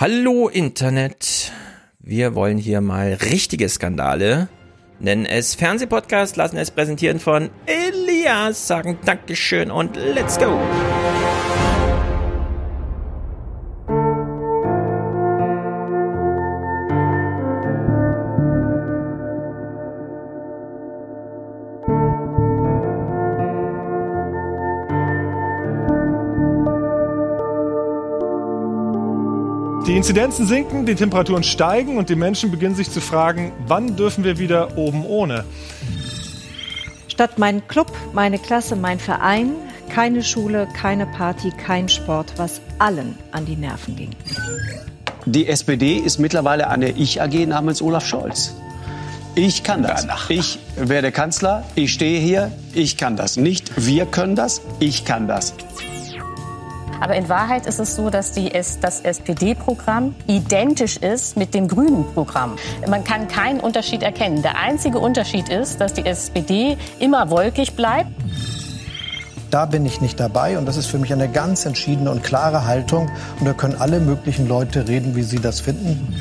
Hallo Internet. Wir wollen hier mal richtige Skandale. Nennen es Fernsehpodcast, lassen es präsentieren von Elias, sagen Dankeschön und let's go. Inzidenzen sinken, die Temperaturen steigen und die Menschen beginnen sich zu fragen, wann dürfen wir wieder oben ohne? Statt mein Club, meine Klasse, mein Verein, keine Schule, keine Party, kein Sport, was allen an die Nerven ging. Die SPD ist mittlerweile eine Ich-AG namens Olaf Scholz. Ich kann das. Ich werde Kanzler, ich stehe hier, ich kann das. Nicht wir können das, ich kann das. Aber in Wahrheit ist es so, dass die, das SPD-Programm identisch ist mit dem grünen Programm. Man kann keinen Unterschied erkennen. Der einzige Unterschied ist, dass die SPD immer wolkig bleibt. Da bin ich nicht dabei und das ist für mich eine ganz entschiedene und klare Haltung. Und da können alle möglichen Leute reden, wie sie das finden.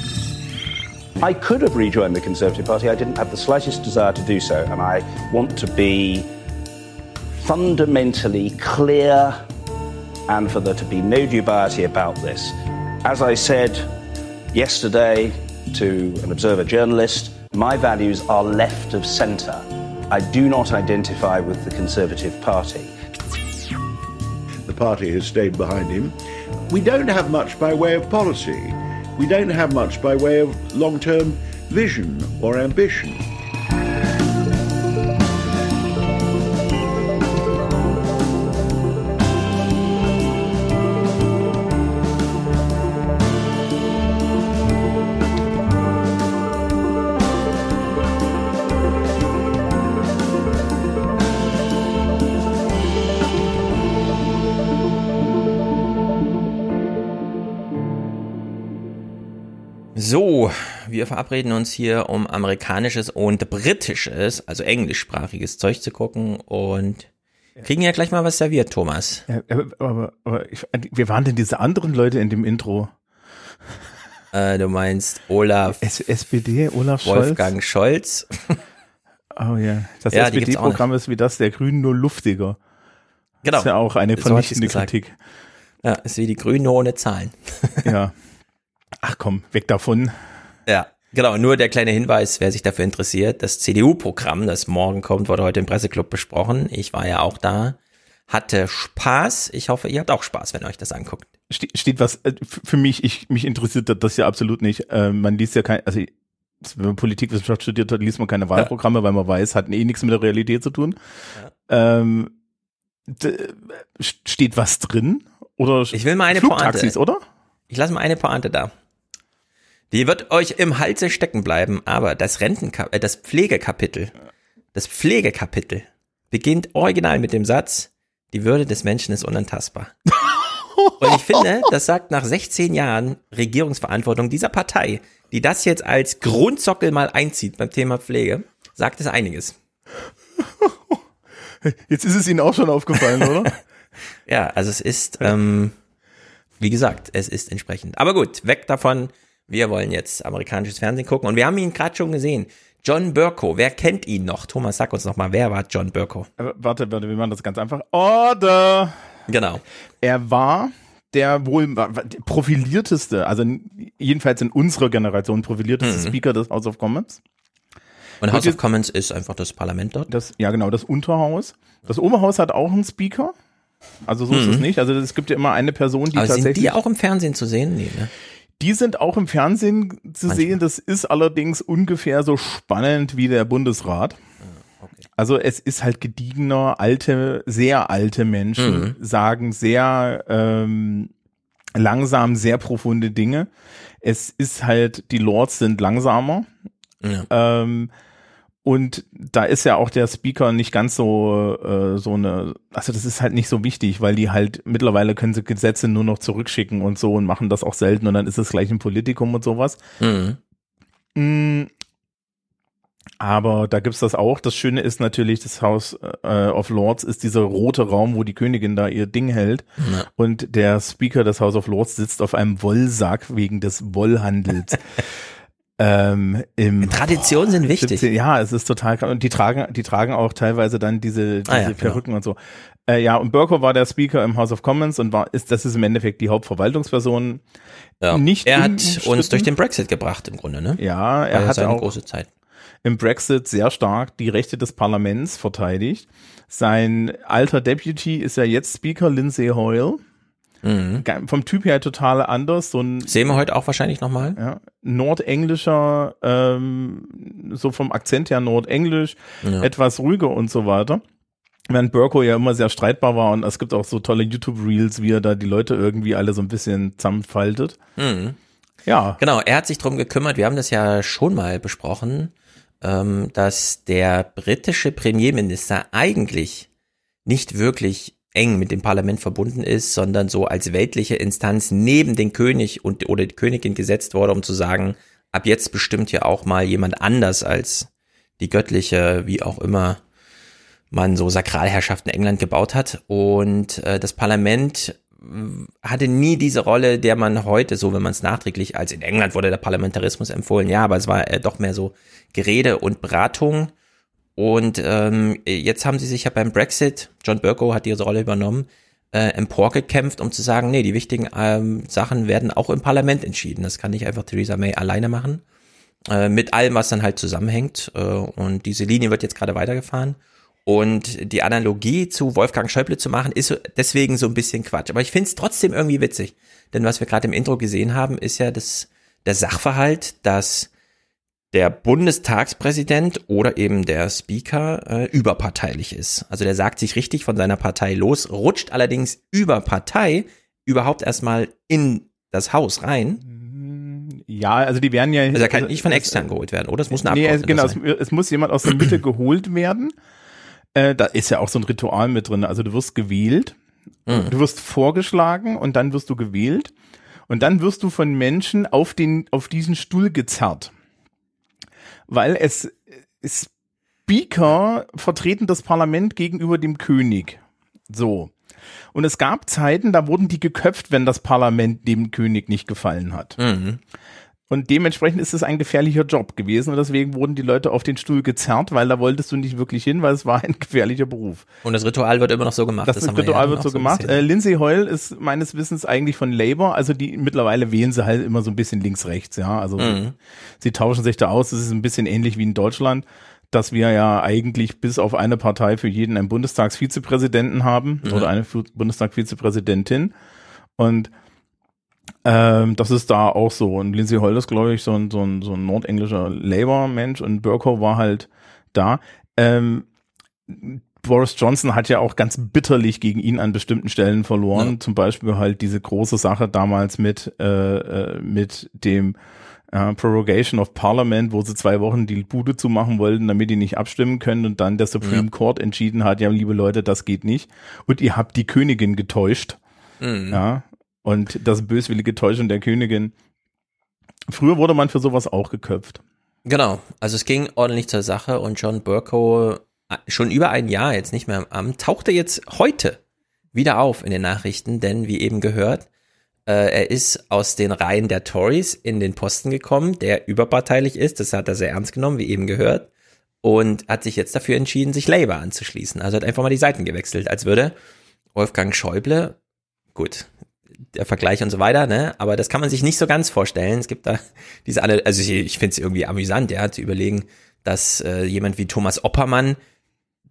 I could have rejoined the Conservative Party. I didn't have the slightest desire to do so. And I want to be fundamentally clear and for there to be no dubiety about this. As I said yesterday to an Observer journalist, my values are left of centre. I do not identify with the Conservative Party. The party has stayed behind him. We don't have much by way of policy. We don't have much by way of long term vision or ambition. Wir verabreden uns hier, um amerikanisches und britisches, also englischsprachiges Zeug zu gucken und kriegen ja gleich mal was serviert, Thomas. Ja, aber, aber, aber ich, wir waren denn diese anderen Leute in dem Intro? Äh, du meinst Olaf S SPD, Olaf Wolfgang Scholz. Oh ja, das Ja, SPD-Programm ist wie das der Grünen nur luftiger. Genau. Das ist ja auch eine So vernichtende gesagt. Kritik. Ja, ist wie die Grünen nur ohne Zahlen. Ja. Ach komm, weg davon. Ja, genau. Nur der kleine Hinweis, wer sich dafür interessiert, das CDU-Programm, das morgen kommt, wurde heute im Presseclub besprochen. Ich war ja auch da. Hatte Spaß. Ich hoffe, ihr habt auch Spaß, wenn ihr euch das anguckt. Ste steht was, äh, für mich, ich, mich interessiert das ja absolut nicht. Äh, man liest ja kein, also wenn man Politikwissenschaft studiert hat, liest man keine Wahlprogramme, weil man weiß, hat eh nichts mit der Realität zu tun. Ähm, d- steht was drin? Oder Ich will mal eine Flugtaxis, Pointe. oder? Ich lasse mal eine Pointe da. Die wird euch im Halse stecken bleiben, aber das Rentenka äh, das Pflegekapitel, das Pflegekapitel beginnt original mit dem Satz, die Würde des Menschen ist unantastbar. Und ich finde, das sagt nach 16 Jahren Regierungsverantwortung dieser Partei, die das jetzt als Grundsockel mal einzieht beim Thema Pflege, sagt es einiges. Jetzt ist es Ihnen auch schon aufgefallen, oder? Ja, also es ist, ähm, wie gesagt, es ist entsprechend. Aber gut, weg davon. Wir wollen jetzt amerikanisches Fernsehen gucken und wir haben ihn gerade schon gesehen. John Burko, wer kennt ihn noch? Thomas, sag uns noch mal, wer war John Burko? Aber warte, warte, wir machen das ganz einfach. Order! Genau. Er war der wohl profilierteste, also jedenfalls in unserer Generation profilierteste Mhm. Speaker des House of Commons. Und House jetzt- of Commons ist einfach das Parlament dort. Das, ja, genau, das Unterhaus. Das Oberhaus hat auch einen Speaker. Also so ist es nicht. Also es gibt ja immer eine Person, die Mhm. Aber sind tatsächlich. die auch im Fernsehen zu sehen? Nee, ne? Die sind auch im Fernsehen zu Manchmal. sehen. Das ist allerdings ungefähr so spannend wie der Bundesrat. Ah, Also es ist halt gediegener, alte, sehr alte Menschen Mhm. sagen sehr ähm, langsam, sehr profunde Dinge. Es ist halt, die Lords sind langsamer. Ja. Ähm, und da ist ja auch der Speaker nicht ganz so äh, so eine, also das ist halt nicht so wichtig, weil die halt mittlerweile können sie Gesetze nur noch zurückschicken und so und machen das auch selten und dann ist es gleich ein Politikum und sowas. Mhm. Mm, Aber da gibt's das auch. Das Schöne ist natürlich, das House äh, of Lords ist dieser rote Raum, wo die Königin da ihr Ding hält. Ja. Und der Speaker des House of Lords sitzt auf einem Wollsack wegen des Wollhandels. ähm, im, Traditionen sind wichtig. 17 ja, es ist total krass. Und die tragen, die tragen auch teilweise dann diese, diese Ah ja, genau. Perücken und so. Äh, ja, und Burko war der Speaker im House of Commons und war, ist, das ist im Endeffekt die Hauptverwaltungsperson. Ja. Nicht er hat uns durch den Brexit gebracht im Grunde, ne? Ja, er hat auch große Zeit. im Brexit sehr stark die Rechte des Parlaments verteidigt. Sein alter Deputy ist ja jetzt Speaker Lindsay Hoyle. Mhm. Vom Typ her total anders, so ein Sehen wir heute auch wahrscheinlich nochmal. ja, nordenglischer, ähm, so vom Akzent her nordenglisch, Ja. etwas ruhiger und so weiter. Während Burko ja immer sehr streitbar war und es gibt auch so tolle YouTube-Reels, wie er da die Leute irgendwie alle so ein bisschen zusammenfaltet. Mhm. Ja, Genau, er hat sich drum gekümmert, wir haben das ja schon mal besprochen, ähm, dass der britische Premierminister eigentlich nicht wirklich eng mit dem Parlament verbunden ist, sondern so als weltliche Instanz neben den König und oder die Königin gesetzt wurde, um zu sagen, ab jetzt bestimmt ja auch mal jemand anders als die göttliche, wie auch immer man so Sakralherrschaften in England gebaut hat. Und äh, das Parlament hatte nie diese Rolle, der man heute, so wenn man es nachträglich, als in England wurde der Parlamentarismus empfohlen, ja, aber es war äh, doch mehr so Gerede und Beratung. Und ähm, jetzt haben sie sich ja beim Brexit, John Burko hat diese Rolle übernommen, äh, emporgekämpft, um zu sagen, nee, die wichtigen ähm, Sachen werden auch im Parlament entschieden. Das kann nicht einfach Theresa May alleine machen. Äh, mit allem, was dann halt zusammenhängt. Äh, und diese Linie wird jetzt gerade weitergefahren. Und die Analogie zu Wolfgang Schäuble zu machen, ist deswegen so ein bisschen Quatsch. Aber ich finde es trotzdem irgendwie witzig. Denn was wir gerade im Intro gesehen haben, ist ja das, der Sachverhalt, dass der Bundestagspräsident oder eben der Speaker äh, überparteilich ist. Also der sagt sich richtig von seiner Partei los, rutscht allerdings über Partei überhaupt erstmal in das Haus rein. ja, also die werden ja. Also er kann nicht von extern geholt werden, oder? Es muss ein Nee, es, Abgeordneter genau, sein. es, es muss jemand aus der Mitte geholt werden. Äh, da ist ja auch so ein Ritual mit drin. Also du wirst gewählt, Mhm. du wirst vorgeschlagen und dann wirst du gewählt. Und dann wirst du von Menschen auf den, auf diesen Stuhl gezerrt. Weil es, Speaker vertreten das Parlament gegenüber dem König. So. Und es gab Zeiten, da wurden die geköpft, wenn das Parlament dem König nicht gefallen hat. Mhm. Und dementsprechend ist es ein gefährlicher Job gewesen und deswegen wurden die Leute auf den Stuhl gezerrt, weil da wolltest du nicht wirklich hin, weil es war ein gefährlicher Beruf. Und das Ritual wird immer noch so gemacht. Das, wir Ritual ja wird so gemacht. bisschen. Äh, Lindsay Hoyle ist meines Wissens eigentlich von Labour, also die mittlerweile wählen sie halt immer so ein bisschen links-rechts, ja. Also Mhm. sie tauschen sich da aus. Es ist ein bisschen ähnlich wie in Deutschland, dass wir ja eigentlich bis auf eine Partei für jeden einen Bundestagsvizepräsidenten haben Ja. oder eine Bundestagsvizepräsidentin. Und ähm, das ist da auch so. Und Lindsay Hoyle ist, glaube ich, so ein, so ein, so ein nordenglischer Labour-Mensch und Burko war halt da. Ähm, Boris Johnson hat ja auch ganz bitterlich gegen ihn an bestimmten Stellen verloren. Ja. Zum Beispiel halt diese große Sache damals mit, äh, äh, mit dem äh, Prorogation of Parliament, wo sie zwei Wochen die Bude zumachen wollten, damit die nicht abstimmen können und dann der Supreme Ja. Court entschieden hat, ja, liebe Leute, das geht nicht. Und ihr habt die Königin getäuscht. Mhm. Ja. Und das böswillige Täuschen der Königin. Früher wurde man für sowas auch geköpft. Genau, also es ging ordentlich zur Sache und John Burko, äh, schon über ein Jahr jetzt nicht mehr im Amt, tauchte jetzt heute wieder auf in den Nachrichten, denn wie eben gehört, äh, er ist aus den Reihen der Tories in den Posten gekommen, der überparteilich ist, das hat er sehr ernst genommen, wie eben gehört, und hat sich jetzt dafür entschieden, sich Labour anzuschließen. Also hat einfach mal die Seiten gewechselt, als würde Wolfgang Schäuble, gut, der Vergleich und so weiter, ne? Aber das kann man sich nicht so ganz vorstellen. Es gibt da diese alle, also ich, ich finde es irgendwie amüsant, ja, zu überlegen, dass äh, jemand wie Thomas Oppermann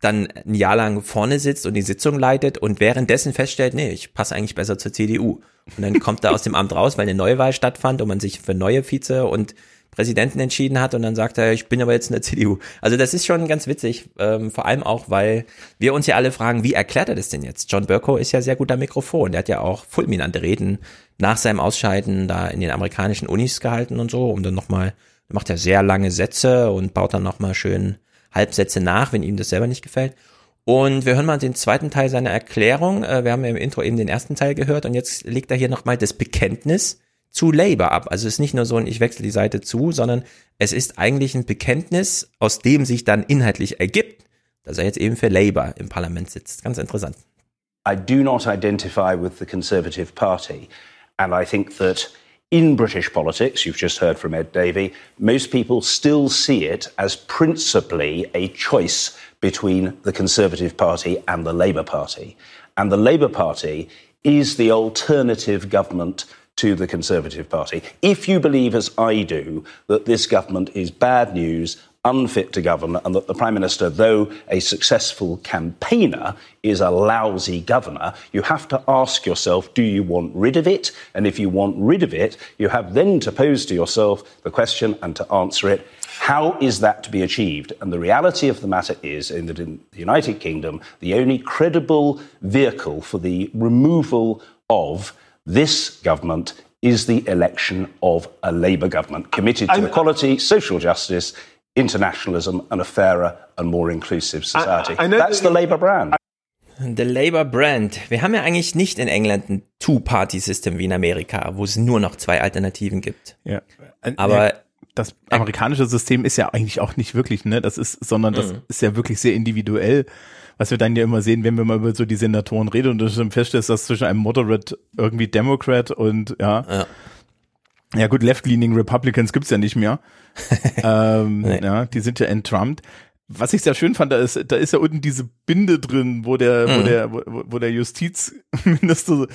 dann ein Jahr lang vorne sitzt und die Sitzung leitet und währenddessen feststellt, nee, ich passe eigentlich besser zur CDU. Und dann kommt er aus dem Amt raus, weil eine Neuwahl stattfand und man sich für neue Vize und Präsidenten entschieden hat und dann sagt er, ich bin aber jetzt in der CDU. Also das ist schon ganz witzig, ähm, vor allem auch, weil wir uns ja alle fragen, wie erklärt er das denn jetzt? John Burko ist ja sehr gut am Mikrofon, der hat ja auch fulminante Reden nach seinem Ausscheiden da in den amerikanischen Unis gehalten und so, um dann nochmal, macht er sehr lange Sätze und baut dann nochmal schön Halbsätze nach, wenn ihm das selber nicht gefällt. Und wir hören mal den zweiten Teil seiner Erklärung. Äh, Wir haben im Intro eben den ersten Teil gehört und jetzt legt er hier nochmal das Bekenntnis zu Labour ab. Also es ist nicht nur so ein, ich wechsle die Seite zu, sondern es ist eigentlich ein Bekenntnis, aus dem sich dann inhaltlich ergibt, dass er jetzt eben für Labour im Parlament sitzt. Ganz interessant. I do not identify with the Conservative Party. And I think that in British politics, you've just heard from Ed Davey, most people still see it as principally a choice between the Conservative Party and the Labour Party. And the Labour Party is the alternative government to the Conservative Party. If you believe, as I do, that this government is bad news, unfit to govern, and that the Prime Minister, though a successful campaigner, is a lousy governor, you have to ask yourself, do you want rid of it? And if you want rid of it, you have then to pose to yourself the question and to answer it. How is that to be achieved? And the reality of the matter is in that in the United Kingdom, the only credible vehicle for the removal of this government is the election of a Labour government committed to equality, social justice, internationalism, and a fairer and more inclusive society. I- I know That's that- the Labour brand. The Labour Brand. Wir haben ja eigentlich nicht in England ein Two-Party-System wie in Amerika, wo es nur noch zwei Alternativen gibt. Ja. Äh, Aber- ja, das amerikanische System ist ja eigentlich auch nicht wirklich, ne? Das ist, sondern das Mhm. ist ja wirklich sehr individuell. Was wir dann ja immer sehen, wenn wir mal über so die Senatoren reden und dann feststellt, dass zwischen einem Moderate irgendwie Democrat und ja, Ja. ja gut, left-leaning Republicans gibt's ja nicht mehr. ähm, Nee. Ja, die sind ja entrumpt. Was ich sehr schön fand, da ist, da ist ja unten diese Binde drin, wo der, wo Mhm. der, wo, wo der Justizminister,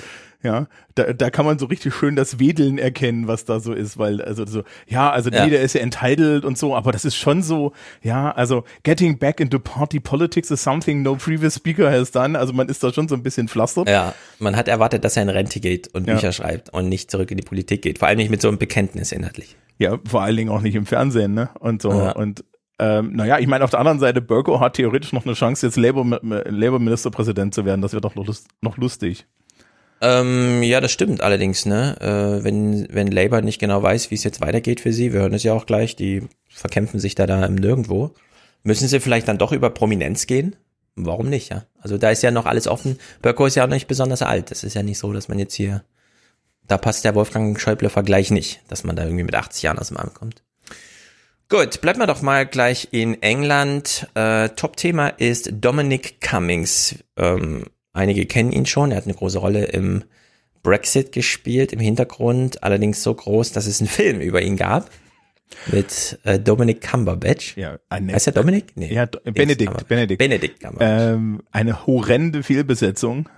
ja, da, da kann man so richtig schön das Wedeln erkennen, was da so ist, weil, also so, ja, also Ja. nee, der ist ja entitled und so, aber das ist schon so, ja, also getting back into party politics is something no previous speaker has done, also man ist da schon so ein bisschen pflastert. Ja, man hat erwartet, dass er in Rente geht und Ja. Bücher schreibt und nicht zurück in die Politik geht. Vor allem nicht mit so einem Bekenntnis inhaltlich. Ja, vor allen Dingen auch nicht im Fernsehen, ne? Und so. Ja. Und ähm, naja, ich meine, auf der anderen Seite, Burko hat theoretisch noch eine Chance, jetzt Labour, Labour Ministerpräsident zu werden. Das wäre doch noch, lust, noch lustig. Ähm, ja, das stimmt allerdings, ne? Äh, wenn, wenn Labour nicht genau weiß, wie es jetzt weitergeht für sie, wir hören es ja auch gleich, die verkämpfen sich da da im Nirgendwo, müssen sie vielleicht dann doch über Prominenz gehen? Warum nicht, ja? Also da ist ja noch alles offen. Böcko ist ja auch nicht besonders alt. Das ist ja nicht so, dass man jetzt hier, da passt der Wolfgang Schäuble-Vergleich nicht, dass man da irgendwie mit 80 Jahren aus dem Amt kommt. Gut, bleiben wir doch mal gleich in England. Äh, Top-Thema ist Dominic Cummings. Ähm, einige kennen ihn schon. Er hat eine große Rolle im Brexit gespielt, im Hintergrund. Allerdings so groß, dass es einen Film über ihn gab. Mit äh, Dominic Cumberbatch. Ja, eine, Heißt er Dominic? Nee. Ja, Benedikt. Benedikt. Benedikt Cumberbatch. Ähm, eine horrende Fehlbesetzung,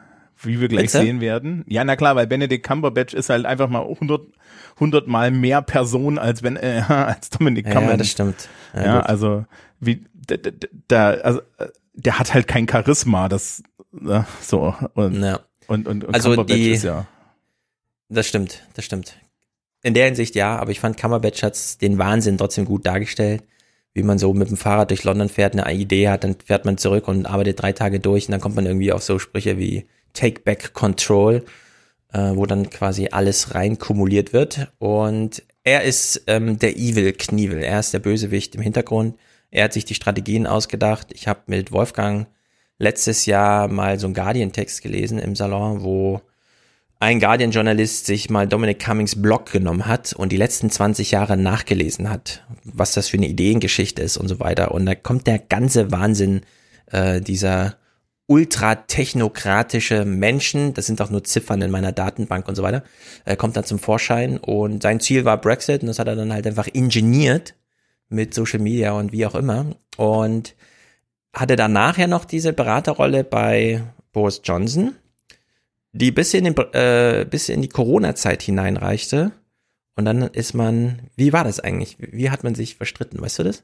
wie wir gleich Bitte? sehen werden. Ja, na klar, weil Benedict Cumberbatch ist halt einfach mal 100, 100 mal mehr Person als wenn äh, als Dominic ja, Cumberbatch. das stimmt. Ja, Ja, also wie da, da, da also äh, der hat halt kein Charisma, das äh, so und ja. und und, und Also die- ist ja Das stimmt, das stimmt. In der Hinsicht ja, aber ich fand Cumberbatch hat's den Wahnsinn trotzdem gut dargestellt. Wie man so mit dem Fahrrad durch London fährt, eine Idee hat, dann fährt man zurück und arbeitet drei Tage durch und dann kommt man irgendwie auf so Sprüche wie Take Back Control, äh, wo dann quasi alles rein kumuliert wird. Und er ist ähm, der Evil Knievel, er ist der Bösewicht im Hintergrund. Er hat sich die Strategien ausgedacht. Ich habe mit Wolfgang letztes Jahr mal so einen Guardian-Text gelesen im Salon, wo ein Guardian-Journalist sich mal Dominic Cummings Blog genommen hat und die letzten 20 Jahre nachgelesen hat, was das für eine Ideengeschichte ist und so weiter. Und da kommt der ganze Wahnsinn äh, dieser ultratechnokratische Menschen, das sind auch nur Ziffern in meiner Datenbank und so weiter, äh, kommt dann zum Vorschein. Und sein Ziel war Brexit und das hat er dann halt einfach ingeniert mit Social Media und wie auch immer. Und hatte danach ja noch diese Beraterrolle bei Boris Johnson die bis in, den, äh, bis in die Corona-Zeit hineinreichte. Und dann ist man, wie war das eigentlich? Wie hat man sich verstritten? Weißt du das?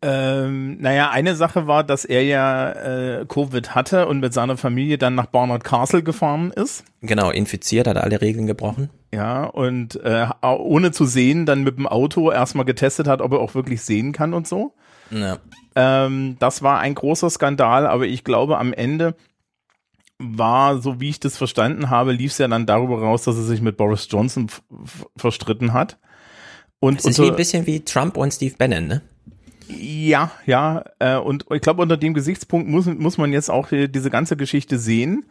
Ähm, naja, eine Sache war, dass er ja äh, Covid hatte und mit seiner Familie dann nach Barnard Castle gefahren ist. Genau, infiziert, hat alle Regeln gebrochen. Ja, und äh, ohne zu sehen, dann mit dem Auto erstmal getestet hat, ob er auch wirklich sehen kann und so. Ja. Ähm, das war ein großer Skandal, aber ich glaube, am Ende war, so wie ich das verstanden habe, lief es ja dann darüber raus, dass er sich mit Boris Johnson verstritten hat. Und Es ist wie ein bisschen wie Trump und Steve Bannon, ne? Ja, ja, äh, und ich glaube, unter dem Gesichtspunkt muss, muss man jetzt auch äh, diese ganze Geschichte sehen.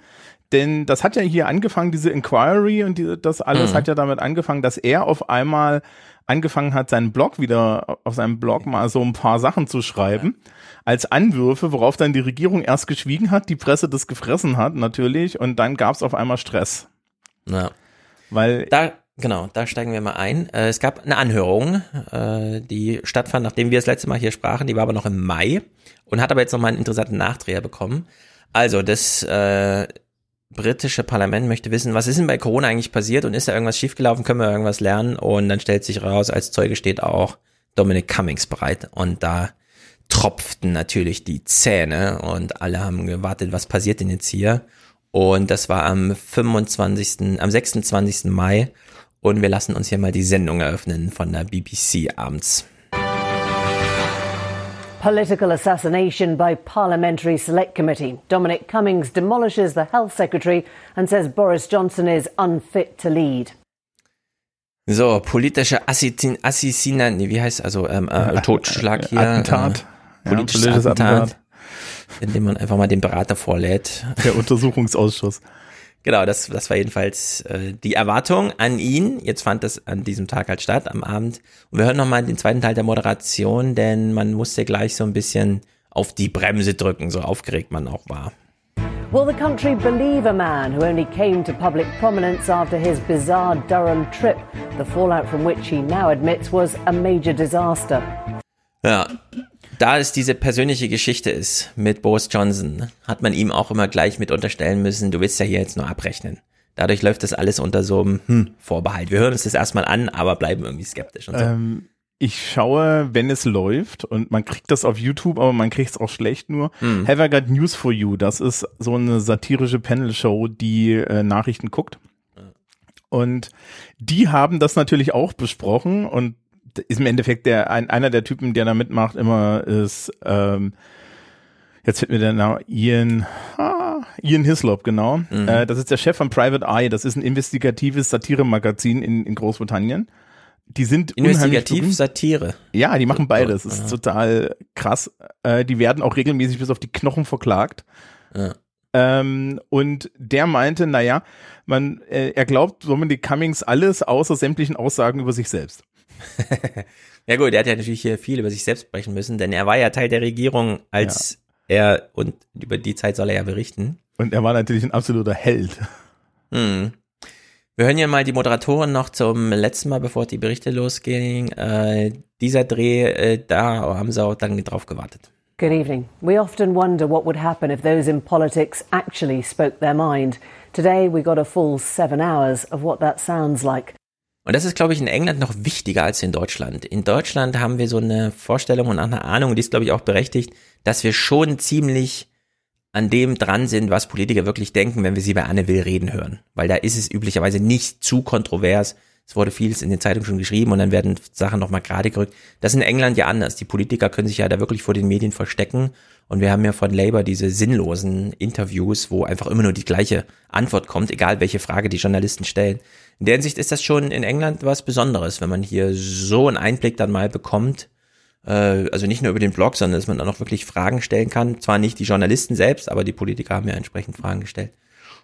Denn das hat ja hier angefangen, diese Inquiry und die, das alles Mhm. hat ja damit angefangen, dass er auf einmal angefangen hat, seinen Blog wieder, auf seinem Blog mal so ein paar Sachen zu schreiben, als Anwürfe, worauf dann die Regierung erst geschwiegen hat, die Presse das gefressen hat, natürlich, und dann gab es auf einmal Stress. Ja. Weil Da, genau, da steigen wir mal ein. Äh, es gab eine Anhörung, äh, die stattfand, nachdem wir das letzte Mal hier sprachen, die war aber noch im Mai und hat aber jetzt nochmal einen interessanten Nachdreher bekommen. Also, das äh, britische Parlament möchte wissen, was ist denn bei Corona eigentlich passiert und ist da irgendwas schiefgelaufen, können wir irgendwas lernen? Und dann stellt sich raus, als Zeuge steht auch Dominic Cummings bereit und da tropften natürlich die Zähne und alle haben gewartet, was passiert denn jetzt hier? Und das war am 25., am 26. Mai und wir lassen uns hier mal die Sendung eröffnen von der BBC abends. Political assassination by Parliamentary Select Committee. Dominic Cummings demolishes the Health Secretary and says Boris Johnson is unfit to lead. So, politische Assassin, Assassina, nee, wie heißt also ähm, äh, Totschlag hier? Attentat. Äh, politisches, Ja, politisches Attentat, Attentat. indem man einfach mal den Berater vorlädt. der Untersuchungsausschuss. Genau, das, das war jedenfalls äh, die Erwartung an ihn. Jetzt fand das an diesem Tag halt statt, am Abend. Und wir hören nochmal den zweiten Teil der Moderation, denn man musste gleich so ein bisschen auf die Bremse drücken, so aufgeregt man auch war. Will the country believe a man who only came to public prominence after his bizarre Durham trip, the fallout from which he now admits was a major disaster? Ja, da es diese persönliche Geschichte ist mit Boris Johnson, hat man ihm auch immer gleich mit unterstellen müssen, du willst ja hier jetzt nur abrechnen. Dadurch läuft das alles unter so einem hm, Vorbehalt. Wir hören uns das erstmal an, aber bleiben irgendwie skeptisch und so. Ähm, ich schaue, wenn es läuft und man kriegt das auf YouTube, aber man kriegt es auch schlecht nur. Hm. Have I Got News for You? Das ist so eine satirische Panel-Show, die äh, Nachrichten guckt. Und die haben das natürlich auch besprochen und ist im Endeffekt der ein, einer der Typen, der da mitmacht, immer ist ähm, jetzt fällt mir der Name Ian ah, Ian Hislop genau. Mhm. Äh, das ist der Chef von Private Eye. Das ist ein investigatives Satiremagazin in, in Großbritannien. Die sind Investigativ. Satire. Ja, die machen beides. Das ist Ja. total krass. Äh, die werden auch regelmäßig bis auf die Knochen verklagt. Ja. Ähm, und der meinte, naja, man, äh, er glaubt Dominic Cummings alles außer sämtlichen Aussagen über sich selbst. Ja gut, er hat ja natürlich hier viel über sich selbst sprechen müssen, denn er war ja Teil der Regierung, als er, und über die Zeit soll er ja berichten. Und er war natürlich ein absoluter Held. Hm. Wir hören hier mal die Moderatorin noch zum letzten Mal, bevor die Berichte losgingen. Äh, dieser Dreh, äh, da haben sie auch dann drauf gewartet. Good evening. We often wonder what would happen if those in politics actually spoke their mind. Today we got a full seven hours of what that sounds like. Und das ist, glaube ich, in England noch wichtiger als in Deutschland. In Deutschland haben wir so eine Vorstellung und eine Ahnung, die ist, glaube ich, auch berechtigt, dass wir schon ziemlich an dem dran sind, was Politiker wirklich denken, wenn wir sie bei Anne Will reden hören. Weil da ist es üblicherweise nicht zu kontrovers. Es wurde vieles in den Zeitungen schon geschrieben und dann werden Sachen nochmal gerade gerückt. Das ist in England ja anders. Die Politiker können sich ja da wirklich vor den Medien verstecken. Und wir haben ja von Labour diese sinnlosen Interviews, wo einfach immer nur die gleiche Antwort kommt, egal welche Frage die Journalisten stellen. In der Hinsicht ist das schon in England was Besonderes, wenn man hier so einen Einblick dann mal bekommt. Äh, also nicht nur über den Blog, sondern dass man dann auch wirklich Fragen stellen kann. Zwar nicht die Journalisten selbst, aber die Politiker haben ja entsprechend Fragen gestellt.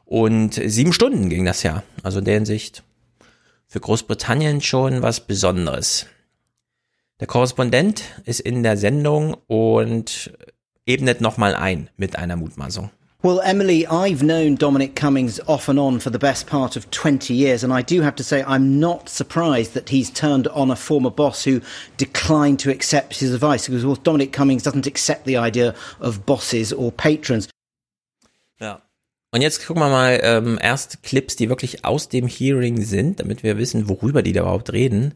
Und sieben Stunden ging das ja. Also in der Hinsicht für Großbritannien schon was Besonderes. Der Korrespondent ist in der Sendung und ebnet nochmal ein mit einer Mutmaßung. Well, Emily, I've known Dominic Cummings off and on for the best part of 20 years, and I do have to say I'm not surprised that he's turned on a former boss who declined to accept his advice, because well, Dominic Cummings doesn't accept the idea of bosses or patrons. Und jetzt gucken wir mal ähm, erst Clips, die wirklich aus dem Hearing sind, damit wir wissen, worüber die da überhaupt reden.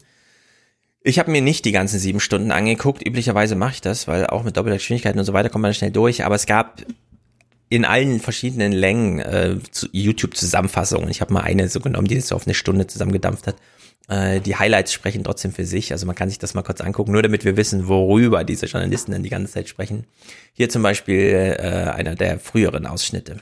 Ich habe mir nicht die ganzen sieben Stunden angeguckt. Üblicherweise mache ich das, weil auch mit doppelter Geschwindigkeit und so weiter kommt man schnell durch. Aber es gab in allen verschiedenen Längen äh, zu YouTube-Zusammenfassungen. Ich habe mal eine so genommen, die es so auf eine Stunde zusammengedampft hat. Äh, die Highlights sprechen trotzdem für sich. Also man kann sich das mal kurz angucken, nur damit wir wissen, worüber diese Journalisten dann die ganze Zeit sprechen. Hier zum Beispiel äh, einer der früheren Ausschnitte.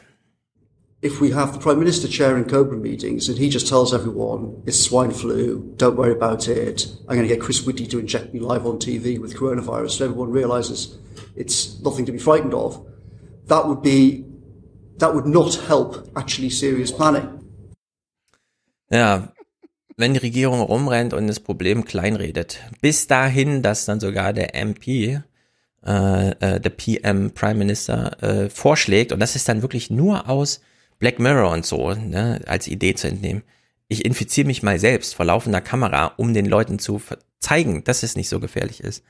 If we have the Prime Minister chairing Cobra meetings and he just tells everyone it's swine flu, don't worry about it, I'm going to get Chris Whitty to inject me live on TV with coronavirus, and everyone realises it's nothing to be frightened of, that would be that would not help actually serious planning. Ja, wenn die Regierung rumrennt und das Problem kleinredet. Bis dahin, dass dann sogar der MP, äh, äh, der PM, Prime Minister, äh, vorschlägt, und das ist dann wirklich nur aus Black Mirror und so, ne, als Idee zu entnehmen. Ich infiziere mich mal selbst vor laufender Kamera, um den Leuten zu zeigen, dass es nicht so gefährlich ist.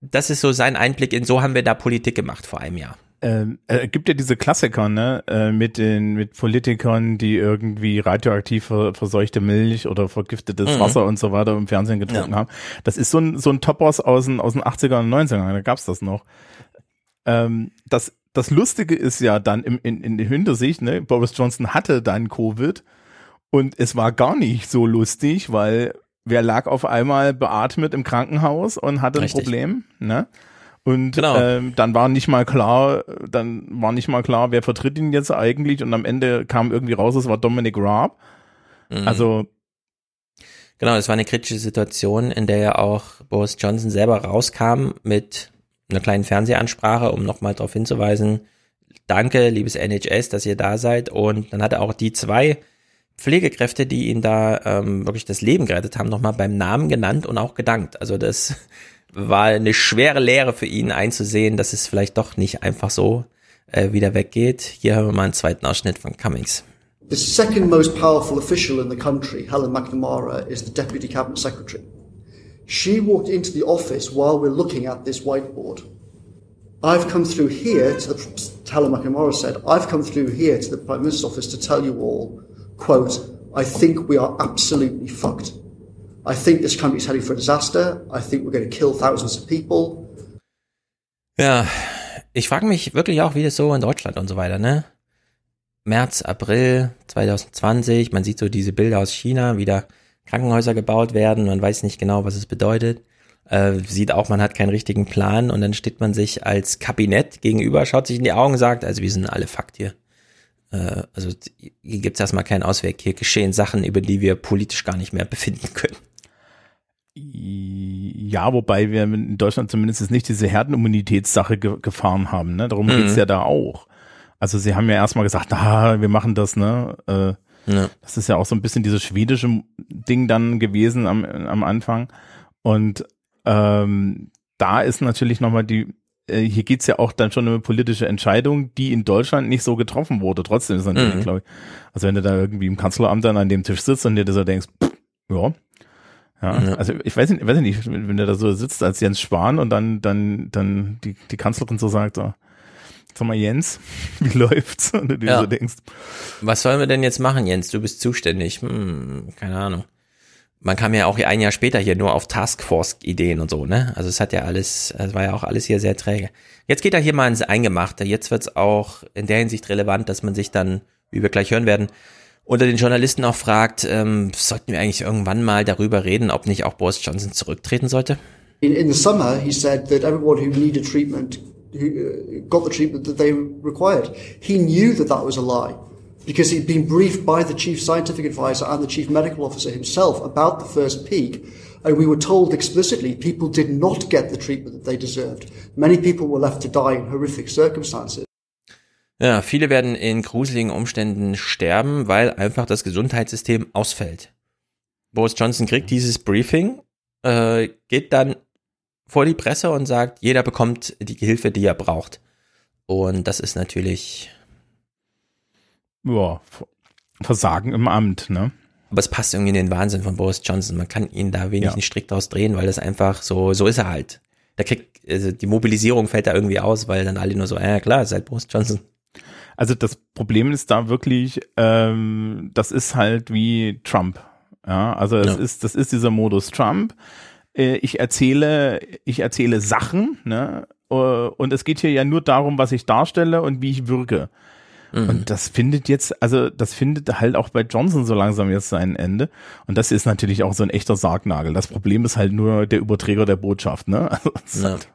Das ist so sein Einblick in, so haben wir da Politik gemacht vor einem Jahr ähm, äh, gibt ja diese Klassiker, ne, äh, mit den mit Politikern, die irgendwie radioaktiv verseuchte Milch oder vergiftetes mhm. Wasser und so weiter im Fernsehen getrunken ja. haben. Das ist so ein so ein Topos aus den aus den 80er und 90er, da gab's das noch. Ähm, das das Lustige ist ja dann im, in, in der Hintersicht, ne, Boris Johnson hatte dann Covid und es war gar nicht so lustig, weil wer lag auf einmal beatmet im Krankenhaus und hatte ein Richtig. Problem, ne? Und genau. ähm, dann war nicht mal klar, dann war nicht mal klar, wer vertritt ihn jetzt eigentlich. Und am Ende kam irgendwie raus, es war Dominic Raab. Mhm. Also Genau, es war eine kritische Situation, in der ja auch Boris Johnson selber rauskam mit einer kleinen Fernsehansprache, um nochmal darauf hinzuweisen, danke, liebes NHS, dass ihr da seid. Und dann hat er auch die zwei Pflegekräfte, die ihn da ähm, wirklich das Leben gerettet haben, nochmal beim Namen genannt und auch gedankt. Also das war eine schwere Lehre für ihn einzusehen, dass es vielleicht doch nicht einfach so äh, wieder weggeht. Hier hören wir mal einen zweiten Ausschnitt von Cummings. The second most powerful official in the country, Helen McNamara, is the Deputy Cabinet Secretary. She walked into the office while we're looking at this whiteboard. I've come through here to the, Helen McNamara said, I've come through here to the Prime Minister's office to tell you all, quote, I think we are absolutely fucked. I think this country is heading for a disaster. I think we're going to kill thousands of people. Ja, ich frage mich wirklich auch, wie das so in Deutschland und so weiter, ne? März, April 2020, man sieht so diese Bilder aus China, wie da Krankenhäuser gebaut werden, man weiß nicht genau, was es bedeutet. Äh, sieht auch, man hat keinen richtigen Plan und dann steht man sich als Kabinett gegenüber, schaut sich in die Augen, sagt, also wir sind alle Fakt hier. Äh, also hier gibt's erstmal keinen Ausweg, hier geschehen Sachen, über die wir politisch gar nicht mehr befinden können. Ja, wobei wir in Deutschland zumindest nicht diese Herdenimmunitätssache ge gefahren haben. Ne? Darum mhm. geht's ja da auch. Also sie haben ja erstmal gesagt, ah, wir machen das, ne? Äh, ja. Das ist ja auch so ein bisschen dieses schwedische Ding dann gewesen am, am Anfang. Und ähm, da ist natürlich nochmal die, äh, hier geht's ja auch dann schon um eine politische Entscheidung, die in Deutschland nicht so getroffen wurde. Trotzdem ist natürlich, mhm. glaube ich, also wenn du da irgendwie im Kanzleramt dann an dem Tisch sitzt und dir so denkst, pff, ja, ja, ja, also ich weiß nicht, weiß nicht, wenn der da so sitzt als Jens Spahn und dann, dann, dann die, die Kanzlerin so sagt, so, sag mal Jens, wie läuft's? Und du dir ja. so denkst. Was sollen wir denn jetzt machen, Jens? Du bist zuständig. Hm, keine Ahnung. Man kam ja auch ein Jahr später hier nur auf Taskforce-Ideen und so, ne? Also es hat ja alles, es war ja auch alles hier sehr träge. Jetzt geht er hier mal ins Eingemachte. Jetzt wird's auch in der Hinsicht relevant, dass man sich dann, wie wir gleich hören werden, unter den Journalisten auch fragt, ähm, sollten wir eigentlich irgendwann mal darüber reden, ob nicht auch Boris Johnson zurücktreten sollte? In, in the summer, he said that everyone who needed treatment who uh, got the treatment that they required. He knew that that was a lie because he'd been briefed by the chief scientific advisor and the chief medical officer himself about the first peak. And we were told explicitly people did not get the treatment that they deserved. Many people were left to die in horrific circumstances. Ja, viele werden in gruseligen Umständen sterben, weil einfach das Gesundheitssystem ausfällt. Boris Johnson kriegt dieses Briefing, äh, geht dann vor die Presse und sagt, jeder bekommt die Hilfe, die er braucht. Und das ist natürlich. Ja, Versagen im Amt, ne? Aber es passt irgendwie in den Wahnsinn von Boris Johnson. Man kann ihn da wenig ja. einen Strick draus drehen, weil das einfach so, so ist er halt. Da kriegt, also die Mobilisierung fällt da irgendwie aus, weil dann alle nur so, ja klar, ist halt Boris Johnson. Also das Problem ist da wirklich, ähm, das ist halt wie Trump. Ja, also es ja. ist, das ist dieser Modus Trump. Äh, ich erzähle, ich erzähle Sachen, ne? Äh, und es geht hier ja nur darum, was ich darstelle und wie ich wirke. Mhm. Und das findet jetzt, also das findet halt auch bei Johnson so langsam jetzt sein Ende. Und das ist natürlich auch so ein echter Sargnagel. Das Problem ist halt nur der Überträger der Botschaft, ne? Also, ja. Halt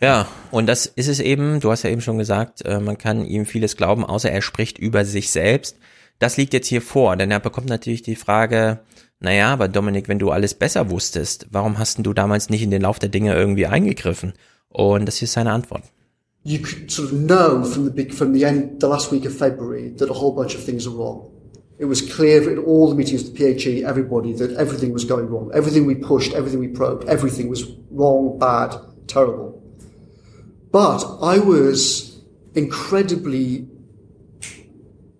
ja, und das ist es eben, du hast ja eben schon gesagt, äh, man kann ihm vieles glauben, außer er spricht über sich selbst. Das liegt jetzt hier vor, denn er bekommt natürlich die Frage, naja, aber Dominik, wenn du alles besser wusstest, warum hast du damals nicht in den Lauf der Dinge irgendwie eingegriffen? Und das ist seine Antwort. you sort of know from the big, from the end, the last week of February, that a whole bunch of things are wrong. It was clear in all the meetings the PHE, everybody, that everything was going wrong. Everything we pushed, everything we probed, everything was wrong, bad, terrible. But I was incredibly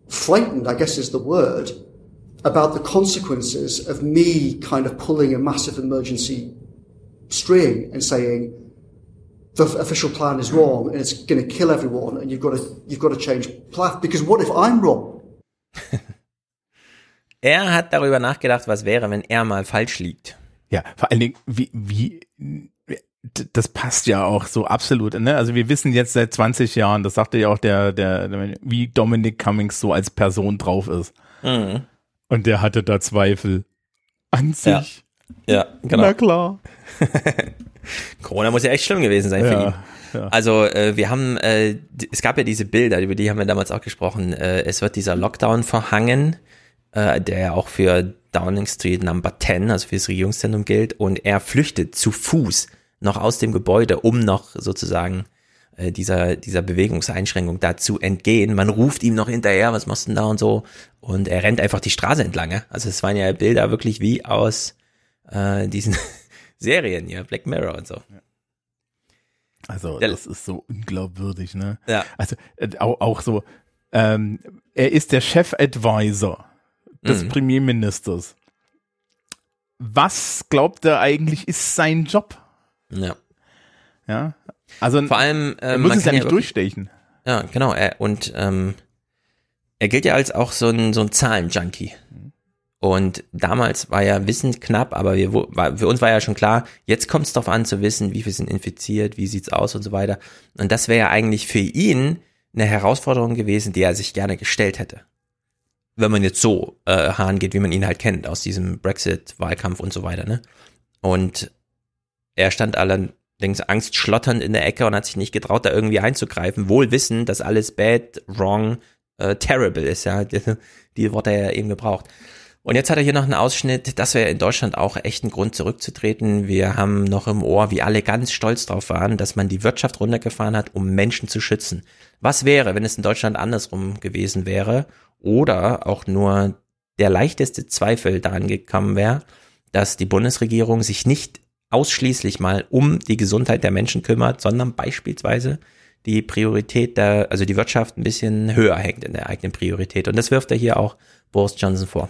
frightened, I guess is the word, about the consequences of me kind of pulling a massive emergency string and saying, the official plan is wrong and it's going to kill everyone and you've got to, you've got to change path because what if I'm wrong? er hat darüber nachgedacht, was wäre, wenn er mal falsch liegt. Ja, vor allen Dingen, wie, wie, das passt ja auch so absolut, ne? Also wir wissen jetzt seit 20 Jahren, das sagte ja auch der, der, der wie Dominic Cummings so als Person drauf ist. Mhm. Und der hatte da Zweifel an sich. Ja, ja genau. Na klar. Corona muss ja echt schlimm gewesen sein für ja, ihn. Ja. Also äh, wir haben, äh, es gab ja diese Bilder, über die haben wir damals auch gesprochen. Äh, es wird dieser Lockdown verhangen, äh, der ja auch für Downing Street Number 10, also für das Regierungszentrum gilt. Und er flüchtet zu Fuß noch aus dem Gebäude, um noch sozusagen dieser, dieser Bewegungseinschränkung da zu entgehen. Man ruft ihm noch hinterher, was machst du denn da und so. Und er rennt einfach die Straße entlang. Ja? Also es waren ja Bilder wirklich wie aus äh, diesen Serien, ja, Black Mirror und so. Also das ist so unglaubwürdig, ne? Ja. Also äh, auch, auch so, ähm, er ist der Chef-Advisor des mhm. Premierministers. Was glaubt er eigentlich ist sein Job? Ja. Ja. Also vor allem äh, er muss es ja nicht ja durchstechen. Ja, genau. Er, und ähm, er gilt ja als auch so ein so ein Zahlenjunkie. Und damals war ja Wissen knapp, aber wir, war, für uns war ja schon klar, jetzt kommt es darauf an zu wissen, wie viele sind infiziert, wie sieht's aus und so weiter. Und das wäre ja eigentlich für ihn eine Herausforderung gewesen, die er sich gerne gestellt hätte. Wenn man jetzt so äh, Hahn geht, wie man ihn halt kennt, aus diesem Brexit-Wahlkampf und so weiter, ne? Und er stand allerdings angstschlotternd in der Ecke und hat sich nicht getraut, da irgendwie einzugreifen, wohl wissen, dass alles bad, wrong, äh, terrible ist, ja. Die, die Worte er ja eben gebraucht. Und jetzt hat er hier noch einen Ausschnitt, das wäre in Deutschland auch echt ein Grund zurückzutreten. Wir haben noch im Ohr, wie alle ganz stolz drauf waren, dass man die Wirtschaft runtergefahren hat, um Menschen zu schützen. Was wäre, wenn es in Deutschland andersrum gewesen wäre oder auch nur der leichteste Zweifel daran gekommen wäre, dass die Bundesregierung sich nicht ausschließlich mal um die Gesundheit der Menschen kümmert, sondern beispielsweise die Priorität der, also die Wirtschaft ein bisschen höher hängt in der eigenen Priorität. Und das wirft er hier auch Boris Johnson vor.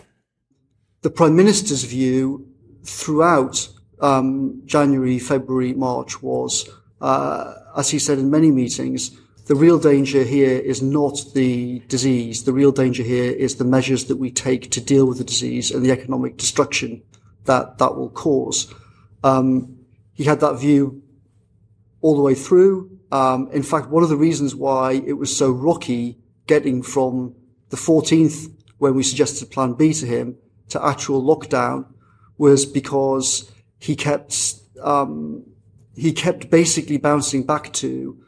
the Prime Minister's view throughout um, January, February, March was, uh, as he said in many meetings, the real danger here is not the disease. The real danger here is the measures that we take to deal with the disease and the economic destruction that that will cause. Um, he had that view all the way through. Um, in fact, one of the reasons why it was so rocky getting from the 14th when we suggested Plan B to him to actual lockdown was because he kept um, he kept basically bouncing back to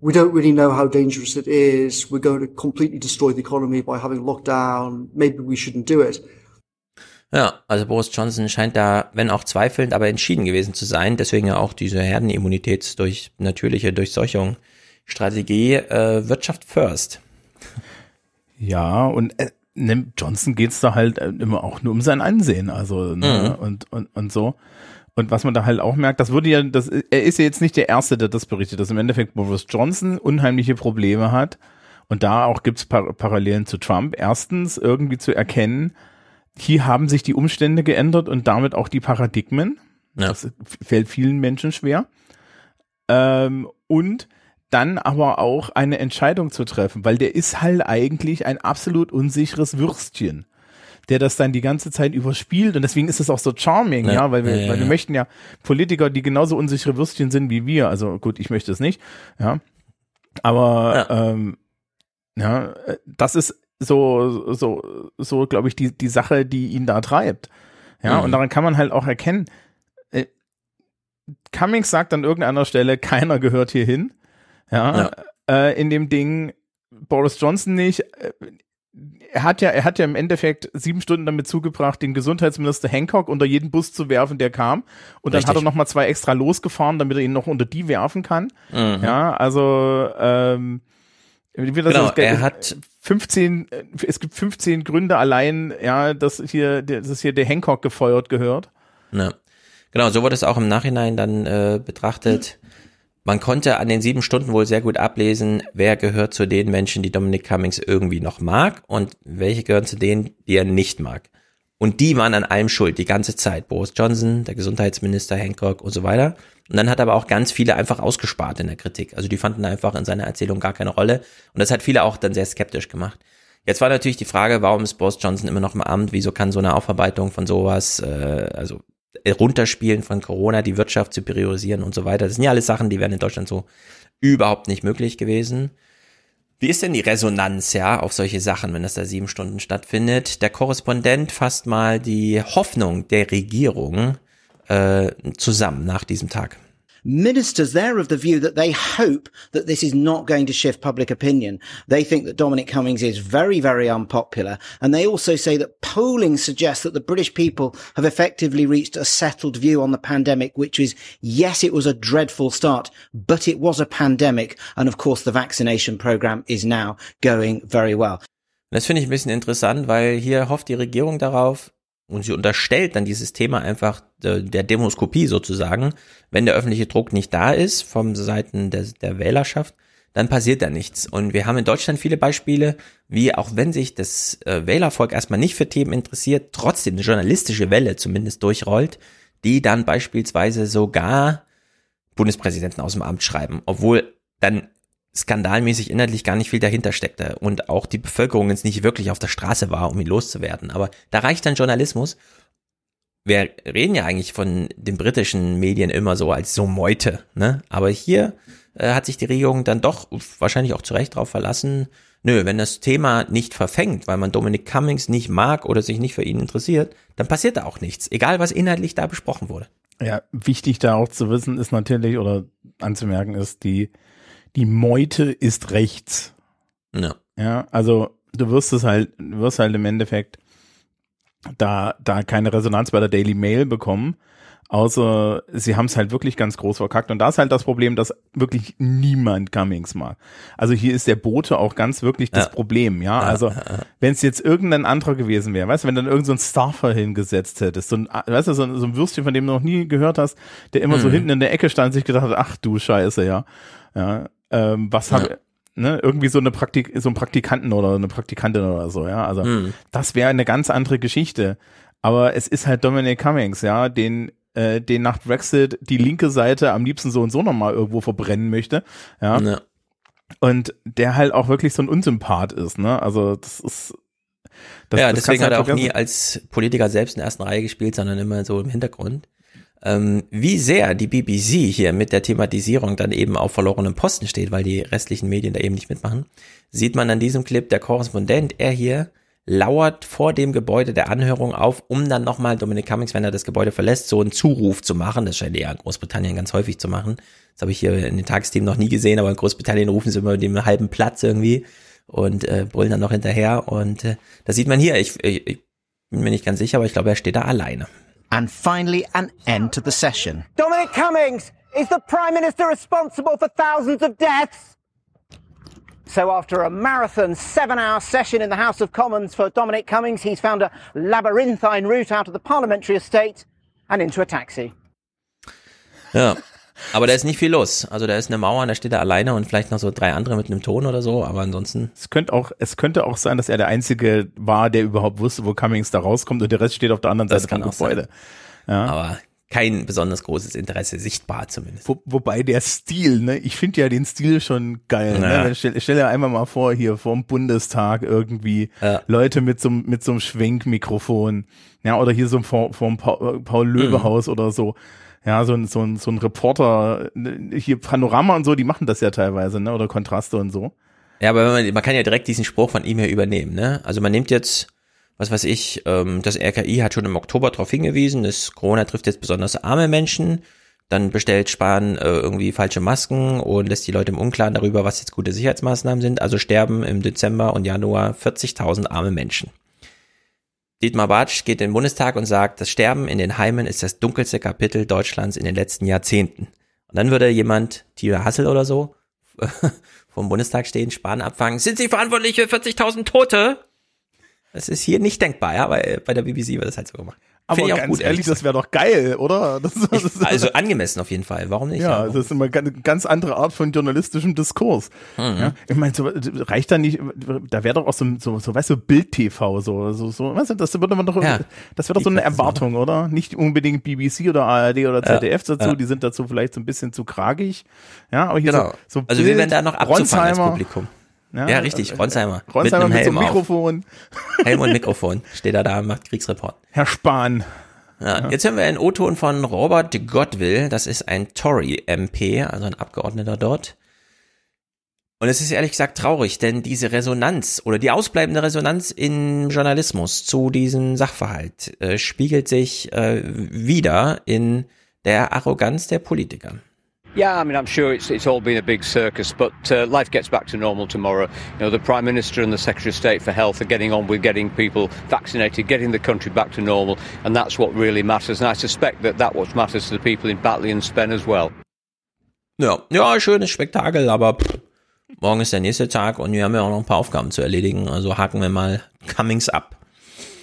we don't really know how dangerous it is. We're going to completely destroy the economy by having lockdown. Maybe we shouldn't do it. Ja, also Boris Johnson scheint da, wenn auch zweifelnd, aber entschieden gewesen zu sein. Deswegen ja auch diese Herdenimmunität durch natürliche Durchseuchung Strategie äh, Wirtschaft first. Ja, und äh, ne, Johnson geht's da halt äh, immer auch nur um sein Ansehen, also ne, mhm. und, und, und so. Und was man da halt auch merkt, das würde ja, das, er ist ja jetzt nicht der Erste, der das berichtet, dass im Endeffekt Boris Johnson unheimliche Probleme hat. Und da auch gibt's Par Parallelen zu Trump. Erstens irgendwie zu erkennen, hier haben sich die Umstände geändert und damit auch die Paradigmen. Ja. Das fällt vielen Menschen schwer. Ähm, und dann aber auch eine Entscheidung zu treffen, weil der ist halt eigentlich ein absolut unsicheres Würstchen, der das dann die ganze Zeit überspielt und deswegen ist es auch so charming, ja, ja weil wir, ja, weil wir möchten ja Politiker, die genauso unsichere Würstchen sind wie wir, also gut, ich möchte es nicht, ja, aber ähm, ja, das ist so so so glaube ich die die Sache, die ihn da treibt, ja, mhm. und daran kann man halt auch erkennen. Äh, Cummings sagt an irgendeiner Stelle, keiner gehört hier hin ja, ja. Äh, in dem Ding Boris Johnson nicht. Äh, er hat ja, er hat ja im Endeffekt sieben Stunden damit zugebracht, den Gesundheitsminister Hancock unter jeden Bus zu werfen, der kam. Und dann Richtig. hat er noch mal zwei extra losgefahren, damit er ihn noch unter die werfen kann. Mhm. Ja, also ähm, Genau, er hat 15, äh, es gibt 15 Gründe allein, ja, dass hier, dass hier der Hancock gefeuert gehört. Ja. Genau, so wurde es auch im Nachhinein dann äh, betrachtet. Man konnte an den sieben Stunden wohl sehr gut ablesen, wer gehört zu den Menschen, die Dominic Cummings irgendwie noch mag und welche gehören zu denen, die er nicht mag. Und die waren an allem schuld, die ganze Zeit. Boris Johnson, der Gesundheitsminister, Hancock und so weiter. Und dann hat er aber auch ganz viele einfach ausgespart in der Kritik. Also die fanden einfach in seiner Erzählung gar keine Rolle. Und das hat viele auch dann sehr skeptisch gemacht. Jetzt war natürlich die Frage, warum ist Boris Johnson immer noch im Amt? Wieso kann so eine Aufarbeitung von sowas, äh, also äh, runterspielen von Corona, die Wirtschaft zu priorisieren und so weiter? Das sind ja alles Sachen, die wären in Deutschland so überhaupt nicht möglich gewesen. Wie ist denn die Resonanz, ja, auf solche Sachen, wenn das da sieben Stunden stattfindet? Der Korrespondent fasst mal die Hoffnung der Regierung äh, zusammen nach diesem Tag. Ministers, they're of the view that they hope that this is not going to shift public opinion. They think that Dominic Cummings is very, very unpopular. And they also say that polling suggests that the British people have effectively reached a settled view on the pandemic, which is, yes, it was a dreadful start, but it was a pandemic. And of course, the vaccination program is now going very well. Das finde ich ein bisschen interessant, weil hier hofft die Regierung darauf und sie unterstellt dann dieses Thema einfach der, der Demoskopie sozusagen. Wenn der öffentliche Druck nicht da ist vom Seiten der, der Wählerschaft, dann passiert da nichts. Und wir haben in Deutschland viele Beispiele, wie auch wenn sich das äh, Wählervolk erstmal nicht für Themen interessiert, trotzdem eine journalistische Welle zumindest durchrollt, die dann beispielsweise sogar Bundespräsidenten aus dem Amt schreiben, obwohl dann skandalmäßig inhaltlich gar nicht viel dahinter steckte und auch die Bevölkerung jetzt nicht wirklich auf der Straße war, um ihn loszuwerden. Aber da reicht dann Journalismus. Wir reden ja eigentlich von den britischen Medien immer so als so Meute, ne? Aber hier äh, hat sich die Regierung dann doch wahrscheinlich auch zu Recht darauf verlassen, nö, wenn das Thema nicht verfängt, weil man Dominic Cummings nicht mag oder sich nicht für ihn interessiert, dann passiert da auch nichts, egal was inhaltlich da besprochen wurde. Ja, wichtig da auch zu wissen ist natürlich oder anzumerken ist, die, die Meute ist rechts. Ja. Ja, also du wirst es halt, du wirst halt im Endeffekt da, da keine Resonanz bei der Daily Mail bekommen, außer sie haben es halt wirklich ganz groß verkackt. Und da ist halt das Problem, dass wirklich niemand Cummings mag. Also hier ist der Bote auch ganz wirklich das Ja. Problem, ja. Also wenn es jetzt irgendein anderer gewesen wäre, weißt du, wenn dann irgend so ein Staffer hingesetzt hättest, so ein, weißt du, so ein, so ein Würstchen, von dem du noch nie gehört hast, der immer so Mhm. hinten in der Ecke stand und sich gedacht hat, ach du Scheiße, ja. Ja, ähm, was Ja. habe ne, irgendwie so eine Praktik, so ein Praktikanten oder eine Praktikantin oder so, ja. Also Mhm. das wäre eine ganz andere Geschichte. Aber es ist halt Dominic Cummings, ja, den äh, den nach Brexit die linke Seite am liebsten so und so nochmal irgendwo verbrennen möchte, ja. Ja. Und der halt auch wirklich so ein Unsympath ist, ne? Also das ist das, ja, das deswegen hat er halt auch nie vergessen. als Politiker selbst in der ersten Reihe gespielt, sondern immer so im Hintergrund. Ähm, wie sehr die BBC hier mit der Thematisierung dann eben auf verlorenem Posten steht, weil die restlichen Medien da eben nicht mitmachen, sieht man an diesem Clip, der Korrespondent, er hier lauert vor dem Gebäude der Anhörung auf, um dann nochmal Dominic Cummings, wenn er das Gebäude verlässt, so einen Zuruf zu machen. Das scheint er in Großbritannien ganz häufig zu machen. Das habe ich hier in den Tagesthemen noch nie gesehen, aber in Großbritannien rufen sie immer dem halben Platz irgendwie und äh, brüllen dann noch hinterher. Und äh, das sieht man hier. Ich, ich, ich bin mir nicht ganz sicher, aber ich glaube, er steht da alleine. And finally, an end to the session. Dominic Cummings, is the Prime Minister responsible for thousands of deaths? So, after a marathon seven hour session in the House of Commons for Dominic Cummings, he's found a labyrinthine route out of the parliamentary estate and into a taxi. Ja. Aber da ist nicht viel los. Also da ist eine Mauer und da steht er alleine und vielleicht noch so drei andere mit einem Ton oder so, aber ansonsten. Es könnte auch, es könnte auch sein, dass er der Einzige war, der überhaupt wusste, wo Cummings da rauskommt und der Rest steht auf der anderen Das Seite kann vom. Gebäude. Ja. Aber kein besonders großes Interesse sichtbar zumindest. Wo, wobei der Stil, ne, ich finde ja den Stil schon geil. Ja. Ne? Stell, stell dir einmal mal vor, hier vorm Bundestag irgendwie Ja. Leute mit so, mit so einem Schwenkmikrofon, ja, oder hier so vor, vorm Paul, Paul Löwe Haus oder so. Ja, so ein, so ein, so ein Reporter, hier Panorama und so, die machen das ja teilweise, ne, oder Kontraste und so. Ja, aber man, man kann ja direkt diesen Spruch von ihm hier übernehmen, ne? Also man nimmt jetzt, was weiß ich, ähm, das RKI hat schon im Oktober darauf hingewiesen, dass Corona trifft jetzt besonders arme Menschen, Dann bestellt Spahn äh, irgendwie falsche Masken und lässt die Leute im Unklaren darüber, was jetzt gute Sicherheitsmaßnahmen sind. Also sterben im Dezember und Januar 40.000 arme Menschen. Dietmar Bartsch geht in den Bundestag und sagt, das Sterben in den Heimen ist das dunkelste Kapitel Deutschlands in den letzten Jahrzehnten. Und dann würde jemand, Tilo Hassel oder so, vom Bundestag stehen, Spahn abfangen. Sind Sie verantwortlich für 40.000 Tote? Das ist hier nicht denkbar, ja, aber bei der BBC wird das halt so gemacht. Aber ich auch ganz gut, ehrlich, das wäre doch geil, oder? Das, das ist, Also angemessen auf jeden Fall. Warum nicht? ja, das ist immer eine ganz andere Art von journalistischem Diskurs. Mhm. Ja, ich meine, so, reicht da nicht, da wäre doch auch so, so, so weißt du, Bild-TV, so, so, so, weißt du, das würde man doch, Ja. das wäre doch so eine Erwartung, oder? Nicht unbedingt BBC oder ARD oder Ja. ZDF dazu, Ja. die sind dazu vielleicht so ein bisschen zu kragig. Ja, aber hier Genau. so, so also wir werden da noch abzufangen als. Publikum. Ja, richtig, Ronsheimer. Ronsheimer mit, mit, einem so Helm einem Mikrofon. Auf. Helm und Mikrofon. Steht er da, macht Kriegsreport. Herr Spahn. Ja, Jetzt hören wir einen O-Ton von Robert Godwill. Das ist ein Tory-MP, also ein Abgeordneter dort. Und es ist ehrlich gesagt traurig, denn diese Resonanz oder die ausbleibende Resonanz im Journalismus zu diesem Sachverhalt äh, spiegelt sich äh, wieder in der Arroganz der Politiker. Yeah, I mean, I'm sure it's, it's all been a big circus, but uh, life gets back to normal tomorrow. You know, the Prime Minister and the Secretary of State for Health are getting on with getting people vaccinated, getting the country back to normal, and that's what really matters. And I suspect that that what matters to the people in Batley and Spen as well. Ja, ja, schönes Spektakel, aber pff, morgen ist der nächste Tag und wir haben ja auch noch ein paar Aufgaben zu erledigen. Also haken wir mal Cummings ab.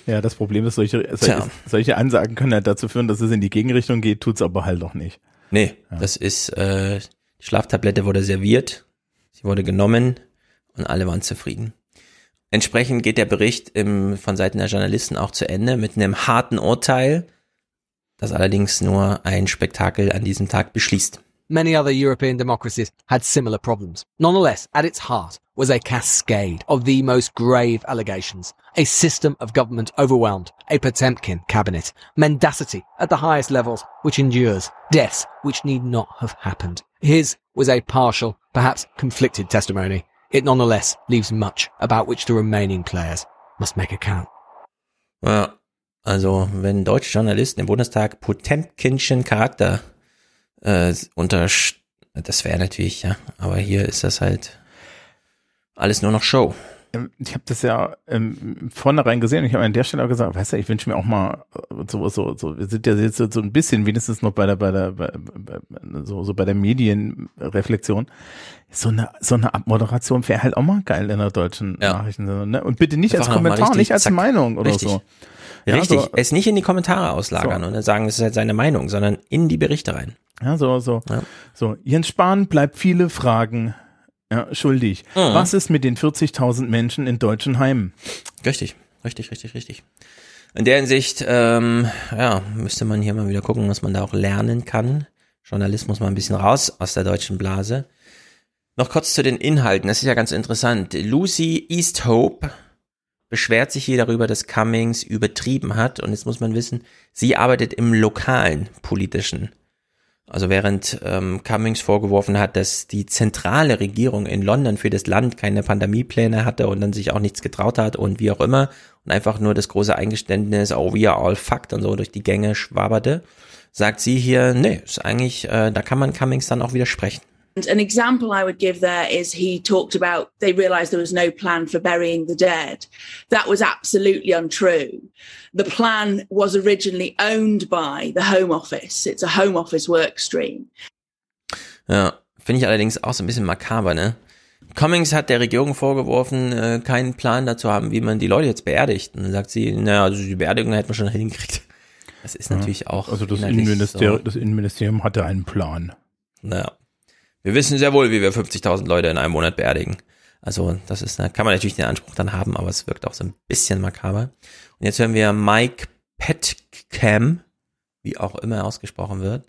Ja, das Problem ist, solche, solche, solche Ansagen können halt dazu führen, dass es in die Gegenrichtung geht, tut's aber halt auch nicht. Nee, das ist, äh, die Schlaftablette wurde serviert, sie wurde genommen und alle waren zufrieden. Entsprechend geht der Bericht im, von Seiten der Journalisten auch zu Ende mit einem harten Urteil, das allerdings nur ein Spektakel an diesem Tag beschließt. Many other European democracies had similar problems. Nonetheless, at its heart was a cascade of the most grave allegations, a system of government overwhelmed, a Potemkin cabinet, mendacity at the highest levels which endures, deaths which need not have happened. His was a partial, perhaps conflicted testimony. It nonetheless leaves much about which the remaining players must make account. Ja, also wenn deutsche Journalisten im Bundestag Potemkinschen Charakter äh, unter das wäre natürlich, ja, aber hier ist das halt alles nur noch Show. Ähm, Ich habe das ja ähm, vornherein gesehen und ich habe an der Stelle auch gesagt, weißt du, ich wünsche mir auch mal äh, so, so, so, wir sind ja jetzt so ein bisschen wenigstens noch bei der, bei der, bei, bei, so, so bei der Medienreflexion. So eine, so eine Abmoderation wäre halt auch mal geil in der deutschen Nachrichtensendung, ne? Und bitte nicht Einfach als Kommentar, richtig, nicht als zack. Meinung oder Richtig. so. Ja, Richtig, so- es nicht in die Kommentare auslagern So. und dann sagen, es ist halt seine Meinung, sondern in die Berichte rein. Ja, so, so. So, Jens Spahn bleibt viele Fragen ja, schuldig. Mhm. Was ist mit den 40.000 Menschen in deutschen Heimen? Richtig, richtig, richtig, richtig. In der Hinsicht, ähm, ja, müsste man hier mal wieder gucken, was man da auch lernen kann. Journalismus mal ein bisschen raus aus der deutschen Blase. Noch kurz zu den Inhalten, das ist ja ganz interessant. Lucy Easthope beschwert sich hier darüber, dass Cummings übertrieben hat. Und jetzt muss man wissen, sie arbeitet im lokalen politischen. Also während ähm, Cummings vorgeworfen hat, dass die zentrale Regierung in London für das Land keine Pandemiepläne hatte und dann sich auch nichts getraut hat und wie auch immer und einfach nur das große Eingeständnis, oh, we are all fucked und so durch die Gänge schwaberte, sagt sie hier, nee, ist eigentlich, äh, da kann man Cummings dann auch widersprechen. And an example I would give there is he talked about they realized there was no plan for burying the dead. That was absolutely untrue. The plan was originally owned by the Home Office. It's a Home Office work stream. Ja, finde ich allerdings auch so ein bisschen makaber, ne? Cummings hat der Regierung vorgeworfen, äh, keinen Plan dazu haben, wie man die Leute jetzt beerdigt. Und dann sagt sie, naja, also die Beerdigung hätten wir schon hingekriegt. Das ist natürlich auch. Also das Innenministerium, so. das Innenministerium hatte einen Plan. Naja. Wir wissen sehr wohl, wie wir 50.000 Leute in einem Monat beerdigen. Also, das ist, kann man natürlich den Anspruch dann haben, aber es wirkt auch so ein bisschen makaber. Und jetzt hören wir Mike Petcam, wie auch immer er ausgesprochen wird.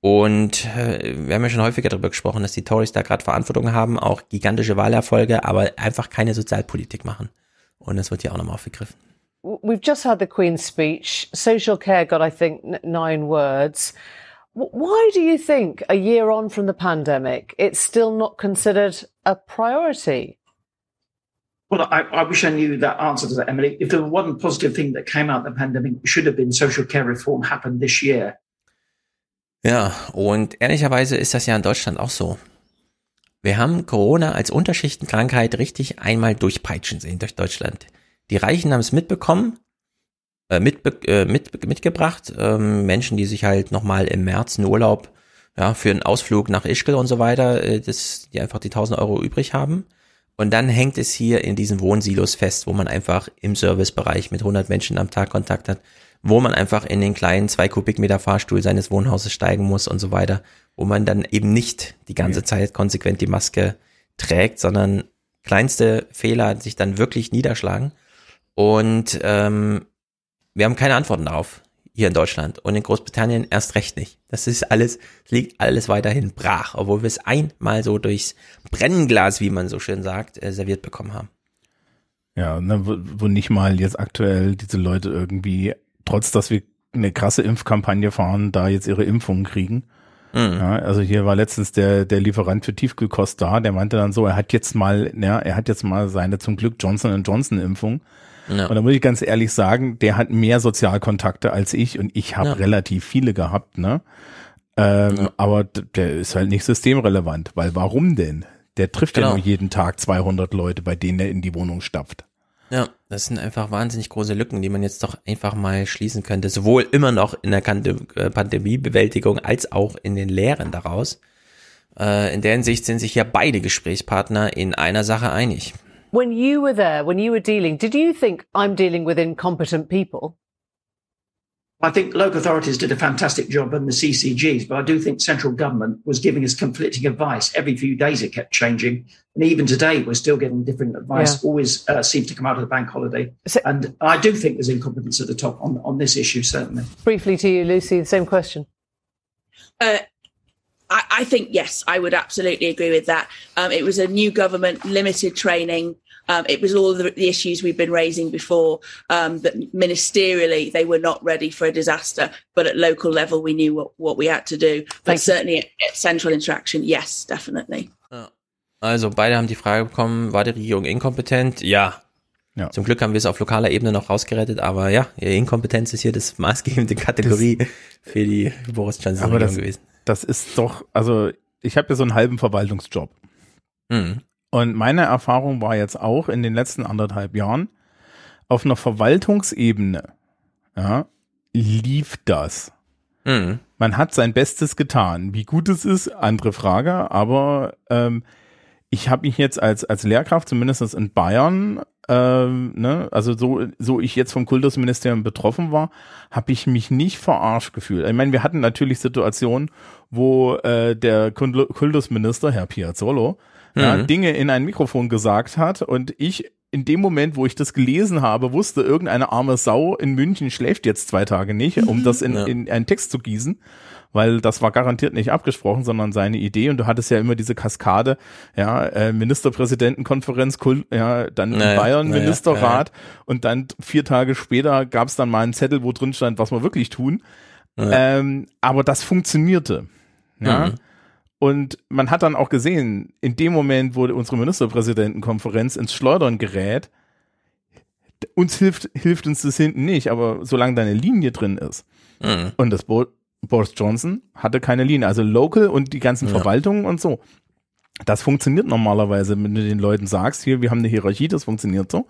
Und äh, wir haben ja schon häufiger darüber gesprochen, dass die Tories da gerade Verantwortung haben, auch gigantische Wahlerfolge, aber einfach keine Sozialpolitik machen. Und das wird hier auch nochmal aufgegriffen. We've just had the Queen's speech. Social care got, I think, nine words. Why do you think, a year on from the pandemic, it's still not considered a priority? Well, I, I wish I knew that answer to that, Emily. If there were one positive thing that came out of the pandemic, it should have been social care reform happened this year. Ja, und ehrlicherweise ist das ja in Deutschland auch so. Wir haben Corona als Unterschichtenkrankheit richtig einmal durchpeitschen sehen durch Deutschland. Die Reichen haben es mitbekommen, äh, mit, äh, mit, mitgebracht. Ähm, Menschen, die sich halt nochmal im März einen Urlaub ja, für einen Ausflug nach Ischgl und so weiter, äh, das, die einfach die 1000 Euro übrig haben. Und dann hängt es hier in diesen Wohnsilos fest, wo man einfach im Servicebereich mit 100 Menschen am Tag Kontakt hat, wo man einfach in den kleinen zwei Kubikmeter Fahrstuhl seines Wohnhauses steigen muss und so weiter, wo man dann eben nicht die ganze Zeit konsequent die Maske trägt, sondern kleinste Fehler sich dann wirklich niederschlagen. Und ähm, wir haben keine Antworten darauf hier in Deutschland und in Großbritannien erst recht nicht. Das ist alles, liegt alles weiterhin brach, obwohl wir es einmal so durchs Brennglas, wie man so schön sagt, äh, serviert bekommen haben. Ja, ne, wo, wo nicht mal jetzt aktuell diese Leute irgendwie, trotz dass wir eine krasse Impfkampagne fahren, da jetzt ihre Impfungen kriegen. Mhm. Ja, also hier war letztens der, der Lieferant für Tiefkühlkost da, der meinte dann so, er hat jetzt mal, ja, er hat jetzt mal seine zum Glück Johnson Johnson Impfung ja. Und da muss ich ganz ehrlich sagen, der hat mehr Sozialkontakte als ich und ich habe ja. relativ viele gehabt, ne? Ähm, ja. Aber der ist halt nicht systemrelevant, weil warum denn? Der trifft genau. ja nur jeden Tag 200 Leute, bei denen er in die Wohnung stapft. Ja, das sind einfach wahnsinnig große Lücken, die man jetzt doch einfach mal schließen könnte. Sowohl immer noch in der äh, Pandemiebewältigung als auch in den Lehren daraus. Äh, in der Hinsicht sind sich ja beide Gesprächspartner in einer Sache einig. When you were there, when you were dealing, did you think I'm dealing with incompetent people? I think local authorities did a fantastic job and the CCGs, but I do think central government was giving us conflicting advice. Every few days it kept changing. And even today, we're still getting different advice, yeah. always uh, seems to come out of the bank holiday. So, and I do think there's incompetence at the top on, on this issue, certainly. Briefly to you, Lucy, the same question. Uh, I, I, think yes, I would absolutely agree with that. Um, it was a new government, limited training. Um, it was all the, the, issues we've been raising before. Um, that ministerially they were not ready for a disaster, but at local level we knew what, what we had to do. But Thank certainly at, at, central interaction, yes, definitely. Also beide haben die Frage bekommen: War die Regierung inkompetent? Ja. Ja. Zum Glück haben wir es auf lokaler Ebene noch rausgerettet, aber ja, Inkompetenz ist hier das maßgebende Kategorie das, für die Boris Johnson Regierung gewesen das ist doch, also ich habe ja so einen halben Verwaltungsjob. Mhm. Und meine Erfahrung war jetzt auch in den letzten anderthalb Jahren, auf einer Verwaltungsebene, ja, lief das. Mhm. Man hat sein Bestes getan. Wie gut es ist, andere Frage, aber ähm, ich habe mich jetzt als, als Lehrkraft, zumindest in Bayern, ähm, ne, also so, so ich jetzt vom Kultusministerium betroffen war, habe ich mich nicht verarscht gefühlt. Ich meine, wir hatten natürlich Situationen, wo äh, der Kultusminister, Herr Piazzolo, mhm. ja, Dinge in ein Mikrofon gesagt hat und ich in dem Moment, wo ich das gelesen habe, wusste, irgendeine arme Sau in München schläft jetzt zwei Tage nicht, um das in, ja. in einen Text zu gießen weil das war garantiert nicht abgesprochen, sondern seine Idee. Und du hattest ja immer diese Kaskade, ja, äh, Ministerpräsidentenkonferenz, ja, dann naja, Bayern naja, Ministerrat naja. und dann vier Tage später gab es dann mal einen Zettel, wo drin stand, was wir wirklich tun. Ähm, aber das funktionierte. Ja. Mhm. Und man hat dann auch gesehen, in dem Moment, wo unsere Ministerpräsidentenkonferenz ins Schleudern gerät, uns hilft, hilft uns das hinten nicht, aber solange deine Linie drin ist mhm. und das Boot Boris Johnson hatte keine Linie, also Local und die ganzen ja. Verwaltungen und so. Das funktioniert normalerweise, wenn du den Leuten sagst, hier, wir haben eine Hierarchie, das funktioniert so.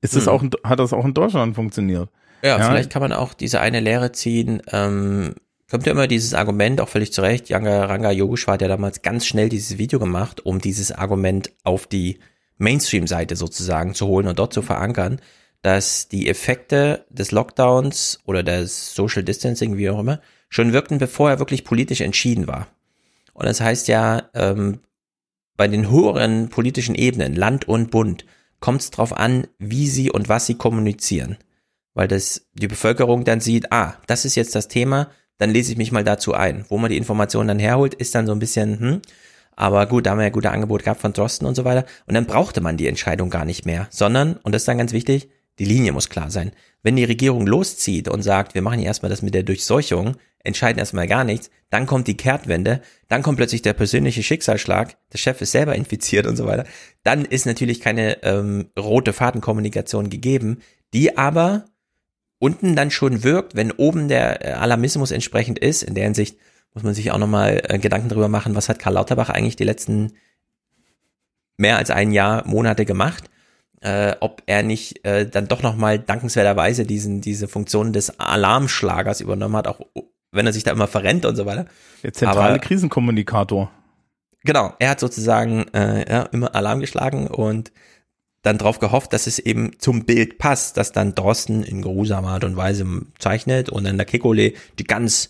Ist das hm. auch, hat das auch in Deutschland funktioniert? Ja, ja, vielleicht kann man auch diese eine Lehre ziehen. Ähm, kommt ja immer dieses Argument, auch völlig zurecht. Yanga Ranga Yogeshwar hat ja damals ganz schnell dieses Video gemacht, um dieses Argument auf die Mainstream-Seite sozusagen zu holen und dort zu verankern, dass die Effekte des Lockdowns oder des Social Distancing, wie auch immer, schon wirkten, bevor er wirklich politisch entschieden war. Und das heißt ja, ähm, bei den höheren politischen Ebenen, Land und Bund, kommt es darauf an, wie sie und was sie kommunizieren. Weil das die Bevölkerung dann sieht, ah, das ist jetzt das Thema, dann lese ich mich mal dazu ein. Wo man die Informationen dann herholt, ist dann so ein bisschen, hm, aber gut, da haben wir ja gute Angebote gehabt von Drosten und so weiter. Und dann brauchte man die Entscheidung gar nicht mehr, sondern, und das ist dann ganz wichtig, die Linie muss klar sein. Wenn die Regierung loszieht und sagt, wir machen hier erstmal das mit der Durchseuchung, entscheiden erstmal gar nichts, dann kommt die Kehrtwende, dann kommt plötzlich der persönliche Schicksalsschlag, der Chef ist selber infiziert und so weiter, dann ist natürlich keine ähm, rote Fadenkommunikation gegeben, die aber unten dann schon wirkt, wenn oben der äh, Alarmismus entsprechend ist, in der Hinsicht, muss man sich auch nochmal äh, Gedanken darüber machen, was hat Karl Lauterbach eigentlich die letzten mehr als ein Jahr, Monate gemacht. Äh, ob er nicht äh, dann doch nochmal dankenswerterweise diesen, diese Funktion des Alarmschlagers übernommen hat, auch wenn er sich da immer verrennt und so weiter. Der zentrale Aber- Krisenkommunikator. Genau, er hat sozusagen äh, ja, immer Alarm geschlagen und dann darauf gehofft, dass es eben zum Bild passt, dass dann Drosten in geruhsamer Art und Weise zeichnet und dann der Kekole die ganz,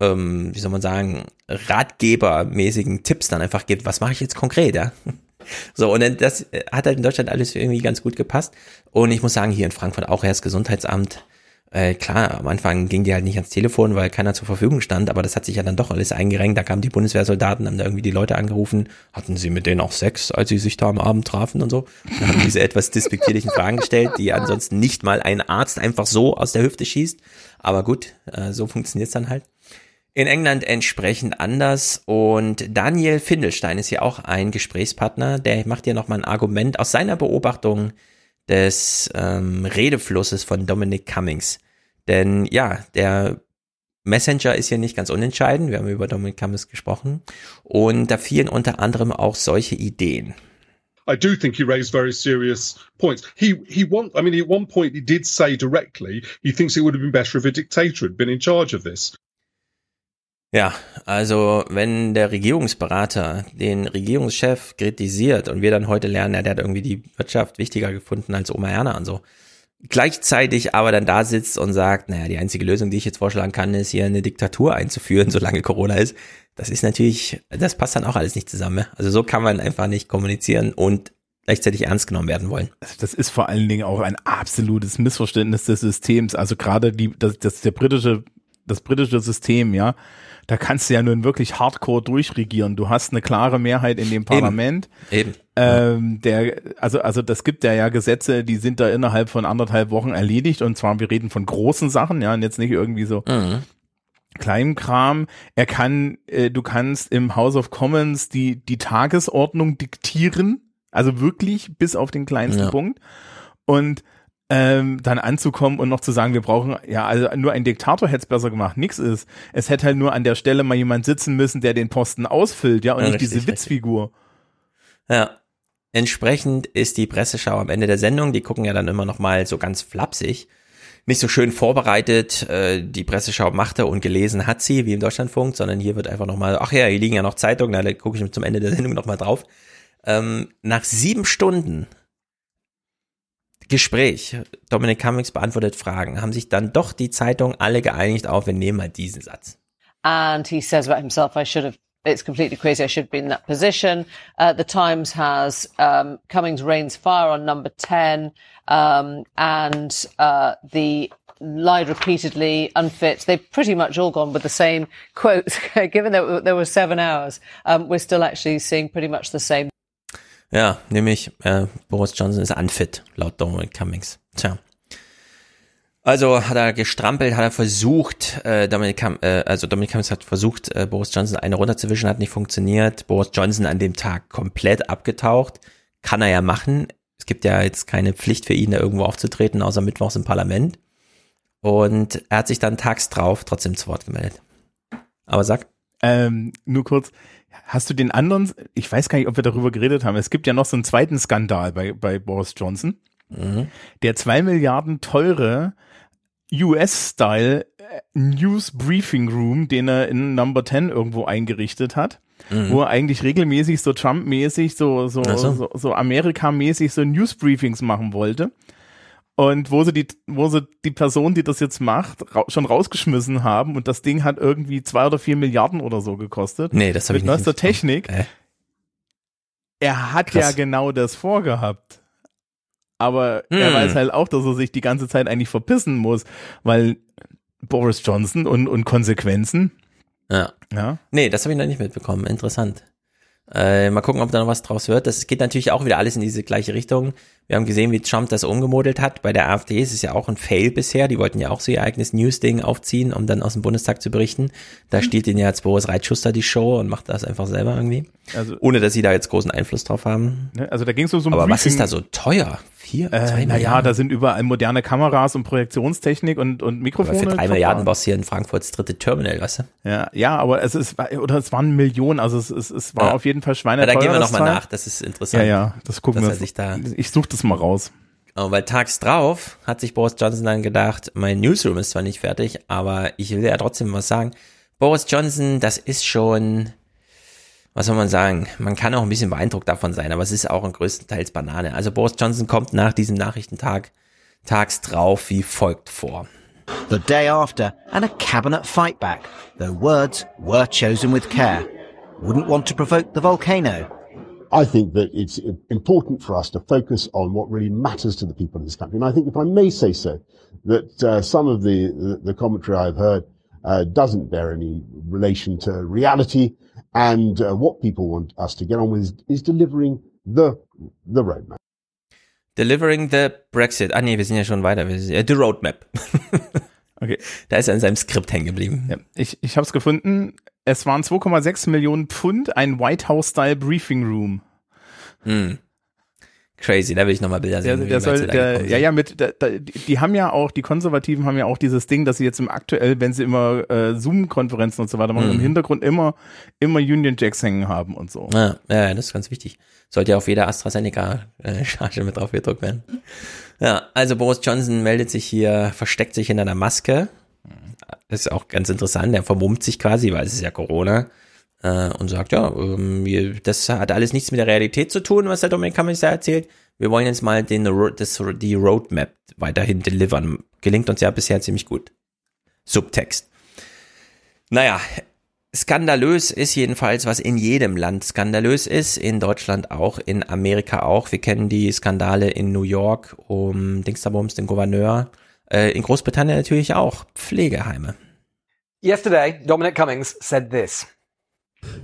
ähm, wie soll man sagen, ratgebermäßigen Tipps dann einfach gibt, was mache ich jetzt konkret, ja. So, und dann das äh, hat halt in Deutschland alles irgendwie ganz gut gepasst. Und ich muss sagen, hier in Frankfurt auch erst Gesundheitsamt, äh, klar, am Anfang ging die halt nicht ans Telefon, weil keiner zur Verfügung stand, aber das hat sich ja dann doch alles eingerengt. Da kamen die Bundeswehrsoldaten, haben da irgendwie die Leute angerufen. Hatten sie mit denen auch Sex, als sie sich da am Abend trafen und so? Dann haben diese etwas despektierlichen Fragen gestellt, die ansonsten nicht mal ein Arzt einfach so aus der Hüfte schießt. Aber gut, äh, so funktioniert's dann halt. In England entsprechend anders und Daniel Findelstein ist hier auch ein Gesprächspartner, der macht hier nochmal ein Argument aus seiner Beobachtung des ähm, Redeflusses von Dominic Cummings. Denn ja, der Messenger ist hier nicht ganz unentscheidend, wir haben über Dominic Cummings gesprochen und da fielen unter anderem auch solche Ideen. I do think he raised very serious points. He he want I mean at one point he did say directly he thinks it would have been better if a dictator had been in charge of this. Ja, also wenn der Regierungsberater den Regierungschef kritisiert und wir dann heute lernen, ja, der hat irgendwie die Wirtschaft wichtiger gefunden als Oma Erna und so. Gleichzeitig aber dann da sitzt und sagt, naja, die einzige Lösung, die ich jetzt vorschlagen kann, ist hier eine Diktatur einzuführen, solange Corona ist. Das ist natürlich, das passt dann auch alles nicht zusammen. Also so kann man einfach nicht kommunizieren und gleichzeitig ernst genommen werden wollen. Also das ist vor allen Dingen auch ein absolutes Missverständnis des Systems. Also gerade die, das, das der britische, das britische System, ja, da kannst du ja nun wirklich hardcore durchregieren. Du hast eine klare Mehrheit in dem Parlament. Eben. Ähm, der, also, also das gibt ja ja Gesetze, die sind da innerhalb von anderthalb Wochen erledigt. Und zwar, wir reden von großen Sachen, ja, und jetzt nicht irgendwie so Mhm. Kleinkram. Er kann, äh, du kannst im House of Commons die, die Tagesordnung diktieren. Also wirklich bis auf den kleinsten Ja. Punkt. Und ähm, dann anzukommen und noch zu sagen, wir brauchen, ja, also nur ein Diktator hätte es besser gemacht. Nix ist. Es hätte halt nur an der Stelle mal jemand sitzen müssen, der den Posten ausfüllt, ja, und Ja, nicht richtig, diese Witzfigur. Ja. Entsprechend ist die Presseschau am Ende der Sendung, die gucken ja dann immer noch mal so ganz flapsig, nicht so schön vorbereitet, äh, die Presseschau machte und gelesen hat sie, wie im Deutschlandfunk, sondern hier wird einfach noch mal, ach ja, hier liegen ja noch Zeitungen, da gucke ich zum Ende der Sendung noch mal drauf. Ähm, nach sieben Stunden Gespräch, Dominik Cummings beantwortet Fragen, haben sich dann doch die Zeitungen alle geeinigt auf, wir nehmen mal diesen Satz. And he says about himself, I should have, it's completely crazy. I should been in that position. Uh, the Times has, um, Cummings rains fire on number 10. Um, and, uh, the lied repeatedly, unfit. They've pretty much all gone with the same quotes. Given that there were seven hours, um, we're still actually seeing pretty much the same. Ja, nämlich äh, Boris Johnson ist unfit, laut Dominic Cummings. Tja. Also hat er gestrampelt, hat er versucht, äh, Dominic Cum, äh, also Dominic Cummings hat versucht, äh, Boris Johnson eine runterzuwischen, hat nicht funktioniert. Boris Johnson an dem Tag komplett abgetaucht. Kann er ja machen. Es gibt ja jetzt keine Pflicht für ihn, da irgendwo aufzutreten, außer mittwochs im Parlament. Und er hat sich dann tags drauf trotzdem zu Wort gemeldet. Aber sag. Ähm, nur kurz, hast du den anderen, ich weiß gar nicht, ob wir darüber geredet haben, es gibt ja noch so einen zweiten Skandal bei, bei Boris Johnson. Mhm. Der zwei Milliarden teure US-Style äh, News Briefing Room, den er in Number 10 irgendwo eingerichtet hat, Mhm. wo er eigentlich regelmäßig so Trump-mäßig, so, so, Ach so. so, so Amerika-mäßig so News Briefings machen wollte. Und wo sie die, wo sie die Person, die das jetzt macht, ra schon rausgeschmissen haben und das Ding hat irgendwie zwei oder vier Milliarden oder so gekostet. Nee, das habe ich Mit nicht neuester mitbekommen. Technik. Äh. Er hat Krass. ja genau das vorgehabt. Aber er Hm. weiß halt auch, dass er sich die ganze Zeit eigentlich verpissen muss, weil Boris Johnson und, und Konsequenzen. Ja. Ja. Nee, das habe ich noch nicht mitbekommen. Interessant. Äh, mal gucken, ob da noch was draus wird. Das geht natürlich auch wieder alles in diese gleiche Richtung. Wir haben gesehen, wie Trump das umgemodelt hat. Bei der AfD ist es ja auch ein Fail bisher. Die wollten ja auch so ihr eigenes News-Ding aufziehen, um dann aus dem Bundestag zu berichten. Da Mhm. steht ihnen ja jetzt Boris Reitschuster die Show und macht das einfach selber irgendwie. Also- Ohne, dass sie da jetzt großen Einfluss drauf haben. Ne, Also da ging es um so ein Aber was Briefing- ist da so teuer? Vier, Äh, naja, da sind überall moderne Kameras und Projektionstechnik und, und Aber Mikrofone. für drei. Milliarden baust hier in Frankfurts dritte Terminal, weißt du? Ja, ja, aber es ist, oder es waren Millionen, also es, es, es war Ja. auf jeden Fall Na, schweineteuer. da gehen wir das nochmal nach, das ist interessant. Ja, ja, das gucken wir sich da Ich suche das mal raus. Oh, weil tags drauf hat sich Boris Johnson dann gedacht, mein Newsroom ist zwar nicht fertig, aber ich will ja trotzdem was sagen. Boris Johnson, das ist schon, was soll man sagen? Man kann auch ein bisschen beeindruckt davon sein, aber es ist auch größtenteils Banane. Also Boris Johnson kommt nach diesem Nachrichtentag tags drauf wie folgt vor. The day after, and a cabinet fightback, though words were chosen with care. Wouldn't want to provoke the volcano. I think that it's important for us to focus on what really matters to the people in this country. And I think, if I may say so, that uh, some of the, the, the commentary I've heard uh, doesn't bear any relation to reality. And uh, what people want us to get on with is, is delivering the, the roadmap. Delivering the Brexit. Ah nee, wir sind ja schon weiter. Sind, äh, the Roadmap. Okay. Da ist er in seinem Skript hängen geblieben. Ja, ich ich habe es gefunden. Es waren 2,6 Millionen Pfund, ein White House-Style Briefing Room. Hm. Crazy, da will ich nochmal Bilder Der, sehen. der sie soll, der, ja, ja, mit, da, die die haben ja auch, die Konservativen haben ja auch dieses Ding, dass sie jetzt im aktuell, wenn sie immer äh, Zoom-Konferenzen und so weiter machen, Mhm. im Hintergrund immer, immer Union Jacks hängen haben und so. Ja, ja, das ist ganz wichtig. Sollte ja auf jeder AstraZeneca-Charge mit drauf gedruckt werden. Ja, also Boris Johnson meldet sich hier, versteckt sich hinter einer Maske. Das ist auch ganz interessant. Er vermummt sich quasi, weil es ist ja Corona. Äh, und sagt, ja, ähm, das hat alles nichts mit der Realität zu tun, was der Dominik Cummings da erzählt. Wir wollen jetzt mal den, das, die Roadmap weiterhin delivern. Gelingt uns ja bisher ziemlich gut. Subtext. Naja, skandalös ist jedenfalls, was in jedem Land skandalös ist, in Deutschland auch, in Amerika auch. Wir kennen die Skandale in New York um Dingsterbums, den Gouverneur, äh, in Großbritannien natürlich auch, Pflegeheime. Yesterday, Dominic Cummings said this.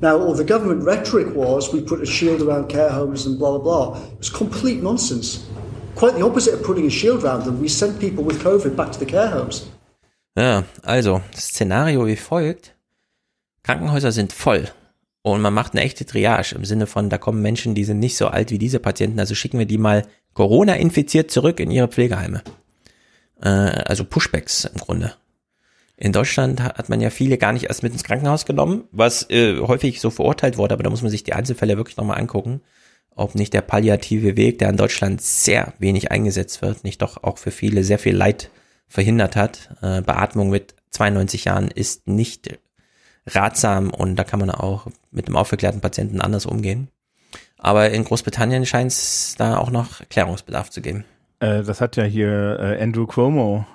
Now, all the government rhetoric was we put a shield around care homes and blah, blah, blah. It was complete nonsense. Quite the opposite of putting a shield around them. We sent people with COVID back to the care homes. Ja, also, Szenario wie folgt. Krankenhäuser sind voll. Und man macht eine echte Triage im Sinne von, da kommen Menschen, die sind nicht so alt wie diese Patienten, also schicken wir die mal Corona-infiziert zurück in ihre Pflegeheime. Äh, also Pushbacks im Grunde. In Deutschland ha- hat man ja viele gar nicht erst mit ins Krankenhaus genommen, was äh, häufig so verurteilt wurde, aber da muss man sich die Einzelfälle wirklich nochmal angucken, ob nicht der palliative Weg, der in Deutschland sehr wenig eingesetzt wird, nicht doch auch für viele sehr viel Leid verhindert hat. Äh, Beatmung mit 92 Jahren ist nicht ratsam und da kann man auch mit einem aufgeklärten Patienten anders umgehen. Aber in Großbritannien scheint es da auch noch Klärungsbedarf zu geben. Äh, das hat ja hier äh, Andrew Cuomo.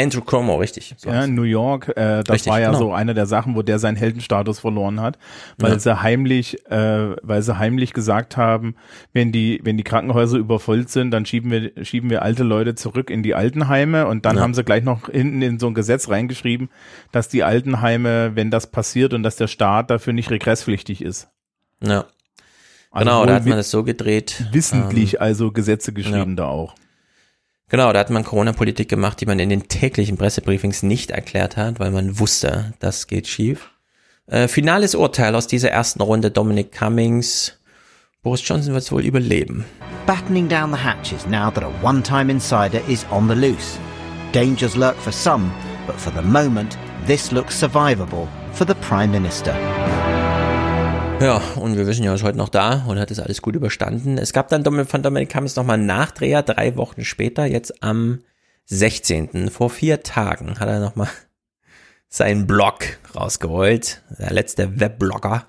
Andrew Cuomo, richtig. So ja, New York, äh, das Richtig, war ja genau. so eine der Sachen, wo der seinen Heldenstatus verloren hat, weil Ja. sie heimlich, äh, weil sie heimlich gesagt haben, wenn die, wenn die Krankenhäuser überfüllt sind, dann schieben wir, schieben wir alte Leute zurück in die Altenheime und dann Ja. haben sie gleich noch hinten in so ein Gesetz reingeschrieben, dass die Altenheime, wenn das passiert und dass der Staat dafür nicht regresspflichtig ist. Ja. Also genau, da hat man das so gedreht. Wissentlich ähm, also Gesetze geschrieben ja. da auch. Genau, da hat man Corona-Politik gemacht, die man in den täglichen Pressebriefings nicht erklärt hat, weil man wusste, das geht schief. Äh, finales Urteil aus dieser ersten Runde, Dominic Cummings. Boris Johnson wird es wohl überleben. Battening down the hatches now that a one-time insider is on the loose. Dangers lurk for some, but for the moment, this looks survivable for the Prime Minister. Ja, und wir wissen ja, er ist heute noch da und hat das alles gut überstanden. Es gab dann von Dominic Cummings nochmal einen Nachdreher, drei Wochen später, jetzt am 16. Vor vier Tagen hat er nochmal seinen Blog rausgeholt. Der letzte Webblogger.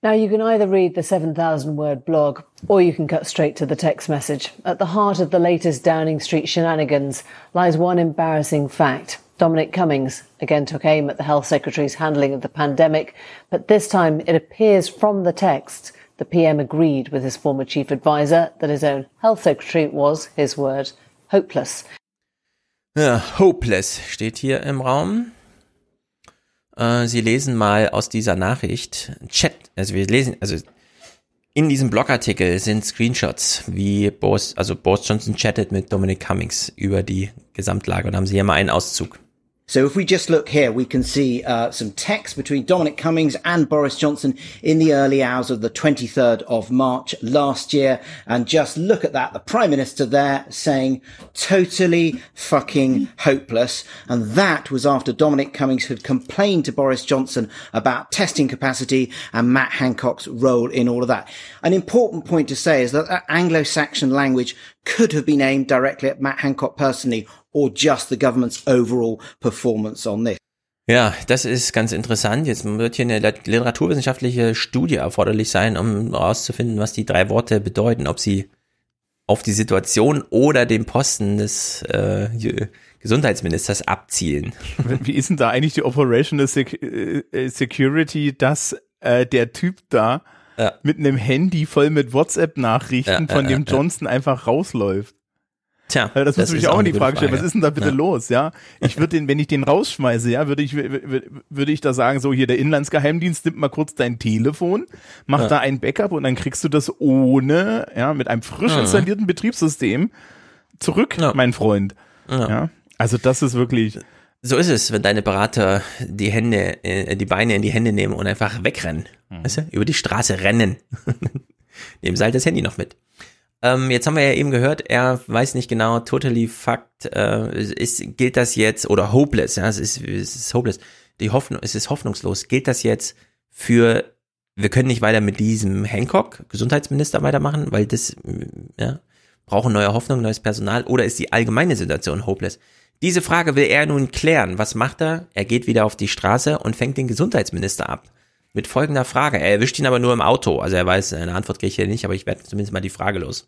Now, you can either read the 7,000 word blog or you can cut straight to the text message. At the heart of the latest Downing Street shenanigans lies one embarrassing fact. Dominic Cummings again took aim at the Health Secretary's handling of the pandemic, but this time it appears from the text the PM agreed with his former chief advisor that his own Health Secretary was, his word, hopeless. Ja, hopeless steht hier im Raum. Äh, Sie lesen mal aus dieser Nachricht Chat, also wir lesen, also In diesem Blogartikel sind Screenshots, wie Boris, also Boris Johnson chattet mit Dominic Cummings über die Gesamtlage und haben sie hier mal einen Auszug. So if we just look here, we can see uh, some text between Dominic Cummings and Boris Johnson in the early hours of the 23rd of March last year. And just look at that. The Prime Minister there saying totally fucking hopeless. And that was after Dominic Cummings had complained to Boris Johnson about testing capacity and Matt Hancock's role in all of that. An important point to say is that, that Anglo-Saxon language could have been aimed directly at Matt Hancock personally or just the government's overall performance on this. Ja, das ist ganz interessant. Jetzt wird hier eine literaturwissenschaftliche Studie erforderlich sein, um herauszufinden, was die drei Worte bedeuten, ob sie auf die Situation oder den Posten des äh, Gesundheitsministers abzielen. Wie ist denn da eigentlich die Operational Sec äh, Security, dass äh, der Typ da ja. mit einem Handy voll mit WhatsApp-Nachrichten ja, von dem Johnson einfach rausläuft? Tja, das, das muss mich auch in die Frage stellen. Was ist denn da bitte ja. los? Ja, ich würde den, wenn ich den rausschmeiße, ja, würde ich, würde ich da sagen, so hier der Inlandsgeheimdienst nimmt mal kurz dein Telefon, macht ja. da ein Backup und dann kriegst du das ohne, ja, mit einem frisch installierten Betriebssystem zurück, ja. mein Freund. Ja. also das ist wirklich. So ist es, wenn deine Berater die Hände, äh, die Beine in die Hände nehmen und einfach wegrennen. Mhm. Weißt du? Über die Straße rennen. nehmen sie halt das Handy noch mit. Ähm, jetzt haben wir ja eben gehört, er weiß nicht genau, totally fucked, äh, ist, gilt das jetzt, oder hopeless, ja, es ist, es ist hopeless, die Hoffnung, es ist hoffnungslos, gilt das jetzt für, wir können nicht weiter mit diesem Hancock, Gesundheitsminister, weitermachen, weil das, ja, brauchen neue Hoffnung, neues Personal, oder ist die allgemeine Situation hopeless? Diese Frage will er nun klären. Was macht er? Er geht wieder auf die Straße und fängt den Gesundheitsminister ab mit folgender Frage. Er erwischt ihn aber nur im Auto. Also er weiß, eine Antwort kriege ich hier nicht, aber ich werde zumindest mal die Frage los.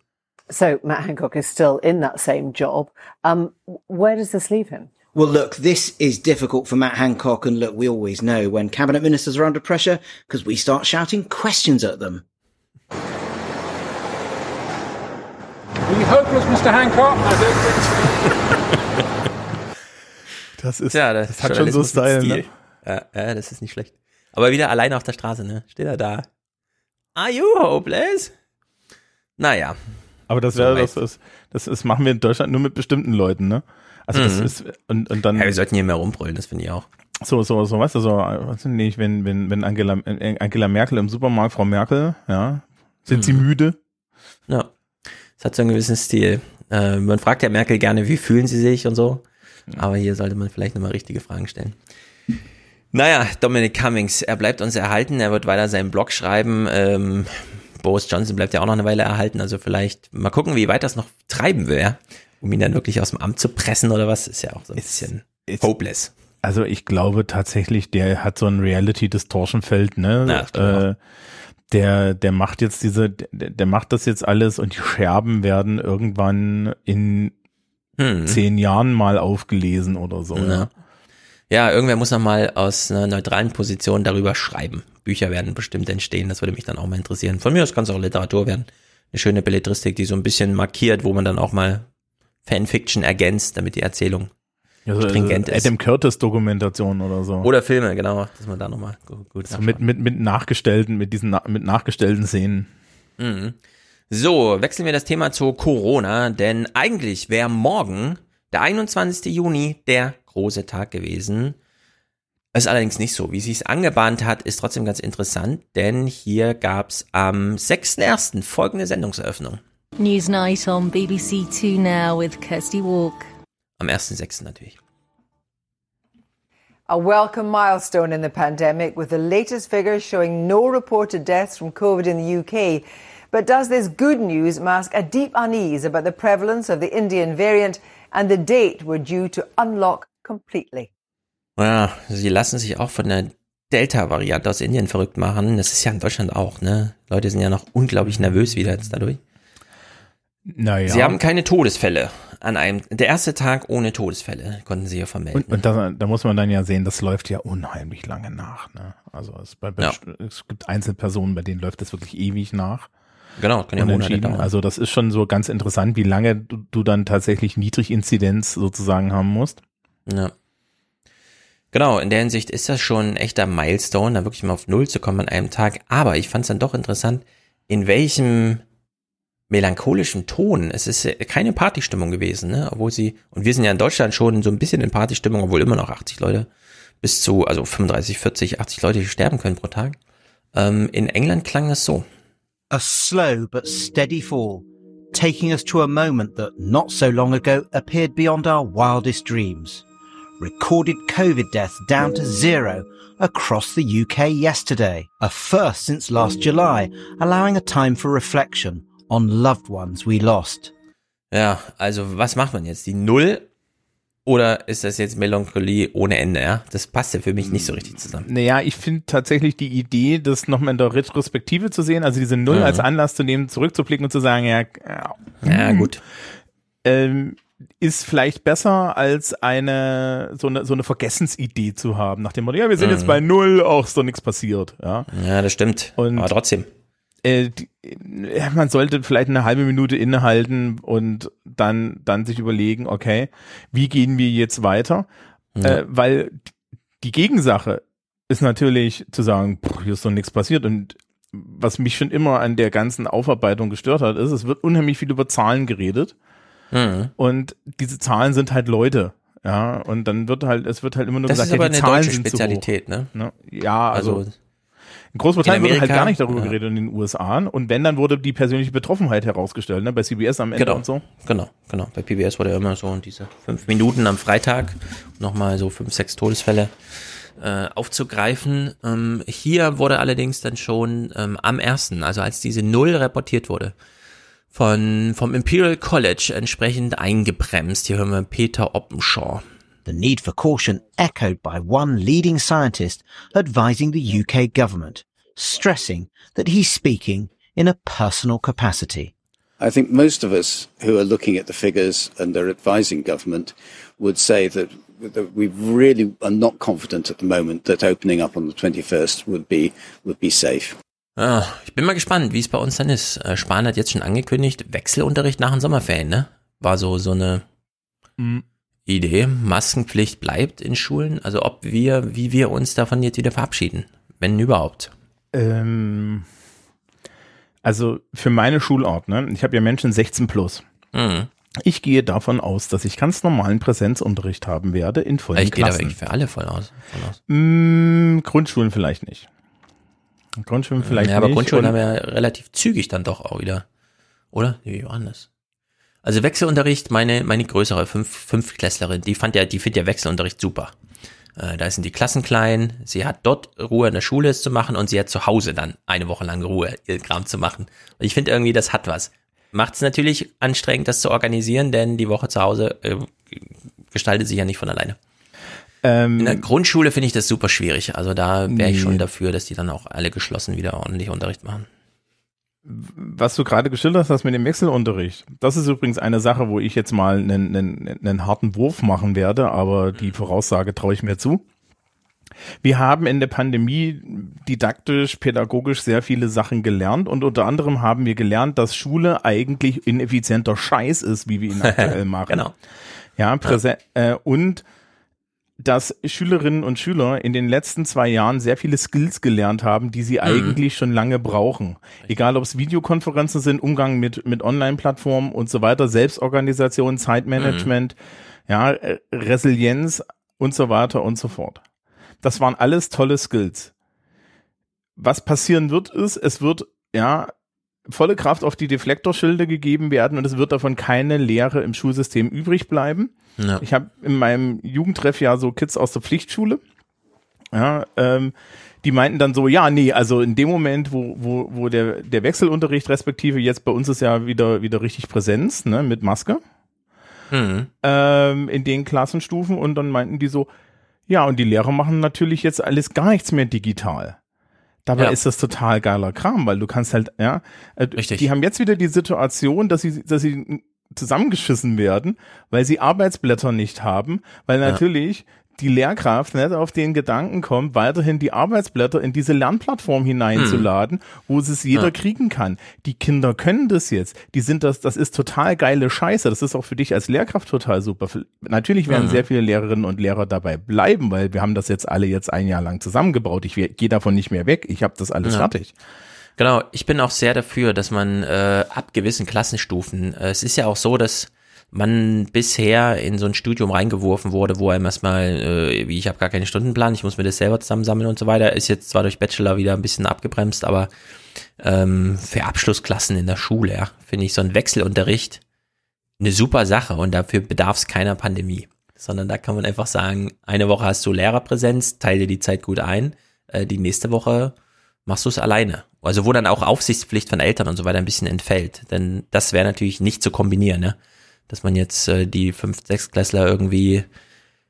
So Matt Hancock is still in that same job. Um, where does this leave him? Well, look, this is difficult for Matt Hancock, and look, we always know when cabinet ministers are under pressure because we start shouting questions at them. Are you hopeless, Mr. Hancock? das ist, ja, das, das hat schon so Style, ne? Ja, ja, das ist nicht schlecht. Aber wieder alleine auf der Straße, ne? Steht er da. Are you hopeless? Naja. Aber das wäre, das, ist, das ist, machen wir in Deutschland nur mit bestimmten Leuten, ne? Also mhm. das ist, und, und dann. Ja, wir sollten hier mehr rumbrüllen, das finde ich auch. So, so, so, weißt du, so, weiß nicht, wenn, wenn, wenn Angela, Angela Merkel im Supermarkt, Frau Merkel, ja, sind mhm. sie müde? Ja. Das hat so einen gewissen Stil. Äh, man fragt ja Merkel gerne, wie fühlen sie sich und so. Aber hier sollte man vielleicht nochmal richtige Fragen stellen. Naja, Dominic Cummings, er bleibt uns erhalten, er wird weiter seinen Blog schreiben. Ähm, Boris Johnson bleibt ja auch noch eine Weile erhalten, also vielleicht mal gucken, wie weit das noch treiben will, ja? um ihn dann wirklich aus dem Amt zu pressen oder was, ist ja auch so ein bisschen it's, hopeless. Also ich glaube tatsächlich, der hat so ein Reality-Distortion-Feld, ne? Ja, äh, der, der macht jetzt diese, der, der macht das jetzt alles und die Scherben werden irgendwann in hm. zehn Jahren mal aufgelesen oder so. Ja. Ja, irgendwer muss noch mal aus einer neutralen Position darüber schreiben. Bücher werden bestimmt entstehen, das würde mich dann auch mal interessieren. Von mir aus kann es auch Literatur werden. Eine schöne Belletristik, die so ein bisschen markiert, wo man dann auch mal Fanfiction ergänzt, damit die Erzählung ja, so, stringent also ist. Adam Curtis Dokumentation oder so. Oder Filme, genau, dass man da nochmal gut, gut so mit, mit, mit nachgestellten, mit diesen, mit nachgestellten Szenen. Mhm. So, wechseln wir das Thema zu Corona, denn eigentlich wäre morgen, der 21. Juni, der große Tag gewesen. Ist allerdings nicht so. Wie sie es angebahnt hat, ist trotzdem ganz interessant, denn hier gab es am 6.1. folgende Sendungseröffnung. Newsnight on BBC Two Now with Kirsty Walk. Am 1.6. natürlich. A welcome milestone in the pandemic with the latest figures showing no reported deaths from COVID in the UK. But does this good news mask a deep unease about the prevalence of the Indian variant and the date we're due to unlock completely. Ja, sie lassen sich auch von der Delta-Variante aus Indien verrückt machen. Das ist ja in Deutschland auch, ne? Leute sind ja noch unglaublich nervös wieder jetzt dadurch. Naja. Sie haben keine Todesfälle an einem, der erste Tag ohne Todesfälle konnten sie ja vermelden. Und, und da, da, muss man dann ja sehen, das läuft ja unheimlich lange nach. Ne? Also es, bei, ja. es gibt Einzelpersonen, bei denen läuft das wirklich ewig nach. Genau, kann ja Monate dauern. Also das ist schon so ganz interessant, wie lange du, du dann tatsächlich Niedriginzidenz sozusagen haben musst. Ja. Genau, in der Hinsicht ist das schon ein echter Milestone, da wirklich mal auf Null zu kommen an einem Tag. Aber ich fand es dann doch interessant, in welchem melancholischen Ton. Es ist keine Partystimmung gewesen, ne? Obwohl sie, und wir sind ja in Deutschland schon so ein bisschen in Partystimmung, obwohl immer noch 80 Leute bis zu, also 35, 40, 80 Leute sterben können pro Tag. Ähm, in England klang es so. A slow but steady fall, taking us to a moment that not so long ago appeared beyond our wildest dreams. Recorded COVID deaths down to zero across the UK yesterday, a first since last July, allowing a time for reflection on loved ones we lost. Ja, also was macht man jetzt? Die Null oder ist das jetzt Melancholie ohne Ende, ja? Das passt ja für mich nicht so richtig zusammen. Naja, ich finde tatsächlich die Idee, das nochmal in der Retrospektive zu sehen, also diese Null Mhm. als Anlass zu nehmen, zurückzublicken und zu sagen, ja, Ja, gut. Ähm, ist vielleicht besser als eine so eine so eine Vergessensidee zu haben, nach dem Motto, ja, wir sind Mhm. jetzt bei Null, auch ist doch nichts passiert, ja. Ja, das stimmt. Und Aber trotzdem. Äh, die, ja, man sollte vielleicht eine halbe Minute innehalten und dann, dann sich überlegen, okay, wie gehen wir jetzt weiter? Ja. Äh, weil die Gegensache ist natürlich zu sagen, pff, hier ist doch nichts passiert und was mich schon immer an der ganzen Aufarbeitung gestört hat, ist, es wird unheimlich viel über Zahlen geredet Mhm. und diese Zahlen sind halt Leute. Ja, und dann wird halt, es wird halt immer nur Das gesagt, ist aber ja, die eine Zahlen deutsche sind. Spezialität, ne? Ja, also, Also, in Großbritannien in wurde halt Amerika, gar nicht darüber ja. geredet in den USA. Und wenn, dann wurde die persönliche Betroffenheit herausgestellt, ne? Bei CBS am Ende Genau, und so. genau, genau. Bei PBS wurde ja immer so diese fünf Minuten am Freitag nochmal so fünf, sechs Todesfälle äh, aufzugreifen. Ähm, hier wurde allerdings dann schon ähm, am ersten, also als diese Null reportiert wurde, von vom Imperial College entsprechend eingebremst. Hier hören wir Peter Oppenshaw. The need for caution echoed by one leading scientist advising the UK government, stressing that he's speaking in a personal capacity. I think most of us who are looking at the figures and are advising government would say that, that we really are not confident at the moment that opening up on the 21st would be, would be safe. Ah, ich bin mal gespannt, wie es bei uns dann ist. Äh, Spahn hat jetzt schon angekündigt, Wechselunterricht nach den Sommerferien, ne? War so, so eine Mhm. Idee. Maskenpflicht bleibt in Schulen. Also ob wir, wie wir uns davon jetzt wieder verabschieden. Wenn überhaupt. Ähm, also für meine Schulart, ne? Ich habe ja Menschen 16 plus. Mhm. Ich gehe davon aus, dass ich ganz normalen Präsenzunterricht haben werde in vollen Ich gehe da Klassen. wirklich für alle voll aus. Voll aus. Mm, Grundschulen vielleicht nicht. Grundschulen vielleicht ja, aber nicht. Grundschulen Und- haben ja relativ zügig dann doch auch wieder. Oder? Denn das? Also Wechselunterricht, meine, meine größere Fünf, Fünftklässlerin, die fand ja, die findet ja Wechselunterricht super. Äh, da sind die Klassen klein, sie hat dort Ruhe in der Schule es zu machen und sie hat zu Hause dann eine Woche lang Ruhe, ihr Kram zu machen. Und ich finde irgendwie, das hat was. Macht es natürlich anstrengend, das zu organisieren, denn die Woche zu Hause äh, gestaltet sich ja nicht von alleine. Ähm, In der Grundschule finde ich das super schwierig. Also da wäre ich Nee. schon dafür, dass die dann auch alle geschlossen wieder ordentlich Unterricht machen. was du gerade geschildert hast mit dem Wechselunterricht, das ist übrigens eine Sache, wo ich jetzt mal einen, einen, einen harten Wurf machen werde, aber die Voraussage traue ich mir zu. Wir haben in der Pandemie didaktisch, pädagogisch sehr viele Sachen gelernt und unter anderem haben wir gelernt, dass Schule eigentlich ineffizienter Scheiß ist, wie wir ihn aktuell machen. Genau. Ja, präsent, Äh, und dass Schülerinnen und Schüler in den letzten zwei Jahren sehr viele Skills gelernt haben, die sie eigentlich schon lange brauchen. Egal ob es Videokonferenzen sind, Umgang mit, mit Online-Plattformen und so weiter, Selbstorganisation, Zeitmanagement, ja, äh, Resilienz und so weiter und so fort. Das waren alles tolle Skills. Was passieren wird, ist, es wird, ja, volle Kraft auf die Deflektorschilde gegeben werden und es wird davon keine Lehre im Schulsystem übrig bleiben. Ja. Ich habe in meinem Jugendtreff ja so Kids aus der Pflichtschule. Ja, ähm, die meinten dann so, ja, nee, also in dem Moment, wo, wo, wo der, der Wechselunterricht respektive jetzt bei uns ist ja wieder, wieder richtig Präsenz, ne, mit Maske, Mhm. ähm, in den Klassenstufen und dann meinten die so, ja, und die Lehrer machen natürlich jetzt alles gar nichts mehr digital. Dabei Ja. ist das total geiler Kram, weil du kannst halt, ja, äh, Richtig. die haben jetzt wieder die Situation, dass sie, dass sie zusammengeschissen werden, weil sie Arbeitsblätter nicht haben, weil Ja. Die Lehrkraft nicht auf den Gedanken kommt, weiterhin die Arbeitsblätter in diese Lernplattform hineinzuladen, wo es jeder Hm. Ja. kriegen kann. Die Kinder können das jetzt. Die sind das, das ist total geile Scheiße. Das ist auch für dich als Lehrkraft total super. Natürlich werden Mhm. sehr viele Lehrerinnen und Lehrer dabei bleiben, weil wir haben das jetzt alle jetzt ein Jahr lang zusammengebaut. Ich gehe davon nicht mehr weg. Ich habe das alles Ja. fertig. Genau, ich bin auch sehr dafür, dass man äh, ab gewissen Klassenstufen, äh, es ist ja auch so, dass man bisher in so ein Studium reingeworfen wurde, wo einem erstmal, äh, wie ich habe gar keinen Stundenplan, ich muss mir das selber zusammensammeln und so weiter, ist jetzt zwar durch Bachelor wieder ein bisschen abgebremst, aber ähm, für Abschlussklassen in der Schule, ja, finde ich so ein Wechselunterricht eine super Sache und dafür bedarf es keiner Pandemie, sondern da kann man einfach sagen, eine Woche hast du Lehrerpräsenz, teile die Zeit gut ein, äh, die nächste Woche machst du es alleine. Also wo dann auch Aufsichtspflicht von Eltern und so weiter ein bisschen entfällt, denn das wäre natürlich nicht zu kombinieren, ne? Dass man jetzt äh, die fünf, sechs Klässler irgendwie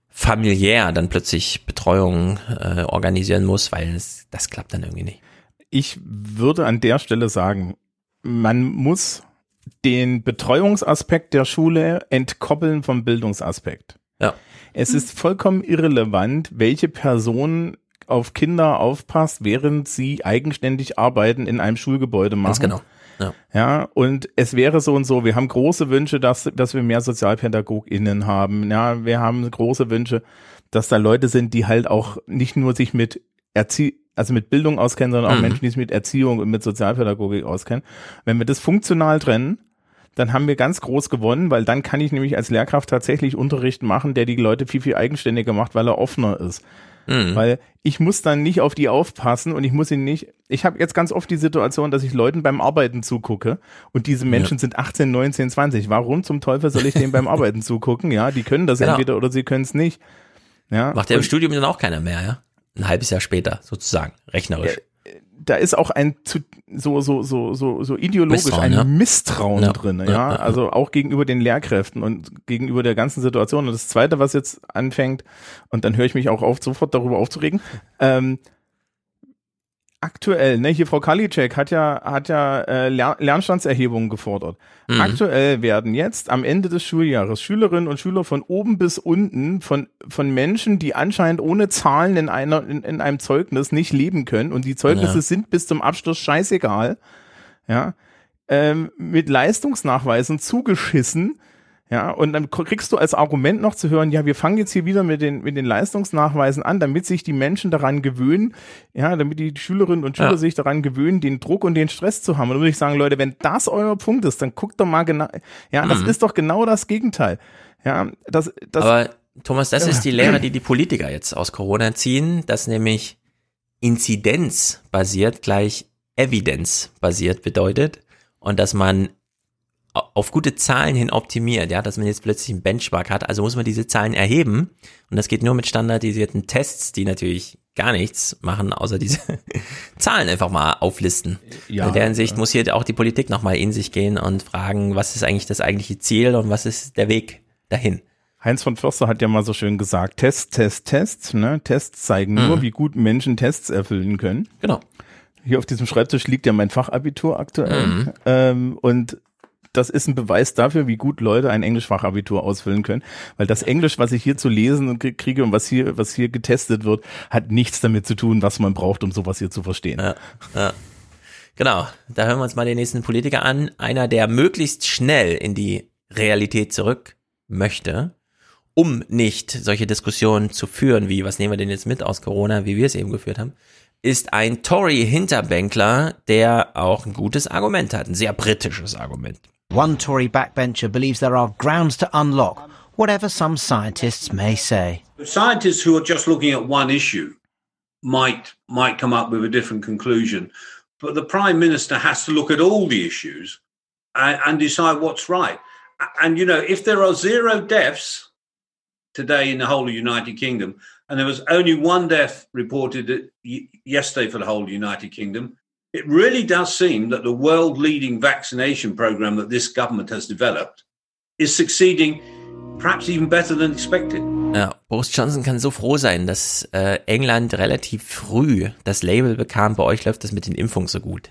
familiär dann plötzlich Betreuung äh, organisieren muss, weil es, das klappt dann irgendwie nicht. Ich würde an der Stelle sagen, man muss den Betreuungsaspekt der Schule entkoppeln vom Bildungsaspekt. Ja. Es ist vollkommen irrelevant, welche Person auf Kinder aufpasst, während sie eigenständig arbeiten in einem Schulgebäude machen. Ganz genau. Ja. ja, und es wäre so und so. Wir haben große Wünsche, dass, dass wir mehr SozialpädagogInnen haben. Ja, wir haben große Wünsche, dass da Leute sind, die halt auch nicht nur sich mit Erzie also mit Bildung auskennen, sondern auch Mhm. Menschen, die sich mit Erziehung und mit Sozialpädagogik auskennen. Wenn wir das funktional trennen, dann haben wir ganz groß gewonnen, weil dann kann ich nämlich als Lehrkraft tatsächlich Unterricht machen, der die Leute viel, viel eigenständiger macht, weil er offener ist. Mhm. Weil ich muss dann nicht auf die aufpassen und ich muss ihn nicht. Ich habe jetzt ganz oft die Situation, dass ich Leuten beim Arbeiten zugucke und diese Menschen sind 18, 19, 20. Warum zum Teufel soll ich denen beim Arbeiten zugucken? Ja, die können das Genau. entweder oder sie können es nicht. Ja, Macht ja im Studium dann auch keiner mehr, ja? Ein halbes Jahr später, sozusagen, rechnerisch. Da ist auch ein zu, so so so so so ideologisch Misstrauen, ein ja. Misstrauen Ja. drin, ja? Ja, also auch gegenüber den Lehrkräften und gegenüber der ganzen Situation. Und das Zweite, was jetzt anfängt, und dann höre ich mich auch auf, sofort darüber aufzuregen. Ähm, aktuell, ne, hier Frau Kalicek hat ja hat ja äh, Ler Lernstandserhebungen gefordert. Mhm. Aktuell werden jetzt am Ende des Schuljahres Schülerinnen und Schüler von oben bis unten von von Menschen, die anscheinend ohne Zahlen in einer in, in einem Zeugnis nicht leben können und die Zeugnisse Ja. sind bis zum Abschluss scheißegal, ja, ähm, mit Leistungsnachweisen zugeschissen. Ja, und dann kriegst du als Argument noch zu hören, ja, wir fangen jetzt hier wieder mit den, mit den Leistungsnachweisen an, damit sich die Menschen daran gewöhnen, ja, damit die Schülerinnen und Schüler Ja. sich daran gewöhnen, den Druck und den Stress zu haben. Und dann würde ich sagen, Leute, wenn das euer Punkt ist, dann guckt doch mal genau, ja, das Mhm. ist doch genau das Gegenteil. Ja, das, das, Aber Thomas, das Ja. ist die Lehre, die die Politiker jetzt aus Corona ziehen, dass nämlich Inzidenz basiert gleich Evidenz basiert bedeutet und dass man auf gute Zahlen hin optimiert, ja, dass man jetzt plötzlich einen Benchmark hat, also muss man diese Zahlen erheben und das geht nur mit standardisierten Tests, die natürlich gar nichts machen, außer diese Zahlen einfach mal auflisten. Ja, in der Hinsicht ja. muss hier auch die Politik nochmal in sich gehen und fragen, was ist eigentlich das eigentliche Ziel und was ist der Weg dahin. Heinz von Förster hat ja mal so schön gesagt, Test, Test, Test, ne? Tests zeigen nur, Mhm. wie gut Menschen Tests erfüllen können. Genau. Hier auf diesem Schreibtisch liegt ja mein Fachabitur aktuell. Mhm. Ähm, und das ist ein Beweis dafür, wie gut Leute ein Englischfachabitur ausfüllen können. Weil das Englisch, was ich hier zu lesen und krie- kriege und was hier, was hier getestet wird, hat nichts damit zu tun, was man braucht, um sowas hier zu verstehen. Ja, ja. Genau, da hören wir uns mal den nächsten Politiker an. Einer, der möglichst schnell in die Realität zurück möchte, um nicht solche Diskussionen zu führen, wie was nehmen wir denn jetzt mit aus Corona, wie wir es eben geführt haben, ist ein Tory-Hinterbänkler, der auch ein gutes Argument hat, ein sehr britisches Argument. One Tory backbencher believes there are grounds to unlock, whatever some scientists may say. Scientists who are just looking at one issue might might come up with a different conclusion, but the prime minister has to look at all the issues and, and decide what's right. And you know, if there are zero deaths today in the whole of the United Kingdom, and there was only one death reported yesterday for the whole of the United Kingdom, it really does seem that the world leading vaccination program that this government has developed is succeeding perhaps even better than expected. Ja, Boris Johnson kann so froh sein, dass äh, England relativ früh das Label bekam, bei euch läuft das mit den Impfungen so gut.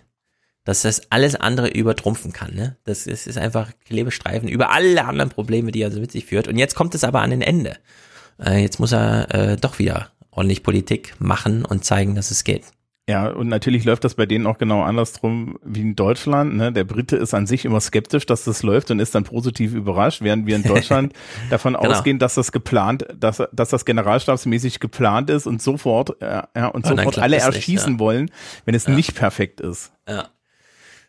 Dass das alles andere übertrumpfen kann. Ne? Das ist, ist einfach Klebestreifen über alle anderen Probleme, die er so mit sich führt. Und jetzt kommt es aber an den Ende. Äh, jetzt muss er äh, doch wieder ordentlich Politik machen und zeigen, dass es geht. Ja, und natürlich läuft das bei denen auch genau andersrum wie in Deutschland. Ne? Der Brite ist an sich immer skeptisch, dass das läuft und ist dann positiv überrascht, während wir in Deutschland davon genau. ausgehen, dass das geplant, dass, dass das generalstabsmäßig geplant ist und sofort, ja, ja und sofort alle erschießen nicht, ja. wollen, wenn es ja. nicht perfekt ist. Ja.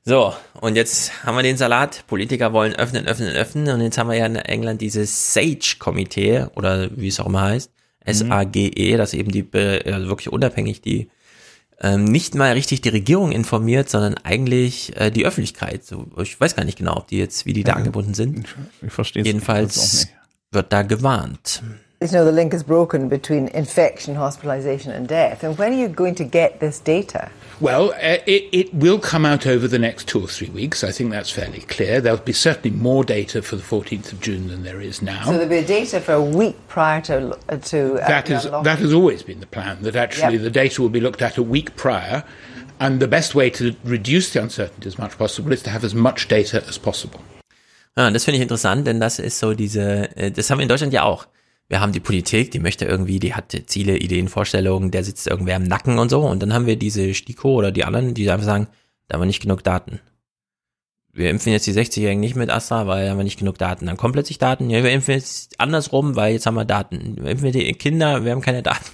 So, und jetzt haben wir den Salat. Politiker wollen öffnen, öffnen, öffnen. Und jetzt haben wir ja in England dieses SAGE-Komitee oder wie es auch immer heißt. Mhm. S-A-G-E, das eben die also wirklich unabhängig die ähm, nicht mal richtig die Regierung informiert, sondern eigentlich äh, die Öffentlichkeit. So, ich weiß gar nicht genau, ob die jetzt, wie die da ja, angebunden sind. Ich, ich verstehe Jedenfalls wird da gewarnt. You know, the link is broken between infection, hospitalization, and death. And when are you going to get this data? Well, uh, it, it will come out over the next two or three weeks. I think that's fairly clear. There'll be certainly more data for the 14th of June than there is now. So there'll be data for a week prior to uh, to uh, that is that has always been the plan. That actually yep. the data will be looked at a week prior, and the best way to reduce the uncertainty as much as possible is to have as much data as possible. Ja, das finde ich interessant, denn das ist so diese, äh, das haben wir in Deutschland ja auch. Wir haben die Politik, die möchte irgendwie, die hat Ziele, Ideen, Vorstellungen, der sitzt irgendwer im Nacken und so. Und dann haben wir diese STIKO oder die anderen, die einfach sagen, da haben wir nicht genug Daten. Wir impfen jetzt die 60-Jährigen nicht mit Astra, weil haben wir nicht genug Daten. Dann kommen plötzlich Daten. Ja, wir impfen jetzt andersrum, weil jetzt haben wir Daten. Wir impfen die Kinder, wir haben keine Daten.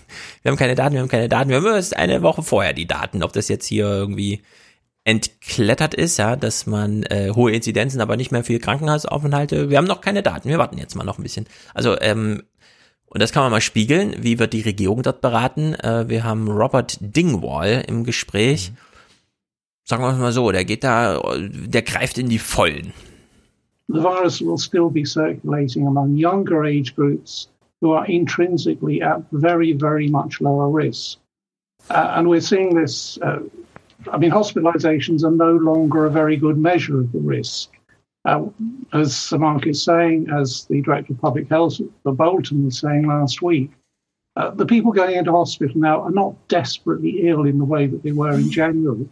Wir haben keine Daten, wir haben keine Daten. Wir haben erst eine Woche vorher die Daten. Ob das jetzt hier irgendwie entklettert ist, ja, dass man äh, hohe Inzidenzen, aber nicht mehr viel Krankenhausaufenthalte. Wir haben noch keine Daten. Wir warten jetzt mal noch ein bisschen. Also ähm, und das kann man mal spiegeln. Wie wird die Regierung dort beraten? Äh, wir haben Robert Dingwall im Gespräch. Mhm. Sagen wir mal so, der geht da, der greift in die Vollen. The virus will still be circulating among younger age groups who are intrinsically at very, very much lower risk. Uh, and we're seeing this, uh, I mean, hospitalizations are no longer a very good measure of the risk. Uh, as Mark is saying, as the Director of Public Health for Bolton was saying last week, uh, the people going into hospital now are not desperately ill in the way that they were in January.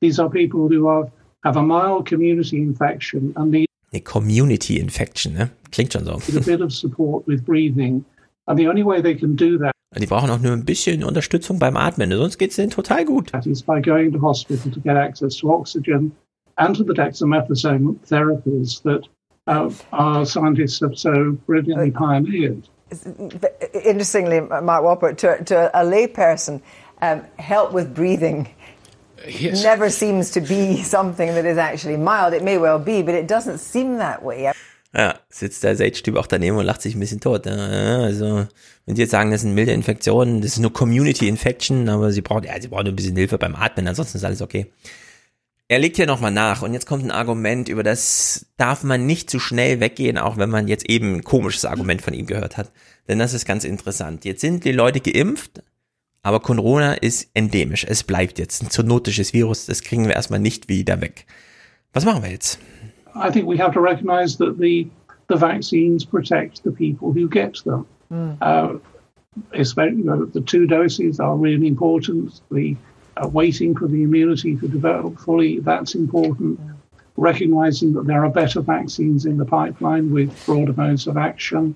These are people who are, have a mild community infection and need a community infection, ne? Klingt schon so. a bit of support with breathing. And the only way they can do that Die brauchen auch nur ein bisschen Unterstützung beim Atmen, sonst geht es denen total gut. That is by going to hospital to get access to oxygen and to the dexamethasone therapies that uh, our scientists have so brilliantly pioneered. Interestingly, Mark Walpert, to, to a layperson, um, help with breathing yes. never seems to be something that is actually mild. It may well be, but it doesn't seem that way. Ja, sitzt der Sage-Typ auch daneben und lacht sich ein bisschen tot. Ja, also, wenn die jetzt sagen, das sind milde Infektionen, das ist nur Community Infection, aber sie brauchen, ja, sie brauchen ein bisschen Hilfe beim Atmen, ansonsten ist alles okay. Er legt hier nochmal nach und jetzt kommt ein Argument, über das darf man nicht zu schnell weggehen, auch wenn man jetzt eben ein komisches Argument von ihm gehört hat. Denn das ist ganz interessant. Jetzt sind die Leute geimpft, aber Corona ist endemisch. Es bleibt jetzt ein zoonotisches Virus, das kriegen wir erstmal nicht wieder weg. Was machen wir jetzt? I think we have to recognize that the, the vaccines protect the people who get them. Mm. Uh, especially, you know, the two doses are really important. The waiting for the immunity to develop fully, that's important. Recognizing that there are better vaccines in the pipeline with broader modes of action.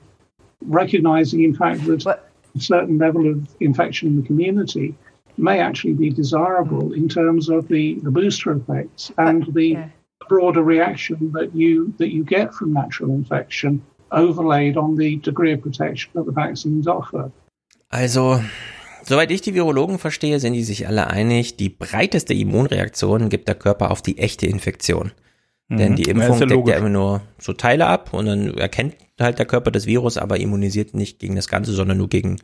Recognizing, in fact, that a certain level of infection in the community may actually be desirable in terms of the, the booster effects and the yeah. broader reaction that you that you get from natural infection overlaid on the degree of protection that the vaccines offer. Also Soweit ich die Virologen verstehe, sind die sich alle einig, die breiteste Immunreaktion gibt der Körper auf die echte Infektion. Mhm. Denn die Impfung ja, ja deckt ja immer nur so Teile ab und dann erkennt halt der Körper das Virus, aber immunisiert nicht gegen das Ganze, sondern nur gegen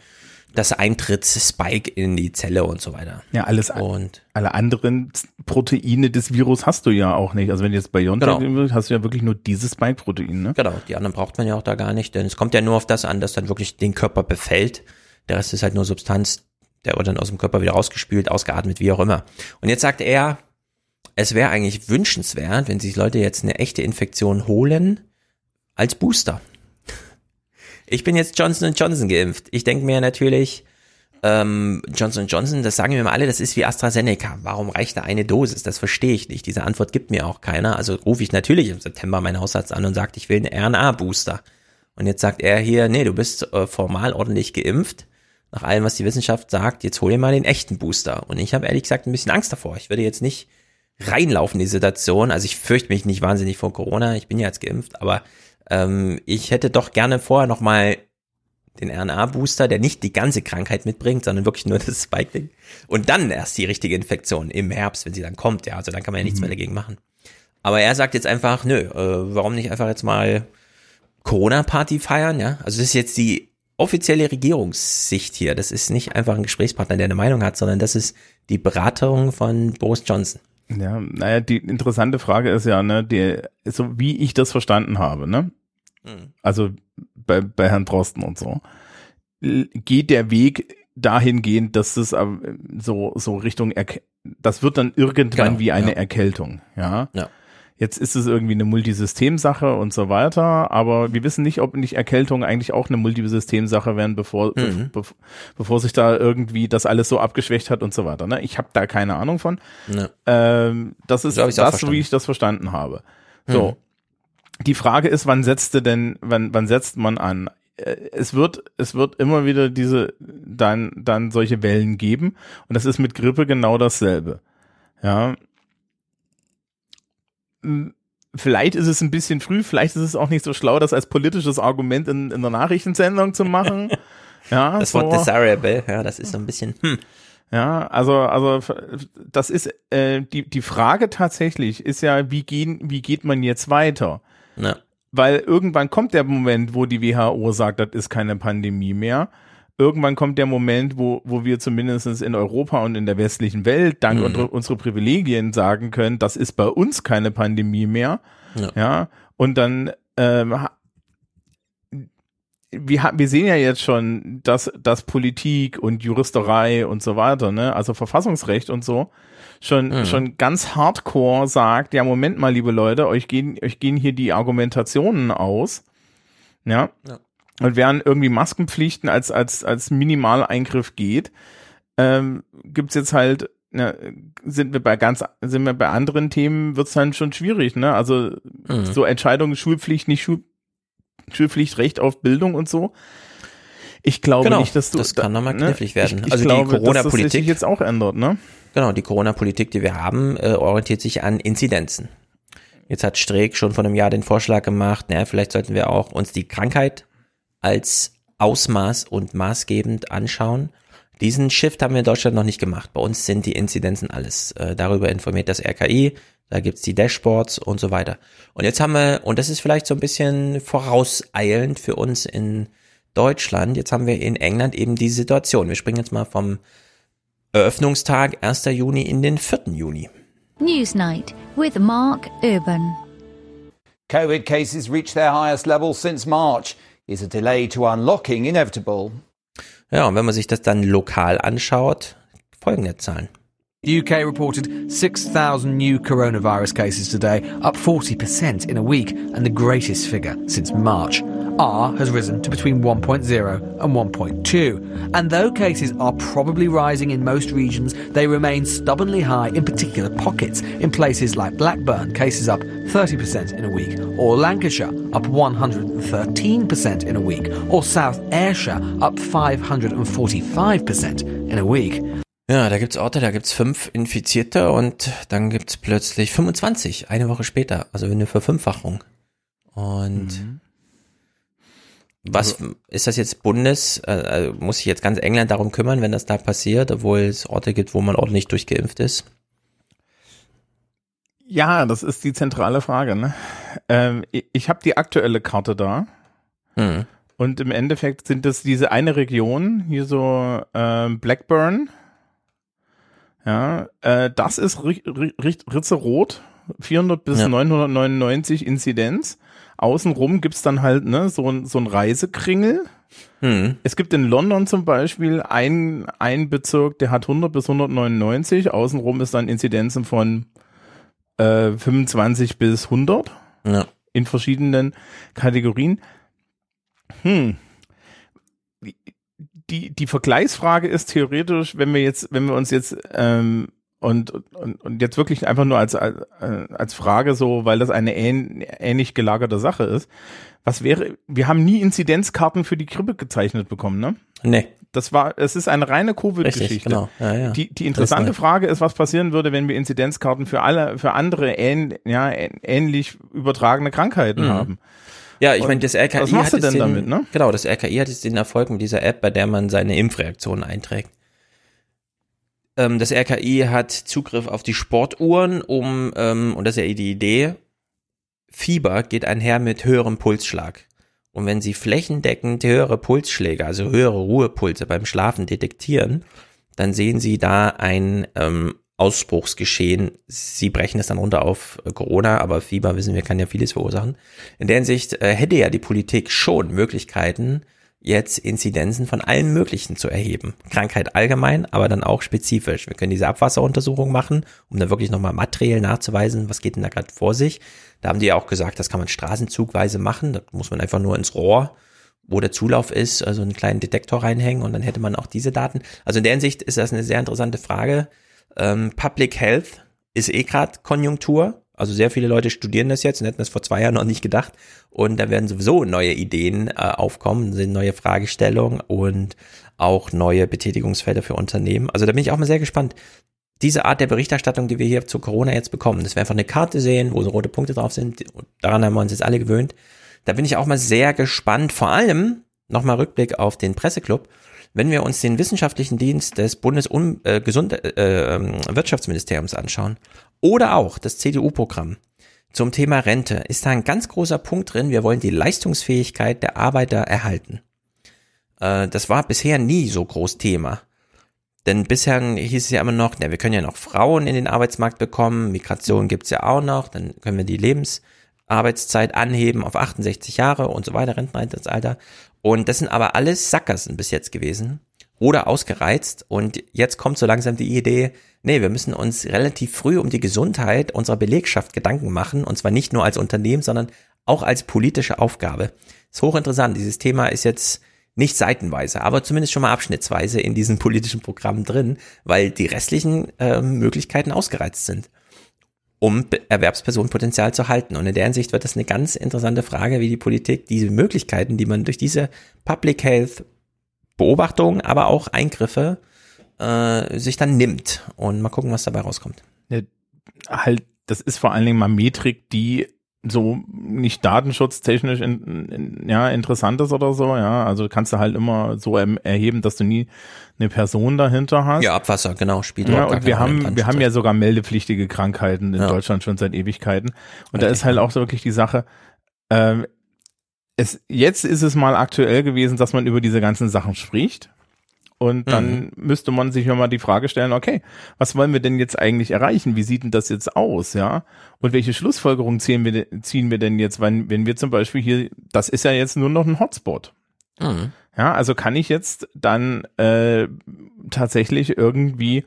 das Eintrittsspike in die Zelle und so weiter. Ja, alles und alle anderen Proteine des Virus hast du ja auch nicht. Also wenn du jetzt bei BioNTech genau. hast du ja wirklich nur dieses Spike-Protein, ne? Genau, die anderen braucht man ja auch da gar nicht, denn es kommt ja nur auf das an, dass dann wirklich den Körper befällt. Der Rest ist halt nur Substanz, der wird dann aus dem Körper wieder rausgespült, ausgeatmet, wie auch immer. Und jetzt sagt er, es wäre eigentlich wünschenswert, wenn sich Leute jetzt eine echte Infektion holen als Booster. Ich bin jetzt Johnson Johnson geimpft. Ich denke mir natürlich, ähm, Johnson Johnson, das sagen mir mal alle, das ist wie AstraZeneca. Warum reicht da eine Dosis? Das verstehe ich nicht. Diese Antwort gibt mir auch keiner. Also rufe ich natürlich im September meinen Hausarzt an und sage, ich will einen RNA-Booster. Und jetzt sagt er hier, nee, du bist äh, formal ordentlich geimpft nach allem, was die Wissenschaft sagt, jetzt hol dir mal den echten Booster. Und ich habe ehrlich gesagt ein bisschen Angst davor. Ich würde jetzt nicht reinlaufen in die Situation. Also ich fürchte mich nicht wahnsinnig vor Corona. Ich bin ja jetzt geimpft, aber ähm, ich hätte doch gerne vorher noch mal den RNA-Booster, der nicht die ganze Krankheit mitbringt, sondern wirklich nur das Spike-Ding. Und dann erst die richtige Infektion im Herbst, wenn sie dann kommt. Ja, also dann kann man ja nichts Mhm. mehr dagegen machen. Aber er sagt jetzt einfach, nö, äh, warum nicht einfach jetzt mal Corona-Party feiern, ja? Also das ist jetzt die offizielle Regierungssicht hier. Das ist nicht einfach ein Gesprächspartner, der eine Meinung hat, sondern das ist die Beratung von Boris Johnson. Ja, naja, die interessante Frage ist ja, ne, die, so wie ich das verstanden habe, ne? Mhm. Also bei, bei Herrn Drosten und so, geht der Weg dahingehend, dass das ähm, so, so Richtung, Erk das wird dann irgendwann Genau, wie eine ja. Erkältung, ja? Ja. Jetzt ist es irgendwie eine Multisystemsache und so weiter, aber wir wissen nicht, ob nicht Erkältungen eigentlich auch eine Multisystemsache werden, bevor, Mhm. bev bevor sich da irgendwie das alles so abgeschwächt hat und so weiter. Ne? Ich habe da keine Ahnung von. Ja. Ähm, das ist das, verstanden. wie ich das verstanden habe. So. Mhm. Die Frage ist, wann setzt denn, wann, wann setzt man an? Äh, Es wird, es wird immer wieder diese, dann, dann solche Wellen geben. Und das ist mit Grippe genau dasselbe. Ja. M, Vielleicht ist es ein bisschen früh, vielleicht ist es auch nicht so schlau, das als politisches Argument in, in der Nachrichtensendung zu machen. Ja, Das so. Wort desirable, ja, das ist so ein bisschen, hm. Ja, also, also das ist äh, die, die Frage tatsächlich ist ja, wie gehen, wie geht man jetzt weiter? Ja. Weil irgendwann kommt der Moment, wo die WHO sagt, das ist keine Pandemie mehr. Irgendwann kommt der Moment, wo, wo wir zumindest in Europa und in der westlichen Welt dank Mhm. unserer unsere Privilegien sagen können, das ist bei uns keine Pandemie mehr. Ja. Ja, und dann ähm, wir, wir sehen ja jetzt schon, dass, dass Politik und Juristerei und so weiter, ne, also Verfassungsrecht und so, schon, Mhm. schon ganz hardcore sagt, ja, Moment mal, liebe Leute, euch gehen, euch gehen hier die Argumentationen aus. Ja. Ja. Und während irgendwie Maskenpflichten als, als, als Minimaleingriff geht, ähm, gibt's jetzt halt, ne, sind wir bei ganz, sind wir bei anderen Themen, wird's dann schon schwierig, ne? Also Mhm. so Entscheidungen, Schulpflicht, nicht Schul, Schulpflicht, Recht auf Bildung und so. Ich glaube Genau, nicht, dass du das kann nochmal ne, knifflig werden. Ich, ich Also die glaube, das Corona-Politik- sich jetzt auch ändert, ne? Genau, die Corona-Politik, die wir haben, äh, orientiert sich an Inzidenzen. Jetzt hat Streeck schon vor einem Jahr den Vorschlag gemacht, naja, vielleicht sollten wir auch uns die Krankheit als Ausmaß und maßgebend anschauen. Diesen Shift haben wir in Deutschland noch nicht gemacht. Bei uns sind die Inzidenzen alles. Äh, darüber informiert das RKI, da gibt's die Dashboards und so weiter. Und jetzt haben wir, und das ist vielleicht so ein bisschen vorauseilend für uns in Deutschland, jetzt haben wir in England eben die Situation. Wir springen jetzt mal vom Eröffnungstag 1. Juni in den 4. Juni. Newsnight with Mark Urban. COVID cases reached their highest level since March. Is a delay to unlocking inevitable? Ja, und wenn man sich das dann lokal anschaut, folgende Zahlen. The UK reported 6,000 new coronavirus cases today, up 40% in a week, and the greatest figure since March. R has risen to between 1.0 and 1.2. And though cases are probably rising in most regions, they remain stubbornly high in particular pockets. In places like Blackburn, cases up 30% in a week, or Lancashire up 113% in a week, or South Ayrshire up 545% in a week. Ja, da gibt's Orte, da gibt's fünf Infizierte und dann gibt's plötzlich 25, eine Woche später. Also eine Verfünffachung. Und mhm. Was ist das jetzt Bundes? Äh, äh, muss sich jetzt ganz England darum kümmern, wenn das da passiert, obwohl es Orte gibt, wo man ordentlich durchgeimpft ist? Ja, das ist die zentrale Frage. Ne? Ähm, ich ich habe die aktuelle Karte da. Mhm. Und im Endeffekt sind das diese eine Region, hier so ähm, Blackburn. Ja, äh, das ist ri ri ri Ritze-Rot, 400 bis Ja. 999 Inzidenz. Außenrum gibt's dann halt ne, so, ein- so ein Reisekringel. Mhm. Es gibt in London zum Beispiel ein, ein Bezirk, der hat 100 bis 199. Außenrum ist dann Inzidenzen von äh, 25 bis 100 Ja. in verschiedenen Kategorien. Hm. Die, die Vergleichsfrage ist theoretisch, wenn wir jetzt, wenn wir uns jetzt ähm, und, und, und jetzt wirklich einfach nur als, als, als Frage so, weil das eine ähn, ähnlich gelagerte Sache ist. Was wäre, wir haben nie Inzidenzkarten für die Grippe gezeichnet bekommen, ne? Nee. Das war, es ist eine reine Covid-Geschichte. genau. Ja, ja. Die, die interessante ist Frage ist, was passieren würde, wenn wir Inzidenzkarten für alle, für andere ähn, ja, ähn- ähnlich übertragene Krankheiten Mhm. haben. Ja, ich meine, das RKI was machst hat du denn den, damit, ne? Genau, das RKI hat jetzt den Erfolg mit dieser App, bei der man seine Impfreaktionen einträgt. Ähm, das RKI hat Zugriff auf die Sportuhren, um, ähm, und das ist ja die Idee, Fieber geht einher mit höherem Pulsschlag. Und wenn Sie flächendeckend höhere Pulsschläge, also höhere Ruhepulse beim Schlafen detektieren, dann sehen Sie da ein ähm, Ausbruchsgeschehen. Sie brechen es dann runter auf äh, Corona, aber Fieber, wissen wir, kann ja vieles verursachen. In der Hinsicht äh, hätte ja die Politik schon Möglichkeiten, jetzt Inzidenzen von allen möglichen zu erheben. Krankheit allgemein, aber dann auch spezifisch. Wir können diese Abwasseruntersuchung machen, um da wirklich nochmal materiell nachzuweisen, was geht denn da gerade vor sich. Da haben die ja auch gesagt, das kann man straßenzugweise machen. Da muss man einfach nur ins Rohr, wo der Zulauf ist, also einen kleinen Detektor reinhängen und dann hätte man auch diese Daten. Also in der Hinsicht ist das eine sehr interessante Frage. Ähm, Public Health ist eh gerade Konjunktur. Also sehr viele Leute studieren das jetzt und hätten das vor zwei Jahren noch nicht gedacht. Und da werden sowieso neue Ideen äh, aufkommen, sind neue Fragestellungen und auch neue Betätigungsfelder für Unternehmen. Also da bin ich auch mal sehr gespannt. Diese Art der Berichterstattung, die wir hier zu Corona jetzt bekommen, dass wir einfach eine Karte sehen, wo so rote Punkte drauf sind, daran haben wir uns jetzt alle gewöhnt. Da bin ich auch mal sehr gespannt. Vor allem, nochmal Rückblick auf den Presseclub, wenn wir uns den wissenschaftlichen Dienst des Bundeswirtschaftsministeriums anschauen oder auch das CDU-Programm zum Thema Rente, ist da ein ganz großer Punkt drin. Wir wollen die Leistungsfähigkeit der Arbeiter erhalten. Äh, das war bisher nie so groß Thema. Denn bisher hieß es ja immer noch, na, wir können ja noch Frauen in den Arbeitsmarkt bekommen, Migration gibt's ja auch noch, dann können wir die Lebensarbeitszeit anheben auf 68 Jahre und so weiter, Renteneintrittsalter. Und das sind aber alles Sackgassen bis jetzt gewesen oder ausgereizt. Und jetzt kommt so langsam die Idee, nee, wir müssen uns relativ früh um die Gesundheit unserer Belegschaft Gedanken machen. Und zwar nicht nur als Unternehmen, sondern auch als politische Aufgabe. Ist hochinteressant. Dieses Thema ist jetzt nicht seitenweise, aber zumindest schon mal abschnittsweise in diesen politischen Programmen drin, weil die restlichen ähm, Möglichkeiten ausgereizt sind, um Erwerbspersonenpotenzial zu halten. Und in der Hinsicht wird das eine ganz interessante Frage, wie die Politik diese Möglichkeiten, die man durch diese Public Health Beobachtungen, aber auch Eingriffe äh, sich dann nimmt. Und mal gucken, was dabei rauskommt. Ja, halt, das ist vor allen Dingen mal Metrik, die so nicht datenschutztechnisch in, in, ja interessant ist oder so, ja. Also kannst du halt immer so erm- erheben, dass du nie eine Person dahinter hast. Ja, Abwasser, genau, spielt Ja, und wir haben, wir haben ja sogar meldepflichtige Krankheiten in Ja. Deutschland schon seit Ewigkeiten. Und da ist halt auch so wirklich die Sache, ähm, es, jetzt ist es mal aktuell gewesen, dass man über diese ganzen Sachen spricht. Und dann Mhm. müsste man sich ja mal die Frage stellen, okay, was wollen wir denn jetzt eigentlich erreichen? Wie sieht denn das jetzt aus, ja? Und welche Schlussfolgerungen ziehen wir, ziehen wir denn jetzt, wenn, wenn wir zum Beispiel hier, das ist ja jetzt nur noch ein Hotspot. Mhm. Ja, also kann ich jetzt dann äh, tatsächlich irgendwie,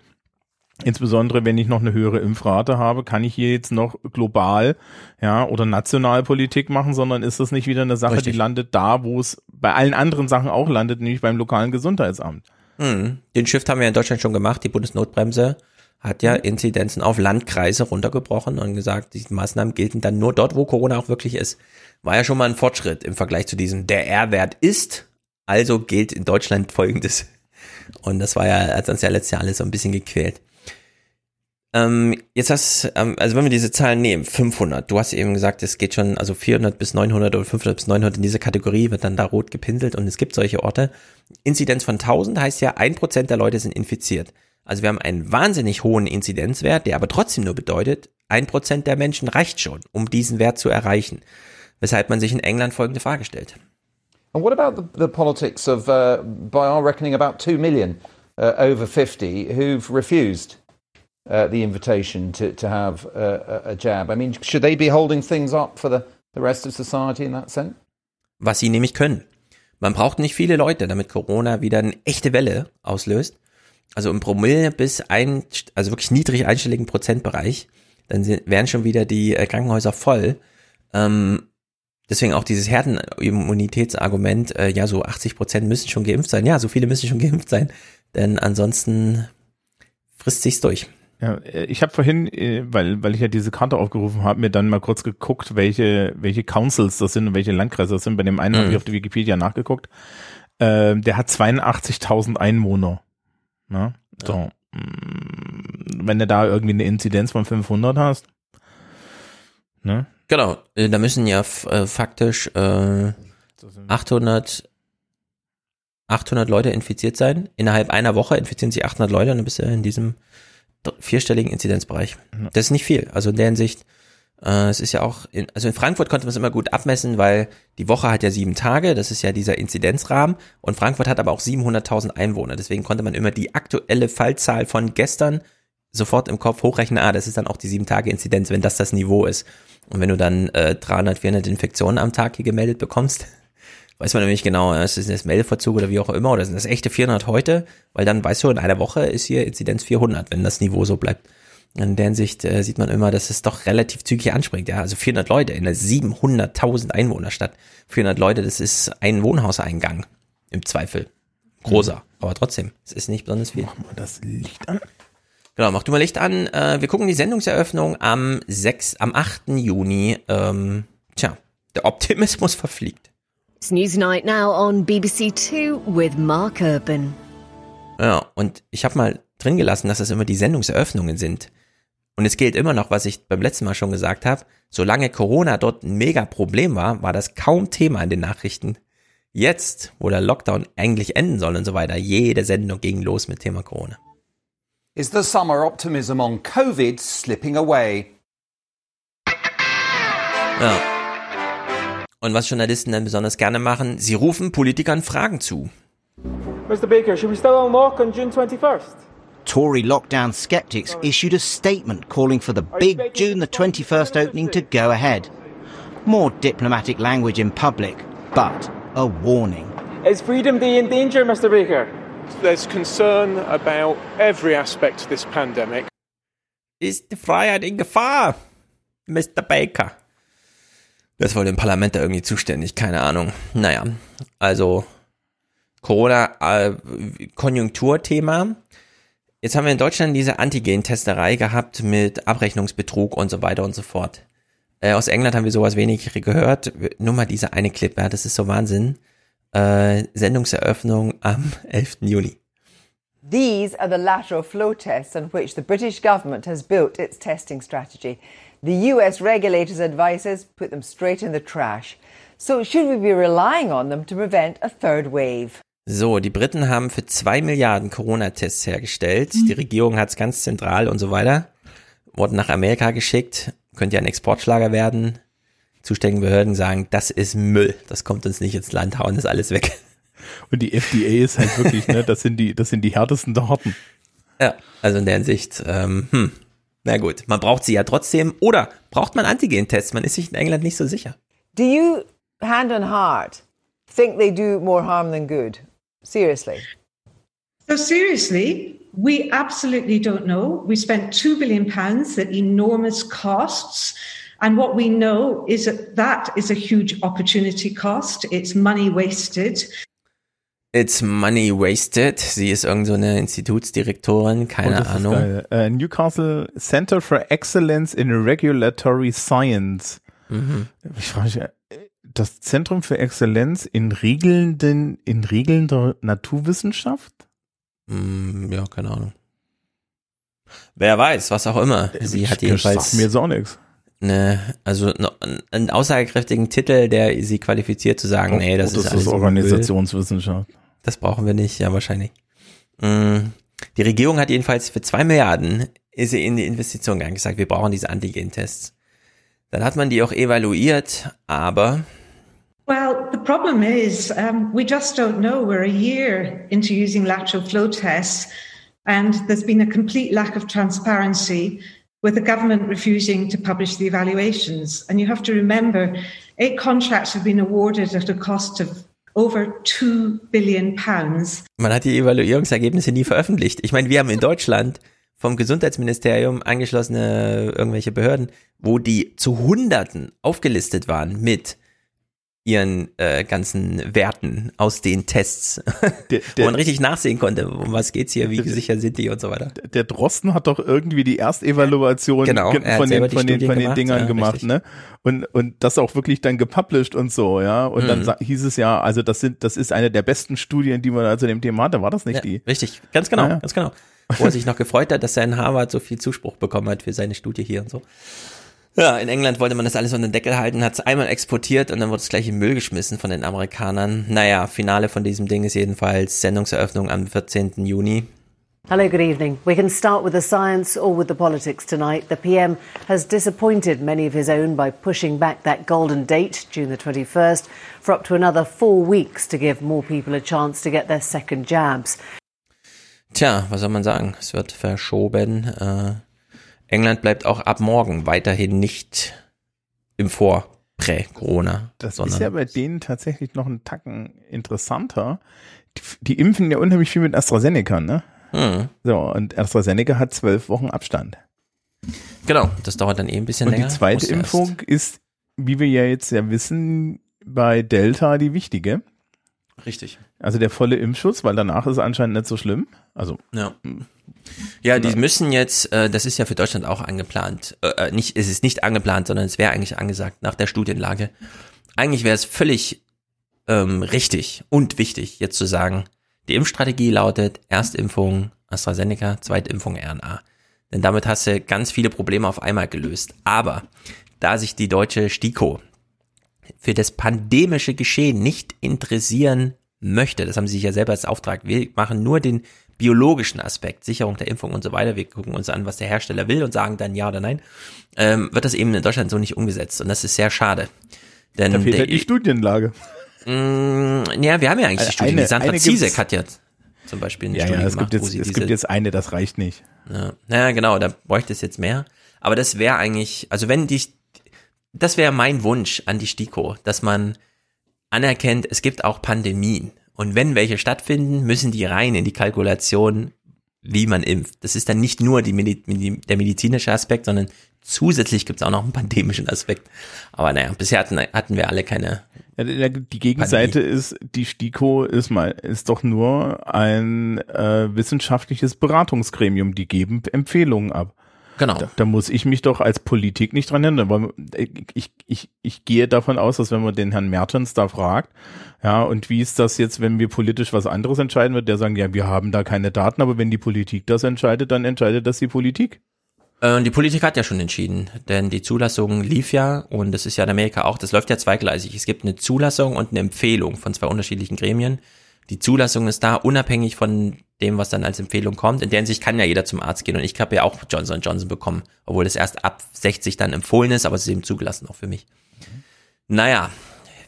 insbesondere wenn ich noch eine höhere Impfrate habe, kann ich hier jetzt noch global, ja, oder national Politik machen, sondern ist das nicht wieder eine Sache, Richtig. die landet da, wo es bei allen anderen Sachen auch landet, nämlich beim lokalen Gesundheitsamt. Mhm. Den Shift haben wir in Deutschland schon gemacht. Die Bundesnotbremse hat ja Inzidenzen auf Landkreise runtergebrochen und gesagt, die Maßnahmen gelten dann nur dort, wo Corona auch wirklich ist. War ja schon mal ein Fortschritt im Vergleich zu diesem, der R-Wert ist, also gilt in Deutschland folgendes. Und das war ja, hat uns ja letztes Jahr alles so ein bisschen gequält. Ähm, jetzt hast, ähm, also wenn wir diese Zahlen nehmen, 500, du hast eben gesagt, es geht schon, also 400 bis 900 oder 500 bis 900 in dieser Kategorie wird dann da rot gepinselt und es gibt solche Orte. Inzidenz von 1000 heißt ja, ein Prozent der Leute sind infiziert. Also wir haben einen wahnsinnig hohen Inzidenzwert, der aber trotzdem nur bedeutet, ein Prozent der Menschen reicht schon, um diesen Wert zu erreichen. Weshalb man sich in England folgende Frage stellt. And what about the, the politics of, uh, by our reckoning, about 2 million uh, over 50 who've refused uh, the invitation to, to have uh, a, a jab? I mean, should they be holding things up for the, the rest of society in that sense? was sie nämlich können. Man braucht nicht viele Leute, damit Corona wieder eine echte Welle auslöst. Also im Promille bis ein, also wirklich niedrig einstelligen Prozentbereich, dann sind, wären schon wieder die äh, Krankenhäuser voll. Ähm, deswegen auch dieses Herdenimmunitätsargument, äh, ja, so 80 Prozent müssen schon geimpft sein. Ja, so viele müssen schon geimpft sein, denn ansonsten frisst sich's durch. Ja, äh, ich habe vorhin, äh, weil, weil ich ja diese Karte aufgerufen habe, mir dann mal kurz geguckt, welche, welche Councils das sind und welche Landkreise das sind. Bei dem einen Mhm. habe ich auf der Wikipedia nachgeguckt. Ähm, der hat 82.000 Einwohner. Ne? So. Ja. Mm, wenn du da irgendwie eine Inzidenz von 500 hast. Ne? Genau, äh, da müssen ja äh, faktisch äh, 800, 800 Leute infiziert sein. Innerhalb einer Woche infizieren sich 800 Leute und dann bist du in diesem vierstelligen Inzidenzbereich. Das ist nicht viel. Also in der Hinsicht, äh, es ist ja auch, in, also in Frankfurt konnte man es immer gut abmessen, weil die Woche hat ja sieben Tage, das ist ja dieser Inzidenzrahmen und Frankfurt hat aber auch 700.000 Einwohner. Deswegen konnte man immer die aktuelle Fallzahl von gestern sofort im Kopf hochrechnen, ah, das ist dann auch die sieben Tage Inzidenz, wenn das das Niveau ist. Und wenn du dann äh, 300, 400 Infektionen am Tag hier gemeldet bekommst, weiß man nämlich genau, ist das das Meldeverzug oder wie auch immer, oder sind das echte 400 heute, weil dann weißt du, in einer Woche ist hier Inzidenz 400, wenn das Niveau so bleibt. In der Hinsicht äh, sieht man immer, dass es doch relativ zügig anspringt. Ja, also 400 Leute in einer 700.000 Einwohnerstadt. 400 Leute, das ist ein Wohnhauseingang im Zweifel. Großer, mhm. aber trotzdem, es ist nicht besonders viel. Machen wir das Licht an. Genau, mach du mal Licht an. Äh, wir gucken die Sendungseröffnung am 6, am 8. Juni. Ähm, tja, der Optimismus verfliegt. It's Newsnight now on BBC Two with Mark Urban. Ja, und ich habe mal drin gelassen, dass das immer die Sendungseröffnungen sind. Und es gilt immer noch, was ich beim letzten Mal schon gesagt habe, solange Corona dort ein mega Problem war, war das kaum Thema in den Nachrichten. Jetzt, wo der Lockdown eigentlich enden soll und so weiter, jede Sendung ging los mit Thema Corona. Is the summer optimism on COVID slipping away? Ja. Und was Journalisten dann besonders gerne machen, sie rufen Politikern Fragen zu. Mr. Baker, should we still unlock on June 21st? Tory lockdown skeptics issued a statement calling for the big June the 21st opening to go ahead. More diplomatic language in public, but a warning. Is Freedom Day in danger, Mr. Baker? There's concern about every aspect of this pandemic. Ist die Freiheit in Gefahr, Mr. Baker? Das war dem Parlament da irgendwie zuständig, keine Ahnung. Naja, also Corona, äh. Jetzt haben wir in Deutschland diese Antigen-Testerei gehabt mit Abrechnungsbetrug und so weiter und so fort. Äh, aus England haben wir sowas wenig gehört. Nur mal diese eine Clip, ja, das ist so Wahnsinn. Äh, Sendungseröffnung am 11. Juni. These are the lateral flow tests on which the British government has built its testing strategy. The US regulators' advices put them straight in the trash. So should we be relying on them to prevent a third wave? So, die Briten haben für zwei Milliarden Corona-Tests hergestellt. Mhm. Die Regierung hat es ganz zentral und so weiter. Wurden nach Amerika geschickt. Könnte ja ein Exportschlager werden. Zuständige Behörden sagen, das ist Müll. Das kommt uns nicht ins Land, hauen das alles weg. Und die FDA ist halt wirklich, ne, das sind die, das sind die härtesten der Horten. Ja, also in der Hinsicht, ähm, hm, na gut, man braucht sie ja trotzdem. Oder braucht man Antigen-Tests? Man ist sich in England nicht so sicher. Do you, hand on heart, think they do more harm than good? Seriously? So seriously, we absolutely don't know. We spent two billion pounds at enormous costs. And what we know is that that is a huge opportunity cost. It's money wasted. It's Money Wasted. Sie ist irgend so eine Institutsdirektorin, keine oh, Ahnung. Uh, Newcastle Center for Excellence in Regulatory Science. Mhm. Ich frage mich, das Zentrum für Exzellenz in regelnden, in regelnder Naturwissenschaft? Mm, ja, keine Ahnung. Wer weiß, was auch immer. Sie ich, hat jedenfalls. mir so nichts. Ne, also einen aussagekräftigen Titel, der sie qualifiziert zu sagen, oh, nee, das, oh, das ist, ist Organisationswissenschaft. Das brauchen wir nicht, ja, wahrscheinlich. Mm, die Regierung hat jedenfalls für zwei Milliarden ist sie in die Investition gegangen, gesagt, wir brauchen diese Antigen-Tests. Dann hat man die auch evaluiert, aber Well, the problem is um, we just don't know. We're a year into using lateral flow tests, and there's been a complete lack of transparency with the government refusing to publish the evaluations. And you have to remember, eight contracts have been awarded at a cost of over 2 billion pounds. Man hat die Evaluierungsergebnisse nie veröffentlicht. Ich meine, wir haben in Deutschland vom Gesundheitsministerium angeschlossene irgendwelche Behörden, wo die zu Hunderten aufgelistet waren mit ihren äh, ganzen Werten aus den Tests, Der- wo der- man richtig nachsehen konnte, um was geht's hier, wie sicher sind die und so weiter. Der Drosten hat doch irgendwie die Erstevaluation Genau, von den, von den, von den gemacht, Dingern ja, gemacht, richtig. ne? Und, und das auch wirklich dann gepublished und so, ja. Und dann Mhm. sa- hieß es ja, also das sind, das ist eine der besten Studien, die man da zu dem Thema hatte. War das nicht Ja, die? Richtig, ganz genau, ja. ganz genau. Wo er sich noch gefreut hat, dass er in Harvard so viel Zuspruch bekommen hat für seine Studie hier und so. Ja, in England wollte man das alles unter den Deckel halten, hat es einmal exportiert und dann wurde es gleich in den Müll geschmissen von den Amerikanern. Naja, Finale von diesem Ding ist jedenfalls Sendungseröffnung am 14. Juni. Hello, good evening. We can start with the science or with the politics tonight. The PM has disappointed many of his own by pushing back that golden date, June the 21st, for up to another four weeks to give more people a chance to get their second jabs. Tja, was soll man sagen? Es wird verschoben. Äh, England bleibt auch ab morgen weiterhin nicht im Vor Prä-Corona. Das sondern ist ja bei denen tatsächlich noch ein Tacken interessanter. Die, die impfen ja unheimlich viel mit AstraZeneca, ne? Hm. So, und AstraZeneca hat zwölf Wochen Abstand. Genau, das dauert dann eh ein bisschen Und länger. die zweite Muss erst- Impfung ist, wie wir ja jetzt ja wissen, bei Delta die wichtige. Richtig. Also der volle Impfschutz, weil danach ist es anscheinend nicht so schlimm. Also Ja. Ja, die müssen jetzt, äh, das ist ja für Deutschland auch angeplant. Äh, äh, nicht, es ist nicht angeplant, sondern es wäre eigentlich angesagt nach der Studienlage. Eigentlich wäre es völlig ähm, richtig und wichtig, jetzt zu sagen, die Impfstrategie lautet Erstimpfung AstraZeneca, Zweitimpfung RNA. Denn damit hast du ganz viele Probleme auf einmal gelöst. Aber da sich die deutsche STIKO für das pandemische Geschehen nicht interessieren möchte, das haben sie sich ja selber als Auftrag, wir machen nur den biologischen Aspekt, Sicherung der Impfung und so weiter, wir gucken uns an, was der Hersteller will und sagen dann ja oder nein, ähm, wird das eben in Deutschland so nicht umgesetzt und das ist sehr schade. Denn da fehlt der, halt die Studienlage. Mm, ja, wir haben ja eigentlich die Eine- Studie. Die Sandra eine gibt's- hat ja zum Beispiel eine Ja, Studie ja, es gemacht, gibt wo jetzt, es diese gibt jetzt eine, das reicht nicht. ja, ja, genau, da bräuchte es jetzt mehr. Aber das wäre eigentlich, also wenn die, das wäre mein Wunsch an die STIKO, dass man anerkennt, es gibt auch Pandemien. Und wenn welche stattfinden, müssen die rein in die Kalkulation, wie man impft. Das ist dann nicht nur die, Medi- der medizinische Aspekt, sondern zusätzlich gibt es auch noch einen pandemischen Aspekt. Aber naja, bisher hatten, hatten wir alle keine. Ja, die Gegenseite ist, die STIKO ist mal, ist doch nur ein äh, wissenschaftliches Beratungsgremium, die geben Empfehlungen ab. Genau. Da, da muss ich mich doch als Politik nicht dran ändern, weil ich, ich, ich gehe davon aus, dass wenn man den Herrn Mertens da fragt, ja, und wie ist das jetzt, wenn wir politisch was anderes entscheiden, wird der sagen, ja, wir haben da keine Daten, aber wenn die Politik das entscheidet, dann entscheidet das die Politik. Äh, Die Politik hat ja schon entschieden, denn die Zulassung lief ja und das ist ja in Amerika auch, das läuft ja zweigleisig. Es gibt eine Zulassung und eine Empfehlung von zwei unterschiedlichen Gremien. Die Zulassung ist da unabhängig von dem, was dann als Empfehlung kommt. In der Hinsicht kann ja jeder zum Arzt gehen und ich habe ja auch Johnson Johnson bekommen, obwohl das erst ab 60 dann empfohlen ist, aber es ist eben zugelassen auch für mich. Naja,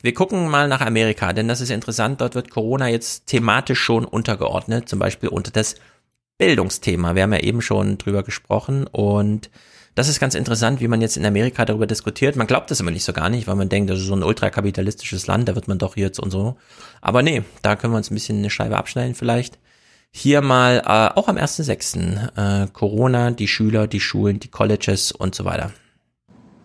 wir gucken mal nach Amerika, denn das ist interessant. Dort wird Corona jetzt thematisch schon untergeordnet, zum Beispiel unter das Bildungsthema. Wir haben ja eben schon drüber gesprochen und das ist ganz interessant, wie man jetzt in Amerika darüber diskutiert. Man glaubt das immer nicht so gar nicht, weil man denkt, das ist so ein ultrakapitalistisches Land, da wird man doch jetzt und so. Aber nee, da können wir uns ein bisschen eine Scheibe abschneiden vielleicht. Hier mal äh, auch am 1.6. Äh, Corona, die Schüler, die Schulen, die Colleges und so weiter.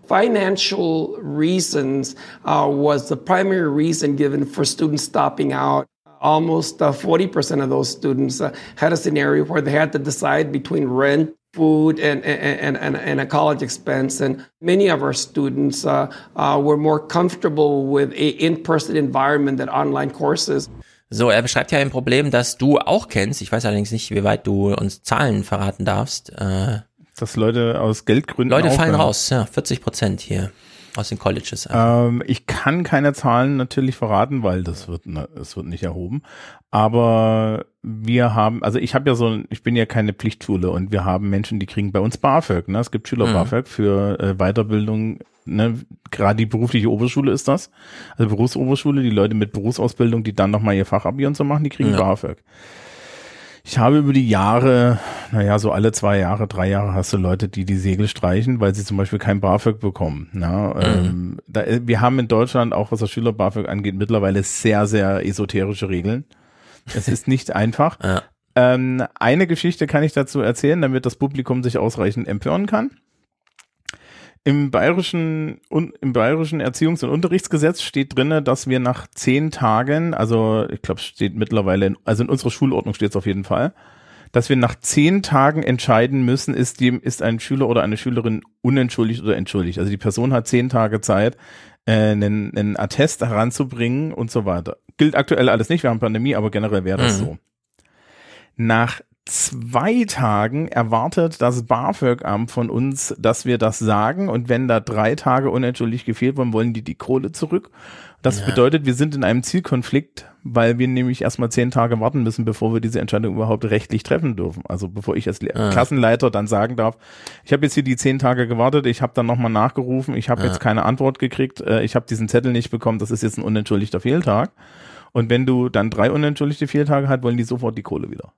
Financial reasons uh, was the primary reason given for students stopping out. Almost uh, 40% of those students uh, had a scenario where they had to decide between rent, food, and, and, and, and a college expense. And many of our students uh, uh, were more comfortable with a in-person environment than online courses. So, er beschreibt ja ein Problem, das du auch kennst. Ich weiß allerdings nicht, wie weit du uns Zahlen verraten darfst. Äh, Dass Leute aus Geldgründen Leute fallen aufhören. raus, ja, 40 Prozent hier aus den Colleges. Ähm, ich kann keine Zahlen natürlich verraten, weil das wird, ne, es wird nicht erhoben. Aber wir haben, also ich habe ja so, ein- ich bin ja keine Pflichtschule und wir haben Menschen, die kriegen bei uns BAföG. Ne? Es gibt Schüler Mhm. BAföG für äh, Weiterbildung. Ne? Gerade die berufliche Oberschule ist das. Also Berufsoberschule, die Leute mit Berufsausbildung, die dann nochmal ihr Fachabi und so machen, die kriegen Ja. BAföG. Ich habe über die Jahre, naja, so alle zwei Jahre, drei Jahre hast du Leute, die die Segel streichen, weil sie zum Beispiel kein BAföG bekommen. Na, ähm, da, wir haben in Deutschland, auch was das Schüler BAföG angeht, mittlerweile sehr, sehr esoterische Regeln. Es ist nicht einfach. Ähm, eine Geschichte kann ich dazu erzählen, damit das Publikum sich ausreichend empören kann. Im bayerischen, im bayerischen Erziehungs- und Unterrichtsgesetz steht drinne, dass wir nach zehn Tagen, also ich glaube, steht mittlerweile, in, also in unserer Schulordnung steht es auf jeden Fall, dass wir nach zehn Tagen entscheiden müssen, ist dem, ist ein Schüler oder eine Schülerin unentschuldigt oder entschuldigt. Also die Person hat zehn Tage Zeit, äh, einen, einen Attest heranzubringen und so weiter. Gilt aktuell alles nicht, wir haben Pandemie, aber generell wäre das mhm. so. Nach zwei Tagen erwartet das BAföG-Amt von uns, dass wir das sagen. Und wenn da drei Tage unentschuldigt gefehlt wurden, wollen die die Kohle zurück. Das ja. bedeutet, wir sind in einem Zielkonflikt, weil wir nämlich erstmal zehn Tage warten müssen, bevor wir diese Entscheidung überhaupt rechtlich treffen dürfen. Also bevor ich als ah. Klassenleiter dann sagen darf, ich habe jetzt hier die zehn Tage gewartet, ich habe dann nochmal nachgerufen, ich habe ja. jetzt keine Antwort gekriegt, äh, ich habe diesen Zettel nicht bekommen, das ist jetzt ein unentschuldigter Fehltag. Und wenn du dann drei unentschuldigte Fehltage hast, wollen die sofort die Kohle wieder.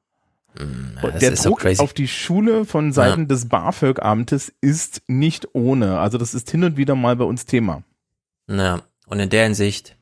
Ja, der Druck auf die Schule von Seiten ja. des BAföG-Amtes ist nicht ohne. Also das ist hin und wieder mal bei uns Thema. Ja, und in der Hinsicht,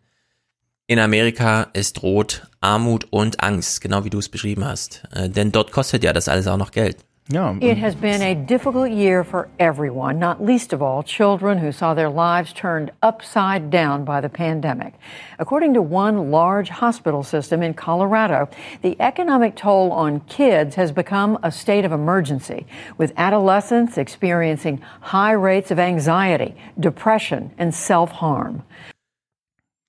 in Amerika ist Rot Armut und Angst, genau wie du es beschrieben hast. Äh, denn dort kostet ja das alles auch noch Geld. Yeah. It has been a difficult year for everyone, not least of all children who saw their lives turned upside down by the pandemic. According to one large hospital system in Colorado, the economic toll on kids has become a state of emergency, with adolescents experiencing high rates of anxiety, depression, and self harm.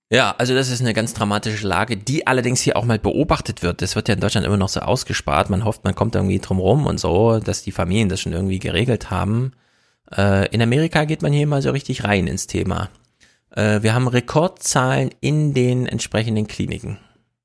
Ja, also das ist eine ganz dramatische Lage, die allerdings hier auch mal beobachtet wird. Das wird ja in Deutschland immer noch so ausgespart. Man hofft, man kommt irgendwie drum rum und so, dass die Familien das schon irgendwie geregelt haben. Äh, in Amerika geht man hier mal so richtig rein ins Thema. Äh, wir haben Rekordzahlen in den entsprechenden Kliniken.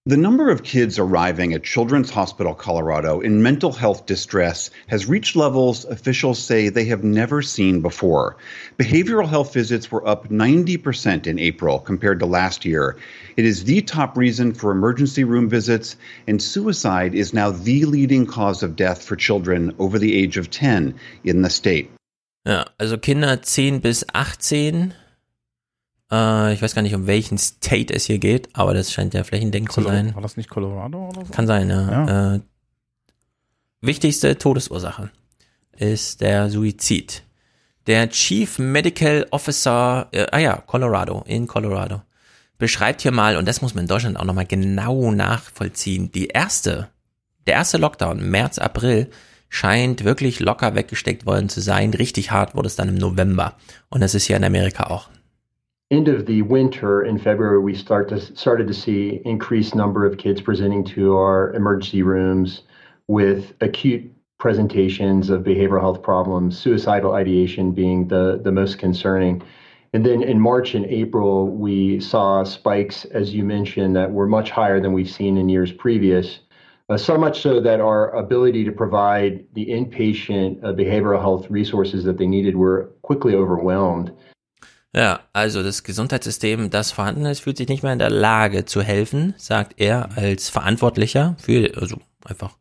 The number of kids arriving at Children's Hospital Colorado in mental health distress has reached levels officials say they have never seen before. Behavioral health visits were up 90% in April compared to last year. It is the top reason for emergency room visits, and suicide is now the leading cause of death for children over the age of 10 in the state. Ja, also Kinder 10 bis 18 Äh, ich weiß gar nicht, um welchen State es hier geht, aber das scheint ja flächendeckend zu sein. War das nicht Colorado oder so? Kann sein, ja. ja. Äh, wichtigste Todesursache ist der Suizid. Der Chief Medical Officer, äh, ah ja, Colorado, in Colorado, beschreibt hier mal, und das muss man in Deutschland auch nochmal genau nachvollziehen, die erste, der erste Lockdown, März, April, scheint wirklich locker weggesteckt worden zu sein. Richtig hart wurde es dann im November. Und das ist hier in Amerika auch. End of the winter in February, we start to started to see increased number of kids presenting to our emergency rooms with acute presentations of behavioral health problems, suicidal ideation being the, the most concerning. And then in March and April, we saw spikes, as you mentioned, that were much higher than we've seen in years previous. Uh, so much so that our ability to provide the inpatient uh, behavioral health resources that they needed were quickly overwhelmed. Ja, also das Gesundheitssystem, das vorhanden ist, fühlt sich nicht mehr in der Lage zu helfen, sagt er als Verantwortlicher für, also einfach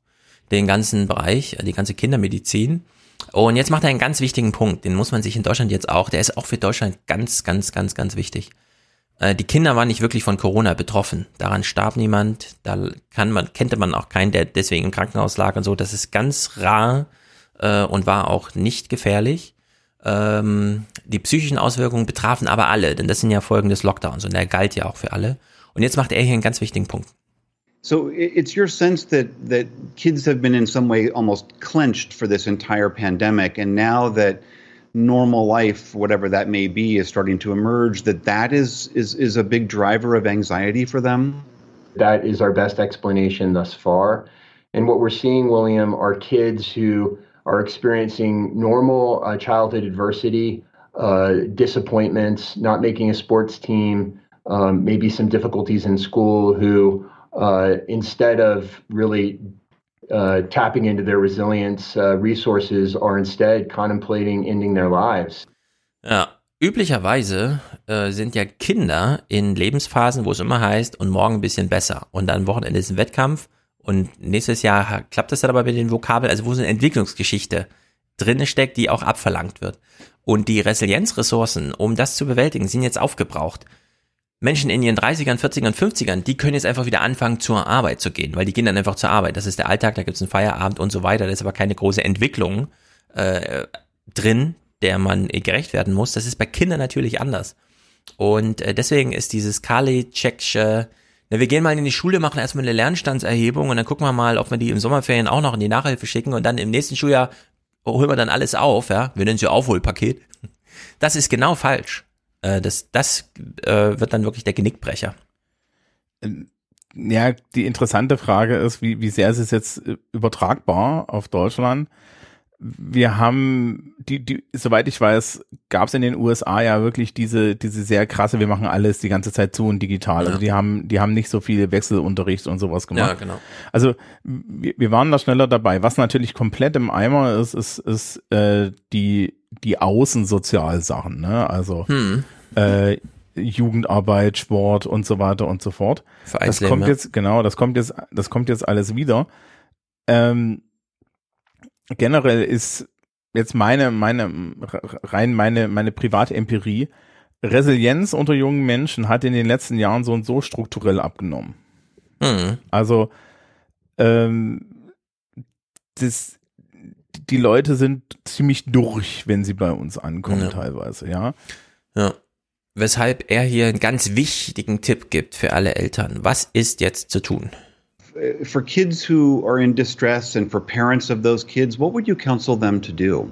den ganzen Bereich, die ganze Kindermedizin. Und jetzt macht er einen ganz wichtigen Punkt, den muss man sich in Deutschland jetzt auch, der ist auch für Deutschland ganz, ganz, ganz, ganz wichtig. Äh, die Kinder waren nicht wirklich von Corona betroffen. Daran starb niemand, da kann man, kannte man auch keinen, der deswegen im Krankenhaus lag und so. Das ist ganz rar äh, und war auch nicht gefährlich. Ähm, die psychischen Auswirkungen betrafen aber alle, denn das sind ja Folgen des Lockdowns und der galt ja auch für alle. Und jetzt macht er hier einen ganz wichtigen Punkt. So it's your sense that that kids have been in some way almost clenched for this entire pandemic, and now that normal life, whatever that may be, is starting to emerge. That that is is is a big driver of anxiety for them. That is our best explanation thus far, and what we're seeing, William, are kids who are experiencing normal uh, childhood adversity, uh, disappointments, not making a sports team, um, maybe some difficulties in school, who uh, instead of really uh, tapping into their resilience uh, resources are instead contemplating ending their lives. Ja, üblicherweise äh, sind ja Kinder in Lebensphasen, wo es immer heißt, und morgen ein bisschen besser. Und dann Wochenende ist ein Wettkampf und nächstes Jahr klappt das dann aber mit den Vokabeln, also wo so eine Entwicklungsgeschichte drinne steckt, die auch abverlangt wird. Und die Resilienzressourcen, um das zu bewältigen, sind jetzt aufgebraucht. Menschen in ihren 30ern, 40ern, 50ern, die können jetzt einfach wieder anfangen, zur Arbeit zu gehen, weil die gehen dann einfach zur Arbeit. Das ist der Alltag, da gibt's einen Feierabend und so weiter. Da ist aber keine große Entwicklung äh, drin, der man gerecht werden muss. Das ist bei Kindern natürlich anders. Und äh, deswegen ist dieses Kali-Checksche, na, wir gehen mal in die Schule, machen erstmal eine Lernstandserhebung und dann gucken wir mal, ob wir die im Sommerferien auch noch in die Nachhilfe schicken und dann im nächsten Schuljahr holen wir dann alles auf, ja. Wir nennen es ja Aufholpaket. Das ist genau falsch. Äh, das das äh, wird dann wirklich der Genickbrecher. Ja, die interessante Frage ist, wie, wie sehr ist es jetzt äh, übertragbar auf Deutschland? Wir haben, die, die, soweit ich weiß, gab es in den USA ja wirklich diese, diese sehr krasse, wir machen alles die ganze Zeit zu und digital. Also ja. Also die haben, die haben nicht so viel Wechselunterricht und sowas gemacht. Ja, genau. Also wir, wir waren da schneller dabei. Was natürlich komplett im Eimer ist, ist, ist äh, die, die Außensozialsachen, ne? Also hm. äh, Jugendarbeit, Sport und so weiter und so fort. Das kommt jetzt, genau, das kommt jetzt, das kommt jetzt alles wieder. Ähm, generell ist jetzt meine, meine, rein meine, meine private Empirie, Resilienz unter jungen Menschen hat in den letzten Jahren so und so strukturell abgenommen. Mhm. Also, ähm, das, die Leute sind ziemlich durch, wenn sie bei uns ankommen, ja. teilweise, ja. Ja weshalb er hier einen ganz wichtigen Tipp gibt für alle Eltern. Was ist jetzt zu tun? For kids who are in distress and for parents of those kids, what would you counsel them to do?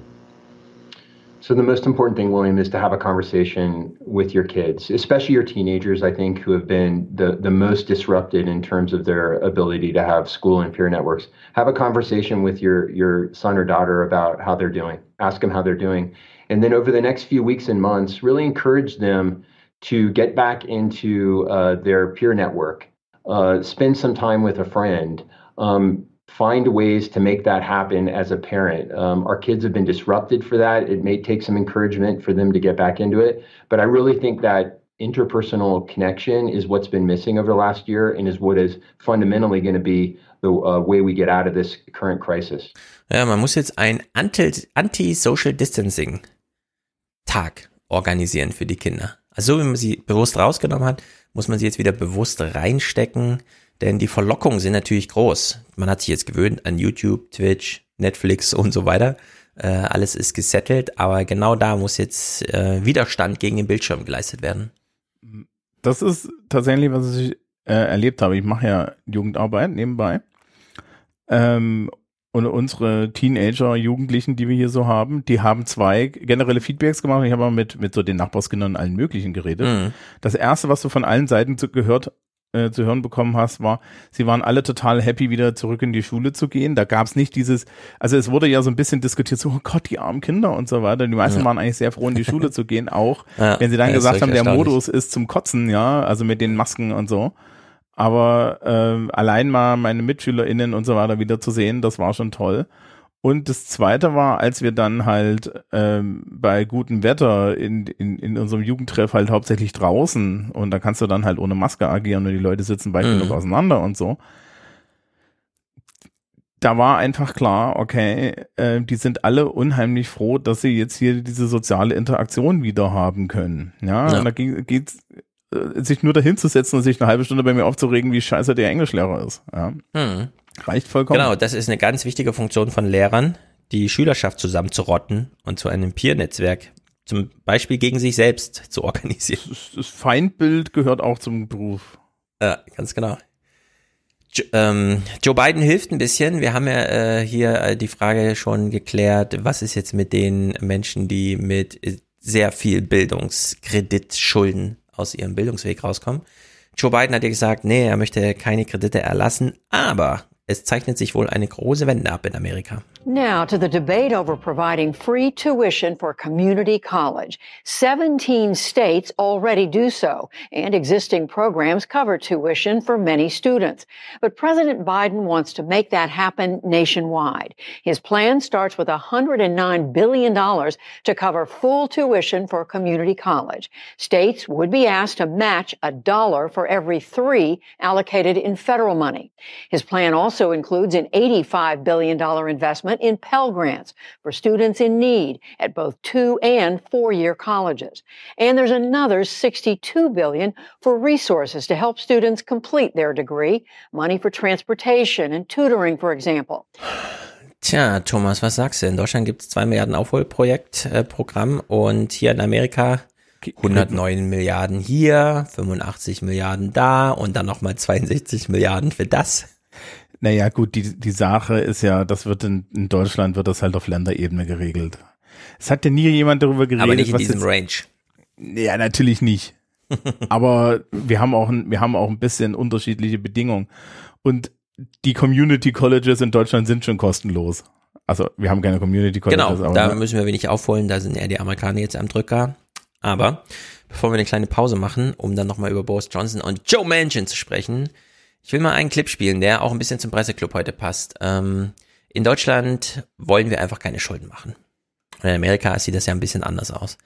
So the most important thing, William, is to have a conversation with your kids, especially your teenagers, I think, who have been the, the most disrupted in terms of their ability to have school and peer networks. Have a conversation with your, your son or daughter about how they're doing. Ask them how they're doing. And then over the next few weeks and months, really encourage them to get back into uh, their peer network, uh, spend some time with a friend, um, find ways to make that happen as a parent. Um, our kids have been disrupted for that. It may take some encouragement for them to get back into it. But I really think that interpersonal connection is what's been missing over the last year and is what is fundamentally going to be the uh, way we get out of this current crisis. Ja, man muss jetzt ein Anti-Social Distancing Tag organisieren für die Kinder. Also so wie man sie bewusst rausgenommen hat, muss man sie jetzt wieder bewusst reinstecken, denn die Verlockungen sind natürlich groß. Man hat sich jetzt gewöhnt an YouTube, Twitch, Netflix und so weiter. Äh, alles ist gesettelt, aber genau da muss jetzt äh, Widerstand gegen den Bildschirm geleistet werden. Das ist tatsächlich, was ich äh, erlebt habe. Ich mache ja Jugendarbeit nebenbei. Ähm, und unsere Teenager, Jugendlichen, die wir hier so haben, die haben zwei generelle Feedbacks gemacht. Ich habe mal mit, mit so den Nachbarskindern allen möglichen geredet. Mhm. Das erste, was du von allen Seiten zu, gehört, äh, zu hören bekommen hast, war, sie waren alle total happy, wieder zurück in die Schule zu gehen. Da gab es nicht dieses, also es wurde ja so ein bisschen diskutiert, so, oh Gott, die armen Kinder und so weiter. Die meisten ja. waren eigentlich sehr froh, in die Schule zu gehen, auch ja, wenn sie dann gesagt haben, der Modus ist zum Kotzen, ja, also mit den Masken und so. Aber äh, allein mal meine MitschülerInnen und so weiter wieder zu sehen, das war schon toll. Und das zweite war, als wir dann halt ähm, bei gutem Wetter in, in, in unserem Jugendtreff halt hauptsächlich draußen und da kannst du dann halt ohne Maske agieren und die Leute sitzen weit genug mhm. auseinander und so. Da war einfach klar, okay, äh, die sind alle unheimlich froh, dass sie jetzt hier diese soziale Interaktion wieder haben können. Ja, ja. und da geht, geht's sich nur dahin zu setzen und sich eine halbe Stunde bei mir aufzuregen, wie scheiße der Englischlehrer ist. Ja. Hm. Reicht vollkommen. Genau, das ist eine ganz wichtige Funktion von Lehrern, die Schülerschaft zusammenzurotten und zu einem Peer-Netzwerk zum Beispiel gegen sich selbst zu organisieren. Das, Feindbild gehört auch zum Beruf. Ja, ganz genau. Jo, ähm, Joe Biden hilft ein bisschen. Wir haben ja äh, hier äh, die Frage schon geklärt, was ist jetzt mit den Menschen, die mit äh, sehr viel Bildungskredit schulden aus ihrem Bildungsweg rauskommen. Joe Biden hat ja gesagt, nee, er möchte keine Kredite erlassen, aber es zeichnet sich wohl eine große Wende ab in Amerika. Now to the debate over providing free tuition for community college. 17 states already do so, and existing programs cover tuition for many students. But President Biden wants to make that happen nationwide. His plan starts with $109 billion to cover full tuition for community college. States would be asked to match a dollar for every three allocated in federal money. His plan also includes an $85 billion investment investment in Pell Grants for students in need at both two and four year colleges. And there's another 62 billion for resources to help students complete their degree, money for transportation and tutoring, for example. Tja, Thomas, was sagst du? In Deutschland gibt es zwei Milliarden Aufholprojektprogramm äh, und hier in Amerika 109 Milliarden hier, 85 Milliarden da und dann nochmal 62 Milliarden für das. Naja, gut, die, die Sache ist ja, das wird in, in Deutschland wird das halt auf Länderebene geregelt. Es hat ja nie jemand darüber geredet. Aber nicht in diesem jetzt, Range. Ja, natürlich nicht. Aber wir haben auch, ein, wir haben auch ein bisschen unterschiedliche Bedingungen. Und die Community Colleges in Deutschland sind schon kostenlos. Also wir haben keine Community Colleges. Genau, da müssen wir wenig aufholen, da sind eher die Amerikaner jetzt am Drücker. Aber bevor wir eine kleine Pause machen, um dann nochmal über Boris Johnson und Joe Manchin zu sprechen, ich will mal einen Clip spielen, der auch ein bisschen zum Presseclub heute passt. Ähm, in Deutschland wollen wir einfach keine Schulden machen. In Amerika sieht das ja ein bisschen anders aus.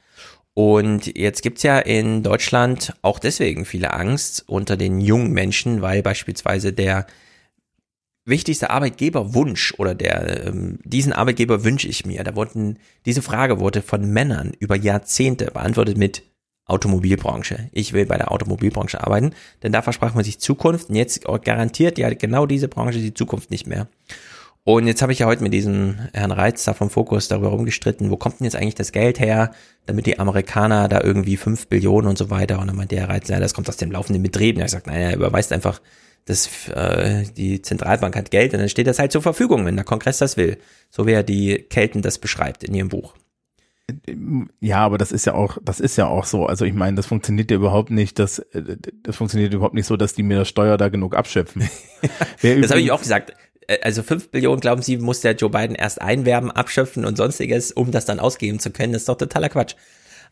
Und jetzt gibt's ja in Deutschland auch deswegen viele Angst unter den jungen Menschen, weil beispielsweise der wichtigste Arbeitgeberwunsch oder der ähm, diesen Arbeitgeber wünsche ich mir. Da wurden diese Frage wurde von Männern über Jahrzehnte beantwortet mit Automobilbranche. Ich will bei der Automobilbranche arbeiten, denn da versprach man sich Zukunft und jetzt garantiert ja genau diese Branche die Zukunft nicht mehr. Und jetzt habe ich ja heute mit diesem Herrn Reitz vom Fokus darüber rumgestritten, wo kommt denn jetzt eigentlich das Geld her, damit die Amerikaner da irgendwie fünf Billionen und so weiter. Und dann meinte der Reitz, ja, das kommt aus dem laufenden Betrieb. Und er sagt, naja, er überweist einfach, dass äh, die Zentralbank hat Geld und dann steht das halt zur Verfügung, wenn der Kongress das will. So wie er die Kelten das beschreibt in ihrem Buch. Ja, aber das ist ja auch, das ist ja auch so. Also ich meine, das funktioniert ja überhaupt nicht, das, das funktioniert überhaupt nicht so, dass die mir der Steuer da genug abschöpfen. das habe ich auch gesagt. Äh, also fünf Billionen, glauben Sie, muss der Joe Biden erst einwerben, abschöpfen und sonstiges, um das dann ausgeben zu können. Das ist doch totaler Quatsch.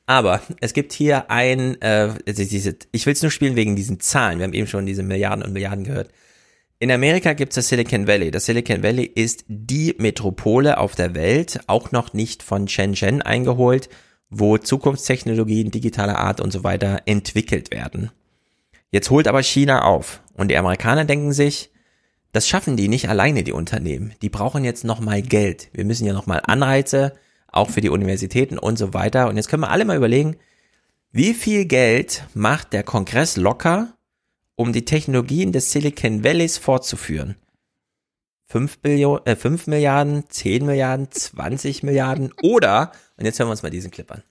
Aber es gibt hier ein, äh, diese, ich will es nur spielen wegen diesen Zahlen. Wir haben eben schon diese Milliarden und Milliarden gehört. In Amerika gibt es das Silicon Valley. Das Silicon Valley ist die Metropole auf der Welt, auch noch nicht von Shenzhen eingeholt, wo Zukunftstechnologien digitaler Art und so weiter entwickelt werden. Jetzt holt aber China auf und die Amerikaner denken sich, das schaffen die nicht alleine, die Unternehmen. Die brauchen jetzt nochmal Geld. Wir müssen ja nochmal Anreize, auch für die Universitäten und so weiter. Und jetzt können wir alle mal überlegen, wie viel Geld macht der Kongress locker, um die Technologien des Silicon Valleys fortzuführen. 5, Billion, äh, 5 Milliarden, 10 Milliarden, 20 Milliarden oder, und jetzt hören wir uns mal diesen Clip an.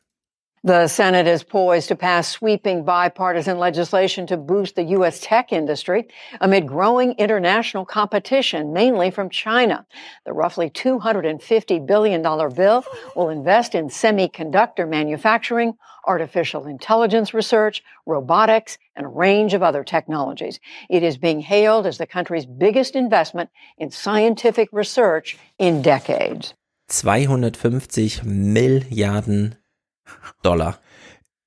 The Senate is poised to pass sweeping bipartisan legislation to boost the U.S. tech industry amid growing international competition, mainly from China. The roughly $250 billion bill will invest in semiconductor manufacturing, artificial intelligence research, robotics, and a range of other technologies. It is being hailed as the country's biggest investment in scientific research in decades. 250 Milliarden Dollar.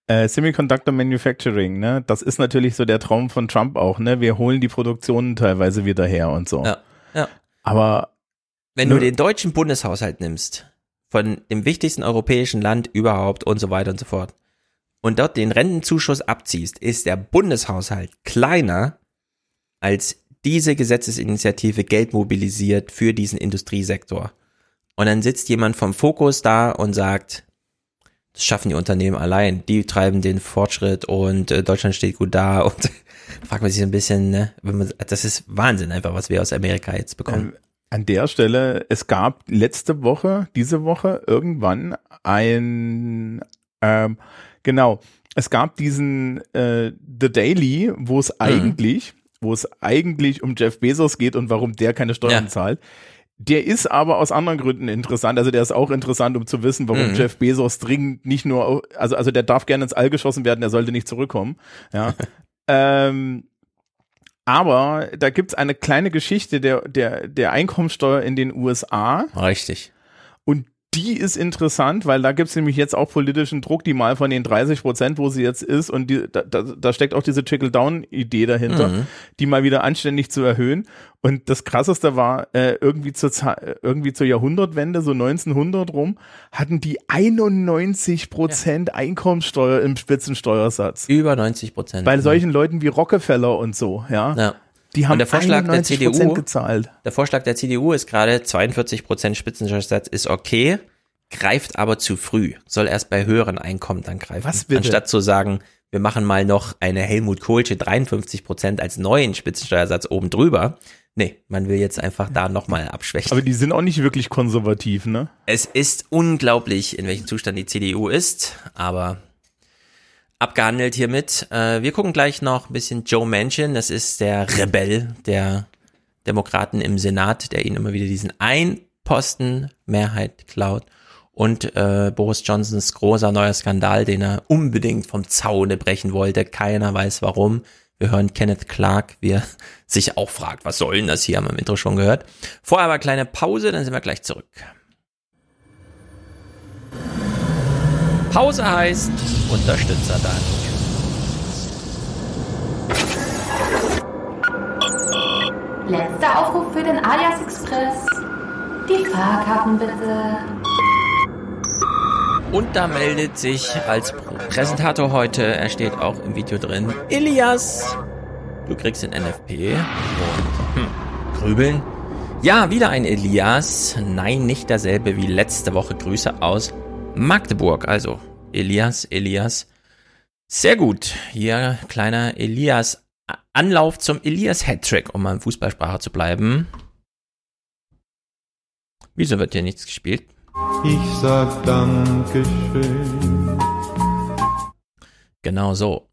Äh, Semiconductor Manufacturing, ne? Das ist natürlich so der Traum von Trump auch, ne? Wir holen die Produktionen teilweise wieder her und so. Ja. ja. Aber wenn du den deutschen Bundeshaushalt nimmst, von dem wichtigsten europäischen Land überhaupt und so weiter und so fort, und dort den Rentenzuschuss abziehst, ist der Bundeshaushalt kleiner als diese Gesetzesinitiative Geld mobilisiert für diesen Industriesektor. Und dann sitzt jemand vom Fokus da und sagt, das schaffen die Unternehmen allein. Die treiben den Fortschritt und äh, Deutschland steht gut da und fragt man sich ein bisschen, ne, wenn man, das ist Wahnsinn einfach, was wir aus Amerika jetzt bekommen. Ähm, an der Stelle, es gab letzte Woche, diese Woche irgendwann ein, ähm, genau, es gab diesen äh, The Daily, wo es mhm. eigentlich, wo es eigentlich um Jeff Bezos geht und warum der keine Steuern ja. zahlt. Der ist aber aus anderen Gründen interessant. Also der ist auch interessant, um zu wissen, warum mhm. Jeff Bezos dringend nicht nur, also, also der darf gerne ins All geschossen werden, der sollte nicht zurückkommen. Ja. ähm, aber da gibt's eine kleine Geschichte der, der, der Einkommensteuer in den USA. Richtig. Die ist interessant, weil da gibt es nämlich jetzt auch politischen Druck, die mal von den 30 Prozent, wo sie jetzt ist, und die, da, da, da steckt auch diese Trickle-Down-Idee dahinter, mhm. die mal wieder anständig zu erhöhen. Und das Krasseste war, äh, irgendwie, zur, irgendwie zur Jahrhundertwende, so 1900 rum, hatten die 91 Prozent ja. Einkommenssteuer im Spitzensteuersatz. Über 90 Prozent. Bei solchen Leuten wie Rockefeller und so, ja. ja. Die haben und der Vorschlag der CDU gezahlt. Der Vorschlag der CDU ist gerade 42 Prozent Spitzensteuersatz ist okay, greift aber zu früh. Soll erst bei höheren Einkommen dann greifen. Was bitte? Anstatt zu sagen, wir machen mal noch eine Helmut Kohlsche 53 Prozent als neuen Spitzensteuersatz oben drüber. Nee, man will jetzt einfach da nochmal abschwächen. Aber die sind auch nicht wirklich konservativ, ne? Es ist unglaublich, in welchem Zustand die CDU ist, aber abgehandelt hiermit. Äh, wir gucken gleich noch ein bisschen Joe Manchin, das ist der Rebell der Demokraten im Senat, der ihnen immer wieder diesen Einposten Mehrheit klaut. Und äh, Boris Johnsons großer neuer Skandal, den er unbedingt vom Zaune brechen wollte. Keiner weiß warum. Wir hören Kenneth Clark, wie er sich auch fragt, was soll denn das hier, haben wir im Intro schon gehört. Vorher aber kleine Pause, dann sind wir gleich zurück. Pause heißt Unterstützerdank. Letzter Aufruf für den Alias Express. Die Fahrkarten bitte. Und da meldet sich als Präsentator heute, er steht auch im Video drin, Elias. Du kriegst den NFP. Und, hm, grübeln. Ja, wieder ein Elias. Nein, nicht derselbe wie letzte Woche. Grüße aus Magdeburg. Also, Elias, Elias. Sehr gut. Hier kleiner Elias Anlauf zum Elias Hattrick, um mal in Fußballsprache zu bleiben. Wieso wird hier nichts gespielt? Ich sag Dankeschön. Genau so.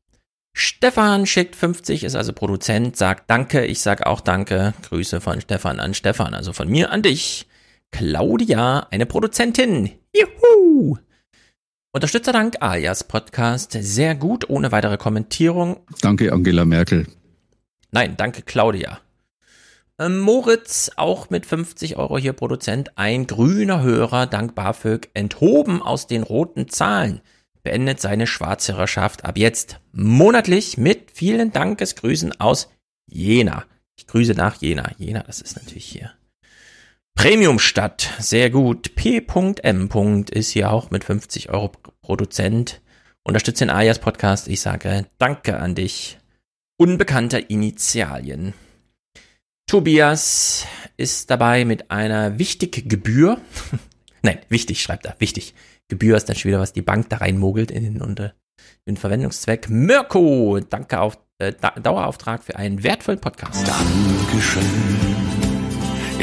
Stefan schickt 50, ist also Produzent, sagt Danke, ich sag auch Danke. Grüße von Stefan an Stefan, also von mir an dich. Claudia, eine Produzentin. Juhu! Unterstützerdank alias Podcast. Sehr gut, ohne weitere Kommentierung. Danke, Angela Merkel. Nein, danke, Claudia. Ähm, Moritz, auch mit 50 Euro hier Produzent. Ein grüner Hörer, dank BAföG, enthoben aus den roten Zahlen. Beendet seine Schwarzhörerschaft ab jetzt monatlich mit vielen Dankesgrüßen aus Jena. Ich grüße nach Jena. Jena, das ist natürlich hier. Premiumstadt, sehr gut. P.M. ist hier auch mit 50 Euro Produzent. Unterstützt den Alias Podcast. Ich sage Danke an dich. Unbekannter Initialien. Tobias ist dabei mit einer wichtig Gebühr. Nein, wichtig schreibt er, wichtig. Gebühr ist dann schon wieder, was die Bank da reinmogelt in den, unter, den Verwendungszweck. Mirko, danke auf äh, Dauerauftrag für einen wertvollen Podcast. Dankeschön.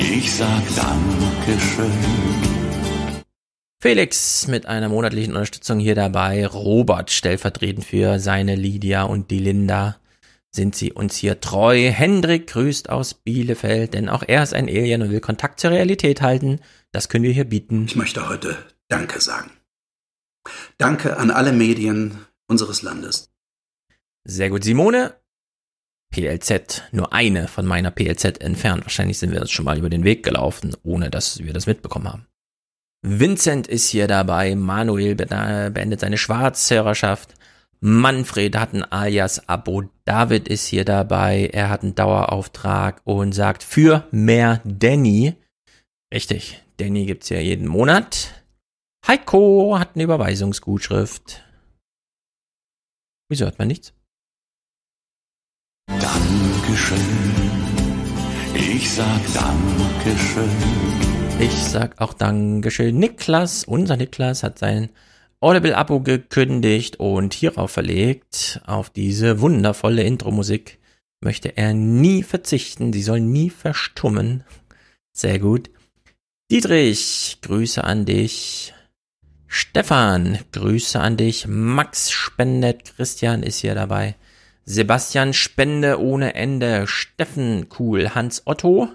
Ich sag Dankeschön. Felix mit einer monatlichen Unterstützung hier dabei. Robert stellvertretend für seine Lydia und die Linda. Sind sie uns hier treu? Hendrik grüßt aus Bielefeld, denn auch er ist ein Alien und will Kontakt zur Realität halten. Das können wir hier bieten. Ich möchte heute Danke sagen. Danke an alle Medien unseres Landes. Sehr gut, Simone. PLZ, nur eine von meiner PLZ entfernt. Wahrscheinlich sind wir das schon mal über den Weg gelaufen, ohne dass wir das mitbekommen haben. Vincent ist hier dabei. Manuel beendet seine Schwarzhörerschaft. Manfred hat ein Alias-Abo. David ist hier dabei. Er hat einen Dauerauftrag und sagt für mehr Danny. Richtig, Danny gibt's ja jeden Monat. Heiko hat eine Überweisungsgutschrift. Wieso hört man nichts? Dankeschön. Ich sag Dankeschön. Ich sag auch Dankeschön. Niklas, unser Niklas hat sein Audible-Abo gekündigt und hierauf verlegt, auf diese wundervolle Intro-Musik möchte er nie verzichten. Sie soll nie verstummen. Sehr gut. Dietrich, Grüße an dich. Stefan, Grüße an dich. Max spendet. Christian ist hier dabei. Sebastian Spende ohne Ende. Steffen, cool. Hans Otto.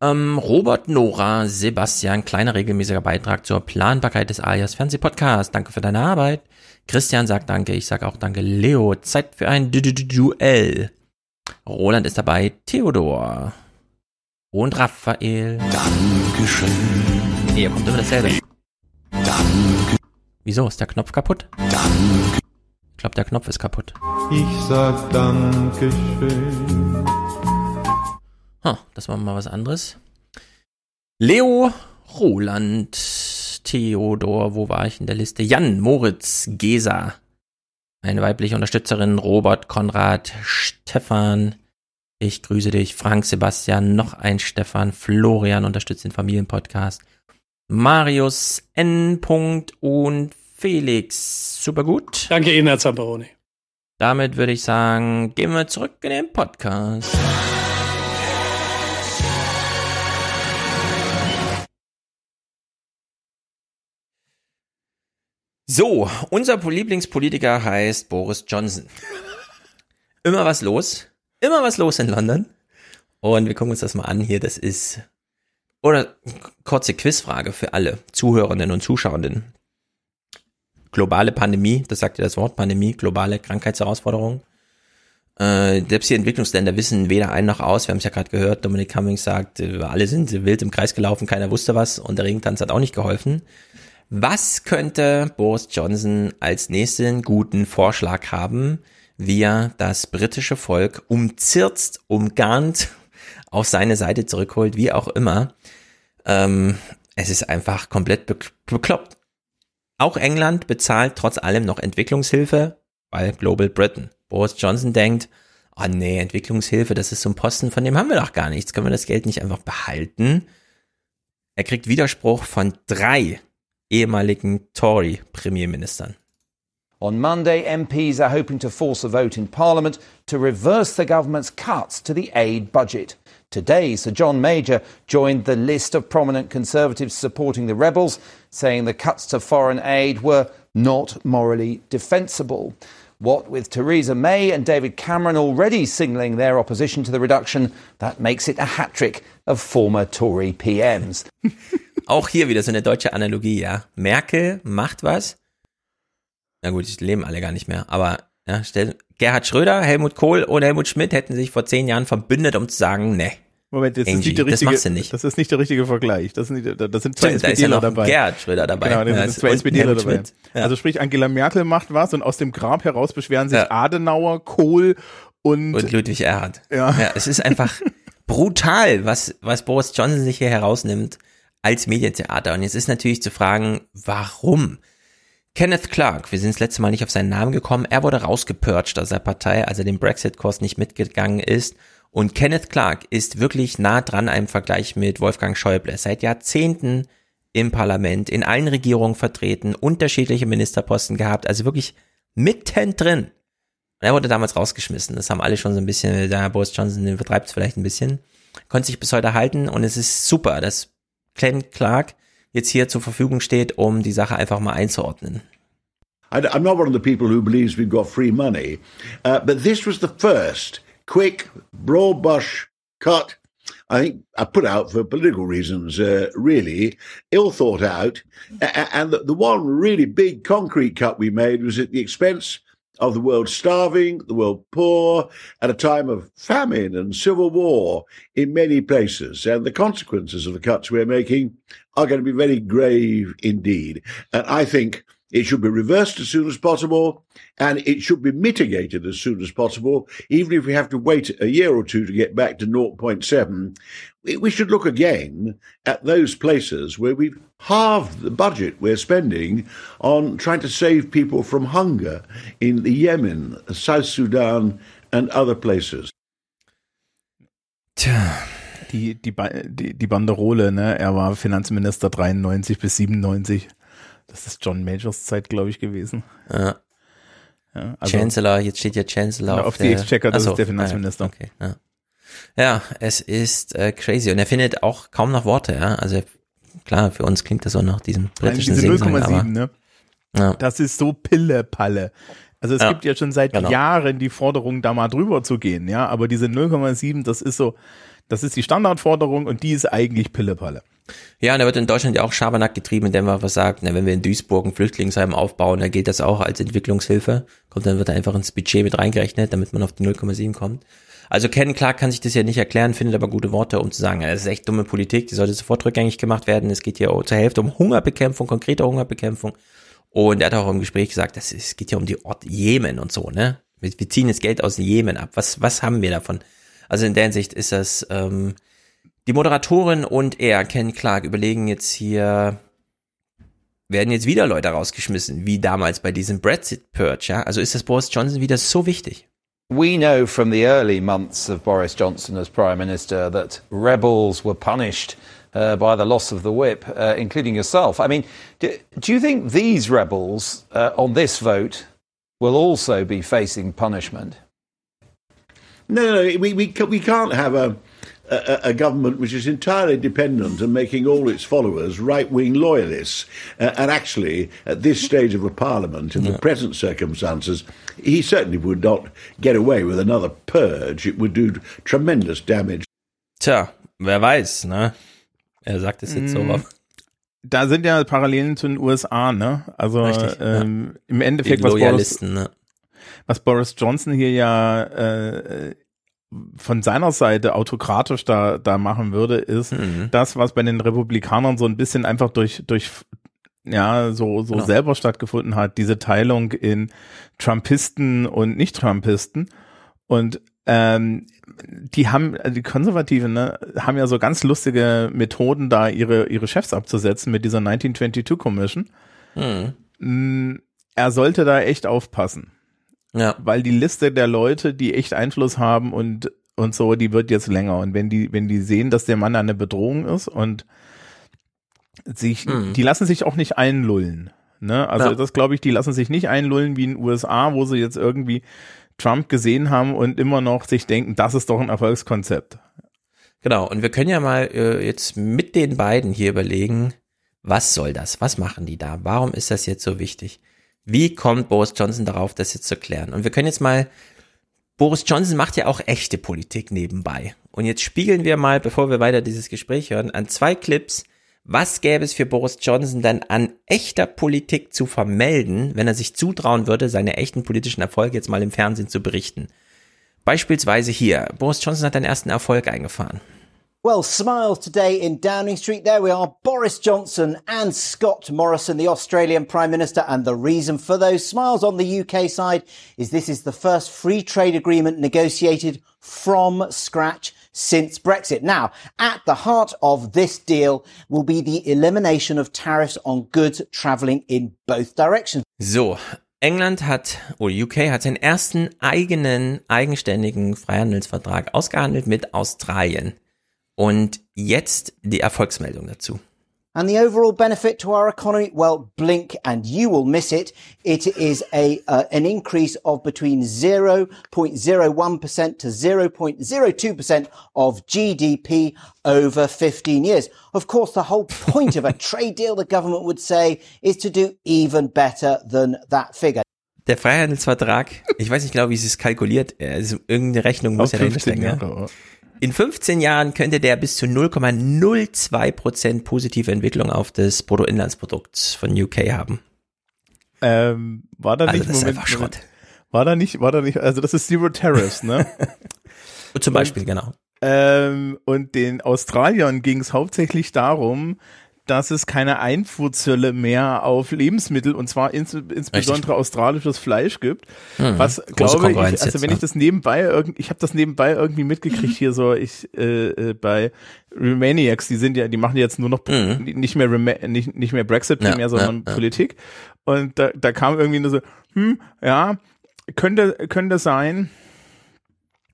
Ähm, Robert Nora, Sebastian, kleiner regelmäßiger Beitrag zur Planbarkeit des Alias Fernsehpodcast. Danke für deine Arbeit. Christian sagt Danke, ich sage auch Danke. Leo, Zeit für ein du du du Duell. Roland ist dabei. Theodor. Und Raphael. Dankeschön. Hier kommt immer dasselbe. Danke. Wieso? Ist der Knopf kaputt? Danke. Ich glaube, der Knopf ist kaputt. Ich sag Dankeschön. Huh, das war mal was anderes. Leo, Roland, Theodor, wo war ich in der Liste? Jan, Moritz, Gesa, eine weibliche Unterstützerin, Robert, Konrad, Stefan, ich grüße dich, Frank, Sebastian, noch ein Stefan, Florian unterstützt den Familienpodcast, Marius, N. und Felix. Super gut. Danke Ihnen, Herr Zamperoni. damit würde ich sagen, gehen wir zurück in den Podcast. So, unser Lieblingspolitiker heißt Boris Johnson. Immer was los. Immer was los in London. Und wir gucken uns das mal an hier. Das ist, oder kurze Quizfrage für alle Zuhörenden und Zuschauenden. Globale Pandemie, das sagt ja das Wort Pandemie, globale Krankheitsherausforderung. Äh, selbst die Entwicklungsländer wissen weder ein noch aus. Wir haben es ja gerade gehört, Dominic Cummings sagt, äh, alle sind wild im Kreis gelaufen, keiner wusste was und der Regentanz hat auch nicht geholfen. Was könnte Boris Johnson als nächsten guten Vorschlag haben, wie er das britische Volk umzirzt, umgarnt, auf seine Seite zurückholt, wie auch immer. Ähm, es ist einfach komplett bekloppt. Auch England bezahlt trotz allem noch Entwicklungshilfe, weil Global Britain. Boris Johnson denkt, oh nee, Entwicklungshilfe, das ist so ein Posten, von dem haben wir doch gar nichts. Können wir das Geld nicht einfach behalten? Er kriegt Widerspruch von drei ehemaligen Tory-Premierministern. On Monday, MPs are hoping to force a vote in Parliament to reverse the government's cuts to the aid budget. Today, Sir John Major joined the list of prominent Conservatives supporting the rebels, saying the cuts to foreign aid were not morally defensible. What with Theresa May and David Cameron already signalling their opposition to the reduction, that makes it a hat trick of former Tory PMs. Auch hier wieder so eine deutsche Analogie, ja. Merkel macht was. Na gut, die leben alle gar nicht mehr, aber ja, stell, Gerhard Schröder, Helmut Kohl und Helmut Schmidt hätten sich vor zehn Jahren verbündet, um zu sagen, ne. Moment, das Angie, ist nicht der richtige, das nicht. Das ist nicht der richtige Vergleich. Das sind, das sind zwei Da ja SPDler noch dabei. Gerhard Schröder dabei. Genau, da Ja, sind zwei SPDler dabei. Ja. Also sprich, Angela Merkel macht was und aus dem Grab heraus beschweren sich Adenauer, Kohl und, Und Ludwig Erhard. Ja. ja. Es ist einfach brutal, was, was Boris Johnson sich hier herausnimmt als Medientheater. Und jetzt ist natürlich zu fragen, warum? Kenneth Clark, wir sind das letzte Mal nicht auf seinen Namen gekommen, er wurde rausgepurcht aus der Partei, als er den Brexit-Kurs nicht mitgegangen ist. Und Kenneth Clark ist wirklich nah dran einem Vergleich mit Wolfgang Schäuble. Seit Jahrzehnten im Parlament, in allen Regierungen vertreten, unterschiedliche Ministerposten gehabt, also wirklich mittendrin. Und er wurde damals rausgeschmissen. Das haben alle schon so ein bisschen, da Boris Johnson den vertreibt es vielleicht ein bisschen. Konnte sich bis heute halten und es ist super, dass Ken Clark jetzt hier zur Verfügung steht, um die Sache einfach mal einzuordnen. I, am not one of the people who believes we've got free money, uh, but this was the first quick, broad brush cut. I think I put out for political reasons, uh, really ill thought out. And the one really big concrete cut we made was at the expense of the world starving, the world poor, at a time of famine and civil war in many places. And the consequences of the cuts we're making are going to be very grave indeed. And I think it should be reversed as soon as possible and it should be mitigated as soon as possible. Even if we have to wait a year or two to get back to 0.7, we- should look again at those places where we've halved the budget we're spending on trying to save people from hunger in the Yemen, South Sudan and other places. Die, die, Ba- die, die Banderole, ne? Er war Finanzminister 93 bis 97. Das ist John Majors Zeit, glaube ich, gewesen. Ja. Ja, also- Chancellor, jetzt steht ja Chancellor Ja, auf, auf die der, Exchequer, das so, ist der Finanzminister. ah, Okay, ja. ja, es ist äh, crazy und er findet auch kaum noch Worte, ja. Also klar, für uns klingt das so nach diesem britischen diese Singsang, 0,7, aber ne? Ja. Das ist so Pille-Palle. Also es Ja, gibt ja schon seit genau. Jahren die Forderung, da mal drüber zu gehen, ja, aber diese 0,7, das ist so, das ist die Standardforderung und die ist eigentlich Pille-Palle. Ja, und da wird in Deutschland ja auch Schabernack getrieben, indem man was sagt, na, wenn wir in Duisburg ein Flüchtlingsheim aufbauen, dann gilt das auch als Entwicklungshilfe. Kommt, dann wird da einfach ins Budget mit reingerechnet, damit man auf die 0,7 kommt. Also Ken Clark kann sich das ja nicht erklären, findet aber gute Worte, um zu sagen, das ist echt dumme Politik, die sollte sofort rückgängig gemacht werden. Es geht hier zur Hälfte um Hungerbekämpfung, konkrete Hungerbekämpfung. Und er hat auch im Gespräch gesagt, es geht ja um die Ort Jemen und so, ne? Wir, ziehen das Geld aus Jemen ab. Was, was haben wir davon? Also in der Hinsicht ist das, ähm, die Moderatorin und er, Ken Clark, überlegen jetzt hier, werden jetzt wieder Leute rausgeschmissen, wie damals bei diesem Brexit-Purge, ja? Also ist das Boris Johnson wieder so wichtig? We know from the early months of Boris Johnson as Prime Minister that rebels were punished uh, by the loss of the whip, uh, including yourself. I mean, do, do you think these rebels uh, on this vote will also be facing punishment. No, no, no we, we, we can't have a, a, a government which is entirely dependent on making all its followers right wing loyalists. Uh, and actually, at this stage of a parliament, in the present circumstances, he certainly would not get away with another purge. It would do tremendous damage. Tja, wer weiß, ne? Er sagt es jetzt so. Mm. Da sind ja Parallelen zu den USA, ne? Also Richtig, ja. ähm, im Endeffekt, Die was Boris, Loyalisten, ne? Was Boris Johnson hier ja äh, von seiner Seite autokratisch da, da machen würde, ist Mhm. das, was bei den Republikanern so ein bisschen einfach durch, durch ja, so, so Genau. selber stattgefunden hat, diese Teilung in Trumpisten und Nicht-Trumpisten. Und ähm, die haben, also die Konservativen, ne, haben ja so ganz lustige Methoden, da ihre, ihre Chefs abzusetzen mit dieser 1922 Commission. Mhm. Mm, Er sollte da echt aufpassen. Ja. Weil die Liste der Leute, die echt Einfluss haben und, und so, die wird jetzt länger. Und wenn die, wenn die sehen, dass der Mann eine Bedrohung ist und sich, Mhm. die lassen sich auch nicht einlullen. Ne? Also Ja. das glaube ich, die lassen sich nicht einlullen wie in den USA, wo sie jetzt irgendwie Trump gesehen haben und immer noch sich denken, das ist doch ein Erfolgskonzept. Genau, und wir können ja mal äh, jetzt mit den beiden hier überlegen, was soll das? Was machen die da? Warum ist das jetzt so wichtig? Wie kommt Boris Johnson darauf, das jetzt zu klären? Und wir können jetzt mal, Boris Johnson macht ja auch echte Politik nebenbei. Und jetzt spiegeln wir mal, bevor wir weiter dieses Gespräch hören, an zwei Clips, was gäbe es für Boris Johnson dann an echter Politik zu vermelden, wenn er sich zutrauen würde, seine echten politischen Erfolge jetzt mal im Fernsehen zu berichten? Beispielsweise hier, Boris Johnson hat einen ersten Erfolg eingefahren. Well, smiles today in Downing Street. There we are, Boris Johnson and Scott Morrison, the Australian Prime Minister. And the reason for those smiles on the UK side is this is the first free trade agreement negotiated from scratch since Brexit. Now, at the heart of this deal will be the elimination of tariffs on goods travelling in both directions. So, England hat, oder UK hat seinen ersten eigenen, eigenständigen Freihandelsvertrag ausgehandelt mit Australien. Und jetzt die Erfolgsmeldung dazu. And the overall benefit to our economy, well, blink and you will miss it. It is a uh, an increase of between 0.01% to 0.02% of GDP over 15 years. Of course, the whole point of a trade deal, the government would say, is to do even better than that figure. Der Freihandelsvertrag, ich weiß nicht genau, wie sie es kalkuliert, also irgendeine Rechnung muss ja dahinter 15 stecken. In 15 Jahren könnte der bis zu 0,02 Prozent positive Entwicklung auf das Bruttoinlandsprodukt von UK haben. Ähm, war da Also nicht das ist Moment, einfach Schrott. War da nicht, war da nicht, also das ist Zero Tariffs, ne? Zum Beispiel, genau. Ähm, und den Australiern ging es hauptsächlich darum, dass es keine Einfuhrzölle mehr auf Lebensmittel und zwar ins, insbesondere australisches Fleisch gibt. Mhm. Was glaube ich, also jetzt, wenn ja. ich das nebenbei irgendwie, ich habe das nebenbei irgendwie mitgekriegt hier so, ich äh, äh, bei Remaniacs, die sind ja, die machen jetzt nur noch Mhm. nicht mehr Rema nicht, nicht mehr Brexit Ja, primär, sondern ja, ja. Politik. Und da, da kam irgendwie nur so, hm, ja, könnte könnte sein,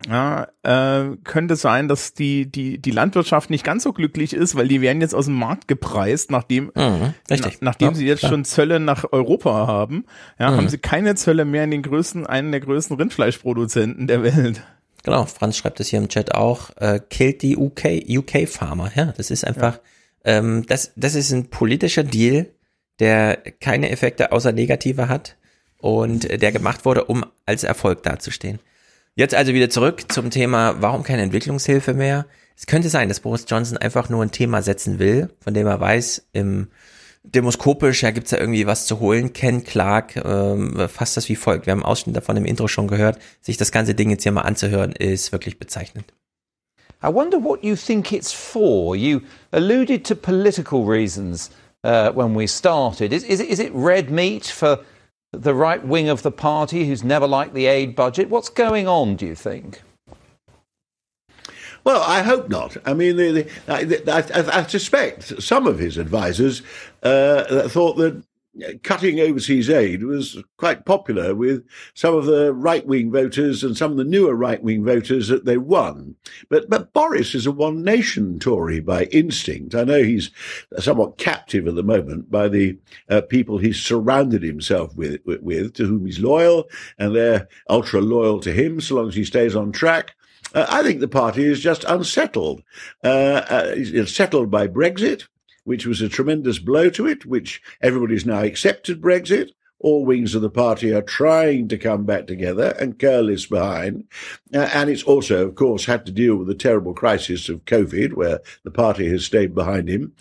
ja, äh, könnte sein, dass die, die, die Landwirtschaft nicht ganz so glücklich ist, weil die werden jetzt aus dem Markt gepreist, nachdem, Mhm, na, nachdem Ja, sie jetzt klar. schon Zölle nach Europa haben. Ja, Mhm. haben sie keine Zölle mehr in den größten, einen der größten Rindfleischproduzenten der Welt. Genau, Franz schreibt es hier im Chat auch, äh, killt die UK, UK Farmer. Ja, das ist einfach, ähm, das, das ist ein politischer Deal, der keine Effekte außer negative hat und der gemacht wurde, um als Erfolg dazustehen. Jetzt also wieder zurück zum Thema, warum keine Entwicklungshilfe mehr? Es könnte sein, dass Boris Johnson einfach nur ein Thema setzen will, von dem er weiß, im demoskopisch, ja, gibt's da irgendwie was zu holen. Ken Clark ähm, fasst das wie folgt. Wir haben einen Ausschnitt davon im Intro schon gehört. Sich das ganze Ding jetzt hier mal anzuhören, ist wirklich bezeichnend. I wonder what you think it's for. You alluded to political reasons uh, when we started. Is, is, it, is it red meat for the right wing of the party who's never liked the aid budget? What's going on, do you think? Well, I hope not. I mean, the, the, I, I, I suspect some of his advisors uh, thought that cutting overseas aid was quite popular with some of the right wing voters and some of the newer right wing voters that they won. But but Boris is a one nation Tory by instinct. I know he's somewhat captive at the moment by the uh, people he's surrounded himself with, with with to whom he's loyal, and they're ultra loyal to him so long as he stays on track. Uh, I think the party is just unsettled. Uh, uh, it's settled by Brexit which was a tremendous blow to it, which everybody's now accepted Brexit. All wings of the party are trying to come back together, and Curl is behind. Uh, and it's also, of course, had to deal with the terrible crisis of COVID, where the party has stayed behind him.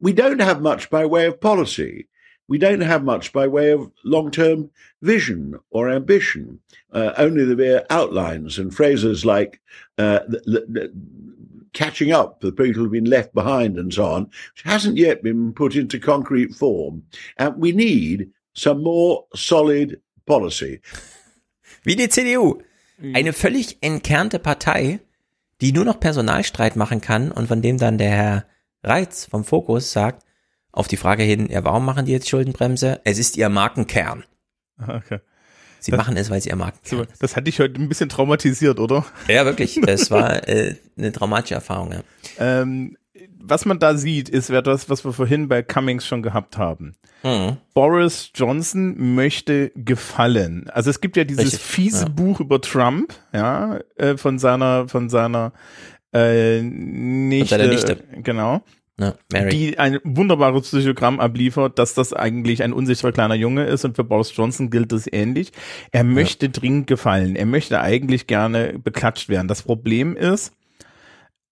We don't have much by way of policy. We don't have much by way of long term vision or ambition, uh, only the mere outlines and phrases like uh, the, the, catching up for the people who've been left behind and so on, which hasn't yet been put into concrete form. And we need some more solid policy. Wie die CDU. Eine völlig entkernte Partei, die nur noch Personalstreit machen kann und von dem dann der Herr Reitz vom Fokus sagt, auf die Frage hin, ja, warum machen die jetzt Schuldenbremse? Es ist ihr Markenkern. Okay. Sie Das- machen es, weil sie ihr Markenkern So, das hat dich heute ein bisschen traumatisiert, oder? Ja, wirklich. Es war äh, eine traumatische Erfahrung. Ja. Ähm, was man da sieht, ist etwas, was wir vorhin bei Cummings schon gehabt haben. Mhm. Boris Johnson möchte gefallen. Also es gibt ja dieses Richtig, fiese ja. Buch über Trump, ja, äh, von seiner, von seiner äh, Nichte, seiner Nichte. genau. Ja, Mary. Die ein wunderbares Psychogramm abliefert, dass das eigentlich ein unsichtbarer kleiner Junge ist und für Boris Johnson gilt das ähnlich. Er möchte dringend gefallen. Er möchte eigentlich gerne beklatscht werden. Das Problem ist,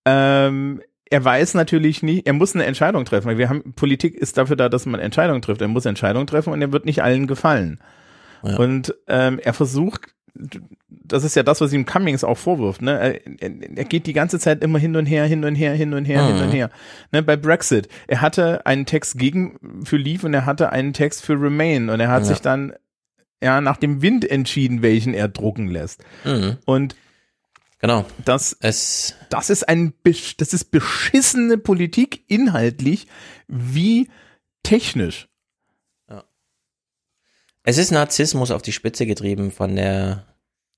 ähm, er weiß natürlich nicht, er muss eine Entscheidung treffen. Wir haben, Politik ist dafür da, dass man Entscheidungen trifft. Er muss Entscheidungen treffen und er wird nicht allen gefallen. Ja. Und ähm, er versucht, das ist ja das, was ihm Cummings auch vorwirft, ne? Er, er, geht die ganze Zeit immer hin und her, hin und her, hin und her, hin Mhm. und her. Ne? Bei Brexit, er hatte einen Text gegen für Leave und er hatte einen Text für Remain und er hat Ja. sich dann ja nach dem Wind entschieden, welchen er drucken lässt. Mhm. Und Genau. das, Es, das ist ein, das ist beschissene Politik inhaltlich wie technisch. Es ist Narzissmus auf die Spitze getrieben von der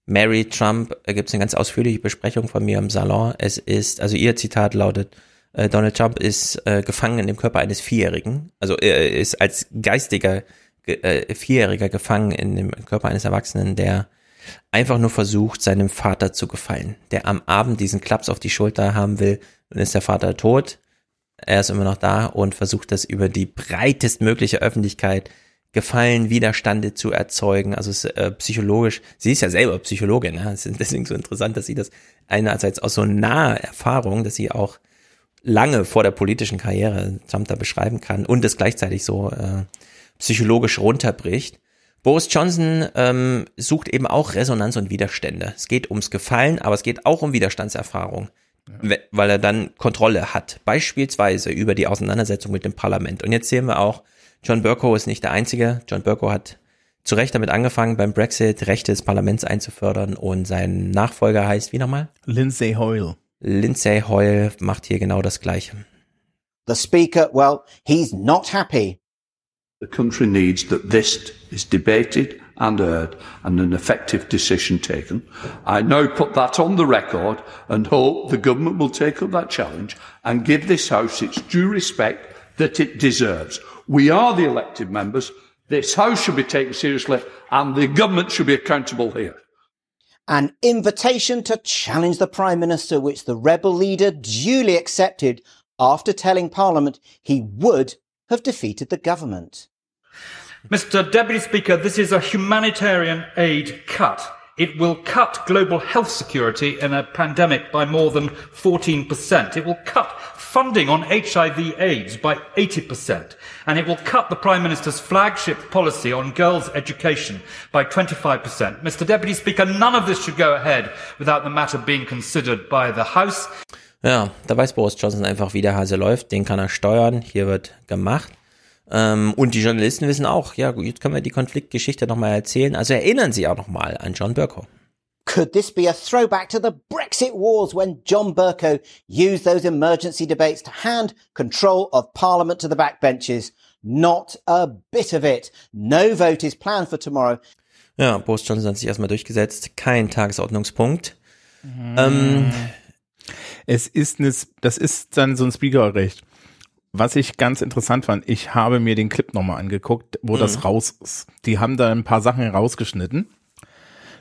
Mary Trump. Da gibt es eine ganz ausführliche Besprechung von mir im Salon. Es ist, also ihr Zitat lautet, äh, Donald Trump ist äh, gefangen in dem Körper eines Vierjährigen. Also er ist als geistiger ge- äh, Vierjähriger gefangen in dem Körper eines Erwachsenen, der einfach nur versucht, seinem Vater zu gefallen. Der am Abend diesen Klaps auf die Schulter haben will, dann ist der Vater tot. Er ist immer noch da und versucht das über die breitestmögliche Öffentlichkeit Gefallen, Widerstande zu erzeugen. Also es, äh, psychologisch, sie ist ja selber Psychologin, ja? es ist deswegen so interessant, dass sie das einerseits aus so naher Erfahrung, dass sie auch lange vor der politischen Karriere Trump da beschreiben kann und es gleichzeitig so äh, psychologisch runterbricht. Boris Johnson ähm, sucht eben auch Resonanz und Widerstände. Es geht ums Gefallen, aber es geht auch um Widerstandserfahrung, we- weil er dann Kontrolle hat. Beispielsweise über die Auseinandersetzung mit dem Parlament. Und jetzt sehen wir auch, John Burko ist nicht der Einzige. John Burko hat zu Recht damit angefangen, beim Brexit Rechte des Parlaments einzufördern und sein Nachfolger heißt, wie nochmal? Lindsay Hoyle. Lindsay Hoyle macht hier genau das Gleiche. The Speaker, well, he's not happy. The country needs that this is debated and heard and an effective decision taken. I now put that on the record and hope the government will take up that challenge and give this House its due respect that it deserves. We are the elected members. This House should be taken seriously and the government should be accountable here. An invitation to challenge the Prime Minister, which the rebel leader duly accepted after telling Parliament he would have defeated the government. Mr. Deputy Speaker, this is a humanitarian aid cut. It will cut global health security in a pandemic by more than 14%. It will cut funding on HIV AIDS by 80%. And it will cut the Prime Minister's flagship policy on girls' education by 25%. Mr. Deputy Speaker, none of this should go ahead without the matter being considered by the House. Ja, da weiß Boris Johnson einfach, wie der Hase läuft. Den kann er steuern. Hier wird gemacht. Ähm, und die Journalisten wissen auch, ja gut, jetzt können wir die Konfliktgeschichte nochmal erzählen. Also erinnern Sie auch nochmal an John Burko. Could this be a throwback to the Brexit wars when John Burko used those emergency debates to hand control of Parliament to the backbenches? Not a bit of it. No vote is planned for tomorrow. Ja, Boris Johnson hat sich erstmal durchgesetzt. Kein Tagesordnungspunkt. Ähm, Es ist eine, das ist dann so ein Speakerrecht. Was ich ganz interessant fand, ich habe mir den Clip nochmal angeguckt, wo Mhm. das raus ist. Die haben da ein paar Sachen rausgeschnitten.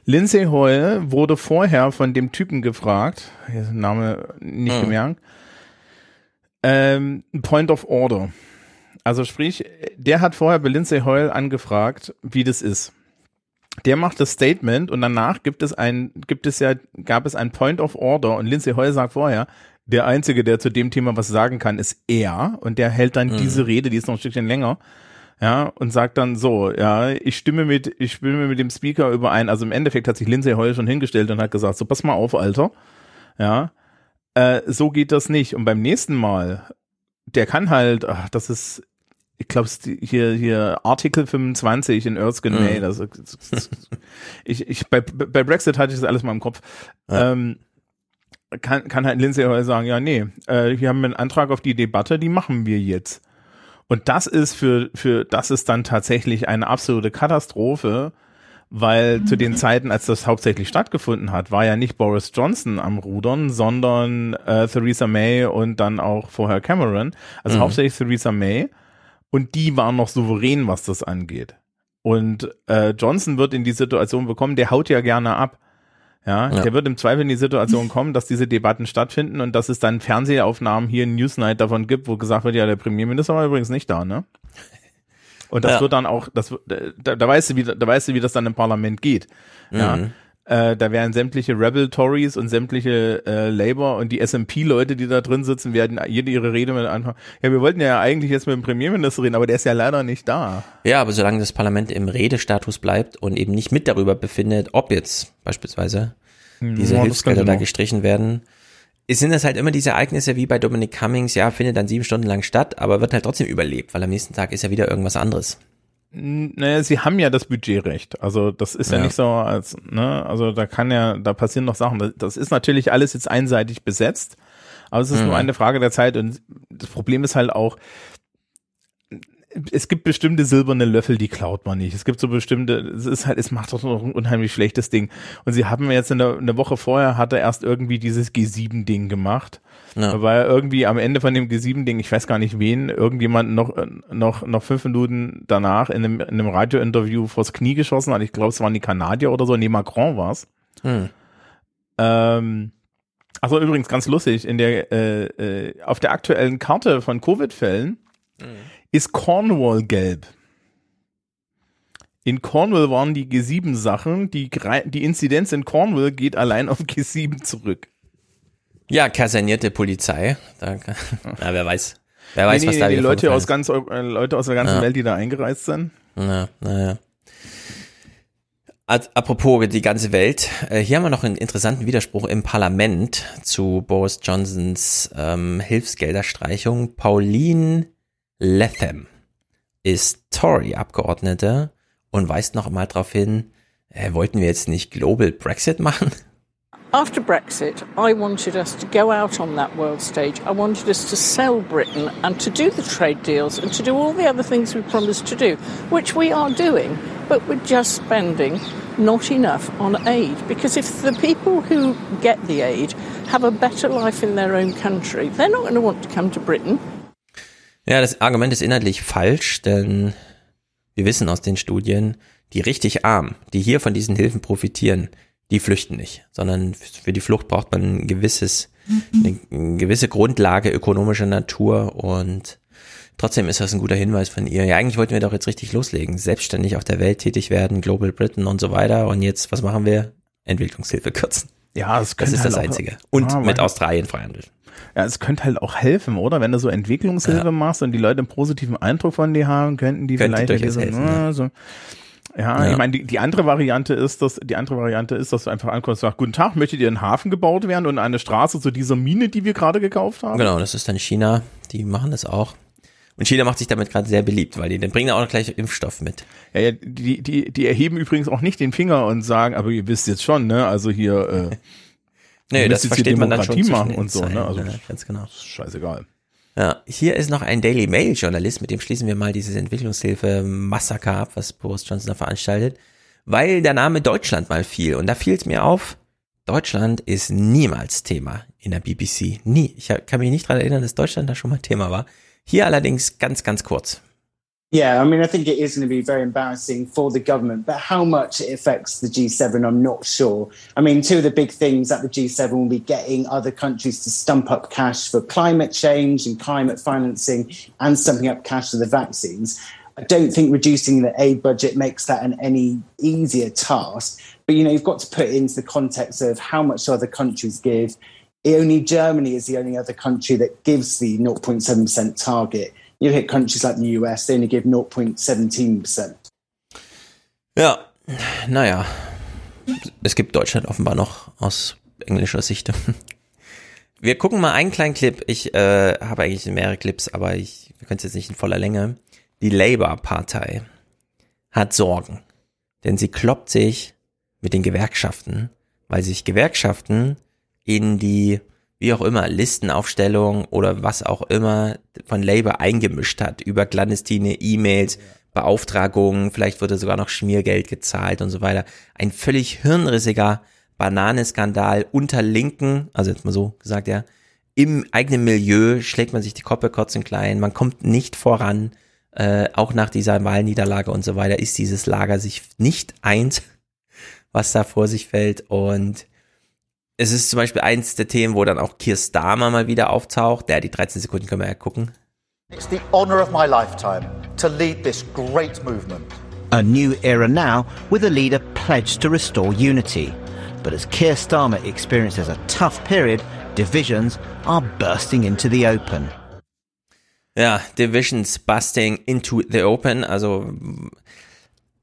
Lindsay Hoyle wurde vorher von dem Typen gefragt, hier ist der Name nicht Mhm. gemerkt, ähm, Point of Order. Also sprich, der hat vorher bei Lindsay Hoyle angefragt, wie das ist. Der macht das Statement und danach gibt es ein, gibt es ja, gab es ein Point of Order und Lindsay Hoyle sagt vorher, der Einzige, der zu dem Thema was sagen kann, ist er und der hält dann Mhm. diese Rede, die ist noch ein Stückchen länger, ja, und sagt dann so, ja, ich stimme mit, ich stimme mit dem Speaker überein. Also im Endeffekt hat sich Lindsay Hoyle schon hingestellt und hat gesagt, so pass mal auf, Alter, ja, äh, so geht das nicht. Und beim nächsten Mal, der kann halt, ach, das ist, ich glaube, hier, hier Artikel 25 in Erskine Mhm. May, das, das, ich, ich, bei, bei Brexit hatte ich das alles mal im Kopf. Ähm, kann, kann halt Lindsay Hoyle sagen, ja, nee, äh, hier haben wir einen Antrag auf die Debatte, die machen wir jetzt. Und das ist für, für, das ist dann tatsächlich eine absolute Katastrophe, weil zu den Zeiten, als das hauptsächlich stattgefunden hat, war ja nicht Boris Johnson am Rudern, sondern äh, Theresa May und dann auch vorher Cameron. Also Mhm. hauptsächlich Theresa May. Und die waren noch souverän, was das angeht. Und äh, Johnson wird in die Situation bekommen, der haut ja gerne ab. Ja, Ja. der wird im Zweifel in die Situation kommen, dass diese Debatten stattfinden und dass es dann Fernsehaufnahmen hier in Newsnight davon gibt, wo gesagt wird, ja, der Premierminister war übrigens nicht da, ne? Und das Ja. wird dann auch, das, da, da weißt du, wie, da weißt du, wie das dann im Parlament geht. Ja. Mhm. Äh, da werden sämtliche Rebel Tories und sämtliche äh, Labour und die SMP-Leute, die da drin sitzen, werden jede ihre Rede mit anfangen. Ja, wir wollten ja eigentlich jetzt mit dem Premierminister reden, aber der ist ja leider nicht da. Ja, aber solange das Parlament im Redestatus bleibt und eben nicht mit darüber befindet, ob jetzt beispielsweise Hm, diese ja, Hilfsgelder da gestrichen werden, es sind das halt immer diese Ereignisse wie bei Dominic Cummings, ja, findet dann sieben Stunden lang statt, aber wird halt trotzdem überlebt, weil am nächsten Tag ist ja wieder irgendwas anderes. Naja, sie haben ja das Budgetrecht. Also das ist ja, Ja. nicht so als, ne, also da kann ja, da passieren noch Sachen. Das- Das ist natürlich alles jetzt einseitig besetzt, aber es ist Mhm. nur eine Frage der Zeit und das Problem ist halt auch, es gibt bestimmte silberne Löffel, die klaut man nicht. Es gibt so bestimmte, es ist halt, es macht doch noch ein unheimlich schlechtes Ding. Und sie haben jetzt in der, eine Woche vorher hat er erst irgendwie dieses G7-Ding gemacht. Ja. Da war er irgendwie am Ende von dem G7-Ding, ich weiß gar nicht wen, irgendjemand noch, noch, noch fünf Minuten danach in einem, in einem Radiointerview vors Knie geschossen hat. Ich glaube, es waren die Kanadier oder so, nee, Macron war's. Hm. Ähm, also übrigens ganz lustig, in der, äh, äh, auf der aktuellen Karte von Covid-Fällen ist Cornwall gelb. In Cornwall waren die G7-Sachen, die, die Inzidenz in Cornwall geht allein auf G7 zurück. Ja, kasernierte Polizei, da, kann- ja, wer weiß, wer weiß, Nee, was nee, da die Leute aus ganz äh, Leute aus der ganzen Ja. Welt, die da eingereist sind. Na, naja. Apropos die ganze Welt, äh, hier haben wir noch einen interessanten Widerspruch im Parlament zu Boris Johnsons ähm, Hilfsgelderstreichung. Pauline Latham ist Tory-Abgeordnete und weist noch einmal darauf hin, äh, wollten wir jetzt nicht Global Brexit machen? After Brexit, I wanted us to go out on that world stage. I wanted us to sell Britain and to do the trade deals and to do all the other things we promised to do, which we are doing, but we're just spending not enough on aid. Because if the people who get the aid have a better life in their own country, they're not going to want to come to Britain. Ja, das Argument ist inhaltlich falsch, denn wir wissen aus den Studien, die richtig arm, die hier von diesen Hilfen profitieren, die flüchten nicht, sondern für die Flucht braucht man ein gewisses, eine, eine gewisse Grundlage ökonomischer Natur und trotzdem ist das ein guter Hinweis von ihr. Ja, eigentlich wollten wir doch jetzt richtig loslegen, selbstständig auf der Welt tätig werden, Global Britain und so weiter und jetzt, was machen wir? Entwicklungshilfe kürzen. Ja, das, Das ist das halt auch- Einzige. Und Ja, mit Australien Freihandel. Ja, es könnte halt auch helfen, oder? Wenn du so Entwicklungshilfe machst und die Leute einen positiven Eindruck von dir haben, könnten die Könnte vielleicht so, helfen, na, ja. so. Ja, Ja. ich meine, die, die andere Variante ist, dass die andere Variante ist, dass du einfach ankommst und sagst, guten Tag, möchtet ihr ein Hafen gebaut werden und eine Straße zu dieser Mine, die wir gerade gekauft haben? Genau, das ist dann China, die machen das auch. Und China macht sich damit gerade sehr beliebt, weil die dann bringen auch noch gleich Impfstoff mit. Ja, ja, die, die, die erheben übrigens auch nicht den Finger und sagen, aber ihr wisst jetzt schon, ne, also hier, äh, Nee, das versteht man dann schon machen und so, ne, also ja, ganz genau. ist scheißegal. Ja, hier ist noch ein Daily Mail Journalist, mit dem schließen wir mal dieses Entwicklungshilfe-Massaker ab, was Boris Johnson da veranstaltet, weil der Name Deutschland mal fiel. Und da fiel es mir auf, Deutschland ist niemals Thema in der BBC. Nie. Ich kann mich nicht daran erinnern, dass Deutschland da schon mal Thema war. Hier allerdings ganz, ganz kurz. Yeah, I mean, I think it is going to be very embarrassing for the government, but how much it affects the G7, I'm not sure. I mean, two of the big things at the G7 will be getting other countries to stump up cash for climate change and climate financing and stumping up cash for the vaccines. I don't think reducing the aid budget makes that an any easier task. But, you know, you've got to put it into the context of how much other countries give. Only Germany is the only other country that gives the 0.7% target. You hit countries like the US, they only give 0.17%. Ja, naja. Es gibt Deutschland offenbar noch aus englischer Sicht. Wir gucken mal einen kleinen Clip. Ich äh, habe eigentlich mehrere Clips, aber ich, wir können es jetzt nicht in voller Länge. Die Labour-Partei hat Sorgen, denn sie kloppt sich mit den Gewerkschaften, weil sich Gewerkschaften in die wie auch immer, Listenaufstellung oder was auch immer von Labour eingemischt hat über clandestine E-Mails, Beauftragungen, vielleicht wurde sogar noch Schmiergeld gezahlt und so weiter. Ein völlig hirnrissiger Bananeskandal unter Linken, also jetzt mal so gesagt, ja, im eigenen Milieu schlägt man sich die Koppe kurz und klein, man kommt nicht voran, äh, auch nach dieser Wahlniederlage und so weiter ist dieses Lager sich nicht eins, was da vor sich fällt. Und es ist zum Beispiel eins der Themen, wo dann auch Keir Starmer mal wieder auftaucht. Der, die 13 Sekunden können wir ja gucken. It's the honour of my lifetime to lead this great movement. A new era now with a leader pledged to restore unity. But as Keir Starmer experiences a tough period, divisions are bursting into the open. Ja, Divisions busting into the open. Also,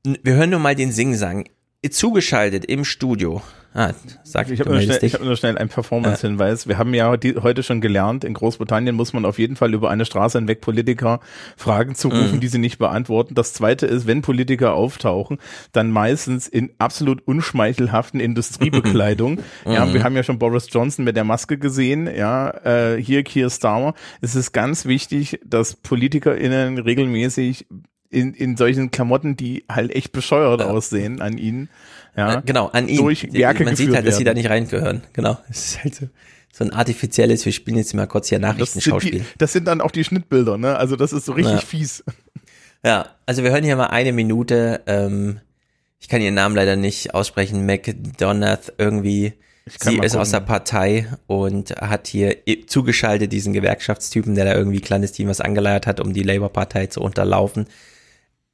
wir hören nur mal den Singsang. Zugeschaltet im Studio Ah, sag ich habe nur, schnell, ich hab nur schnell einen Performance-Hinweis. Ja. Wir haben ja die, heute schon gelernt, in Großbritannien muss man auf jeden Fall über eine Straße hinweg Politiker Fragen zurufen, mhm. die sie nicht beantworten. Das zweite ist, wenn Politiker auftauchen, dann meistens in absolut unschmeichelhaften Industriebekleidung. mhm. Ja, wir haben ja schon Boris Johnson mit der Maske gesehen. Ja, äh, hier Keir Starmer. Es ist ganz wichtig, dass PolitikerInnen regelmäßig in, in solchen Klamotten, die halt echt bescheuert ja. aussehen an ihnen. Ja, äh, genau, an ihnen. Durch Werke Man sieht halt, werden. dass sie da nicht reingehören. Genau. Es ist halt so, so ein artifizielles, wir spielen jetzt mal kurz hier Nachrichtenschauspiel. Das, das sind dann auch die Schnittbilder, ne? Also das ist so richtig ja. fies. Ja, also wir hören hier mal eine Minute, ähm, ich kann ihren Namen leider nicht aussprechen, McDonough irgendwie. Sie ist aus der Partei und hat hier zugeschaltet diesen Gewerkschaftstypen, der da irgendwie clandestin was angeleiert hat, um die Labour-Partei zu unterlaufen.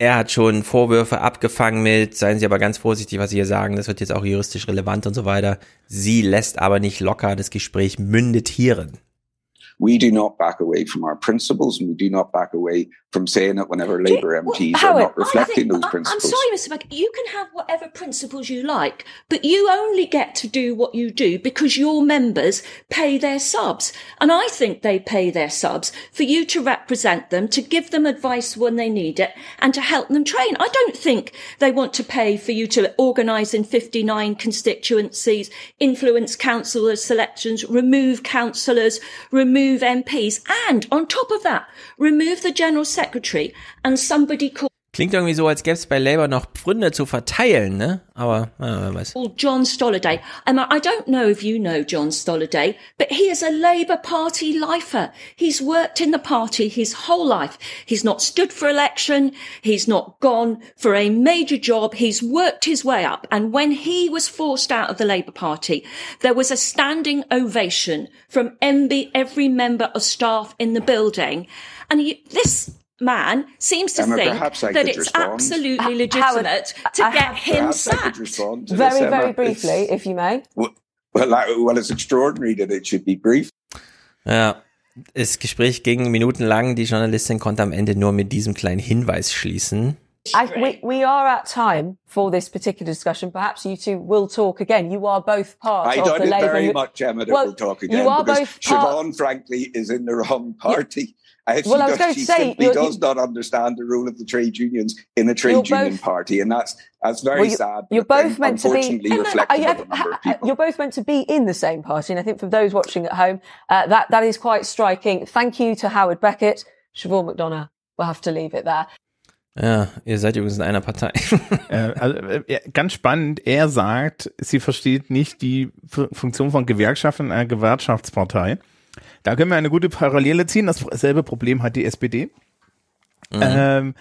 Er hat schon Vorwürfe abgefangen mit, seien Sie aber ganz vorsichtig, was Sie hier sagen, das wird jetzt auch juristisch relevant und so weiter. Sie lässt aber nicht locker, das Gespräch mündet hierin. We do not back away from our principles and we do not back away from saying it whenever Labour MPs well, are not reflecting those principles. I'm sorry, Mr. Beck, you can have whatever principles you like, but you only get to do what you do because your members pay their subs. And I think they pay their subs for you to represent them, to give them advice when they need it, and to help them train. I don't think they want to pay for you to organise in 59 constituencies, influence councillor selections, remove councillors, remove remove MPs and on top of that, remove the General Secretary and somebody called Klingt irgendwie so, als gäbe es bei Labour noch Pfründe zu verteilen, ne? Aber, ja, wer weiß. John Stolliday. Um, I don't know if you know John Stolliday, but he is a Labour Party lifer. He's worked in the party his whole life. He's not stood for election. He's not gone for a major job. He's worked his way up. And when he was forced out of the Labour Party, there was a standing ovation from MB, every member of staff in the building. And he, this man seems to Emma, think that it's respond. absolutely uh, legitimate Howard, to get him sacked. Very, this, very briefly, if you may. Well, well, it's extraordinary that it should be brief. Ja, das Gespräch ging minutenlang. Die Journalistin konnte am Ende nur mit diesem kleinen Hinweis schließen. I, we, we are at time for this particular discussion. Perhaps you two will talk again. You are both part I of doubt the it Labour. very much, Emma, that well, we'll talk again. You are because both part... Siobhan, frankly, is in the wrong party. Uh, she Well, I was does- going to she say, simply does not understand the role of the trade unions in a trade union both- party, and that's that's very Well, you- sad. You're both meant to be. No, no, you. You're both meant to be in the same party, and I think for those watching at home, uh, that that is quite striking. Thank you to Howard Beckett, Siobhan McDonough. We'll have to leave it there. Ja, ihr seid übrigens in einer Partei. Äh, also, äh, ganz spannend, er sagt, sie versteht nicht die Fu- Funktion von Gewerkschaften in einer Gewerkschaftspartei. Da können wir eine gute Parallele ziehen. Dasselbe Problem hat die SPD. Ähm,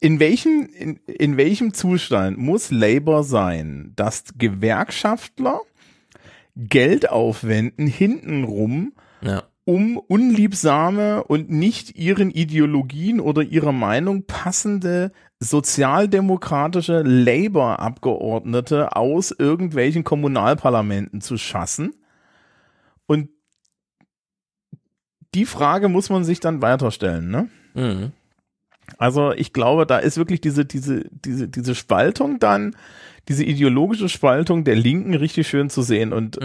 in welchem, in, in welchem Zustand muss Labour sein, dass Gewerkschaftler Geld aufwenden hintenrum, Ja. um unliebsame und nicht ihren Ideologien oder ihrer Meinung passende sozialdemokratische Labour-Abgeordnete aus irgendwelchen Kommunalparlamenten zu schassen? Und die Frage muss man sich dann weiterstellen, ne? Mhm. Also ich glaube, da ist wirklich diese, diese, diese, diese Spaltung dann, diese ideologische Spaltung der Linken richtig schön zu sehen. Und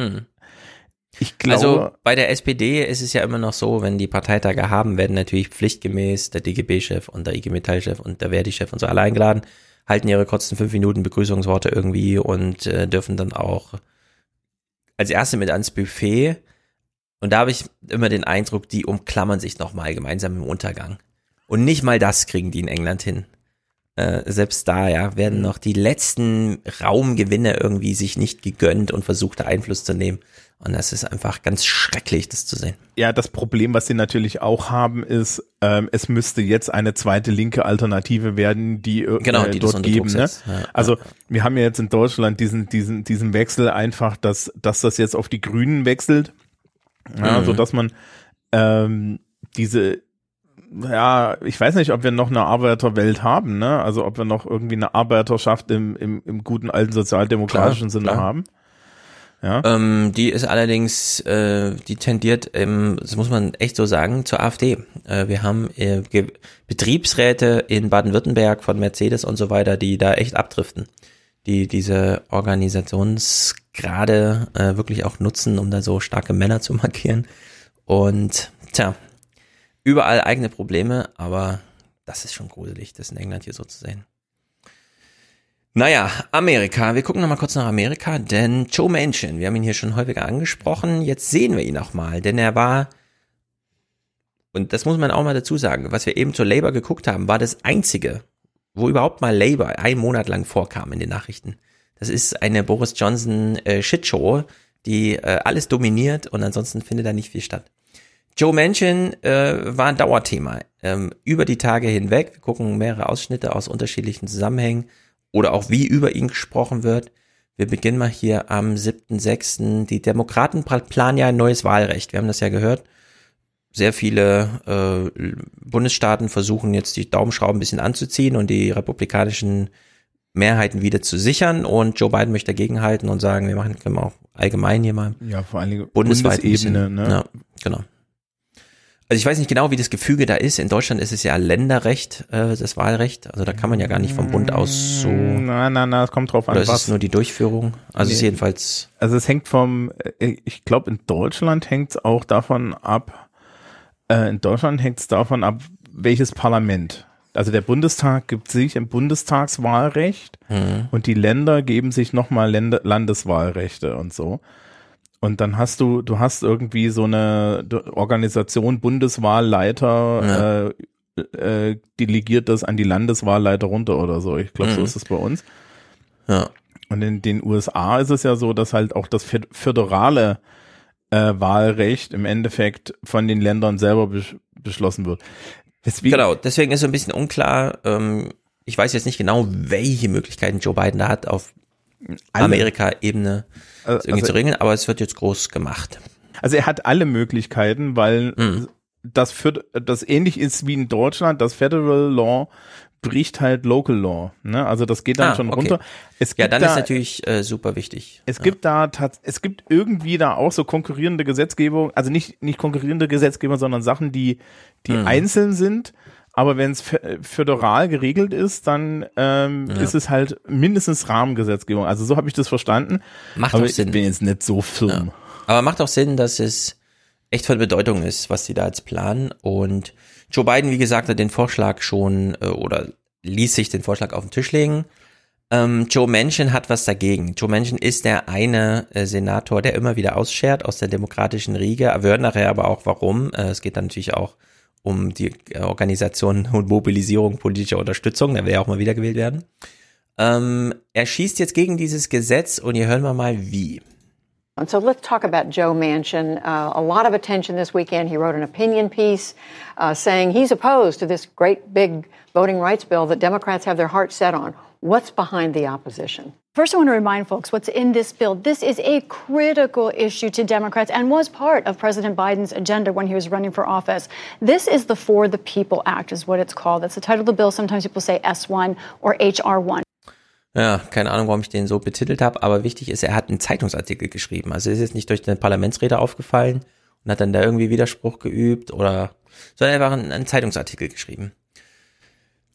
ich glaube, also bei der SPD ist es ja immer noch so, wenn die Parteitage haben, werden natürlich pflichtgemäß der DGB-Chef und der IG Metall-Chef und der Verdi-Chef und so alle eingeladen, halten ihre kurzen fünf Minuten Begrüßungsworte irgendwie und äh, dürfen dann auch als Erste mit ans Buffet. Und da habe ich immer den Eindruck, die umklammern sich nochmal gemeinsam im Untergang. Und nicht mal das kriegen die in England hin. Äh, selbst da, ja, werden noch die letzten Raumgewinne irgendwie sich nicht gegönnt und versucht, da Einfluss zu nehmen. Und das ist einfach ganz schrecklich, das zu sehen. Ja, das Problem, was sie natürlich auch haben, ist, ähm, es müsste jetzt eine zweite linke Alternative werden, die, äh, Genau, die das dort geben. Ne? Ja, also wir haben ja jetzt in Deutschland diesen, diesen, diesen Wechsel einfach, dass, dass das jetzt auf die Grünen wechselt, ja, Mhm. so dass man ähm, diese ja, ich weiß nicht, ob wir noch eine Arbeiterwelt haben, ne? Also ob wir noch irgendwie eine Arbeiterschaft im, im, im guten alten sozialdemokratischen Klar, Sinne klar. haben. Ja. Ähm, die ist allerdings, äh, die tendiert, ähm, das muss man echt so sagen, zur AfD. Äh, wir haben äh, Betriebsräte in Baden-Württemberg von Mercedes und so weiter, die da echt abdriften, die diese Organisationsgrade äh, wirklich auch nutzen, um da so starke Männer zu markieren. Und tja, überall eigene Probleme, aber das ist schon gruselig, das in England hier so zu sehen. Naja, Amerika. Wir gucken nochmal kurz nach Amerika, denn Joe Manchin, wir haben ihn hier schon häufiger angesprochen, jetzt sehen wir ihn auch mal, denn er war, und das muss man auch mal dazu sagen, was wir eben zur Labour geguckt haben, war das einzige, wo überhaupt mal Labour einen Monat lang vorkam in den Nachrichten. Das ist eine Boris Johnson äh, Shitshow, die äh, alles dominiert und ansonsten findet da nicht viel statt. Joe Manchin äh, war ein Dauerthema ähm, über die Tage hinweg. Wir gucken mehrere Ausschnitte aus unterschiedlichen Zusammenhängen oder auch wie über ihn gesprochen wird. Wir beginnen mal hier am 7.6. Die Demokraten planen ja ein neues Wahlrecht. Wir haben das ja gehört. Sehr viele äh, Bundesstaaten versuchen jetzt die Daumenschrauben ein bisschen anzuziehen und die republikanischen Mehrheiten wieder zu sichern. Und Joe Biden möchte dagegenhalten und sagen, wir machen können wir auch allgemein hier mal Ja, vor allen Dingen bundesweit bisschen, Bundesebene, ne? Ja, genau. Also ich weiß nicht genau, wie das Gefüge da ist. In Deutschland ist es ja Länderrecht, äh, das Wahlrecht. Also da kann man ja gar nicht vom Bund aus so. Na, na, na, es kommt drauf an, Oder ist es nur die Durchführung? Also es ist Nee. jedenfalls. Also es hängt vom, äh, ich glaube in Deutschland hängt es auch davon ab, äh, in Deutschland hängt es davon ab, welches Parlament. Also der Bundestag gibt sich ein Bundestagswahlrecht Mhm. und die Länder geben sich nochmal Länder, Landeswahlrechte und so. Und dann hast du, du hast irgendwie so eine Organisation, Bundeswahlleiter, äh, äh, delegiert das an die Landeswahlleiter runter oder so. Ich glaube, so Mhm. ist es bei uns. Ja. Und in den USA ist es ja so, dass halt auch das föd- föderale äh, Wahlrecht im Endeffekt von den Ländern selber besch beschlossen wird. Deswegen, Genau, deswegen ist so ein bisschen unklar. Ähm, ich weiß jetzt nicht genau, welche Möglichkeiten Joe Biden da hat, auf. Amerika-Ebene Äh, irgendwie also- zu regeln, aber es wird jetzt groß gemacht. Also er hat alle Möglichkeiten, weil Mhm. das für das ähnlich ist wie in Deutschland, das Federal Law bricht halt Local Law. Ne? Also das geht dann Ah, schon okay. runter. Es Ja, gibt dann da, ist natürlich äh, super wichtig. Es gibt da es gibt irgendwie da auch so konkurrierende Gesetzgebung, also nicht nicht konkurrierende Gesetzgebung, sondern Sachen, die die Mhm. einzeln sind. Aber wenn es fö- föderal geregelt ist, dann ähm, Ja. ist es halt mindestens Rahmengesetzgebung. Also so habe ich das verstanden. Macht Aber auch ich Sinn. bin jetzt nicht so firm. Aber macht auch Sinn, dass es echt von Bedeutung ist, was sie da jetzt planen. Und Joe Biden, wie gesagt, hat den Vorschlag schon äh, oder ließ sich den Vorschlag auf den Tisch legen. Ähm, Joe Manchin hat was dagegen. Joe Manchin ist der eine äh, Senator, der immer wieder ausschert aus der demokratischen Riege. Wir hören nachher aber auch warum. Äh, es geht dann natürlich auch um die äh, Organisation und Mobilisierung politischer Unterstützung. Da will er auch mal wiedergewählt werden. Ähm, er schießt jetzt gegen dieses Gesetz und hier hören wir mal wie. And so let's talk about Joe Manchin. Uh, a lot of attention this weekend. He wrote an opinion piece uh, saying he's opposed to this great big voting rights bill that Democrats have their heart set on. What's behind the opposition? First, I want to remind folks what's in this bill. This is a critical issue to Democrats and was part of President Biden's agenda when he was running for office. This is the For the People Act, is what it's called. That's the title of the bill. Sometimes people say S1 or HR1. Ja, keine Ahnung, warum ich den so betitelt habe, aber wichtig ist, er hat einen Zeitungsartikel geschrieben. Also ist jetzt nicht durch eine Parlamentsrede aufgefallen und hat dann da irgendwie Widerspruch geübt oder, sondern einfach einen, einen Zeitungsartikel geschrieben.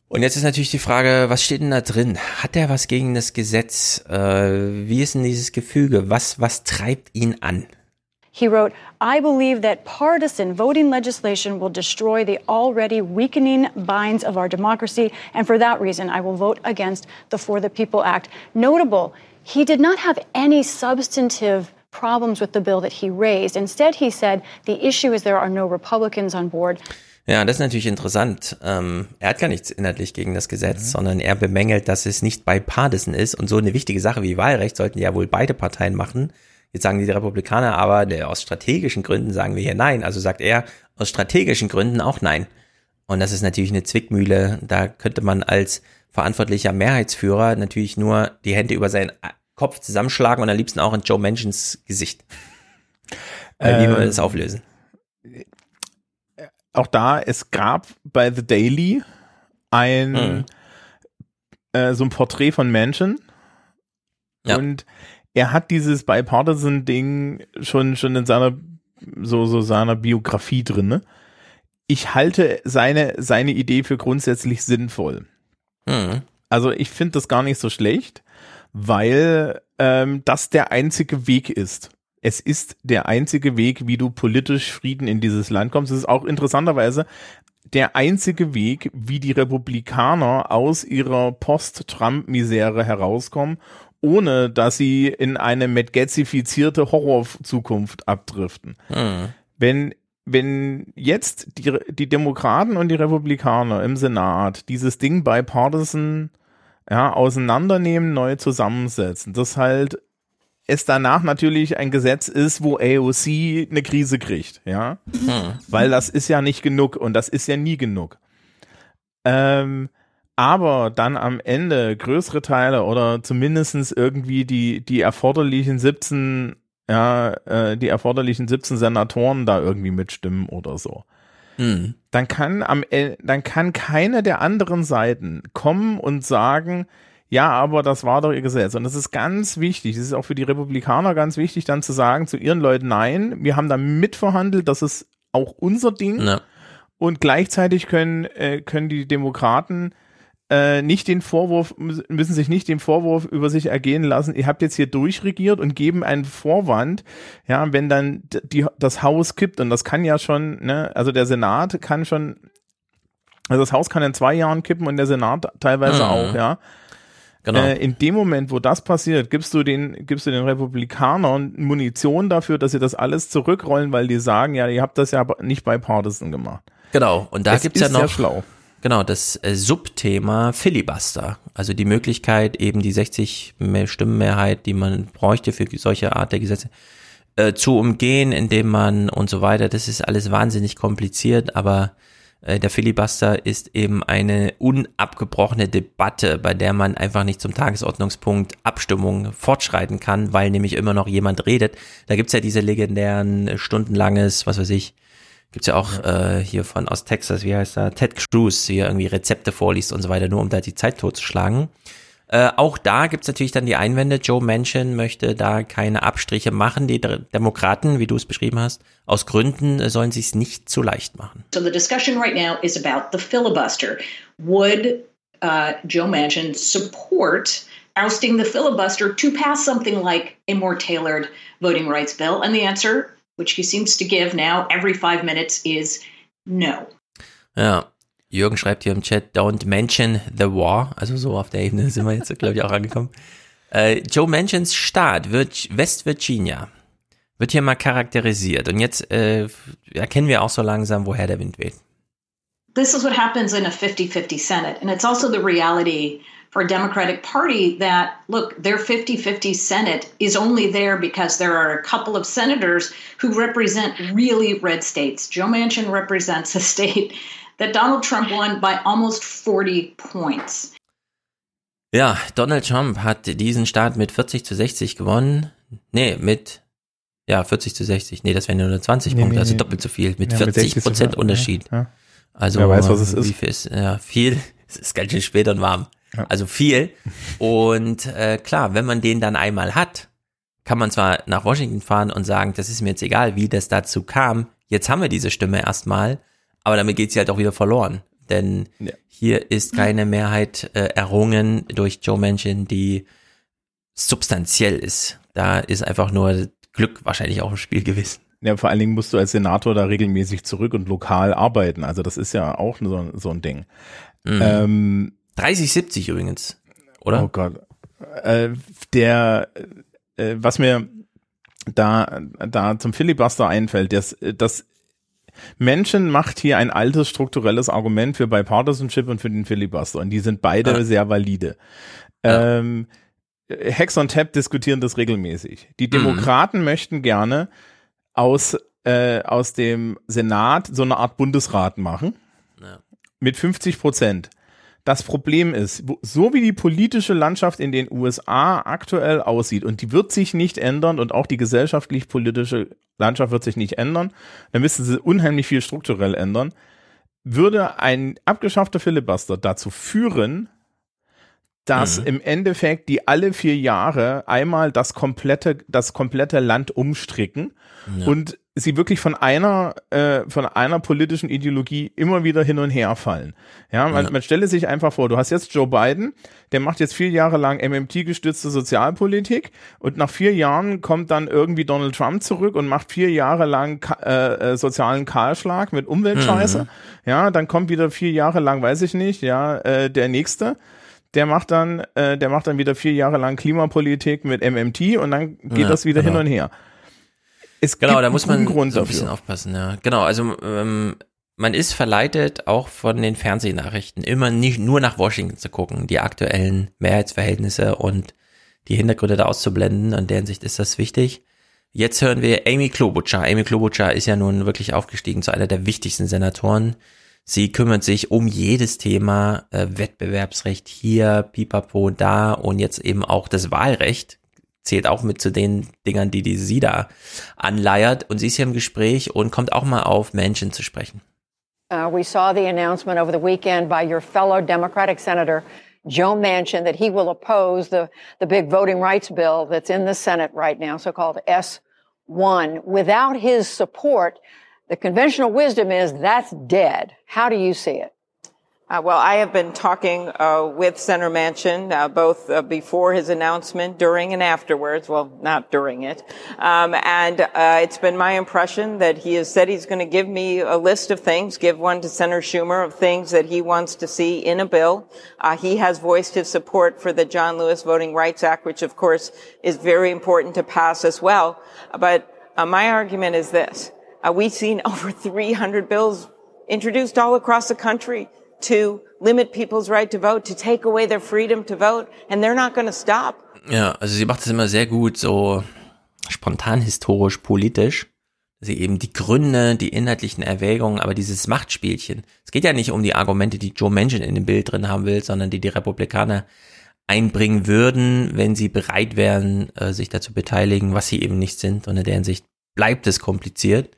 Und jetzt ist natürlich die Frage, was steht denn da drin? Hat er was gegen das Gesetz? Äh, wie ist denn dieses Gefüge? Was, was treibt ihn an? He wrote, I believe that partisan voting legislation will destroy the already weakening binds of our democracy, and for that reason, I will vote against the For the People Act. Notable, he did not have any substantive problems with the bill that he raised. Instead, he said the issue is there are no Republicans on board. Ja, das ist natürlich interessant. Ähm, er hat gar nichts inhaltlich gegen das Gesetz, mhm. sondern er bemängelt, dass es nicht bipartisan ist. Und so eine wichtige Sache wie Wahlrecht sollten ja wohl beide Parteien machen. Jetzt sagen die Republikaner aber, der, aus strategischen Gründen sagen wir hier nein. Also sagt er aus strategischen Gründen auch nein. Und das ist natürlich eine Zwickmühle. Da könnte man als verantwortlicher Mehrheitsführer natürlich nur die Hände über seinen Kopf zusammenschlagen und am liebsten auch in Joe Manchins Gesicht. Äh, wie wir das auflösen? auch da, es gab bei The Daily ein mhm. äh, so ein Porträt von Mansion. Ja. Und er hat dieses Bipartisan-Ding schon, schon in seiner, so, so seiner Biografie drin. Ne? Ich halte seine, seine Idee für grundsätzlich sinnvoll. Mhm. Also ich finde das gar nicht so schlecht, weil ähm, das der einzige Weg ist es ist der einzige Weg, wie du politisch Frieden in dieses Land kommst. Es ist auch interessanterweise der einzige Weg, wie die Republikaner aus ihrer Post-Trump-Misere herauskommen, ohne dass sie in eine metgezifizierte Horror-Zukunft abdriften. Hm. Wenn wenn jetzt die, die Demokraten und die Republikaner im Senat dieses Ding bipartisan ja, auseinandernehmen, neu zusammensetzen, das halt es danach natürlich ein Gesetz ist, wo AOC eine Krise kriegt, ja. Hm. Weil das ist ja nicht genug und das ist ja nie genug. Ähm, aber dann am Ende größere Teile oder zumindestens irgendwie die, die erforderlichen 17, ja, äh, die erforderlichen 17 Senatoren da irgendwie mitstimmen oder so. Hm. Dann kann am, dann kann keine der anderen Seiten kommen und sagen, ja, aber das war doch ihr Gesetz. Und das ist ganz wichtig. Das ist auch für die Republikaner ganz wichtig, dann zu sagen zu ihren Leuten, nein, wir haben da mitverhandelt, das ist auch unser Ding. Ja. Und gleichzeitig können, äh, können die Demokraten äh, nicht den Vorwurf, müssen sich nicht den Vorwurf über sich ergehen lassen, ihr habt jetzt hier durchregiert und geben einen Vorwand, ja, wenn dann die, das Haus kippt, und das kann ja schon, ne, also der Senat kann schon, also das Haus kann in zwei Jahren kippen und der Senat teilweise mhm. auch, ja. Genau. Äh, in dem Moment, wo das passiert, gibst du den, gibst du den Republikanern Munition dafür, dass sie das alles zurückrollen, weil die sagen, ja, ihr habt das ja nicht bei Partisan gemacht. Genau. Und da es gibt's ja noch. schlau. Genau, das äh, Subthema Filibuster. Also die Möglichkeit, eben die 60 Stimmenmehrheit, die man bräuchte für solche Art der Gesetze, äh, zu umgehen, indem man und so weiter. Das ist alles wahnsinnig kompliziert, aber äh, der Filibuster ist eben eine unabgebrochene Debatte, bei der man einfach nicht zum Tagesordnungspunkt Abstimmung fortschreiten kann, weil nämlich immer noch jemand redet. Da gibt's ja diese legendären stundenlanges, was weiß ich, gibt's ja auch äh, hier von aus Texas, wie heißt er, Ted Cruz, hier irgendwie Rezepte vorliest und so weiter, nur um da die Zeit totzuschlagen. Äh, auch da gibt's natürlich dann die Einwände, Joe Manchin möchte da keine Abstriche machen. Die Demokraten, wie du es beschrieben hast, aus Gründen äh, sollen sie es nicht zu leicht machen. So the discussion right now is about the filibuster. Would uh, Joe Manchin support ousting the filibuster to pass something like a more tailored voting rights bill? And the answer which he seems to give now every five minutes, is no. Ja, Jürgen schreibt hier im Chat, don't mention the war. Also so auf der Ebene sind wir jetzt, glaube ich, auch angekommen. Äh, Joe Manchins Staat West Virginia. Wird hier mal charakterisiert. Und jetzt äh, erkennen wir auch so langsam, woher der Wind weht. This is what happens in a 50 50 Senate. And it's also the reality for a Democratic Party that, look, their 50 50 Senate is only there because there are a couple of senators who represent really red states. Joe Manchin represents a state that Donald Trump won by almost 40 points. Ja, Donald Trump hat diesen Staat mit 40 zu 60 gewonnen. Nee, mit ja, 40 zu 60. Nee, das wären nur 20 nee, Punkte, nee, also nee. doppelt so viel. Mit ja, 40 mit Prozent Unterschied. Ja. Also, Wer weiß, was es ist. Wie viel ist? Ja, viel. Es ist ganz schön spät und warm. Ja. Also viel. Und äh, klar, wenn man den dann einmal hat, kann man zwar nach Washington fahren und sagen, das ist mir jetzt egal, wie das dazu kam. Jetzt haben wir diese Stimme erstmal, aber damit geht sie halt auch wieder verloren. Denn ja. hier ist keine Mehrheit äh, errungen durch Joe Manchin, die substanziell ist. Da ist einfach nur Glück wahrscheinlich auch im Spiel gewesen. Ja, vor allen Dingen musst du als Senator da regelmäßig zurück und lokal arbeiten. Also das ist ja auch so, so ein Ding. Mhm. Ähm, 30-70 übrigens, oder? Oh Gott. Äh, der, äh, was mir da, da zum Filibuster einfällt, das, das Menschen macht hier ein altes strukturelles Argument für Bipartisanship und für den Filibuster und die sind beide ja. sehr valide. Ja. Ähm, Hex und Tap diskutieren das regelmäßig. Die Demokraten mhm. möchten gerne aus, äh, aus dem Senat so eine Art Bundesrat machen. Ja. Mit 50 Prozent. Das Problem ist, so wie die politische Landschaft in den USA aktuell aussieht, und die wird sich nicht ändern und auch die gesellschaftlich-politische Landschaft wird sich nicht ändern, dann müssen sie unheimlich viel strukturell ändern, würde ein abgeschaffter Filibuster dazu führen, dass mhm. im Endeffekt die alle vier Jahre einmal das komplette, das komplette Land umstricken ja. und sie wirklich von einer, äh, von einer politischen Ideologie immer wieder hin und her fallen. Ja, man, ja. man stelle sich einfach vor, du hast jetzt Joe Biden, der macht jetzt vier Jahre lang MMT-gestützte Sozialpolitik und nach vier Jahren kommt dann irgendwie Donald Trump zurück und macht vier Jahre lang äh, äh, sozialen Kahlschlag mit Umweltscheiße. Mhm. Ja, dann kommt wieder vier Jahre lang, weiß ich nicht, ja, äh, der nächste der macht dann, äh, der macht dann wieder vier Jahre lang Klimapolitik mit MMT und dann geht ja, das wieder genau. hin und her. Es genau, da muss man Grund so ein bisschen aufpassen, ja. Genau, also ähm, man ist verleitet, auch von den Fernsehnachrichten immer nicht nur nach Washington zu gucken, die aktuellen Mehrheitsverhältnisse und die Hintergründe da auszublenden. An deren Sicht ist das wichtig. Jetzt hören wir Amy Klobuchar. Amy Klobuchar ist ja nun wirklich aufgestiegen zu einer der wichtigsten Senatoren Sie kümmert sich um jedes Thema, äh, Wettbewerbsrecht hier, pipapo da und jetzt eben auch das Wahlrecht zählt auch mit zu den Dingern, die, die sie da anleiert. Und sie ist hier im Gespräch und kommt auch mal auf Menschen zu sprechen. Uh, we saw the announcement over the weekend by your fellow Democratic Senator Joe Manchin that he will oppose the, the big voting rights bill that's in the Senate right now, so-called S1. Without his support, The conventional wisdom is that's dead. How do you see it? Uh, well, I have been talking uh, with Senator Manchin uh, both uh, before his announcement, during, and afterwards. Well, not during it. Um, and uh, it's been my impression that he has said he's going to give me a list of things, give one to Senator Schumer of things that he wants to see in a bill. Uh, he has voiced his support for the John Lewis Voting Rights Act, which of course is very important to pass as well. But my argument is this. We've seen over 300 bills introduced all across the country to limit people's right to vote, to take away their freedom to vote, and they're not going to stop. Ja, also sie macht es immer sehr gut, so spontan historisch, politisch. Sie eben die Gründe, die inhaltlichen Erwägungen, aber dieses Machtspielchen. Es geht ja nicht um die Argumente, die Joe Manchin in dem Bild drin haben will, sondern die die Republikaner einbringen würden, wenn sie bereit wären, äh, sich dazu beteiligen, was sie eben nicht sind. Und in deren Sicht bleibt es kompliziert.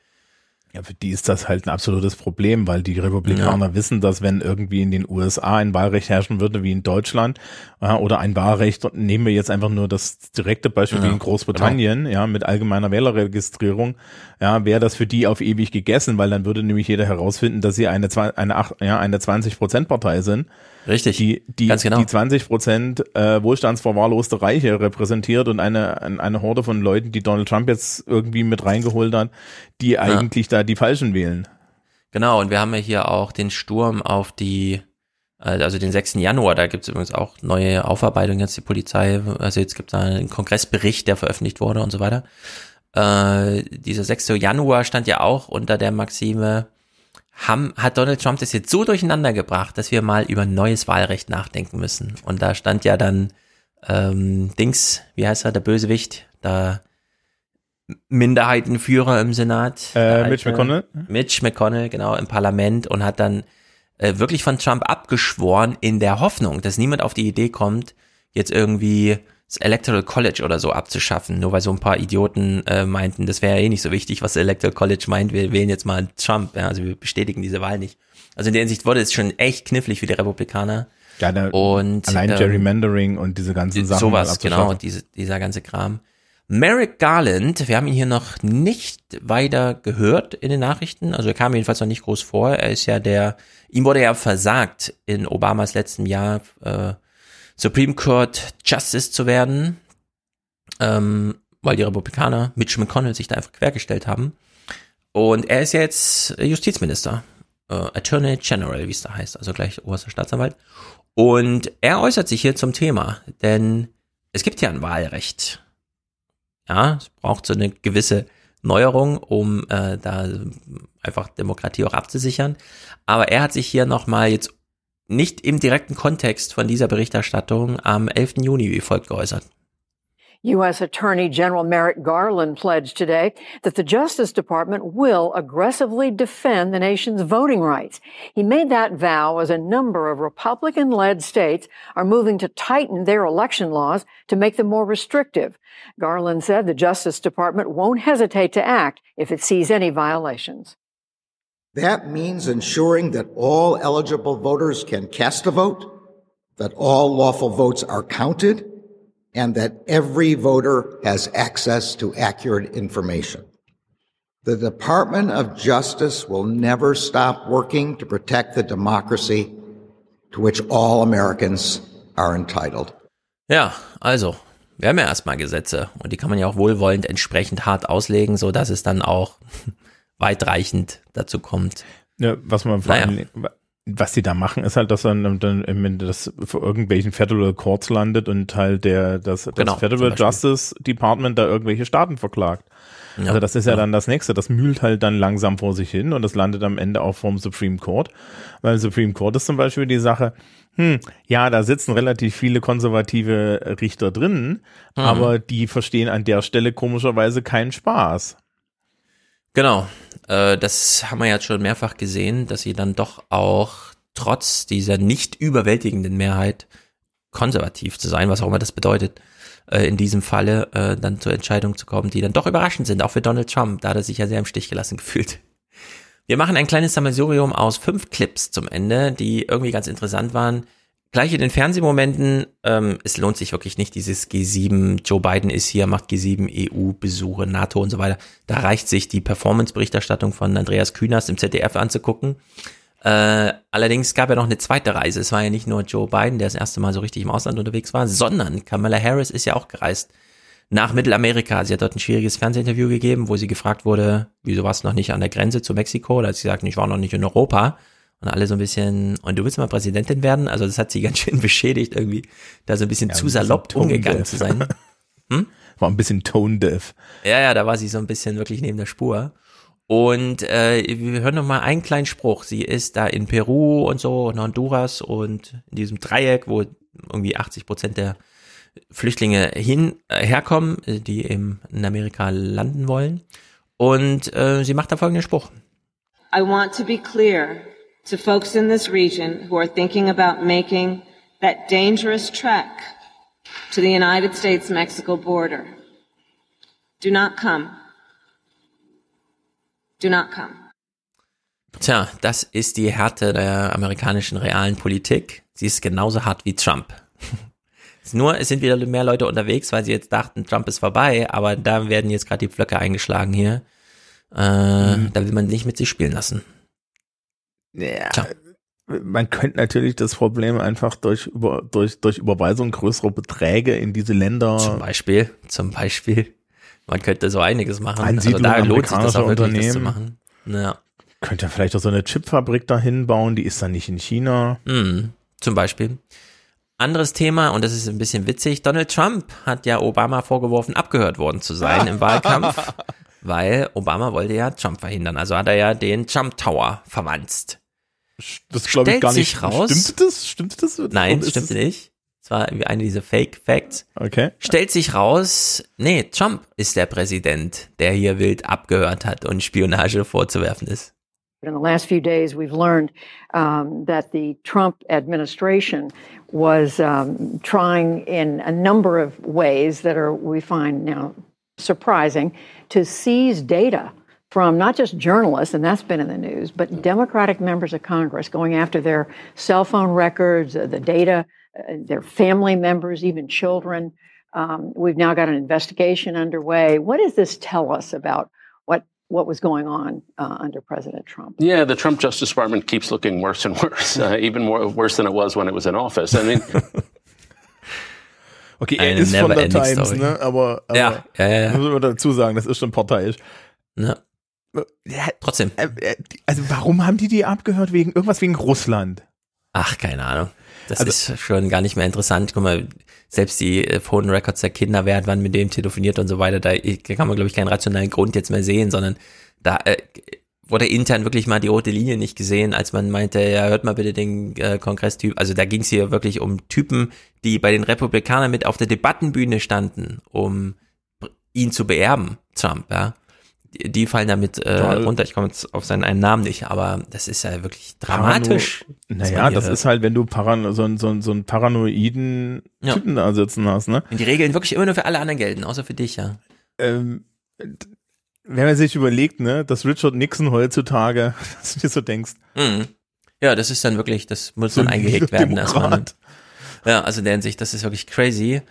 Ja, für die ist das halt ein absolutes Problem, weil die Republikaner ja. wissen, dass wenn irgendwie in den USA ein Wahlrecht herrschen würde wie in Deutschland ja, oder ein Wahlrecht, nehmen wir jetzt einfach nur das direkte Beispiel ja, wie in Großbritannien, genau. ja, mit allgemeiner Wählerregistrierung, ja, wäre das für die auf ewig gegessen, weil dann würde nämlich jeder herausfinden, dass sie eine, eine, ja, eine 20-Prozent-Partei sind. Richtig, die, die, ganz genau. die 20 Prozent äh, wohlstandsverwahrloste Reiche repräsentiert und eine, eine Horde von Leuten, die Donald Trump jetzt irgendwie mit reingeholt hat, die ja. eigentlich da die Falschen wählen. Genau, und wir haben ja hier auch den Sturm auf die, äh, also den 6. Januar, da gibt es übrigens auch neue Aufarbeitungen jetzt die Polizei, also jetzt gibt es einen Kongressbericht, der veröffentlicht wurde und so weiter. Äh, dieser 6. Januar stand ja auch unter der Maxime, haben, hat Donald Trump das jetzt so durcheinander gebracht, dass wir mal über neues Wahlrecht nachdenken müssen. Und da stand ja dann ähm, Dings, wie heißt er, der Bösewicht, da Minderheitenführer im Senat. Äh, Mitch McConnell. Mitch McConnell, genau, im Parlament und hat dann äh, wirklich von Trump abgeschworen in der Hoffnung, dass niemand auf die Idee kommt, jetzt irgendwie das Electoral College oder so abzuschaffen, nur weil so ein paar Idioten äh, meinten, das wäre ja eh nicht so wichtig, was das Electoral College meint, wir wählen jetzt mal Trump, ja, also wir bestätigen diese Wahl nicht. Also in der Hinsicht wurde es schon echt knifflig für die Republikaner. Ja, der, und allein ähm, Gerrymandering und diese ganzen Sachen. Sowas, genau, diese, dieser ganze Kram. Merrick Garland, wir haben ihn hier noch nicht weiter gehört in den Nachrichten, also er kam jedenfalls noch nicht groß vor. Er ist ja der, ihm wurde ja versagt in Obamas letztem Jahr äh, Supreme Court Justice zu werden, ähm, weil die Republikaner Mitch McConnell sich da einfach quergestellt haben. Und er ist jetzt Justizminister, äh, Attorney General, wie es da heißt, also gleich oberster Staatsanwalt. Und er äußert sich hier zum Thema, denn es gibt ja ein Wahlrecht. Ja, es braucht so eine gewisse Neuerung, um äh, da einfach Demokratie auch abzusichern. Aber er hat sich hier nochmal jetzt nicht im direkten Kontext von dieser Berichterstattung am 11. Juni wie folgt geäußert. U.S. Attorney General Merrick Garland pledged today that the Justice Department will aggressively defend the nation's voting rights. He made that vow as a number of Republican led states are moving to tighten their election laws to make them more restrictive. Garland said the Justice Department won't hesitate to act if it sees any violations. That means ensuring that all eligible voters can cast a vote, that all lawful votes are counted, and that every voter has access to accurate information. The Department of Justice will never stop working to protect the democracy to which all Americans are entitled. Ja, also, wir haben ja erstmal Gesetze und die kann man ja auch wohlwollend entsprechend hart auslegen, so dass es dann auch weitreichend dazu kommt. Ja, was man vor naja. was die da machen, ist halt, dass dann, dann das vor irgendwelchen Federal Courts landet und halt der das, das genau, Federal Justice Department da irgendwelche Staaten verklagt. Ja, also das ist ja, ja, dann das nächste. Das mühlt halt dann langsam vor sich hin und das landet am Ende auch vom Supreme Court. Weil Supreme Court ist zum Beispiel die Sache, hm, ja, da sitzen relativ viele konservative Richter drin, mhm. aber die verstehen an der Stelle komischerweise keinen Spaß. Genau, äh, das haben wir jetzt schon mehrfach gesehen, dass sie dann doch auch trotz dieser nicht überwältigenden Mehrheit konservativ zu sein, was auch immer das bedeutet, äh, in diesem Falle äh, dann zur Entscheidung zu kommen, die dann doch überraschend sind, auch für Donald Trump, da hat er sich ja sehr im Stich gelassen gefühlt. Wir machen ein kleines Sammelsurium aus fünf Clips zum Ende, die irgendwie ganz interessant waren. Gleich in den Fernsehmomenten, ähm, es lohnt sich wirklich nicht, dieses G7, Joe Biden ist hier, macht G7 EU-Besuche, NATO und so weiter. Da reicht sich die Performance-Berichterstattung von Andreas Kühners im ZDF anzugucken. Äh, allerdings gab ja noch eine zweite Reise. Es war ja nicht nur Joe Biden, der das erste Mal so richtig im Ausland unterwegs war, sondern Kamala Harris ist ja auch gereist nach Mittelamerika. Sie hat dort ein schwieriges Fernsehinterview gegeben, wo sie gefragt wurde, wieso warst du noch nicht an der Grenze zu Mexiko? Da hat sie gesagt, ich war noch nicht in Europa. Und alle so ein bisschen, und du willst mal Präsidentin werden? Also das hat sie ganz schön beschädigt, irgendwie da so ein bisschen ja, zu salopp umgegangen zu sein. Hm? War ein bisschen tone deaf. Ja, ja, da war sie so ein bisschen wirklich neben der Spur. Und äh, wir hören noch mal einen kleinen Spruch. Sie ist da in Peru und so, in Honduras und in diesem Dreieck, wo irgendwie 80 Prozent der Flüchtlinge hin äh, herkommen, die im, in Amerika landen wollen. Und äh, sie macht da folgenden Spruch. I want to be clear to folks in this region who are thinking about making that dangerous trek to the United States-Mexico border. Do not come. do not come. Tja, das ist die Härte der amerikanischen realen Politik. Sie ist genauso hart wie Trump. Nur es sind wieder mehr Leute unterwegs, weil sie jetzt dachten, Trump ist vorbei, aber da werden jetzt gerade die Pflöcke eingeschlagen hier. Äh, mhm. Da will man nicht mit sich spielen lassen. Ja, Tja. man könnte natürlich das Problem einfach durch, über, durch, durch Überweisung größerer Beträge in diese Länder. Zum Beispiel, zum Beispiel. Man könnte so einiges machen. Also da lohnt sich das auch wirklich, das zu machen. Ja. Könnte vielleicht auch so eine Chipfabrik dahin bauen, die ist dann nicht in China. Mhm, zum Beispiel. Anderes Thema, und das ist ein bisschen witzig, Donald Trump hat ja Obama vorgeworfen, abgehört worden zu sein im Wahlkampf, weil Obama wollte ja Trump verhindern. Also hat er ja den Trump Tower verwanzt. Das glaube ich gar nicht. Raus, Stimmt das? Stimmt das? Nein, stimmt nicht. Das war irgendwie eine dieser Fake Facts. Okay. Stellt sich raus, nee, Trump ist der Präsident, der hier wild abgehört hat und Spionage vorzuwerfen ist. In the last few days, we've learned um, that the Trump administration was um, trying in a number of ways that are, we find now surprising, to seize data from not just journalists, and that's been in the news, but Democratic members of Congress going after their cell phone records, uh, the data, uh, their family members, even children. Um, we've now got an investigation underway. What does this tell us about what what was going on uh, under President Trump. Yeah, the Trump Justice Department keeps looking worse and worse, uh, even more worse than it was when it was in office. I mean. okay, er ist von der Times, story. ne? Aber, aber ja, ja, ja. muss man dazu sagen, das ist schon parteiisch. Ja. Ja Trotzdem. Äh, äh, also warum haben die die abgehört? Wegen irgendwas wegen Russland? Ach, keine Ahnung. Das also, ist schon gar nicht mehr interessant. Guck mal, selbst die äh, Phone Records der Kinder, wer hat wann mit dem telefoniert und so weiter, da kann man, glaube ich, keinen rationalen Grund jetzt mehr sehen, sondern da äh, wurde intern wirklich mal die rote Linie nicht gesehen, als man meinte, ja, hört mal bitte den äh, Kongresstyp. Also da ging es hier wirklich um Typen, die bei den Republikanern mit auf der Debattenbühne standen, um ihn zu beerben, Trump, ja die fallen damit äh, runter. Ich komme jetzt auf seinen einen Namen nicht, aber das ist ja wirklich dramatisch. Parano naja, das ist halt, wenn du Paran so, so, so einen paranoiden ja. Typen da sitzen hast, ne? Und die Regeln wirklich immer nur für alle anderen gelten, außer für dich, ja. Ähm, wenn man sich überlegt, ne, dass Richard Nixon heutzutage, dass du dir so denkst. Mhm. Ja, das ist dann wirklich, das muss so dann eingehegt werden erstmal. Ne? Ja, also in der Hinsicht, das ist wirklich crazy.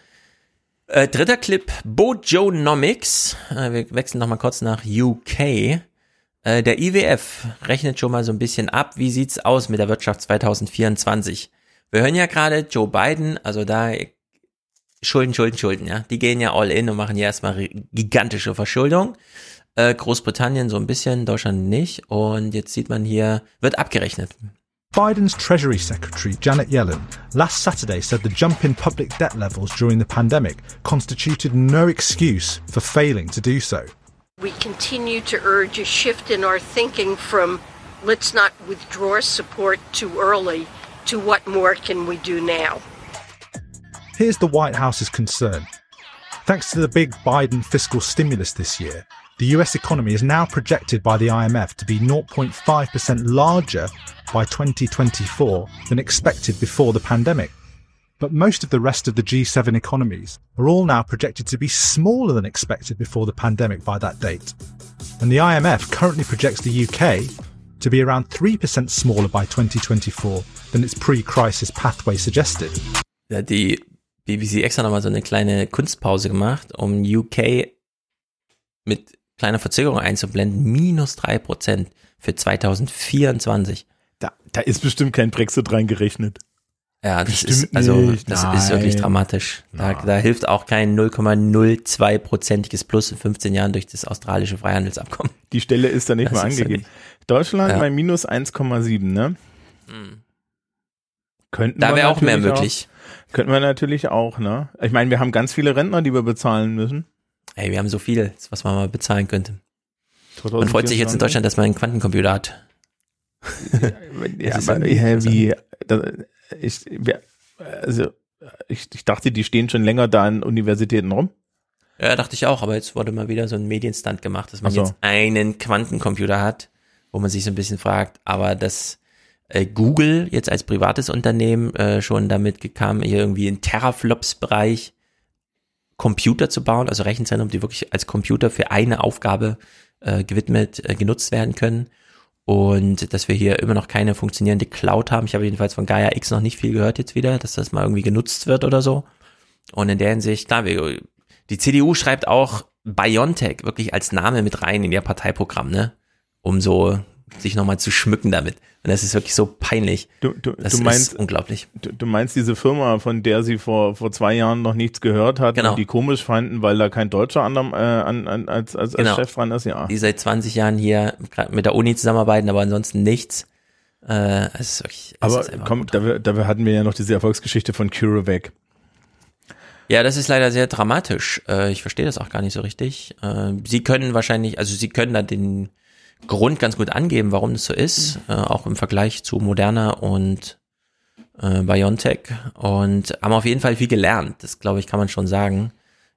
Äh, dritter Clip, Bojonomics. Äh, wir wechseln nochmal kurz nach UK. Äh, der IWF rechnet schon mal so ein bisschen ab. Wie sieht's aus mit der Wirtschaft 2024? Wir hören ja gerade Joe Biden, also da Schulden, Schulden, Schulden, ja. Die gehen ja all in und machen ja erstmal gigantische Verschuldung. Äh, Großbritannien so ein bisschen, Deutschland nicht. Und jetzt sieht man hier, wird abgerechnet. Biden's Treasury Secretary, Janet Yellen, last Saturday said the jump in public debt levels during the pandemic constituted no excuse for failing to do so. We continue to urge a shift in our thinking from let's not withdraw support too early to what more can we do now. Here's the White House's concern. Thanks to the big Biden fiscal stimulus this year, the US economy is now projected by the IMF to be 0.5% larger by 2024 than expected before the pandemic. But most of the rest of the G7 economies are all now projected to be smaller than expected before the pandemic by that date. And the IMF currently projects the UK to be around 3% smaller by 2024 than its pre-crisis pathway suggested. Die BBC extra nochmal so eine kleine Kunstpause gemacht, um UK mit kleine Verzögerung einzublenden, minus drei Prozent für 2024. Da, da ist bestimmt kein Brexit reingerechnet. Ja, das bestimmt ist, also, das Nein. ist wirklich dramatisch. Da, da hilft auch kein 0,02-prozentiges Plus in 15 Jahren durch das australische Freihandelsabkommen. Die Stelle ist da nicht das mal angegeben. Deutschland ja. bei minus 1,7, ne? Hm. Könnten da wäre auch mehr möglich. Auch, könnten wir natürlich auch, ne? Ich meine, wir haben ganz viele Rentner, die wir bezahlen müssen. Ey, wir haben so viel, was man mal bezahlen könnte. Man freut sich jetzt in Deutschland, dass man einen Quantencomputer hat. ja, aber ja, wie, das, ich, also, ich, ich dachte, die stehen schon länger da an Universitäten rum. Ja, dachte ich auch, aber jetzt wurde mal wieder so ein Medienstand gemacht, dass man so. jetzt einen Quantencomputer hat, wo man sich so ein bisschen fragt, aber dass äh, Google jetzt als privates Unternehmen äh, schon damit kam, hier irgendwie in Teraflops-Bereich Computer zu bauen, also Rechenzentrum, die wirklich als Computer für eine Aufgabe äh, gewidmet, äh, genutzt werden können. Und dass wir hier immer noch keine funktionierende Cloud haben. Ich habe jedenfalls von Gaia X noch nicht viel gehört jetzt wieder, dass das mal irgendwie genutzt wird oder so. Und in der Hinsicht, klar, wir, die CDU schreibt auch Biontech wirklich als Name mit rein in ihr Parteiprogramm, ne? Um so sich nochmal zu schmücken damit. Und das ist wirklich so peinlich. Du, du, das du meinst, ist unglaublich. Du, du, meinst diese Firma, von der sie vor, vor zwei Jahren noch nichts gehört hat Genau. und die komisch fanden, weil da kein Deutscher an, äh, an, an, als, als, Genau. als Chef dran ist, ja. Die seit 20 Jahren hier mit der Uni zusammenarbeiten, aber ansonsten nichts. Äh, es ist wirklich, es Aber ist komm, dafür, dafür hatten wir ja noch diese Erfolgsgeschichte von CureVac. Ja, das ist leider sehr dramatisch. Äh, ich verstehe das auch gar nicht so richtig. Äh, Sie können wahrscheinlich, also Sie können da den Grund ganz gut angeben, warum das so ist, äh, auch im Vergleich zu Moderna und äh, BioNTech und haben auf jeden Fall viel gelernt. Das glaube ich, kann man schon sagen.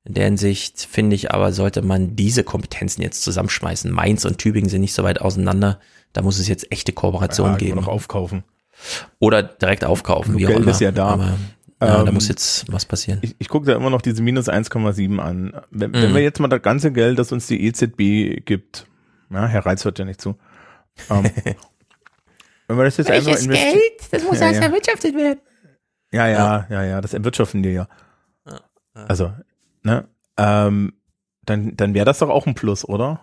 In der Hinsicht finde ich aber, sollte man diese Kompetenzen jetzt zusammenschmeißen. Mainz und Tübingen sind nicht so weit auseinander. Da muss es jetzt echte Kooperationen Ja, geben. noch aufkaufen. Oder direkt aufkaufen, wie auch Geld immer. ist ja da. Aber, ja, da Ähm, muss jetzt was passieren. Ich, ich gucke da immer noch diese minus 1,7 an. Wenn, wenn Mhm. wir jetzt mal das ganze Geld, das uns die EZB gibt, ja, Herr Reitz hört ja nicht zu. Ähm, wenn wir das jetzt einfach Welches investi- Geld? Das muss ja, erst ja. erwirtschaftet werden. Ja, ja, ja, ja, das erwirtschaften wir ja. Also, ne, ähm, dann, dann wäre das doch auch ein Plus, oder?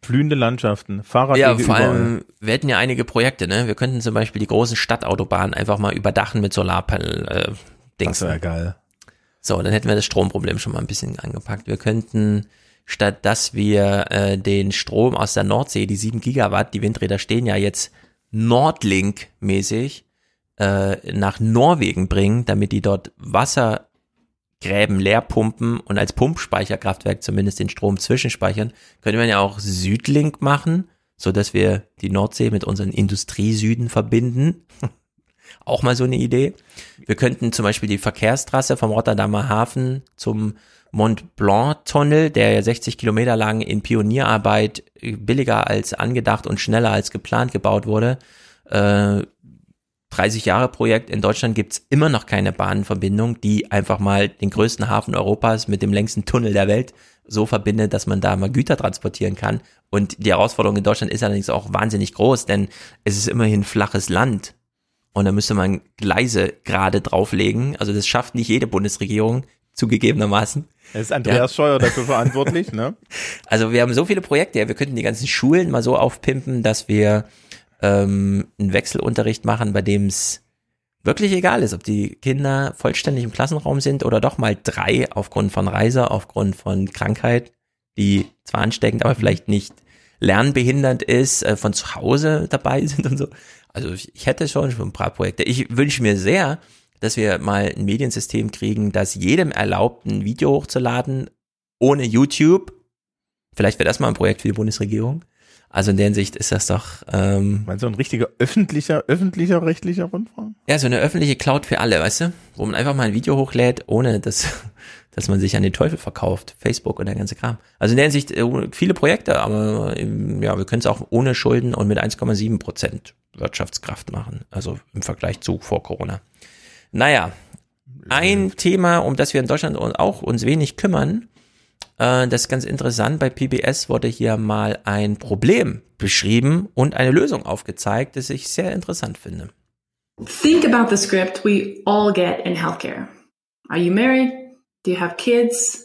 Blühende Landschaften, Fahrradwege Ja, vor überall. allem, wir hätten ja einige Projekte, ne? Wir könnten zum Beispiel die großen Stadtautobahnen einfach mal überdachen mit Solarpanel, äh. Das wäre geil. So, dann hätten wir das Stromproblem schon mal ein bisschen angepackt. Wir könnten, statt dass wir äh, den Strom aus der Nordsee, die 7 Gigawatt, die Windräder stehen ja jetzt Nordlink-mäßig, äh, nach Norwegen bringen, damit die dort Wassergräben leer pumpen und als Pumpspeicherkraftwerk zumindest den Strom zwischenspeichern, könnte man ja auch Südlink machen, so dass wir die Nordsee mit unseren Industriesüden verbinden. Auch mal so eine Idee. Wir könnten zum Beispiel die Verkehrstrasse vom Rotterdamer Hafen zum Mont Blanc Tunnel, der ja 60 Kilometer lang in Pionierarbeit äh, billiger als angedacht und schneller als geplant gebaut wurde. Äh, 30 Jahre Projekt. In Deutschland gibt's immer noch keine Bahnverbindung, die einfach mal den größten Hafen Europas mit dem längsten Tunnel der Welt so verbindet, dass man da mal Güter transportieren kann. Und die Herausforderung in Deutschland ist allerdings auch wahnsinnig groß, denn es ist immerhin flaches Land. Und da müsste man Gleise gerade drauflegen. Also das schafft nicht jede Bundesregierung, zugegebenermaßen. Es ist Andreas Scheuer dafür verantwortlich, ne? Also wir haben so viele Projekte, ja, wir könnten die ganzen Schulen mal so aufpimpen, dass wir ähm, einen Wechselunterricht machen, bei dem es wirklich egal ist, ob die Kinder vollständig im Klassenraum sind oder doch mal drei aufgrund von Reise, aufgrund von Krankheit, die zwar ansteckend, aber vielleicht nicht lernbehindernd ist, äh, von zu Hause dabei sind und so. Also ich, ich hätte schon schon ein paar Projekte. Ich wünsche mir sehr, dass wir mal ein Mediensystem kriegen, das jedem erlaubt, ein Video hochzuladen, ohne YouTube. Vielleicht wäre das mal ein Projekt für die Bundesregierung. Also in der Hinsicht ist das doch. Ähm, Meinst du ein richtiger öffentlicher, öffentlicher rechtlicher Rundfunk? ja, so eine öffentliche Cloud für alle, weißt du? Wo man einfach mal ein Video hochlädt, ohne dass, dass man sich an den Teufel verkauft. Facebook und der ganze Kram. Also in der Hinsicht äh, viele Projekte, aber ähm, ja, wir können es auch ohne Schulden und mit 1,7 Prozent Wirtschaftskraft machen. Also im Vergleich zu vor Corona. Naja, ein Thema, um das wir in Deutschland auch uns wenig kümmern, äh, das ist ganz interessant. Bei PBS wurde hier mal ein Problem beschrieben und eine Lösung aufgezeigt, das ich sehr interessant finde. Think about the script we all get in healthcare. Are you married? Do you have kids?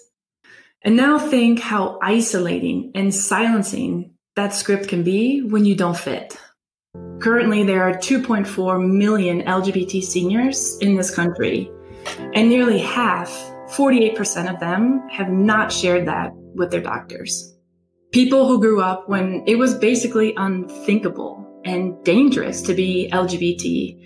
And now think how isolating and silencing that script can be when you don't fit. Currently, there are 2.4 million LGBT seniors in this country, and nearly half, 48% of them, have not shared that with their doctors. People who grew up when it was basically unthinkable and dangerous to be LGBT.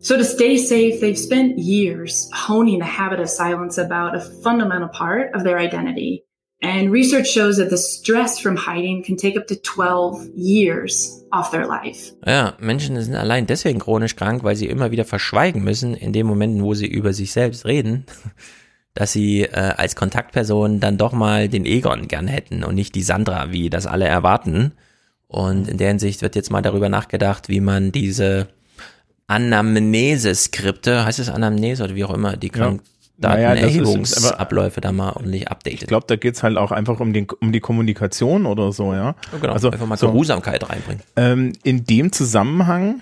So to stay safe, they've spent years honing the habit of silence about a fundamental part of their identity. And research shows that the stress from hiding can take up to 12 years off their life. Ja, Menschen sind allein deswegen chronisch krank, weil sie immer wieder verschweigen müssen, in den Momenten, wo sie über sich selbst reden, dass sie äh, als Kontaktperson dann doch mal den Egon gern hätten und nicht die Sandra, wie das alle erwarten. Und in der Hinsicht wird jetzt mal darüber nachgedacht, wie man diese Anamnese-Skripte, heißt es Anamnese oder wie auch immer, die krank, Datenerhebungsabläufe da mal ordentlich updatet. Ich glaube, da geht's halt auch einfach um, den, um die Kommunikation oder so, ja. Ja, genau, also einfach mal so, Geruhsamkeit reinbringen. Ähm, in dem Zusammenhang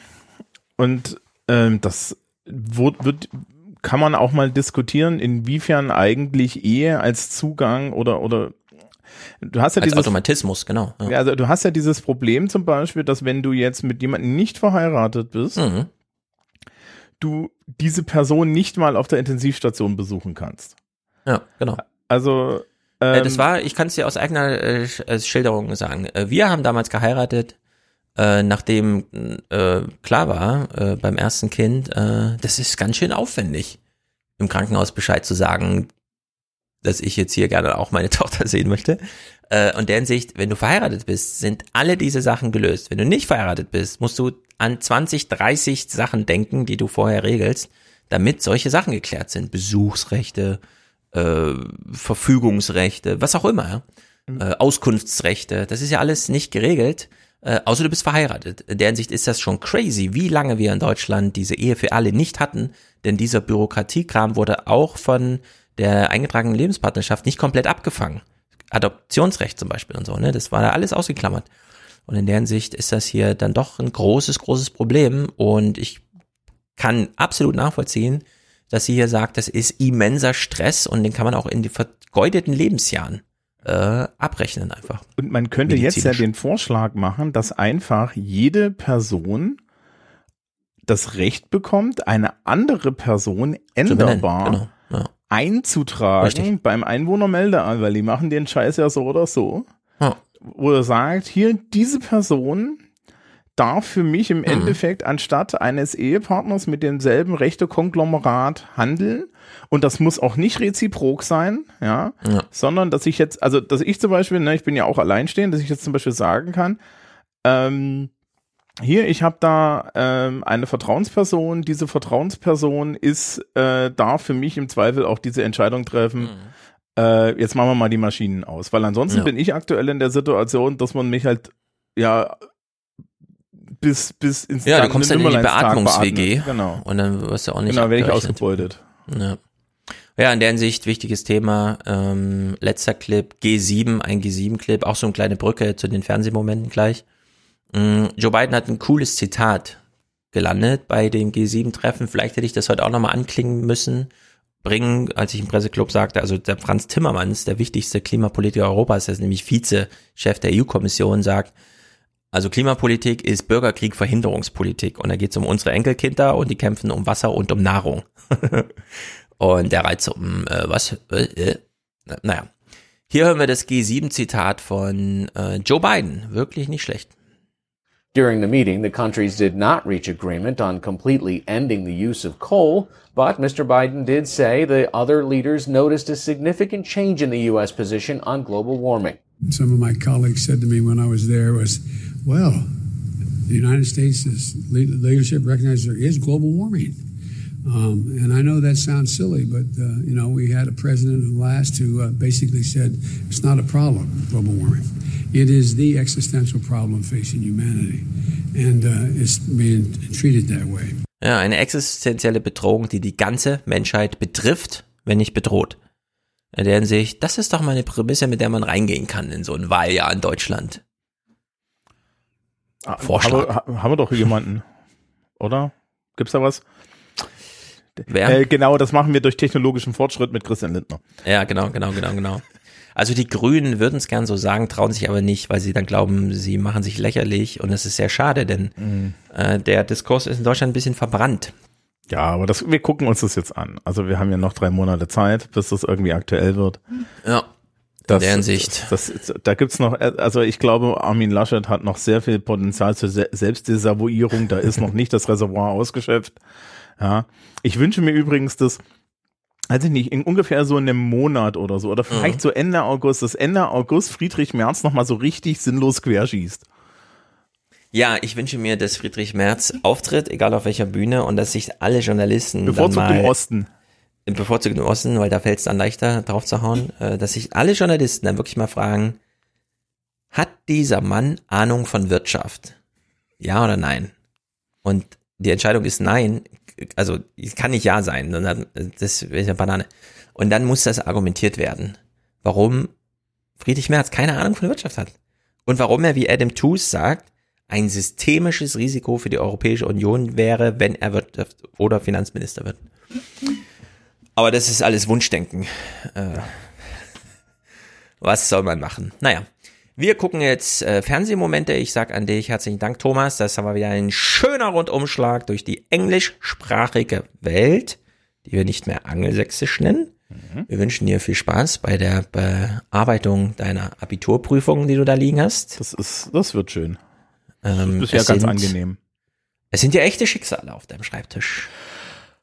und ähm, das wird, wird kann man auch mal diskutieren, inwiefern eigentlich Ehe als Zugang oder oder du hast ja Als dieses Automatismus, genau. Ja, also du hast ja dieses Problem zum Beispiel, dass wenn du jetzt mit jemandem nicht verheiratet bist, Mhm. du diese Person nicht mal auf der Intensivstation besuchen kannst. Ja, genau. Also Äh, ähm, das war, ich kann es dir aus eigener äh, Sch- Schilderung sagen. Äh, wir haben damals geheiratet, äh, nachdem äh, klar war äh, beim ersten Kind, äh, das ist ganz schön aufwendig, im Krankenhaus Bescheid zu sagen, dass ich jetzt hier gerne auch meine Tochter sehen möchte. Äh, und deren Sicht, wenn du verheiratet bist, sind alle diese Sachen gelöst. Wenn du nicht verheiratet bist, musst du an 20, 30 Sachen denken, die du vorher regelst, damit solche Sachen geklärt sind. Besuchsrechte, äh, Verfügungsrechte, was auch immer, ja? äh, Auskunftsrechte, das ist ja alles nicht geregelt, äh, außer du bist verheiratet. In deren Sicht ist das schon crazy, wie lange wir in Deutschland diese Ehe für alle nicht hatten, denn dieser Bürokratiekram wurde auch von der eingetragenen Lebenspartnerschaft nicht komplett abgefangen. Adoptionsrecht zum Beispiel und so, ne, das war da alles ausgeklammert. Und in deren Sicht ist das hier dann doch ein großes, großes Problem und ich kann absolut nachvollziehen, dass sie hier sagt, das ist immenser Stress und den kann man auch in die vergeudeten Lebensjahren äh, abrechnen einfach. Und man könnte jetzt ja den Vorschlag machen, dass einfach jede Person das Recht bekommt, eine andere Person änderbar genau, ja. Einzutragen Richtig. beim Einwohnermeldeamt, weil die machen den Scheiß ja so oder so. Ja. Wo er sagt, hier, diese Person darf für mich Mhm. im Endeffekt anstatt eines Ehepartners mit demselben Rechte-Konglomerat handeln. Und das muss auch nicht reziprok sein, ja, Ja. sondern dass ich jetzt, also dass ich zum Beispiel, ne, ich bin ja auch alleinstehend, dass ich jetzt zum Beispiel sagen kann, ähm, hier, ich habe da ähm, eine Vertrauensperson, diese Vertrauensperson ist, äh, darf für mich im Zweifel auch diese Entscheidung treffen, äh, jetzt machen wir mal die Maschinen aus, weil ansonsten Ja. bin ich aktuell in der Situation, dass man mich halt, ja, bis, bis ins Ja, du kommst dann in die Beatmungs-WG beatmet. Genau. und dann wirst du auch nicht Genau, werde ich ausgebeutet. Ja. ja, in der Hinsicht wichtiges Thema. Ähm, letzter Clip, G7, ein G7-Clip, auch so eine kleine Brücke zu den Fernsehmomenten gleich. Mm, Joe Biden hat ein cooles Zitat gelandet bei dem G7-Treffen. Vielleicht hätte ich das heute auch nochmal anklingen müssen, bringen, als ich im Presseclub sagte, also der Franz Timmermans, der wichtigste Klimapolitiker Europas, der ist nämlich Vize-Chef der EU-Kommission, sagt, also Klimapolitik ist Bürgerkrieg-Verhinderungspolitik und da geht es um unsere Enkelkinder und die kämpfen um Wasser und um Nahrung. und der reizt so, um, äh, was? Äh, äh. Na- Naja. Hier hören wir das G7-Zitat von äh, Joe Biden. Wirklich nicht schlecht. During the meeting, the countries did not reach agreement on completely ending the use of coal, but Mr. Biden did say the other leaders noticed a significant change in the U.S. position on global warming. Some of my colleagues said to me when I was there was, well, the United States' leadership recognizes there is global warming. Um, and I know that sounds silly, but, uh, you know, we had a president who last who uh, basically said it's not a problem, global warming. It is the existential problem facing humanity. And uh, it's being treated that way. Ja, eine existenzielle Bedrohung, die die ganze Menschheit betrifft, wenn nicht bedroht. In der Hinsicht, das ist doch mal eine Prämisse, mit der man reingehen kann in so ein Wahljahr in Deutschland. Vorschlag. Haben wir, haben wir doch jemanden, oder? Gibt's da was? Wer? Äh, genau, das machen wir durch technologischen Fortschritt mit Christian Lindner. Ja, genau, genau, genau, genau. Also die Grünen würden es gern so sagen, trauen sich aber nicht, weil sie dann glauben, sie machen sich lächerlich und es ist sehr schade, denn Mhm. äh, der Diskurs ist in Deutschland ein bisschen verbrannt. Ja, aber das, wir gucken uns das jetzt an. Also wir haben ja noch drei Monate Zeit, bis das irgendwie aktuell wird. Ja. Das, der Hinsicht. Das, das, da gibt's noch, also ich glaube, Armin Laschet hat noch sehr viel Potenzial zur Se Selbstdesavouierung. Da ist noch nicht das Reservoir ausgeschöpft. Ja. Ich wünsche mir übrigens, dass, weiß ich nicht, in ungefähr so einem Monat oder so, oder vielleicht Mhm. so Ende August, dass Ende August Friedrich Merz nochmal so richtig sinnlos querschießt. Ja, ich wünsche mir, dass Friedrich Merz auftritt, egal auf welcher Bühne, und dass sich alle Journalisten Bevorzugt im Osten. im bevorzugten Osten, weil da fällt es dann leichter drauf zu hauen, äh, dass sich alle Journalisten dann wirklich mal fragen, hat dieser Mann Ahnung von Wirtschaft? Ja oder nein? Und die Entscheidung ist nein, also es kann nicht ja sein, sondern das ist eine Banane. Und dann muss das argumentiert werden, warum Friedrich Merz keine Ahnung von der Wirtschaft hat. Und warum er, wie Adam Tooze sagt, ein systemisches Risiko für die Europäische Union wäre, wenn er Wirtschaft oder Finanzminister wird. Aber das ist alles Wunschdenken. Äh, was soll man machen? Naja, wir gucken jetzt äh, Fernsehmomente. Ich sag an dich herzlichen Dank, Thomas. Das war wieder ein schöner Rundumschlag durch die englischsprachige Welt, die wir nicht mehr angelsächsisch nennen. Mhm. Wir wünschen dir viel Spaß bei der Bearbeitung deiner Abiturprüfungen, die du da liegen hast. Das ist, das wird schön. Ähm, das ist ja ganz sind, angenehm. Es sind ja echte Schicksale auf deinem Schreibtisch.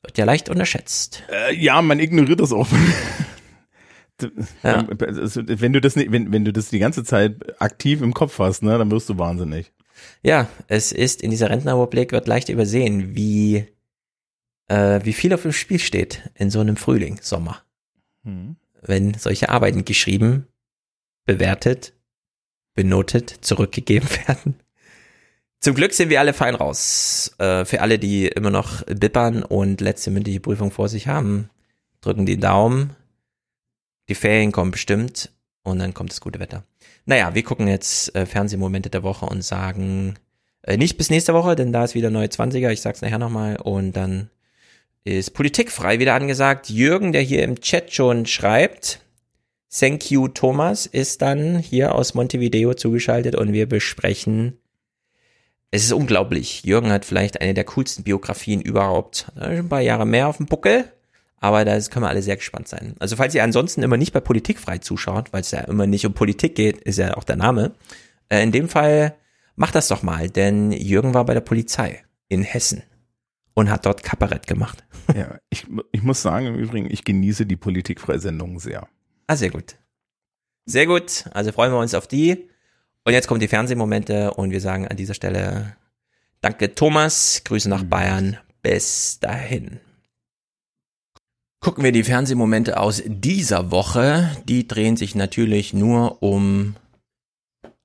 Wird ja leicht unterschätzt. Äh, ja, man ignoriert das auch. ja. Wenn du das nicht, wenn, wenn du das die ganze Zeit aktiv im Kopf hast, ne, dann wirst du wahnsinnig. Ja, es ist in dieser Rentenrepublik wird leicht übersehen, wie äh, wie viel auf dem Spiel steht in so einem Frühling, Sommer. Hm. Wenn solche Arbeiten geschrieben, bewertet, benotet, zurückgegeben werden. Zum Glück sind wir alle fein raus. Äh, für alle, die immer noch bippern und letzte mündliche Prüfung vor sich haben, drücken die Daumen. Die Ferien kommen bestimmt und dann kommt das gute Wetter. Naja, wir gucken jetzt äh, Fernsehmomente der Woche und sagen äh, nicht bis nächste Woche, denn da ist wieder neue 20er. Ich sag's nachher nochmal. Und dann ist Politikfrei wieder angesagt. Jürgen, der hier im Chat schon schreibt, Thank you, Thomas, ist dann hier aus Montevideo zugeschaltet und wir besprechen es ist unglaublich. Jürgen hat vielleicht eine der coolsten Biografien überhaupt. Ein paar Jahre mehr auf dem Buckel, aber da können wir alle sehr gespannt sein. Also falls ihr ansonsten immer nicht bei Politikfrei zuschaut, weil es ja immer nicht um Politik geht, ist ja auch der Name. Äh, in dem Fall macht das doch mal, denn Jürgen war bei der Polizei in Hessen und hat dort Kabarett gemacht. Ja, ich, ich muss sagen im Übrigen, ich genieße die Politikfreisendungen sehr. Ah, sehr gut. Sehr gut. Also freuen wir uns auf die. Und jetzt kommen die Fernsehmomente und wir sagen an dieser Stelle Danke Thomas, Grüße nach mhm. Bayern, bis dahin. Gucken wir die Fernsehmomente aus dieser Woche. Die drehen sich natürlich nur um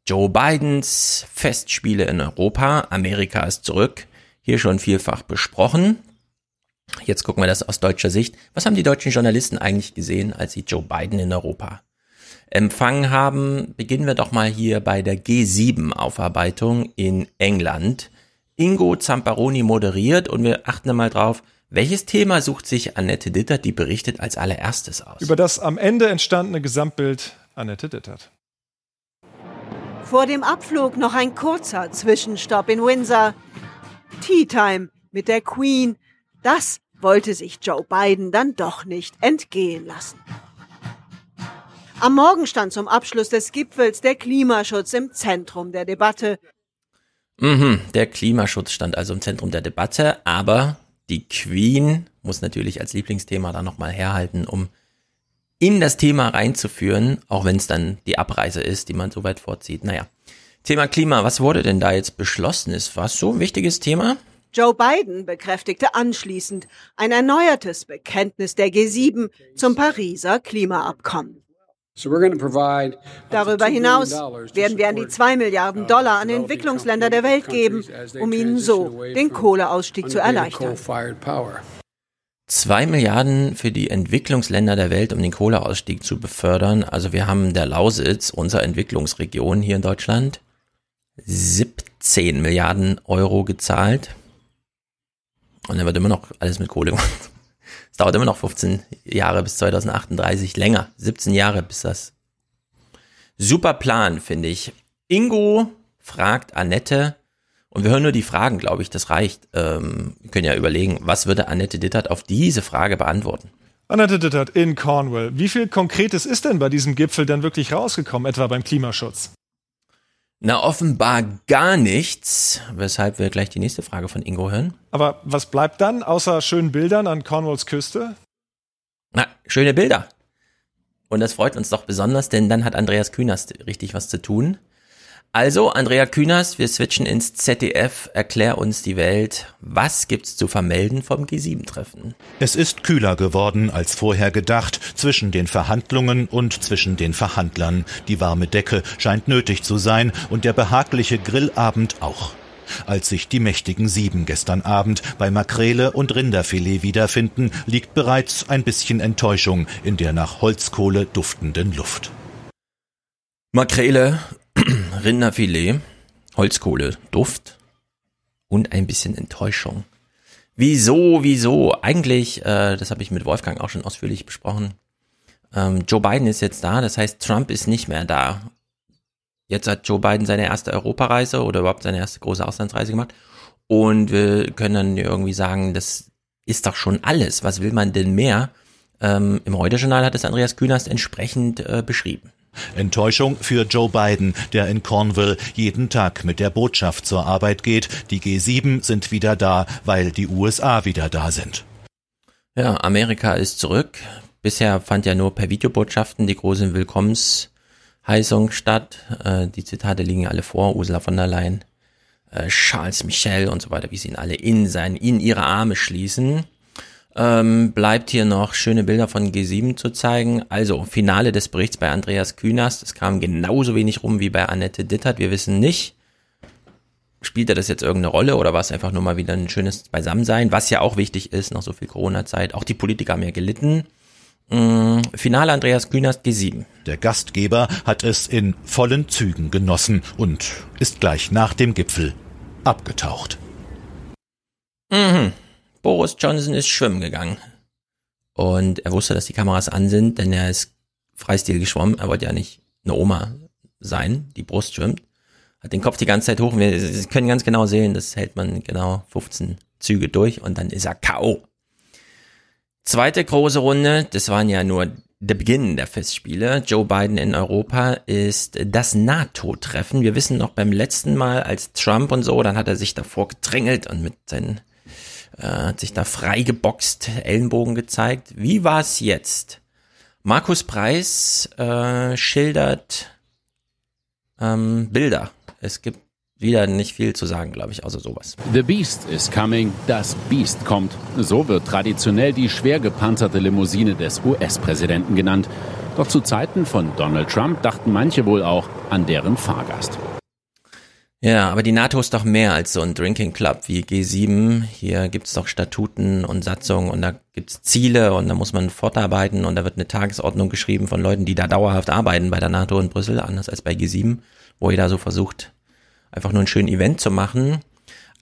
Joe Bidens Festspiele in Europa. Amerika ist zurück. Hier schon vielfach besprochen. Jetzt gucken wir das aus deutscher Sicht. Was haben die deutschen Journalisten eigentlich gesehen, als sie Joe Biden in Europa empfangen haben. Beginnen wir doch mal hier bei der G7-Aufarbeitung in England. Ingo Zamparoni moderiert und wir achten mal drauf, welches Thema sucht sich Annette Dittert, die berichtet, als allererstes aus? Über das am Ende entstandene Gesamtbild Annette Dittert. Vor dem Abflug noch ein kurzer Zwischenstopp in Windsor. Tea Time mit der Queen. Das wollte sich Joe Biden dann doch nicht entgehen lassen. Am Morgen stand zum Abschluss des Gipfels der Klimaschutz im Zentrum der Debatte. Mhm, der Klimaschutz stand also im Zentrum der Debatte, aber die Queen muss natürlich als Lieblingsthema da nochmal herhalten, um in das Thema reinzuführen, auch wenn es dann die Abreise ist, die man so weit vorzieht. Naja, Thema Klima, was wurde denn da jetzt beschlossen? Ist was so ein wichtiges Thema? Joe Biden bekräftigte anschließend ein erneuertes Bekenntnis der G7 zum Pariser Klimaabkommen. Darüber hinaus werden wir an die 2 Milliarden Dollar an Entwicklungsländer der Welt geben, um ihnen so den Kohleausstieg zu erleichtern. 2 Milliarden für die Entwicklungsländer der Welt, um den Kohleausstieg zu befördern. Also wir haben der Lausitz, unserer Entwicklungsregion hier in Deutschland, 17 Milliarden Euro gezahlt. Und dann wird immer noch alles mit Kohle gemacht. Dauert immer noch 15 Jahre bis 2038, länger, 17 Jahre bis das. Super Plan, finde ich. Ingo fragt Annette, und wir hören nur die Fragen, glaube ich, das reicht. Ähm, wir können ja überlegen, was würde Annette Dittert auf diese Frage beantworten? Annette Dittert in Cornwall. Wie viel Konkretes ist denn bei diesem Gipfel denn wirklich rausgekommen, etwa beim Klimaschutz? Na, offenbar gar nichts, weshalb wir gleich die nächste Frage von Ingo hören. Aber was bleibt dann außer schönen Bildern an Cornwalls Küste? Na, schöne Bilder. Und das freut uns doch besonders, denn dann hat Andreas Künast richtig was zu tun. Also, Andrea Künast, wir switchen ins ZDF. Erklär uns die Welt. Was gibt's zu vermelden vom G7-Treffen? Es ist kühler geworden als vorher gedacht zwischen den Verhandlungen und zwischen den Verhandlern. Die warme Decke scheint nötig zu sein und der behagliche Grillabend auch. Als sich die mächtigen Sieben gestern Abend bei Makrele und Rinderfilet wiederfinden, liegt bereits ein bisschen Enttäuschung in der nach Holzkohle duftenden Luft. Makrele, Rinderfilet, Holzkohle, Duft und ein bisschen Enttäuschung. Wieso, wieso? Eigentlich, äh, das habe ich mit Wolfgang auch schon ausführlich besprochen. Ähm, Joe Biden ist jetzt da, das heißt, Trump ist nicht mehr da. Jetzt hat Joe Biden seine erste Europareise oder überhaupt seine erste große Auslandsreise gemacht. Und wir können dann irgendwie sagen, das ist doch schon alles. Was will man denn mehr? Ähm, Im Heute-Journal hat es Andreas Künast entsprechend äh, beschrieben. Enttäuschung für Joe Biden, der in Cornwall jeden Tag mit der Botschaft zur Arbeit geht. Die G7 sind wieder da, weil die USA wieder da sind. Ja, Amerika ist zurück. Bisher fand ja nur per Videobotschaften die große Willkommensheißung statt. Äh, die Zitate liegen alle vor. Ursula von der Leyen, äh, Charles Michel und so weiter, wie sie ihn alle in sein, in ihre Arme schließen. Ähm, bleibt hier noch schöne Bilder von G7 zu zeigen. Also, Finale des Berichts bei Andreas Künast. Es kam genauso wenig rum wie bei Annette Dittert. Wir wissen nicht, spielte das jetzt irgendeine Rolle oder war es einfach nur mal wieder ein schönes Beisammensein, was ja auch wichtig ist, nach so viel Corona-Zeit. Auch die Politiker haben ja gelitten. Mm, Finale Andreas Künast G7. Der Gastgeber hat es in vollen Zügen genossen und ist gleich nach dem Gipfel abgetaucht. Mhm. Boris Johnson ist schwimmen gegangen. Und er wusste, dass die Kameras an sind, denn er ist Freistil geschwommen. Er wollte ja nicht eine Oma sein, die Brust schwimmt. Hat den Kopf die ganze Zeit hoch. Wir können ganz genau sehen, das hält man genau 15 Züge durch und dann ist er K.O. Zweite große Runde, das waren ja nur der Beginn der Festspiele. Joe Biden in Europa ist das NATO-Treffen. Wir wissen noch beim letzten Mal als Trump und so, dann hat er sich davor gedrängelt und mit seinen äh, hat sich da freigeboxt, Ellenbogen gezeigt. Wie war es jetzt? Markus Preis äh, schildert ähm, Bilder. Es gibt wieder nicht viel zu sagen, glaube ich, außer sowas. The Beast is coming, das Beast kommt. So wird traditionell die schwer gepanzerte Limousine des US-Präsidenten genannt. Doch zu Zeiten von Donald Trump dachten manche wohl auch an deren Fahrgast. Ja, aber die NATO ist doch mehr als so ein Drinking Club wie G7. Hier gibt's doch Statuten und Satzungen und da gibt's Ziele und da muss man fortarbeiten und da wird eine Tagesordnung geschrieben von Leuten, die da dauerhaft arbeiten bei der NATO in Brüssel, anders als bei G7, wo jeder so versucht, einfach nur ein schönes Event zu machen.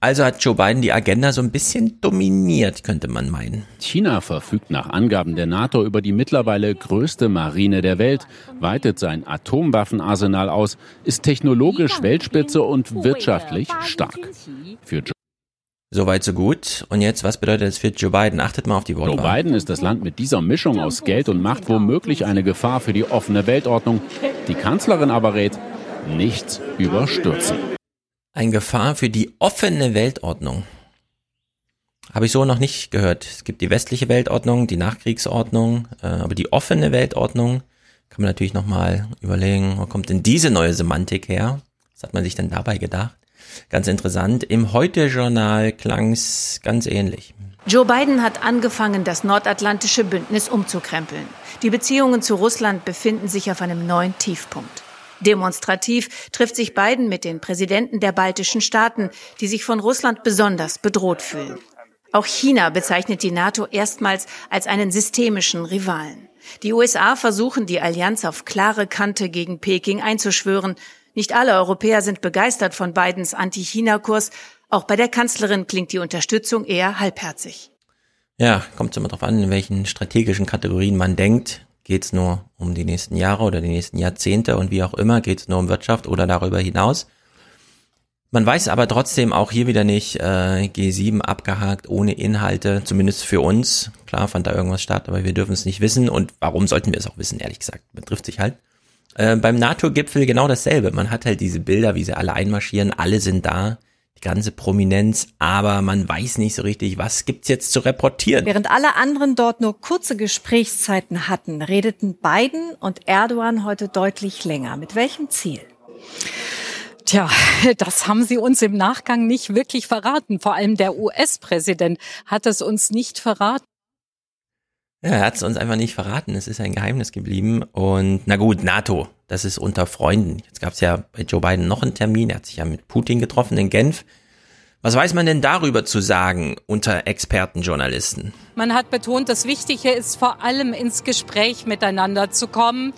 Also hat Joe Biden die Agenda so ein bisschen dominiert, könnte man meinen. China verfügt nach Angaben der NATO über die mittlerweile größte Marine der Welt, weitet sein Atomwaffenarsenal aus, ist technologisch Weltspitze und wirtschaftlich stark. Für Joe Soweit so gut. Und jetzt, was bedeutet das für Joe Biden? Achtet mal auf die Worte. Joe Biden ist das Land mit dieser Mischung aus Geld und Macht womöglich eine Gefahr für die offene Weltordnung. Die Kanzlerin aber rät, nichts überstürzen. Ein Gefahr für die offene Weltordnung. Habe ich so noch nicht gehört. Es gibt die westliche Weltordnung, die Nachkriegsordnung, äh, aber die offene Weltordnung kann man natürlich nochmal überlegen, wo kommt denn diese neue Semantik her? Was hat man sich denn dabei gedacht? Ganz interessant. Im Heute-Journal klang es ganz ähnlich. Joe Biden hat angefangen, das nordatlantische Bündnis umzukrempeln. Die Beziehungen zu Russland befinden sich auf einem neuen Tiefpunkt. Demonstrativ trifft sich Biden mit den Präsidenten der baltischen Staaten, die sich von Russland besonders bedroht fühlen. Auch China bezeichnet die NATO erstmals als einen systemischen Rivalen. Die USA versuchen, die Allianz auf klare Kante gegen Peking einzuschwören. Nicht alle Europäer sind begeistert von Bidens Anti-China-Kurs. Auch bei der Kanzlerin klingt die Unterstützung eher halbherzig. Ja, kommt immer darauf an, in welchen strategischen Kategorien man denkt. Geht es nur um die nächsten Jahre oder die nächsten Jahrzehnte und wie auch immer, geht es nur um Wirtschaft oder darüber hinaus. Man weiß aber trotzdem auch hier wieder nicht, äh, G7 abgehakt, ohne Inhalte, zumindest für uns. Klar fand da irgendwas statt, aber wir dürfen es nicht wissen und warum sollten wir es auch wissen, ehrlich gesagt. Man trifft sich halt. Äh, beim NATO-Gipfel genau dasselbe. Man hat halt diese Bilder, wie sie alle einmarschieren, alle sind da die ganze Prominenz, aber man weiß nicht so richtig, was gibt's jetzt zu reportieren. Während alle anderen dort nur kurze Gesprächszeiten hatten, redeten Biden und Erdogan heute deutlich länger. Mit welchem Ziel? Tja, das haben Sie uns im Nachgang nicht wirklich verraten. Vor allem der US-Präsident hat es uns nicht verraten. Ja, er hat es uns einfach nicht verraten. Es ist ein Geheimnis geblieben. Und na gut, NATO, das ist unter Freunden. Jetzt gab es ja bei Joe Biden noch einen Termin. Er hat sich ja mit Putin getroffen in Genf. Was weiß man denn darüber zu sagen unter Expertenjournalisten? Man hat betont, das Wichtige ist vor allem ins Gespräch miteinander zu kommen.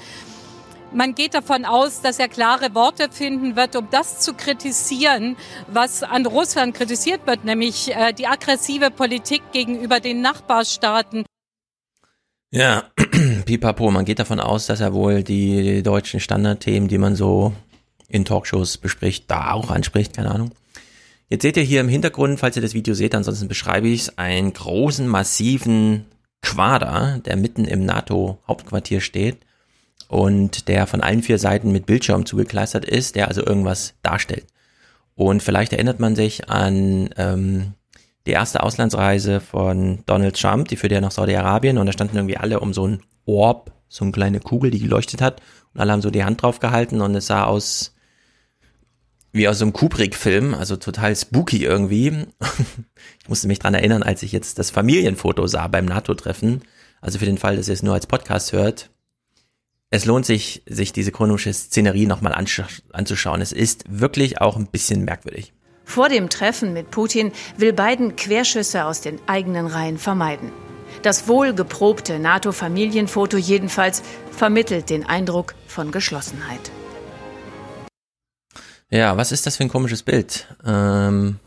Man geht davon aus, dass er klare Worte finden wird, um das zu kritisieren, was an Russland kritisiert wird, nämlich äh, die aggressive Politik gegenüber den Nachbarstaaten. Ja, pipapo, man geht davon aus, dass er wohl die deutschen Standardthemen, die man so in Talkshows bespricht, da auch anspricht, keine Ahnung. Jetzt seht ihr hier im Hintergrund, falls ihr das Video seht, ansonsten beschreibe ich es, einen großen, massiven Quader, der mitten im NATO-Hauptquartier steht und der von allen vier Seiten mit Bildschirm zugekleistert ist, der also irgendwas darstellt. Und vielleicht erinnert man sich an ähm, die erste Auslandsreise von Donald Trump, die führte er nach Saudi-Arabien und da standen irgendwie alle um so ein Orb, so eine kleine Kugel, die geleuchtet hat und alle haben so die Hand drauf gehalten und es sah aus wie aus so einem Kubrick-Film, also total spooky irgendwie. ich musste mich dran erinnern, als ich jetzt das Familienfoto sah beim NATO-Treffen. Also für den Fall, dass ihr es nur als Podcast hört, es lohnt sich, sich diese chronische Szenerie nochmal anzuschauen. Es ist wirklich auch ein bisschen merkwürdig. Vor dem Treffen mit Putin will Biden Querschüsse aus den eigenen Reihen vermeiden. Das wohlgeprobte NATO-Familienfoto jedenfalls vermittelt den Eindruck von Geschlossenheit. Ja, was ist das für ein komisches Bild? Ähm,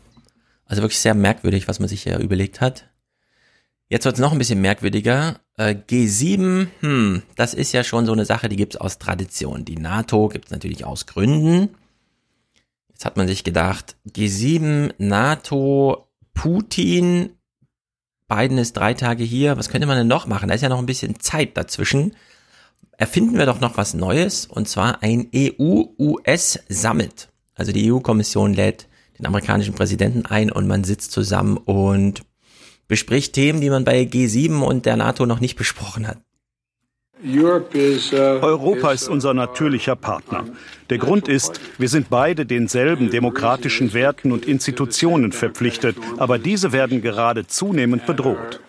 also wirklich sehr merkwürdig, was man sich hier überlegt hat. Jetzt wird es noch ein bisschen merkwürdiger. Äh, G7, hm, das ist ja schon so eine Sache, die gibt's aus Tradition. Die NATO gibt's natürlich aus Gründen. Hat man sich gedacht, G7, NATO, Putin, Biden ist drei Tage hier. Was könnte man denn noch machen? Da ist ja noch ein bisschen Zeit dazwischen. Erfinden wir doch noch was Neues und zwar ein EU-US-Summit. Also die EU-Kommission lädt den amerikanischen Präsidenten ein und man sitzt zusammen und bespricht Themen, die man bei G7 und der NATO noch nicht besprochen hat. Europa ist unser natürlicher Partner. Der Grund ist, wir sind beide denselben demokratischen Werten und Institutionen verpflichtet, aber diese werden gerade zunehmend bedroht.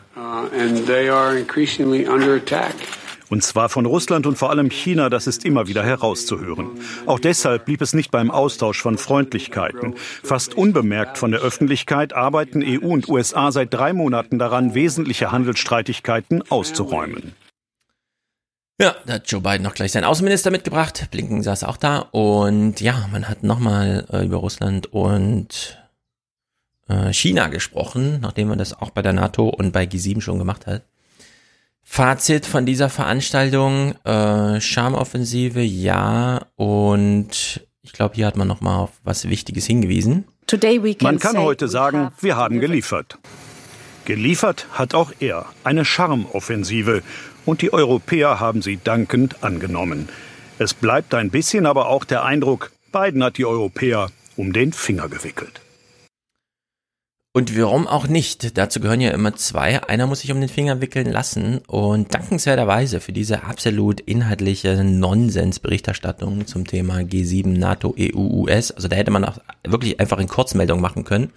Und zwar von Russland und vor allem China, das ist immer wieder herauszuhören. Auch deshalb blieb es nicht beim Austausch von Freundlichkeiten. Fast unbemerkt von der Öffentlichkeit arbeiten EU und USA seit drei Monaten daran, wesentliche Handelsstreitigkeiten auszuräumen. Ja, da hat Joe Biden noch gleich seinen Außenminister mitgebracht. Blinken saß auch da. Und ja, man hat nochmal äh, über Russland und äh, China gesprochen, nachdem man das auch bei der NATO und bei G7 schon gemacht hat. Fazit von dieser Veranstaltung, äh, Charmoffensive, ja, und ich glaube, hier hat man nochmal auf was Wichtiges hingewiesen. Man kann heute sagen, wir haben geliefert. Geliefert hat auch er eine Charmoffensive und die Europäer haben sie dankend angenommen. Es bleibt ein bisschen aber auch der Eindruck, Biden hat die Europäer um den Finger gewickelt. Und warum auch nicht? Dazu gehören ja immer zwei. Einer muss sich um den Finger wickeln lassen. Und dankenswerterweise für diese absolut inhaltliche Nonsens-Berichterstattung zum Thema G7, NATO, EU, US. Also da hätte man auch wirklich einfach in Kurzmeldung machen können,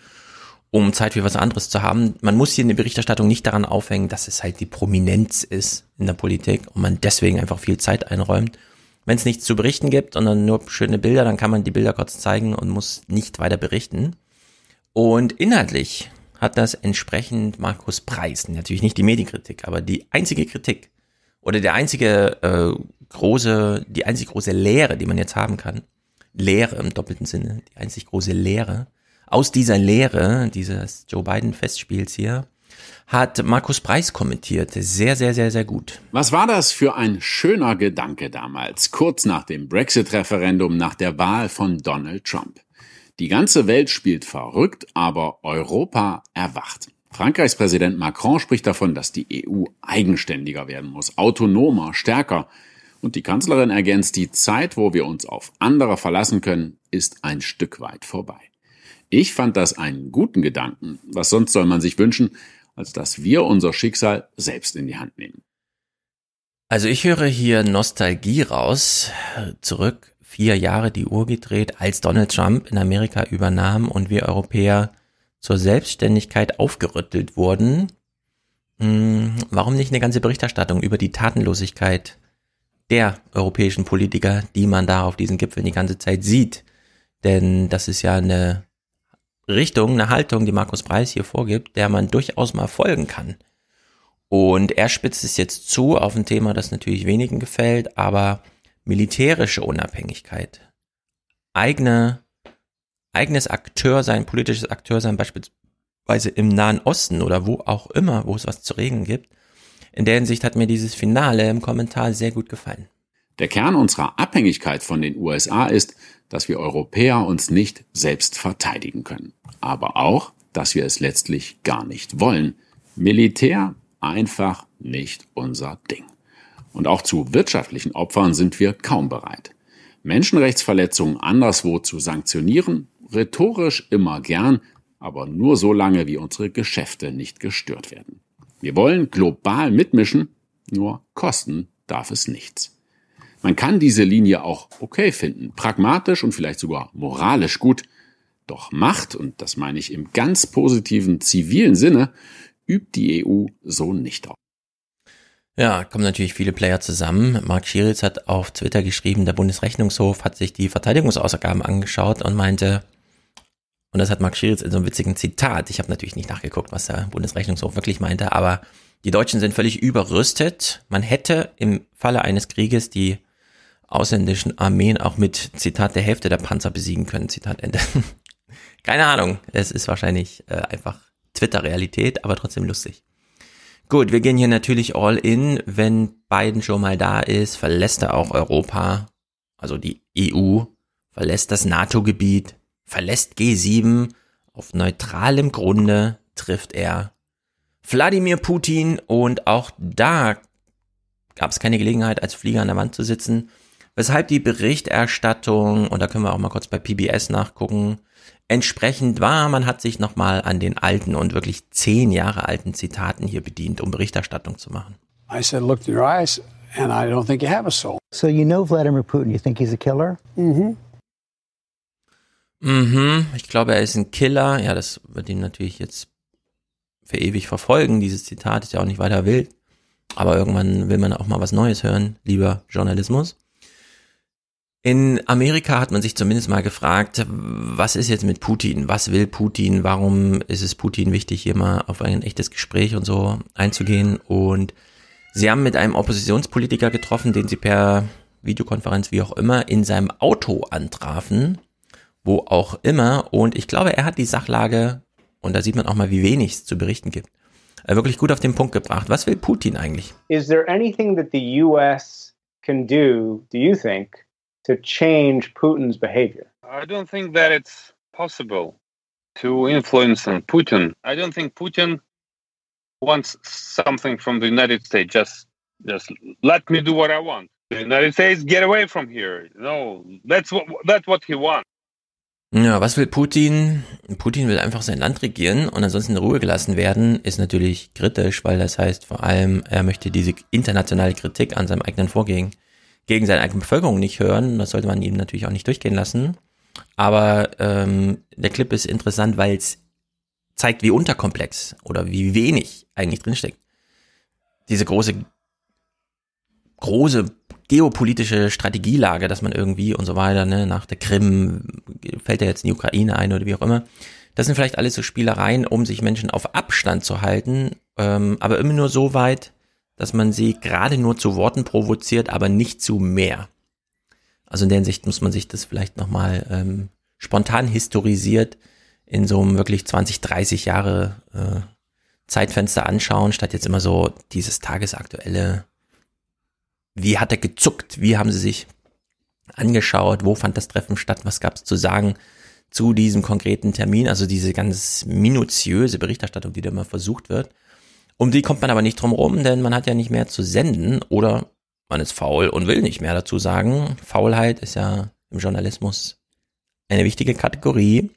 um Zeit für was anderes zu haben. Man muss hier in der Berichterstattung nicht daran aufhängen, dass es halt die Prominenz ist in der Politik und man deswegen einfach viel Zeit einräumt. Wenn es nichts zu berichten gibt, sondern nur schöne Bilder, dann kann man die Bilder kurz zeigen und muss nicht weiter berichten. Und inhaltlich hat das entsprechend Markus Preis, natürlich nicht die Medienkritik, aber die einzige Kritik oder der einzige äh, große, die einzig große Lehre, die man jetzt haben kann, Lehre im doppelten Sinne, die einzig große Lehre, aus dieser Lehre dieses Joe Biden Festspiels hier, hat Markus Preis kommentiert. Sehr, sehr, sehr, sehr gut. Was war das für ein schöner Gedanke damals, kurz nach dem Brexit-Referendum, nach der Wahl von Donald Trump? Die ganze Welt spielt verrückt, aber Europa erwacht. Frankreichs Präsident Macron spricht davon, dass die EU eigenständiger werden muss, autonomer, stärker. Und die Kanzlerin ergänzt, die Zeit, wo wir uns auf andere verlassen können, ist ein Stück weit vorbei. Ich fand das einen guten Gedanken. Was sonst soll man sich wünschen, als dass wir unser Schicksal selbst in die Hand nehmen? Also ich höre hier Nostalgie raus, zurück vier Jahre die Uhr gedreht, als Donald Trump in Amerika übernahm und wir Europäer zur Selbstständigkeit aufgerüttelt wurden. Hm, warum nicht eine ganze Berichterstattung über die Tatenlosigkeit der europäischen Politiker, die man da auf diesen Gipfeln die ganze Zeit sieht? Denn das ist ja eine Richtung, eine Haltung, die Markus Preis hier vorgibt, der man durchaus mal folgen kann. Und er spitzt es jetzt zu auf ein Thema, das natürlich wenigen gefällt, aber militärische Unabhängigkeit, eigene, eigenes Akteur sein, politisches Akteur sein, beispielsweise im Nahen Osten oder wo auch immer, wo es was zu regeln gibt. In der Hinsicht hat mir dieses Finale im Kommentar sehr gut gefallen. Der Kern unserer Abhängigkeit von den USA ist, dass wir Europäer uns nicht selbst verteidigen können. Aber auch, dass wir es letztlich gar nicht wollen. Militär einfach nicht unser Ding. Und auch zu wirtschaftlichen Opfern sind wir kaum bereit. Menschenrechtsverletzungen anderswo zu sanktionieren, rhetorisch immer gern, aber nur so lange, wie unsere Geschäfte nicht gestört werden. Wir wollen global mitmischen, nur kosten darf es nichts. Man kann diese Linie auch okay finden, pragmatisch und vielleicht sogar moralisch gut. Doch Macht, und das meine ich im ganz positiven zivilen Sinne, übt die EU so nicht auf. Ja, kommen natürlich viele Player zusammen. Mark Schieritz hat auf Twitter geschrieben, der Bundesrechnungshof hat sich die Verteidigungsausgaben angeschaut und meinte, und das hat Mark Schieritz in so einem witzigen Zitat, ich habe natürlich nicht nachgeguckt, was der Bundesrechnungshof wirklich meinte, aber die Deutschen sind völlig überrüstet. Man hätte im Falle eines Krieges die ausländischen Armeen auch mit, Zitat, der Hälfte der Panzer besiegen können, Zitat Ende. Keine Ahnung, es ist wahrscheinlich äh, einfach Twitter-Realität, aber trotzdem lustig. Gut, wir gehen hier natürlich all in. Wenn Biden schon mal da ist, verlässt er auch Europa, also die EU, verlässt das NATO-Gebiet, verlässt G7. Auf neutralem Grunde trifft er Wladimir Putin und auch da gab es keine Gelegenheit, als Flieger an der Wand zu sitzen. Weshalb die Berichterstattung, und da können wir auch mal kurz bei PBS nachgucken, entsprechend war. Man hat sich nochmal an den alten und wirklich zehn Jahre alten Zitaten hier bedient, um Berichterstattung zu machen. I said, look in your eyes, and I don't think you have a soul. So you know Vladimir Putin, you think he's a killer? Mm-hmm. Mhm, ich glaube, er ist ein Killer. Ja, das wird ihn natürlich jetzt für ewig verfolgen. Dieses Zitat ist ja auch nicht weiter wild. Aber irgendwann will man auch mal was Neues hören, lieber Journalismus. In Amerika hat man sich zumindest mal gefragt, was ist jetzt mit Putin? Was will Putin? Warum ist es Putin wichtig, hier mal auf ein echtes Gespräch und so einzugehen? Und sie haben mit einem Oppositionspolitiker getroffen, den sie per Videokonferenz, wie auch immer, in seinem Auto antrafen, wo auch immer. Und ich glaube, er hat die Sachlage, und da sieht man auch mal, wie wenig es zu berichten gibt, äh, wirklich gut auf den Punkt gebracht. Was will Putin eigentlich? Is there anything that the US can do, do you think, to change Putin's behavior? I don't think that it's possible to influence Putin. I don't think Putin wants something from the United States. Just, just let me do what I want. The United States get away from here. No, that's what that's what he wants. Ja, was will Putin? Putin will einfach sein Land regieren und ansonsten in Ruhe gelassen werden, ist natürlich kritisch, weil das heißt vor allem, er möchte diese internationale Kritik an seinem eigenen Vorgehen gegen seine eigene Bevölkerung nicht hören. Das sollte man ihm natürlich auch nicht durchgehen lassen. Aber ähm, der Clip ist interessant, weil es zeigt, wie unterkomplex oder wie wenig eigentlich drinsteckt. Diese große, große geopolitische Strategielage, dass man irgendwie und so weiter, ne, nach der Krim fällt er jetzt in die Ukraine ein oder wie auch immer. Das sind vielleicht alles so Spielereien, um sich Menschen auf Abstand zu halten, ähm, aber immer nur so weit, dass man sie gerade nur zu Worten provoziert, aber nicht zu mehr. Also in der Hinsicht muss man sich das vielleicht nochmal ähm, spontan historisiert in so einem wirklich 20, 30 Jahre äh, Zeitfenster anschauen, statt jetzt immer so dieses tagesaktuelle, wie hat er gezuckt, wie haben sie sich angeschaut, wo fand das Treffen statt, was gab es zu sagen zu diesem konkreten Termin, also diese ganz minutiöse Berichterstattung, die da immer versucht wird. Um die kommt man aber nicht drum rum, denn man hat ja nicht mehr zu senden oder man ist faul und will nicht mehr dazu sagen. Faulheit ist ja im Journalismus eine wichtige Kategorie.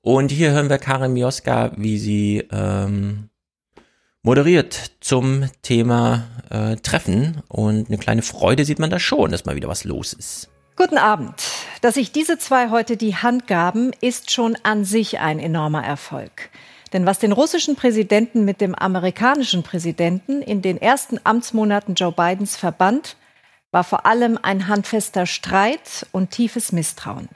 Und hier hören wir Karin Mioska, wie sie ähm, moderiert zum Thema äh, Treffen. Und eine kleine Freude sieht man da schon, dass mal wieder was los ist. Guten Abend. Dass sich diese zwei heute die Hand gaben, ist schon an sich ein enormer Erfolg. Denn was den russischen Präsidenten mit dem amerikanischen Präsidenten in den ersten Amtsmonaten Joe Bidens verband, war vor allem ein handfester Streit und tiefes Misstrauen.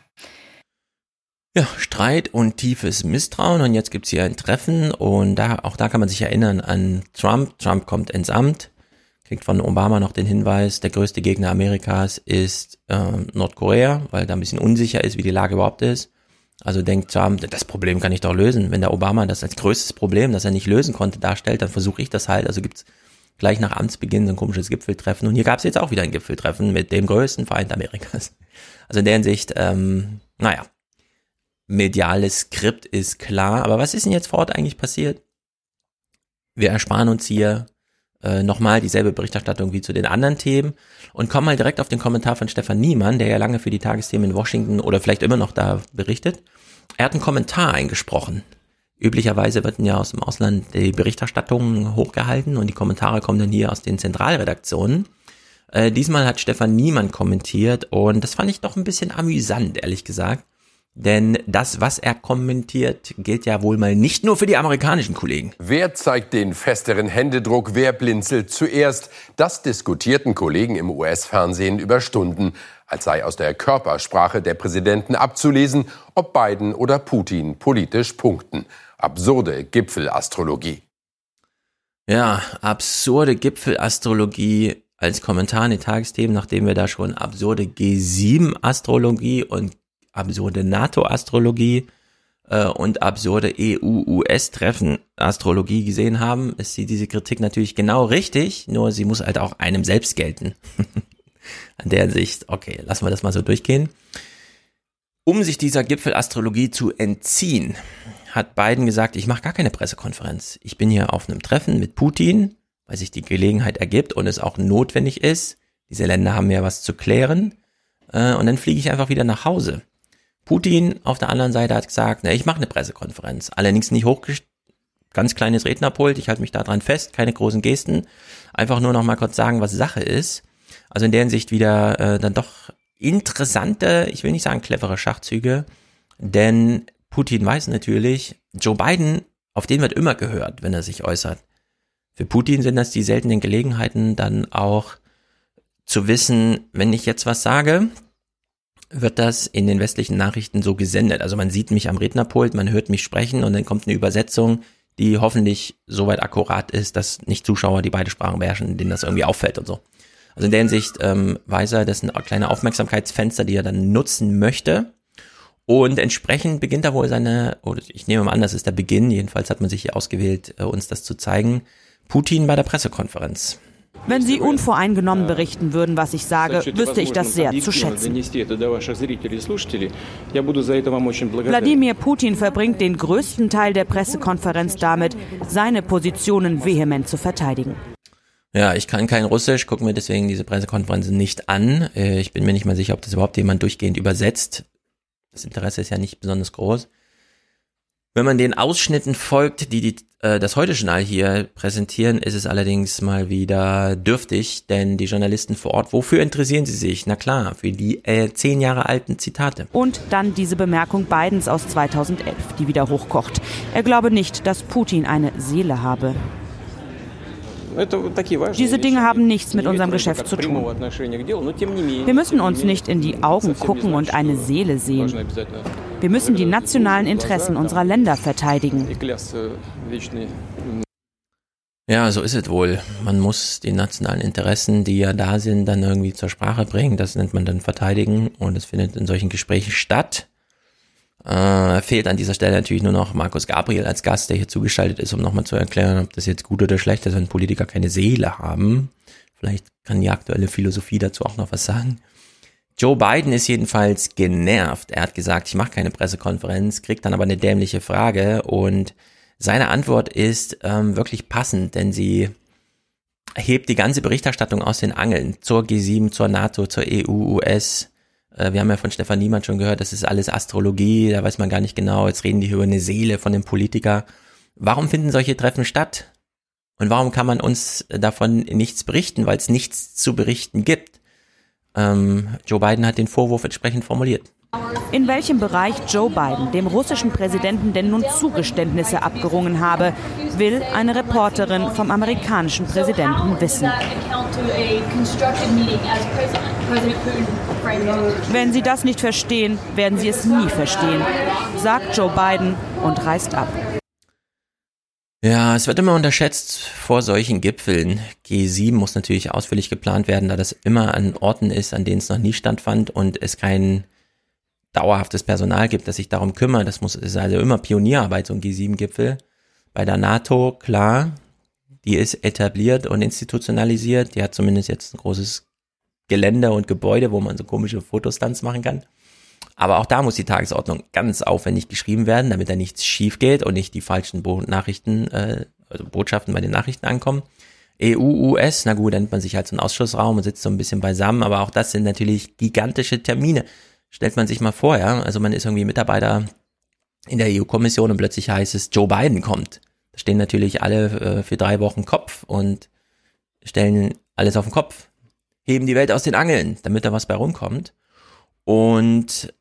Ja, Streit und tiefes Misstrauen und jetzt gibt's hier ein Treffen und da, auch da kann man sich erinnern an Trump. Trump kommt ins Amt, kriegt von Obama noch den Hinweis, der größte Gegner Amerikas ist äh, Nordkorea, weil da ein bisschen unsicher ist, wie die Lage überhaupt ist. Also denkt Trump, das Problem kann ich doch lösen. Wenn der Obama das als größtes Problem, das er nicht lösen konnte, darstellt, dann versuche ich das halt. Also gibt's gleich nach Amtsbeginn so ein komisches Gipfeltreffen. Und hier gab's jetzt auch wieder ein Gipfeltreffen mit dem größten Feind Amerikas. Also in der Hinsicht, ähm, naja, mediales Skript ist klar. Aber was ist denn jetzt vor Ort eigentlich passiert? Wir ersparen uns hier äh, nochmal dieselbe Berichterstattung wie zu den anderen Themen und kommen mal direkt auf den Kommentar von Stefan Niemann, der ja lange für die Tagesthemen in Washington oder vielleicht immer noch da berichtet. Er hat einen Kommentar eingesprochen. Üblicherweise wird ja aus dem Ausland die Berichterstattung hochgehalten und die Kommentare kommen dann hier aus den Zentralredaktionen. Äh, diesmal hat Stefan Niemann kommentiert und das fand ich doch ein bisschen amüsant, ehrlich gesagt. Denn das, was er kommentiert, gilt ja wohl mal nicht nur für die amerikanischen Kollegen. Wer zeigt den festeren Händedruck? Wer blinzelt zuerst? Das diskutierten Kollegen im US-Fernsehen über Stunden, als sei aus der Körpersprache der Präsidenten abzulesen, ob Biden oder Putin politisch punkten. Absurde Gipfelastrologie. Ja, absurde Gipfelastrologie als Kommentar in den Tagesthemen, nachdem wir da schon absurde G7-Astrologie und absurde NATO-Astrologie äh, und absurde EU-US-Treffen-Astrologie gesehen haben, ist diese Kritik natürlich genau richtig, nur sie muss halt auch einem selbst gelten. An der Sicht, okay, lassen wir das mal so durchgehen. Um sich dieser Gipfelastrologie zu entziehen, hat Biden gesagt, ich mache gar keine Pressekonferenz. Ich bin hier auf einem Treffen mit Putin, weil sich die Gelegenheit ergibt und es auch notwendig ist. Diese Länder haben ja was zu klären. Äh, und dann fliege ich einfach wieder nach Hause. Putin auf der anderen Seite hat gesagt, na, ich mache eine Pressekonferenz. Allerdings nicht hochgestellt, ganz kleines Rednerpult, ich halte mich da dran fest, keine großen Gesten. Einfach nur noch mal kurz sagen, was Sache ist. Also in der Hinsicht wieder äh, dann doch interessante, ich will nicht sagen clevere Schachzüge, denn Putin weiß natürlich, Joe Biden, auf den wird immer gehört, wenn er sich äußert. Für Putin sind das die seltenen Gelegenheiten, dann auch zu wissen, wenn ich jetzt was sage, wird das in den westlichen Nachrichten so gesendet. Also man sieht mich am Rednerpult, man hört mich sprechen und dann kommt eine Übersetzung, die hoffentlich soweit akkurat ist, dass nicht Zuschauer, die beide Sprachen beherrschen, denen das irgendwie auffällt und so. Also in der Hinsicht ähm, weiß er, das sind kleine Aufmerksamkeitsfenster, die er dann nutzen möchte. Und entsprechend beginnt er wohl seine, oder ich nehme mal an, das ist der Beginn, jedenfalls hat man sich hier ausgewählt, äh, uns das zu zeigen, Putin bei der Pressekonferenz. Wenn Sie unvoreingenommen berichten würden, was ich sage, wüsste ich das sehr zu schätzen. Wladimir Putin verbringt den größten Teil der Pressekonferenz damit, seine Positionen vehement zu verteidigen. Ja, ich kann kein Russisch, gucke mir deswegen diese Pressekonferenzen nicht an. Äh, ich bin mir nicht mal sicher, ob das überhaupt jemand durchgehend übersetzt. Das Interesse ist ja nicht besonders groß. Wenn man den Ausschnitten folgt, die, die äh, das Heute-Journal hier präsentieren, ist es allerdings mal wieder dürftig, denn die Journalisten vor Ort, wofür interessieren sie sich? Na klar, für die äh, zehn Jahre alten Zitate. Und dann diese Bemerkung Bidens aus 2011, die wieder hochkocht. Er glaube nicht, dass Putin eine Seele habe. Diese Dinge haben nichts mit unserem Geschäft zu tun. Wir müssen uns nicht in die Augen gucken und eine Seele sehen. Wir müssen die nationalen Interessen unserer Länder verteidigen. Ja, so ist es wohl. Man muss die nationalen Interessen, die ja da sind, dann irgendwie zur Sprache bringen. Das nennt man dann verteidigen und es findet in solchen Gesprächen statt. Äh, fehlt an dieser Stelle natürlich nur noch Markus Gabriel als Gast, der hier zugeschaltet ist, um nochmal zu erklären, ob das jetzt gut oder schlecht ist, wenn Politiker keine Seele haben. Vielleicht kann die aktuelle Philosophie dazu auch noch was sagen. Joe Biden ist jedenfalls genervt. Er hat gesagt, ich mache keine Pressekonferenz, kriegt dann aber eine dämliche Frage und seine Antwort ist ähm, wirklich passend, denn sie hebt die ganze Berichterstattung aus den Angeln zur G7, zur NATO, zur EU, US, äh, wir haben ja von Stefan Niemann schon gehört, das ist alles Astrologie, da weiß man gar nicht genau. Jetzt reden die über eine Seele von dem Politiker. Warum finden solche Treffen statt? Und warum kann man uns davon nichts berichten, weil es nichts zu berichten gibt? Ähm, Joe Biden hat den Vorwurf entsprechend formuliert. In welchem Bereich Joe Biden dem russischen Präsidenten denn nun Zugeständnisse abgerungen habe, will eine Reporterin vom amerikanischen Präsidenten wissen. Wenn Sie das nicht verstehen, werden Sie es nie verstehen, sagt Joe Biden und reist ab. Ja, es wird immer unterschätzt vor solchen Gipfeln. G7 muss natürlich ausführlich geplant werden, da das immer an Orten ist, an denen es noch nie stattfand und es kein dauerhaftes Personal gibt, das sich darum kümmert. Das muss, ist also immer Pionierarbeit, so ein G7-Gipfel. Bei der NATO, klar, die ist etabliert und institutionalisiert. Die hat zumindest jetzt ein großes Gelände und Gebäude, wo man so komische Fotostands machen kann. Aber auch da muss die Tagesordnung ganz aufwendig geschrieben werden, damit da nichts schief geht und nicht die falschen Bo Nachrichten, äh, also Botschaften bei den Nachrichten ankommen. EU, US, na gut, dann nimmt man sich halt so einen Ausschussraum und sitzt so ein bisschen beisammen, aber auch das sind natürlich gigantische Termine. Stellt man sich mal vor, ja, also man ist irgendwie Mitarbeiter in der EU-Kommission und plötzlich heißt es, Joe Biden kommt. Da stehen natürlich alle äh, für drei Wochen Kopf und stellen alles auf den Kopf, heben die Welt aus den Angeln, damit da was bei rumkommt. Und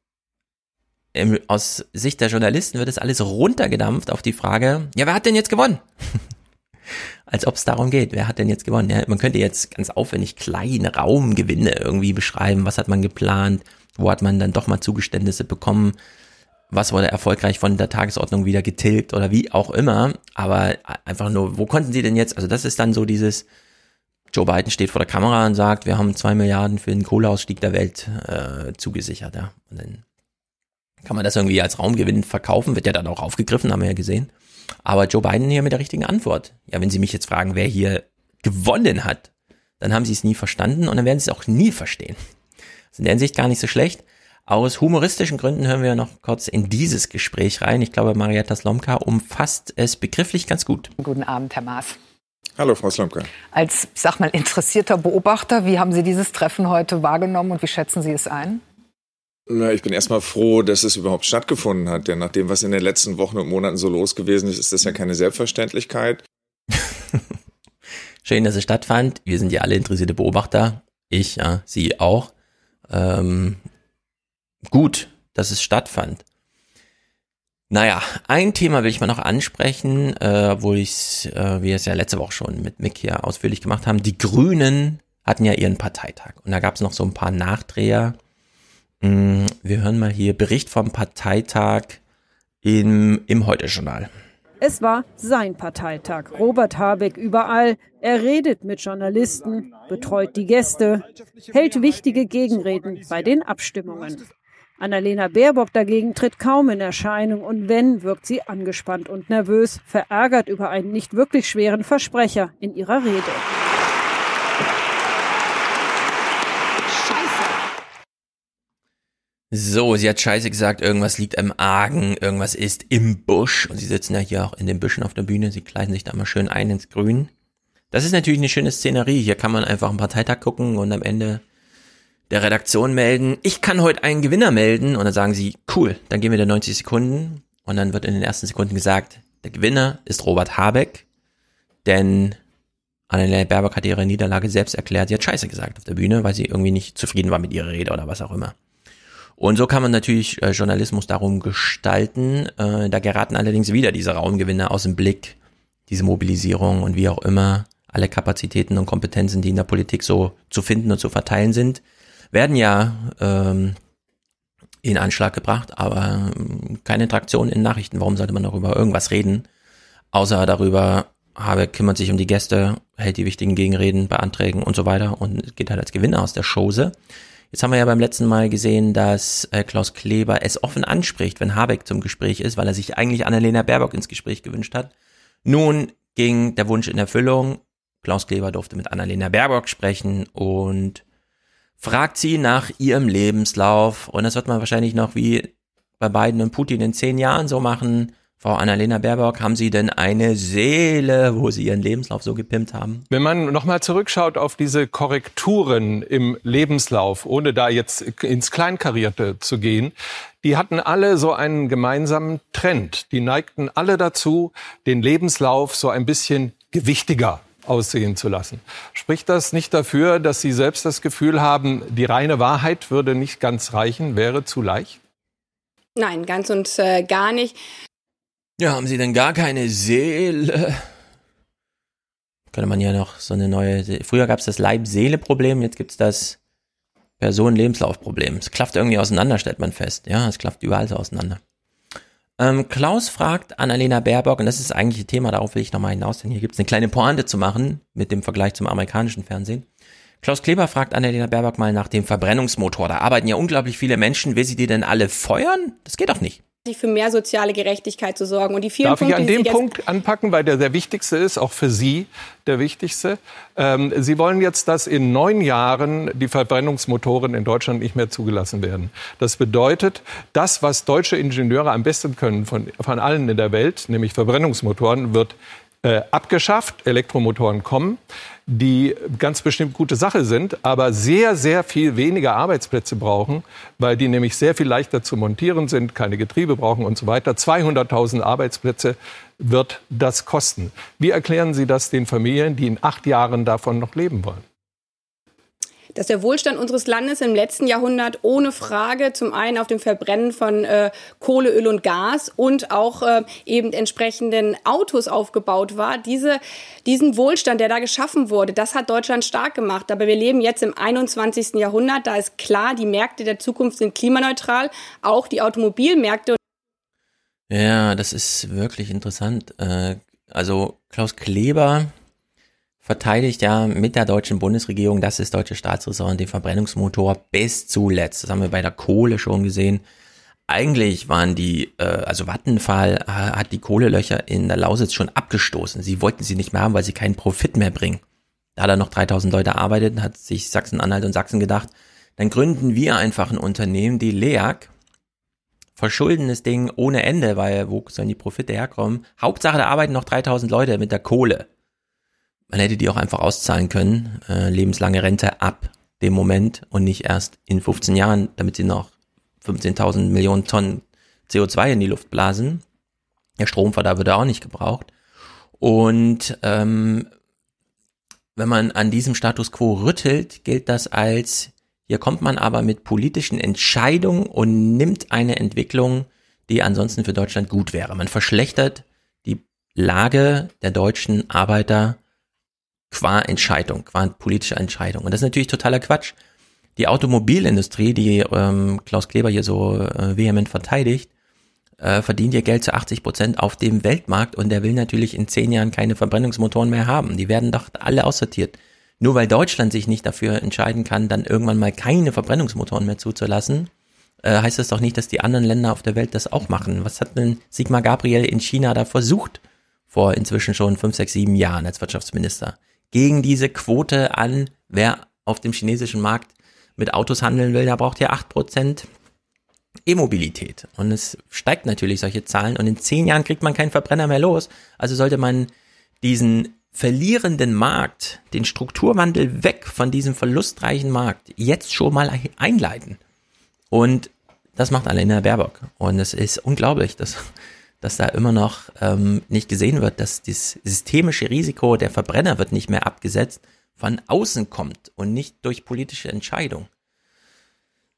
im, aus Sicht der Journalisten wird es alles runtergedampft auf die Frage, ja, wer hat denn jetzt gewonnen? Als ob es darum geht, wer hat denn jetzt gewonnen? Ja, man könnte jetzt ganz aufwendig kleine Raumgewinne irgendwie beschreiben, was hat man geplant, wo hat man dann doch mal Zugeständnisse bekommen, was wurde erfolgreich von der Tagesordnung wieder getilgt oder wie auch immer, aber einfach nur, wo konnten sie denn jetzt, also das ist dann so dieses, Joe Biden steht vor der Kamera und sagt, wir haben zwei Milliarden für den Kohleausstieg der Welt äh, zugesichert, ja. Und dann kann man das irgendwie als Raumgewinn verkaufen, wird ja dann auch aufgegriffen, haben wir ja gesehen. Aber Joe Biden hier mit der richtigen Antwort. Ja, wenn Sie mich jetzt fragen, wer hier gewonnen hat, dann haben Sie es nie verstanden und dann werden Sie es auch nie verstehen. Das ist in der Hinsicht gar nicht so schlecht. Aus humoristischen Gründen hören wir noch kurz in dieses Gespräch rein. Ich glaube, Marietta Slomka umfasst es begrifflich ganz gut. Guten Abend, Herr Maas. Hallo, Frau Slomka. Als, sag mal, interessierter Beobachter, wie haben Sie dieses Treffen heute wahrgenommen und wie schätzen Sie es ein? Na, ich bin erstmal froh, dass es überhaupt stattgefunden hat. Denn nach dem, was in den letzten Wochen und Monaten so los gewesen ist, ist das ja keine Selbstverständlichkeit. Schön, dass es stattfand. Wir sind ja alle interessierte Beobachter. Ich, ja, Sie auch. Ähm, gut, dass es stattfand. Naja, ein Thema will ich mal noch ansprechen, äh, wo ich, äh, wir es ja letzte Woche schon mit Mick hier ausführlich gemacht haben. Die Grünen hatten ja ihren Parteitag und da gab es noch so ein paar Nachdreher wir hören mal hier Bericht vom Parteitag im, im Heute-Journal. Es war sein Parteitag. Robert Habeck überall. Er redet mit Journalisten, betreut die Gäste, hält wichtige Gegenreden bei den Abstimmungen. Annalena Baerbock dagegen tritt kaum in Erscheinung und wenn, wirkt sie angespannt und nervös, verärgert über einen nicht wirklich schweren Versprecher in ihrer Rede. So, sie hat scheiße gesagt, irgendwas liegt im Argen, irgendwas ist im Busch. Und sie sitzen ja hier auch in den Büschen auf der Bühne, sie kleiden sich da mal schön ein ins Grün. Das ist natürlich eine schöne Szenerie. Hier kann man einfach einen Parteitag gucken und am Ende der Redaktion melden, ich kann heute einen Gewinner melden. Und dann sagen sie, cool, dann gehen wir der 90 Sekunden. Und dann wird in den ersten Sekunden gesagt, der Gewinner ist Robert Habeck, denn Annalena Baerbock hat ihre Niederlage selbst erklärt. Sie hat Scheiße gesagt auf der Bühne, weil sie irgendwie nicht zufrieden war mit ihrer Rede oder was auch immer. Und so kann man natürlich äh, Journalismus darum gestalten. Äh, da geraten allerdings wieder diese Raumgewinne aus dem Blick, diese Mobilisierung und wie auch immer alle Kapazitäten und Kompetenzen, die in der Politik so zu finden und zu verteilen sind, werden ja ähm, in Anschlag gebracht, aber ähm, keine Traktion in Nachrichten. Warum sollte man darüber irgendwas reden? Außer darüber, Habeck kümmert sich um die Gäste, hält die wichtigen Gegenreden bei Anträgen und so weiter und geht halt als Gewinner aus der Chose. Jetzt haben wir ja beim letzten Mal gesehen, dass äh, Klaus Kleber es offen anspricht, wenn Habeck zum Gespräch ist, weil er sich eigentlich Annalena Baerbock ins Gespräch gewünscht hat. Nun ging der Wunsch in Erfüllung. Klaus Kleber durfte mit Annalena Baerbock sprechen und fragt sie nach ihrem Lebenslauf. Und das wird man wahrscheinlich noch wie bei Biden und Putin in zehn Jahren so machen. Frau Annalena Baerbock, haben Sie denn eine Seele, wo Sie Ihren Lebenslauf so gepimpt haben? Wenn man nochmal zurückschaut auf diese Korrekturen im Lebenslauf, ohne da jetzt ins Kleinkarierte zu gehen, die hatten alle so einen gemeinsamen Trend. Die neigten alle dazu, den Lebenslauf so ein bisschen gewichtiger aussehen zu lassen. Spricht das nicht dafür, dass Sie selbst das Gefühl haben, die reine Wahrheit würde nicht ganz reichen, wäre zu leicht? Nein, ganz und äh, gar nicht. Ja, haben Sie denn gar keine Seele? Könnte man ja noch so eine neue. Früher gab es das Leib-Seele-Problem, jetzt gibt's das Personen-Lebenslaufproblem. Es klafft irgendwie auseinander, stellt man fest. Ja, es klafft überall so auseinander. Ähm, Klaus fragt Annalena Baerbock, und das ist eigentlich ein Thema, darauf will ich nochmal hinaus, denn hier gibt es eine kleine Pointe zu machen mit dem Vergleich zum amerikanischen Fernsehen. Klaus Kleber fragt Annalena Baerbock mal nach dem Verbrennungsmotor. Da arbeiten ja unglaublich viele Menschen. Will sie die denn alle feuern? Das geht doch nicht für mehr soziale Gerechtigkeit zu sorgen. Und die vielen Darf Punkte, ich an dem Punkt anpacken, weil der der wichtigste ist, auch für Sie der wichtigste. Ähm, Sie wollen jetzt, dass in neun Jahren die Verbrennungsmotoren in Deutschland nicht mehr zugelassen werden. Das bedeutet, das, was deutsche Ingenieure am besten können von, von allen in der Welt, nämlich Verbrennungsmotoren, wird äh, abgeschafft. Elektromotoren kommen die ganz bestimmt gute Sache sind, aber sehr, sehr viel weniger Arbeitsplätze brauchen, weil die nämlich sehr viel leichter zu montieren sind, keine Getriebe brauchen und so weiter. 200.000 Arbeitsplätze wird das kosten. Wie erklären Sie das den Familien, die in acht Jahren davon noch leben wollen? Dass der Wohlstand unseres Landes im letzten Jahrhundert ohne Frage zum einen auf dem Verbrennen von äh, Kohle, Öl und Gas und auch äh, eben entsprechenden Autos aufgebaut war. Diese, diesen Wohlstand, der da geschaffen wurde, das hat Deutschland stark gemacht. Aber wir leben jetzt im 21. Jahrhundert. Da ist klar, die Märkte der Zukunft sind klimaneutral, auch die Automobilmärkte. Ja, das ist wirklich interessant. Äh, also Klaus Kleber verteidigt ja mit der deutschen Bundesregierung, das ist deutsche Staatsräson, den Verbrennungsmotor bis zuletzt. Das haben wir bei der Kohle schon gesehen. Eigentlich waren die, äh, also Vattenfall äh, hat die Kohlelöcher in der Lausitz schon abgestoßen. Sie wollten sie nicht mehr haben, weil sie keinen Profit mehr bringen. Da da noch 3000 Leute arbeiteten, hat sich Sachsen-Anhalt und Sachsen gedacht, dann gründen wir einfach ein Unternehmen, die LEAG, verschulden das Ding ohne Ende, weil wo sollen die Profite herkommen? Hauptsache, da arbeiten noch 3000 Leute mit der Kohle. Man hätte die auch einfach auszahlen können, äh, lebenslange Rente ab dem Moment und nicht erst in 15 Jahren, damit sie noch 15.000 Millionen Tonnen CO2 in die Luft blasen. Der Stromverda würde auch nicht gebraucht. Und ähm, wenn man an diesem Status quo rüttelt, gilt das als, hier kommt man aber mit politischen Entscheidungen und nimmt eine Entwicklung, die ansonsten für Deutschland gut wäre. Man verschlechtert die Lage der deutschen Arbeiter qua Entscheidung, qua politische Entscheidung. Und das ist natürlich totaler Quatsch. Die Automobilindustrie, die ähm, Klaus Kleber hier so äh, vehement verteidigt, äh, verdient ihr Geld zu 80 Prozent auf dem Weltmarkt und der will natürlich in zehn Jahren keine Verbrennungsmotoren mehr haben. Die werden doch alle aussortiert. Nur weil Deutschland sich nicht dafür entscheiden kann, dann irgendwann mal keine Verbrennungsmotoren mehr zuzulassen, äh, heißt das doch nicht, dass die anderen Länder auf der Welt das auch machen. Was hat denn Sigmar Gabriel in China da versucht? Vor inzwischen schon fünf, sechs, sieben Jahren als Wirtschaftsminister gegen diese Quote an, wer auf dem chinesischen Markt mit Autos handeln will, der braucht acht Prozent E-Mobilität. Und es steigt natürlich solche Zahlen und in zehn Jahren kriegt man keinen Verbrenner mehr los. Also sollte man diesen verlierenden Markt, den Strukturwandel weg von diesem verlustreichen Markt jetzt schon mal einleiten. Und das macht Alena Baerbock. Und es ist unglaublich, dass dass da immer noch ähm, nicht gesehen wird, dass das systemische Risiko der Verbrenner wird nicht mehr abgesetzt, von außen kommt und nicht durch politische Entscheidung.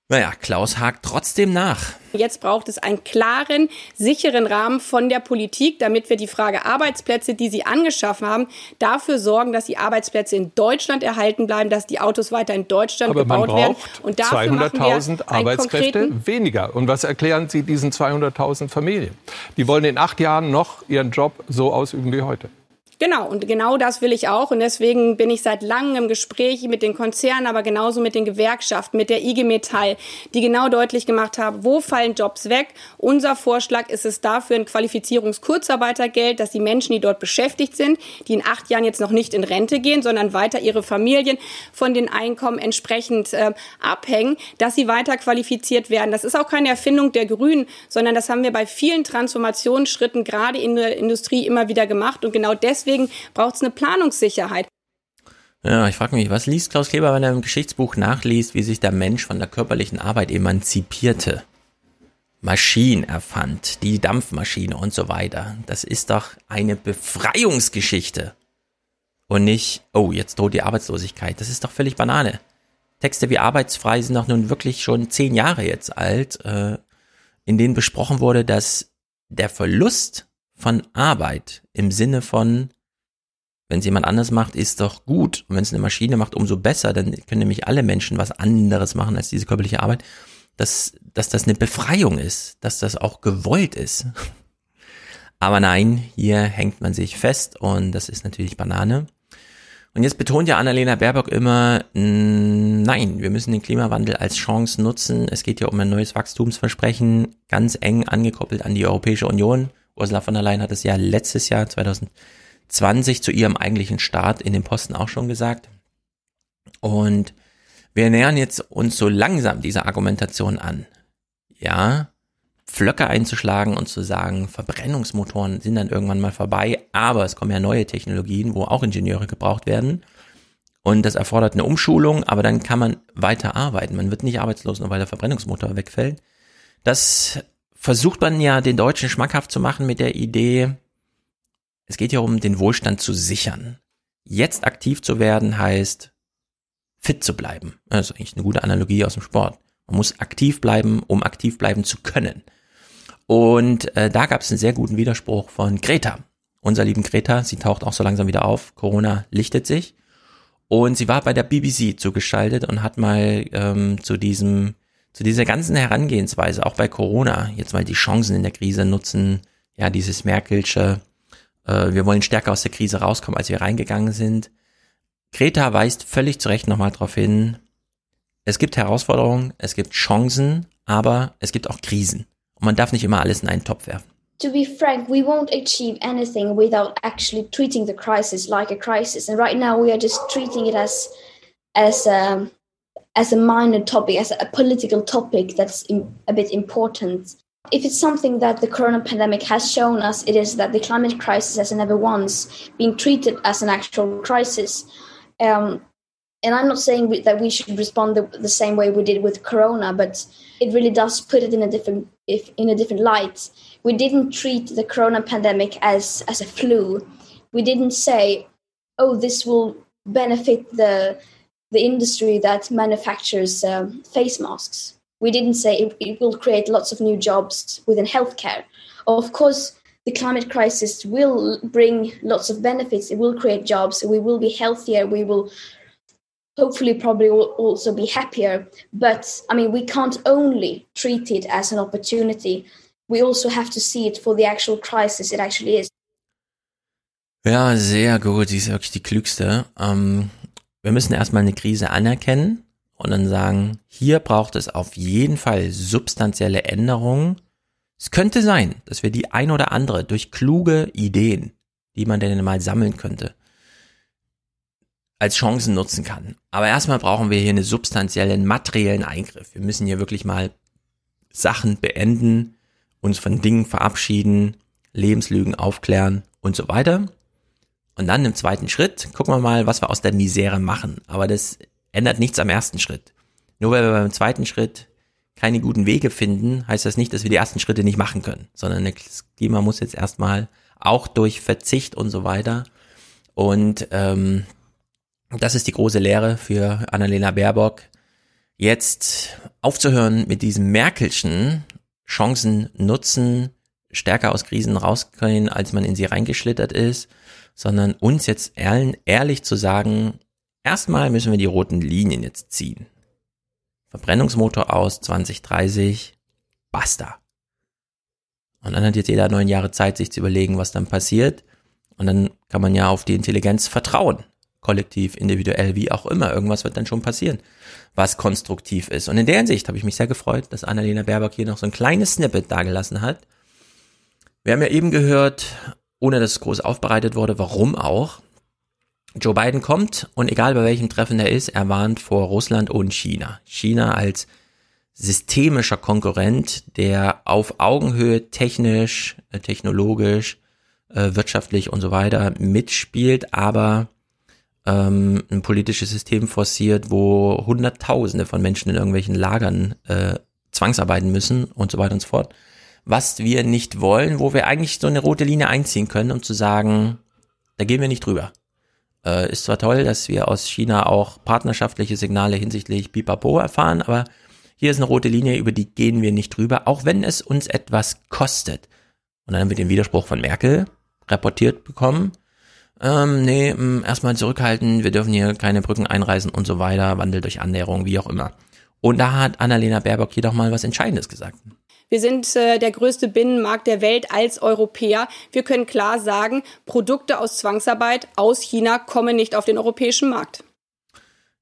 Naja, Klaus hakt trotzdem nach. Jetzt braucht es einen klaren, sicheren Rahmen von der Politik, damit wir die Frage Arbeitsplätze, die Sie angeschaffen haben, dafür sorgen, dass die Arbeitsplätze in Deutschland erhalten bleiben, dass die Autos weiter in Deutschland Aber gebaut werden. Und 200.000 Arbeitskräfte weniger. Und was erklären Sie diesen 200.000 Familien? Die wollen in acht Jahren noch ihren Job so ausüben wie heute. Genau, und genau das will ich auch. Und deswegen bin ich seit langem im Gespräch mit den Konzernen, aber genauso mit den Gewerkschaften, mit der IG Metall, die genau deutlich gemacht haben, wo fallen Jobs weg. Unser Vorschlag ist es dafür ein Qualifizierungskurzarbeitergeld, dass die Menschen, die dort beschäftigt sind, die in acht Jahren jetzt noch nicht in Rente gehen, sondern weiter ihre Familien von den Einkommen entsprechend äh, abhängen, dass sie weiter qualifiziert werden. Das ist auch keine Erfindung der Grünen, sondern das haben wir bei vielen Transformationsschritten gerade in der Industrie immer wieder gemacht. Und genau deswegen deswegen braucht es eine Planungssicherheit. Ja, ich frage mich, was liest Klaus Kleber, wenn er im Geschichtsbuch nachliest, wie sich der Mensch von der körperlichen Arbeit emanzipierte? Maschinen erfand, die Dampfmaschine und so weiter. Das ist doch eine Befreiungsgeschichte. Und nicht, oh, jetzt droht die Arbeitslosigkeit. Das ist doch völlig Banane. Texte wie Arbeitsfrei sind doch nun wirklich schon zehn Jahre jetzt alt, äh, in denen besprochen wurde, dass der Verlust von Arbeit im Sinne von Wenn es jemand anders macht, ist doch gut. Und wenn es eine Maschine macht, umso besser. Dann können nämlich alle Menschen was anderes machen als diese körperliche Arbeit. Dass, dass das eine Befreiung ist, dass das auch gewollt ist. Aber nein, hier hängt man sich fest und das ist natürlich Banane. Und jetzt betont ja Annalena Baerbock immer, nein, wir müssen den Klimawandel als Chance nutzen. Es geht ja um ein neues Wachstumsversprechen, ganz eng angekoppelt an die Europäische Union. Ursula von der Leyen hat es ja letztes Jahr 2020 zu ihrem eigentlichen Start in den Posten auch schon gesagt. Und wir nähern jetzt uns so langsam dieser Argumentation an. Ja, Pflöcke einzuschlagen und zu sagen, Verbrennungsmotoren sind dann irgendwann mal vorbei, aber es kommen ja neue Technologien, wo auch Ingenieure gebraucht werden. Und das erfordert eine Umschulung, aber dann kann man weiter arbeiten. Man wird nicht arbeitslos, nur weil der Verbrennungsmotor wegfällt. Das versucht man ja den Deutschen schmackhaft zu machen mit der Idee, es geht ja um den Wohlstand zu sichern. Jetzt aktiv zu werden heißt, fit zu bleiben. Das ist eigentlich eine gute Analogie aus dem Sport. Man muss aktiv bleiben, um aktiv bleiben zu können. Und äh, da gab es einen sehr guten Widerspruch von Greta. Unser lieben Greta, sie taucht auch so langsam wieder auf. Corona lichtet sich. Und sie war bei der BBC zugeschaltet und hat mal ähm, zu diesem, zu dieser ganzen Herangehensweise, auch bei Corona, jetzt mal die Chancen in der Krise nutzen, ja, dieses Merkelsche, äh, wir wollen stärker aus der Krise rauskommen, als wir reingegangen sind. Greta weist völlig zu Recht nochmal darauf hin, es gibt Herausforderungen, es gibt Chancen, aber es gibt auch Krisen. Und man darf nicht immer alles in einen Topf werfen. To be frank, we won't achieve anything without actually treating the crisis like a crisis. And right now we are just treating it as as a, as a minor topic, as a political topic that's a bit important. If it's something that the corona pandemic has shown us, it is that the climate crisis has never once been treated as an actual crisis. Um, and I'm not saying we, that we should respond the, the, same way we did with Corona, but it really does put it in a different if, in a different light. We didn't treat the Corona pandemic as as a flu. We didn't say, "Oh, this will benefit the the industry that manufactures um, face masks." We didn't say it, it will create lots of new jobs within healthcare. Of course, the climate crisis will bring lots of benefits. It will create jobs. We will be healthier. We will hopefully probably will also be happier. But I mean, we can't only treat it as an opportunity. We also have to see it for the actual crisis it actually is. Ja, sehr gut. Sie ist wirklich die klügste. Ähm, wir müssen erstmal eine Krise anerkennen und dann sagen, hier braucht es auf jeden Fall substanzielle Änderungen. Es könnte sein, dass wir die ein oder andere durch kluge Ideen, die man denn mal sammeln könnte, als Chancen nutzen kann. Aber erstmal brauchen wir hier einen substanziellen, materiellen Eingriff. Wir müssen hier wirklich mal Sachen beenden, uns von Dingen verabschieden, Lebenslügen aufklären und so weiter. Und dann im zweiten Schritt gucken wir mal, was wir aus der Misere machen. Aber das ändert nichts am ersten Schritt. Nur weil wir beim zweiten Schritt keine guten Wege finden, heißt das nicht, dass wir die ersten Schritte nicht machen können, sondern das Klima muss jetzt erstmal auch durch Verzicht und so weiter und ähm, das ist die große Lehre für Annalena Baerbock, jetzt aufzuhören mit diesem Merkelschen Chancen nutzen, stärker aus Krisen rausgehen, als man in sie reingeschlittert ist, sondern uns jetzt ehrlich zu sagen, erstmal müssen wir die roten Linien jetzt ziehen. Verbrennungsmotor aus 2030, basta. Und dann hat jetzt jeder neun Jahre Zeit, sich zu überlegen, was dann passiert. Und dann kann man ja auf die Intelligenz vertrauen kollektiv, individuell, wie auch immer. Irgendwas wird dann schon passieren, was konstruktiv ist. Und in der Hinsicht habe ich mich sehr gefreut, dass Annalena Baerbock hier noch so ein kleines Snippet dagelassen hat. Wir haben ja eben gehört, ohne dass es groß aufbereitet wurde, warum auch. Joe Biden kommt und egal bei welchem Treffen er ist, er warnt vor Russland und China. China als systemischer Konkurrent, der auf Augenhöhe technisch, äh, technologisch, äh, wirtschaftlich und so weiter mitspielt, aber ähm, ein politisches System forciert, wo Hunderttausende von Menschen in irgendwelchen Lagern äh, zwangsarbeiten müssen und so weiter und so fort. Was wir nicht wollen, wo wir eigentlich so eine rote Linie einziehen können, um zu sagen, da gehen wir nicht drüber. Äh, ist zwar toll, dass wir aus China auch partnerschaftliche Signale hinsichtlich Pipapo erfahren, aber hier ist eine rote Linie, über die gehen wir nicht drüber, auch wenn es uns etwas kostet. Und dann haben wir den Widerspruch von Merkel reportiert bekommen, ähm, nee, erstmal zurückhalten, wir dürfen hier keine Brücken einreißen und so weiter, Wandel durch Annäherung, wie auch immer. Und da hat Annalena Baerbock jedoch mal was Entscheidendes gesagt. Wir sind äh, der größte Binnenmarkt der Welt als Europäer. Wir können klar sagen, Produkte aus Zwangsarbeit aus China kommen nicht auf den europäischen Markt.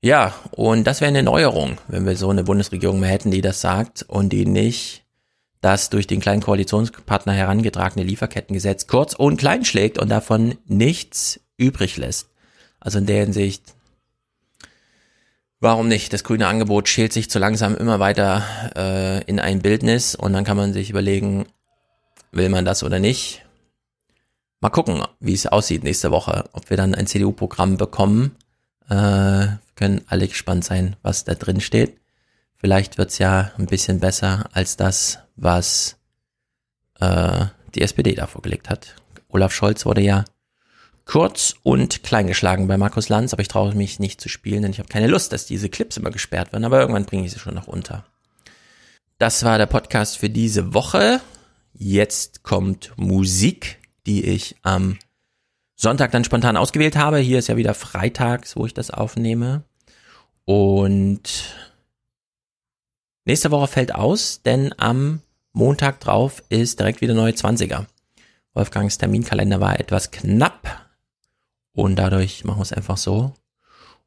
Ja, und das wäre eine Neuerung, wenn wir so eine Bundesregierung mehr hätten, die das sagt und die nicht das durch den kleinen Koalitionspartner herangetragene Lieferkettengesetz kurz und klein schlägt und davon nichts übrig lässt. Also in der Hinsicht, warum nicht? Das grüne Angebot schält sich zu langsam immer weiter äh, in ein Bildnis und dann kann man sich überlegen, will man das oder nicht. Mal gucken, wie es aussieht nächste Woche, ob wir dann ein CDU-Programm bekommen. Äh, können alle gespannt sein, was da drin steht. Vielleicht wird's ja ein bisschen besser als das, was äh, die SPD da vorgelegt hat. Olaf Scholz wurde ja kurz und klein geschlagen bei Markus Lanz, aber ich traue mich nicht zu spielen, denn ich habe keine Lust, dass diese Clips immer gesperrt werden, aber irgendwann bringe ich sie schon noch unter. Das war der Podcast für diese Woche. Jetzt kommt Musik, die ich am Sonntag dann spontan ausgewählt habe. Hier ist ja wieder freitags, wo ich das aufnehme. Und nächste Woche fällt aus, denn am Montag drauf ist direkt wieder neue 20er. Wolfgangs Terminkalender war etwas knapp und dadurch machen wir es einfach so.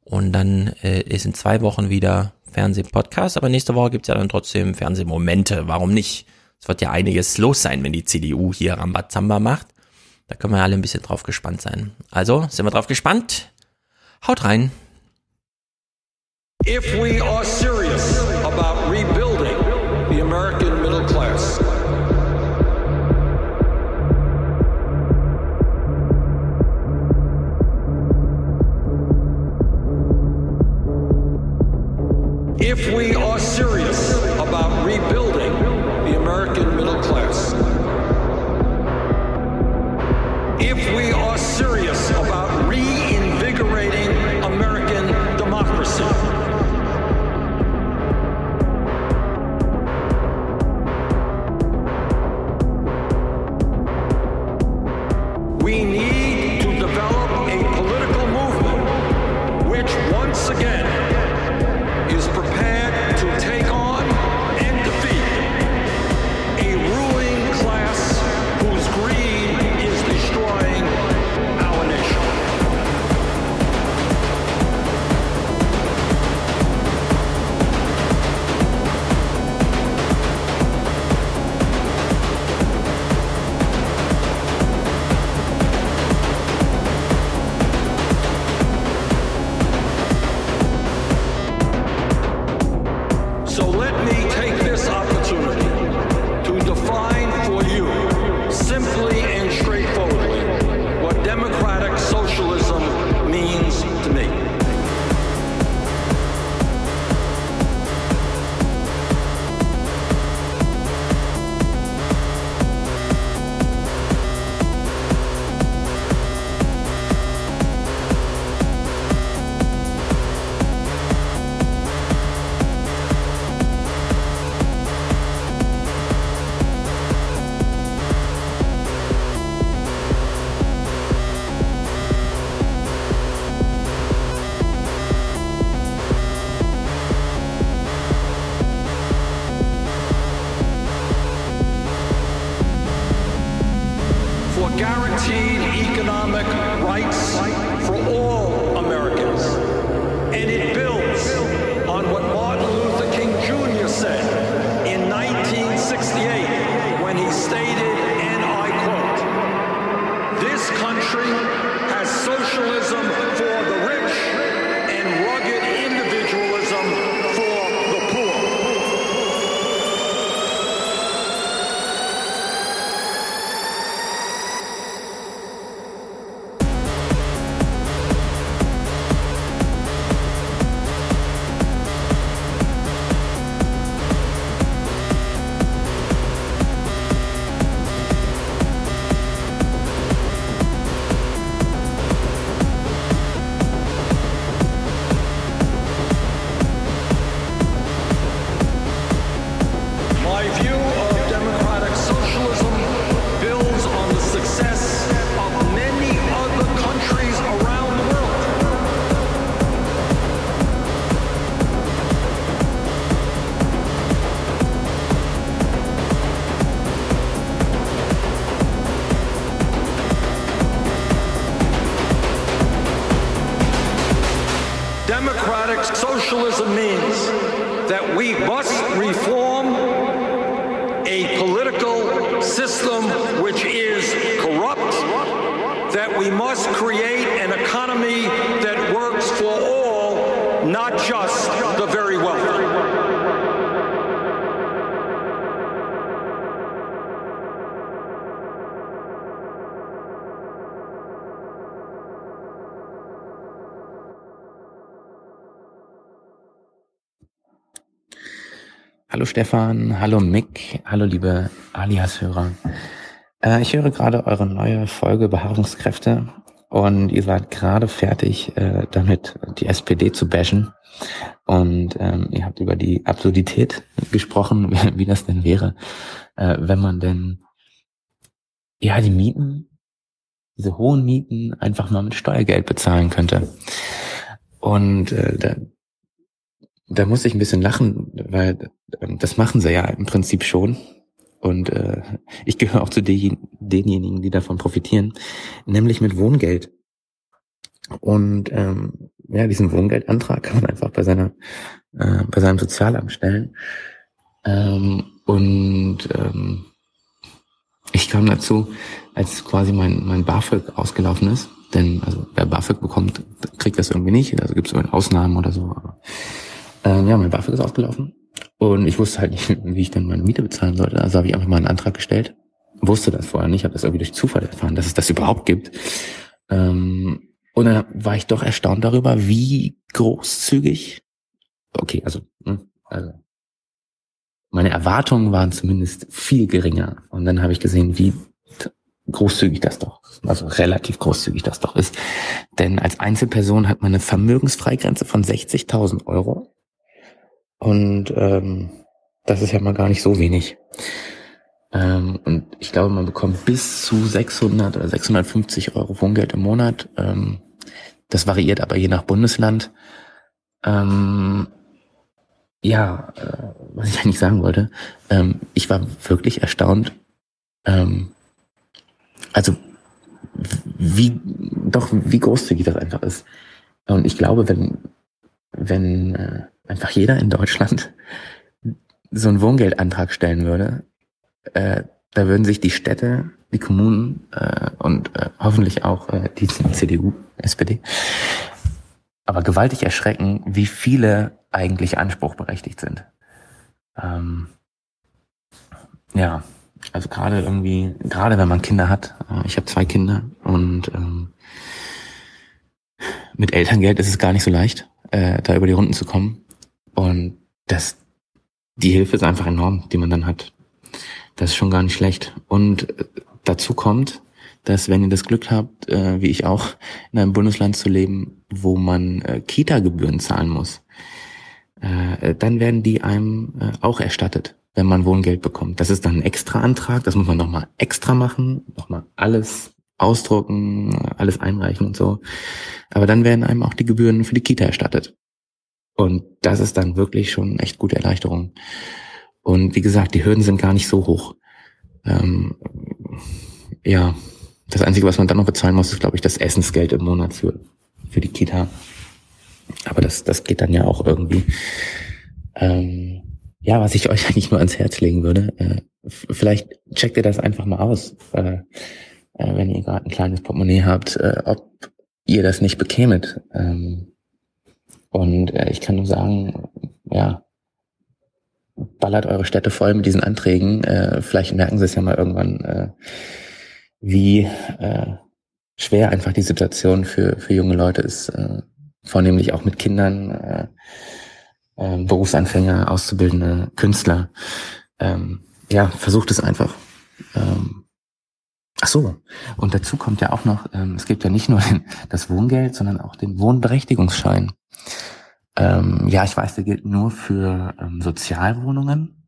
Und dann äh, ist in zwei Wochen wieder Fernsehpodcast, aber nächste Woche gibt's ja dann trotzdem Fernsehmomente. Warum nicht? Es wird ja einiges los sein, wenn die CDU hier Rambazamba macht. Da können wir alle ein bisschen drauf gespannt sein. Also, sind wir drauf gespannt? Haut rein! If we are serious about rebuilding the American middle class, if we are serious about rebuilding the American middle class, if we are serious Stefan, hallo Mick, hallo liebe Alias-Hörer. Äh, ich höre gerade eure neue Folge Beharrungskräfte und ihr seid gerade fertig äh, damit, die SPD zu bashen. Und ähm, ihr habt über die Absurdität gesprochen, wie, das denn wäre, äh, wenn man denn ja die Mieten, diese hohen Mieten einfach mal mit Steuergeld bezahlen könnte. Und äh, da, da muss ich ein bisschen lachen, weil ähm, das machen sie ja im Prinzip schon. Und äh, ich gehöre auch zu den, denjenigen, die davon profitieren, nämlich mit Wohngeld. Und ähm, ja, diesen Wohngeldantrag kann man einfach bei seiner äh, bei seinem Sozialamt stellen. Ähm, und ähm, ich kam dazu, als quasi mein mein BAföG ausgelaufen ist. Denn also wer BAföG bekommt, kriegt das irgendwie nicht. Also gibt es Ausnahmen oder so. Aber, ähm, ja, mein BAföG ist ausgelaufen. Und ich wusste halt nicht, wie ich dann meine Miete bezahlen sollte. Also habe ich einfach mal einen Antrag gestellt. Wusste das vorher nicht, habe das irgendwie durch Zufall erfahren, dass es das überhaupt gibt. Ähm, und dann war ich doch erstaunt darüber, wie großzügig. Okay, also, ne, also meine Erwartungen waren zumindest viel geringer. Und dann habe ich gesehen, wie großzügig das doch, also relativ großzügig das doch ist. Denn als Einzelperson hat man eine Vermögensfreigrenze von 60.000 Euro. Und ähm, das ist ja mal gar nicht so wenig. Ähm, und ich glaube, man bekommt bis zu 600 oder 650 Euro Wohngeld im Monat. Ähm, das variiert aber je nach Bundesland. Ähm, ja, äh, was ich eigentlich sagen wollte, ähm, ich war wirklich erstaunt. Ähm, also wie doch wie großzügig das einfach ist. Und ich glaube, wenn wenn äh, einfach jeder in Deutschland so einen Wohngeldantrag stellen würde, äh, da würden sich die Städte, die Kommunen äh, und äh, hoffentlich auch äh, die CDU, SPD, aber gewaltig erschrecken, wie viele eigentlich anspruchberechtigt sind. Ähm, ja, also gerade irgendwie, gerade wenn man Kinder hat, äh, ich habe zwei Kinder und ähm, mit Elterngeld ist es gar nicht so leicht, äh, da über die Runden zu kommen. Und das, die Hilfe ist einfach enorm, die man dann hat. Das ist schon gar nicht schlecht. Und äh, dazu kommt, dass wenn ihr das Glück habt, äh, wie ich auch, in einem Bundesland zu leben, wo man äh, Kita-Gebühren zahlen muss, dann werden die einem auch erstattet, wenn man Wohngeld bekommt. Das ist dann ein extra Antrag, das muss man nochmal extra machen, nochmal alles ausdrucken, alles einreichen und so. Aber dann werden einem auch die Gebühren für die Kita erstattet. Und das ist dann wirklich schon echt gute Erleichterung. Und wie gesagt, die Hürden sind gar nicht so hoch. Ähm, ja, das Einzige, was man dann noch bezahlen muss, ist, glaube ich, das Essensgeld im Monat für, für die Kita. Aber das, das geht dann ja auch irgendwie. Ähm, ja, was ich euch eigentlich nur ans Herz legen würde, äh, vielleicht checkt ihr das einfach mal aus, äh, äh, wenn ihr gerade ein kleines Portemonnaie habt, äh, ob ihr das nicht bekämet. Ähm, und äh, ich kann nur sagen, ja, ballert eure Städte voll mit diesen Anträgen. Äh, vielleicht merken sie es ja mal irgendwann, äh, wie äh, schwer einfach die Situation für, für junge Leute ist, äh, vornehmlich auch mit Kindern, äh, äh, Berufsanfänger, auszubildende Künstler. Ähm, ja, versucht es einfach. Ähm, ach so, und dazu kommt ja auch noch, ähm, es gibt ja nicht nur den, das Wohngeld, sondern auch den Wohnberechtigungsschein. Ähm, ja, ich weiß, der gilt nur für ähm, Sozialwohnungen.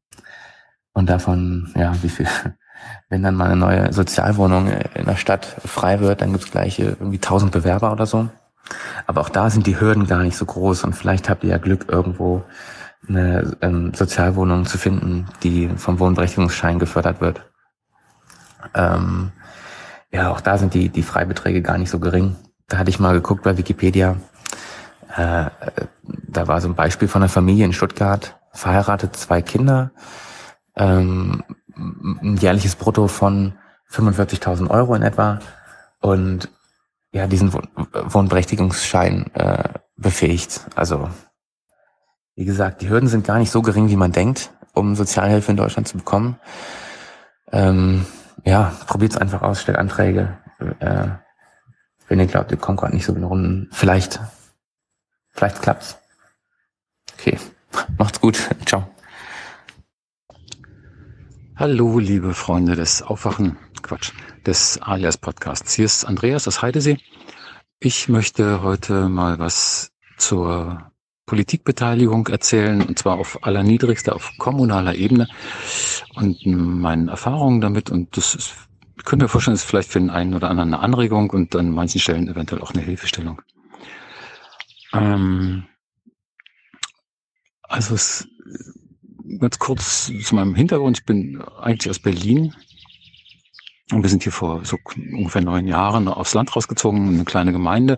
Und davon, ja, wie viel, wenn dann mal eine neue Sozialwohnung in der Stadt frei wird, dann gibt's gleich irgendwie tausend Bewerber oder so. Aber auch da sind die Hürden gar nicht so groß und vielleicht habt ihr ja Glück, irgendwo eine ähm, Sozialwohnung zu finden, die vom Wohnberechtigungsschein gefördert wird. Ähm, ja, auch da sind die, die Freibeträge gar nicht so gering. Da hatte ich mal geguckt bei Wikipedia Äh, da war so ein Beispiel von einer Familie in Stuttgart, verheiratet, zwei Kinder, ähm, ein jährliches Brutto von 45.000 Euro in etwa und ja, diesen Wohnberechtigungsschein äh, befähigt. Also wie gesagt, die Hürden sind gar nicht so gering, wie man denkt, um Sozialhilfe in Deutschland zu bekommen. Ähm, ja, probiert es einfach aus, stellt Anträge. Äh, wenn ihr glaubt, ihr kommt gerade nicht so in den Runden. Vielleicht, vielleicht klappt's. Okay, macht's gut. Ciao. Hallo, liebe Freunde des Aufwachen, Quatsch, des Alias Podcasts. Hier ist Andreas aus Heidesee. Ich möchte heute mal was zur Politikbeteiligung erzählen, und zwar auf allerniedrigster, auf kommunaler Ebene und meinen Erfahrungen damit. Und das ist, ich könnte mir vorstellen, ist vielleicht für den einen oder anderen eine Anregung und an manchen Stellen eventuell auch eine Hilfestellung. Ähm, also es, ganz kurz zu meinem Hintergrund. Ich bin eigentlich aus Berlin. Und wir sind hier vor so ungefähr neun Jahren aufs Land rausgezogen, eine kleine Gemeinde,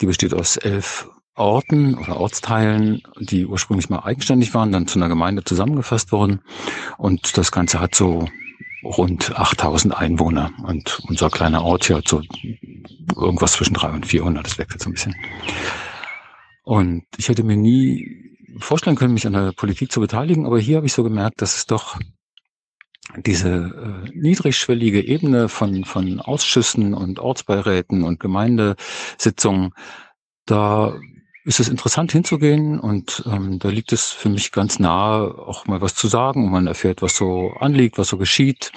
die besteht aus elf Orten oder Ortsteilen, die ursprünglich mal eigenständig waren, dann zu einer Gemeinde zusammengefasst wurden. Und das Ganze hat so rund 8000 Einwohner. Und unser kleiner Ort hier hat so irgendwas zwischen 300 und 400. Das wechselt so ein bisschen. Und ich hätte mir nie vorstellen können, mich an der Politik zu beteiligen, aber hier habe ich so gemerkt, dass es doch diese äh, niedrigschwellige Ebene von, von Ausschüssen und Ortsbeiräten und Gemeindesitzungen, da ist es interessant hinzugehen und ähm, da liegt es für mich ganz nahe, auch mal was zu sagen und man erfährt, was so anliegt, was so geschieht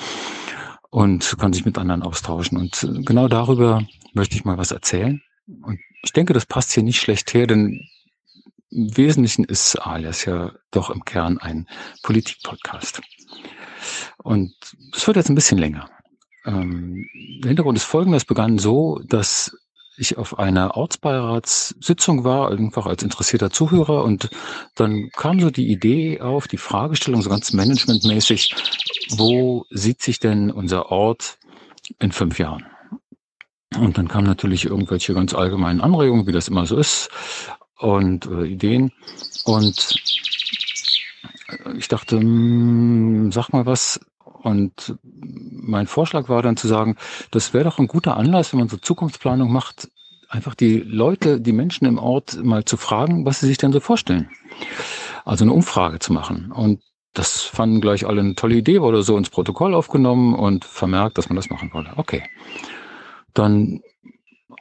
und kann sich mit anderen austauschen. Und äh, genau darüber möchte ich mal was erzählen. Und ich denke, das passt hier nicht schlecht her, denn im Wesentlichen ist Alias ja doch im Kern ein Politik-Podcast. Und es wird jetzt ein bisschen länger. Ähm, der Hintergrund ist folgender. Es begann so, dass ich auf einer Ortsbeiratssitzung war, einfach als interessierter Zuhörer und dann kam so die Idee auf, die Fragestellung so ganz managementmäßig, wo sieht sich denn unser Ort in fünf Jahren? Und dann kamen natürlich irgendwelche ganz allgemeinen Anregungen, wie das immer so ist, und äh, Ideen. Und ich dachte, mh, hm, sag mal was, und mein Vorschlag war dann zu sagen, das wäre doch ein guter Anlass, wenn man so Zukunftsplanung macht, einfach die Leute, die Menschen im Ort mal zu fragen, was sie sich denn so vorstellen. Also eine Umfrage zu machen. Und das fanden gleich alle eine tolle Idee, wurde so ins Protokoll aufgenommen und vermerkt, dass man das machen wollte. Okay. Dann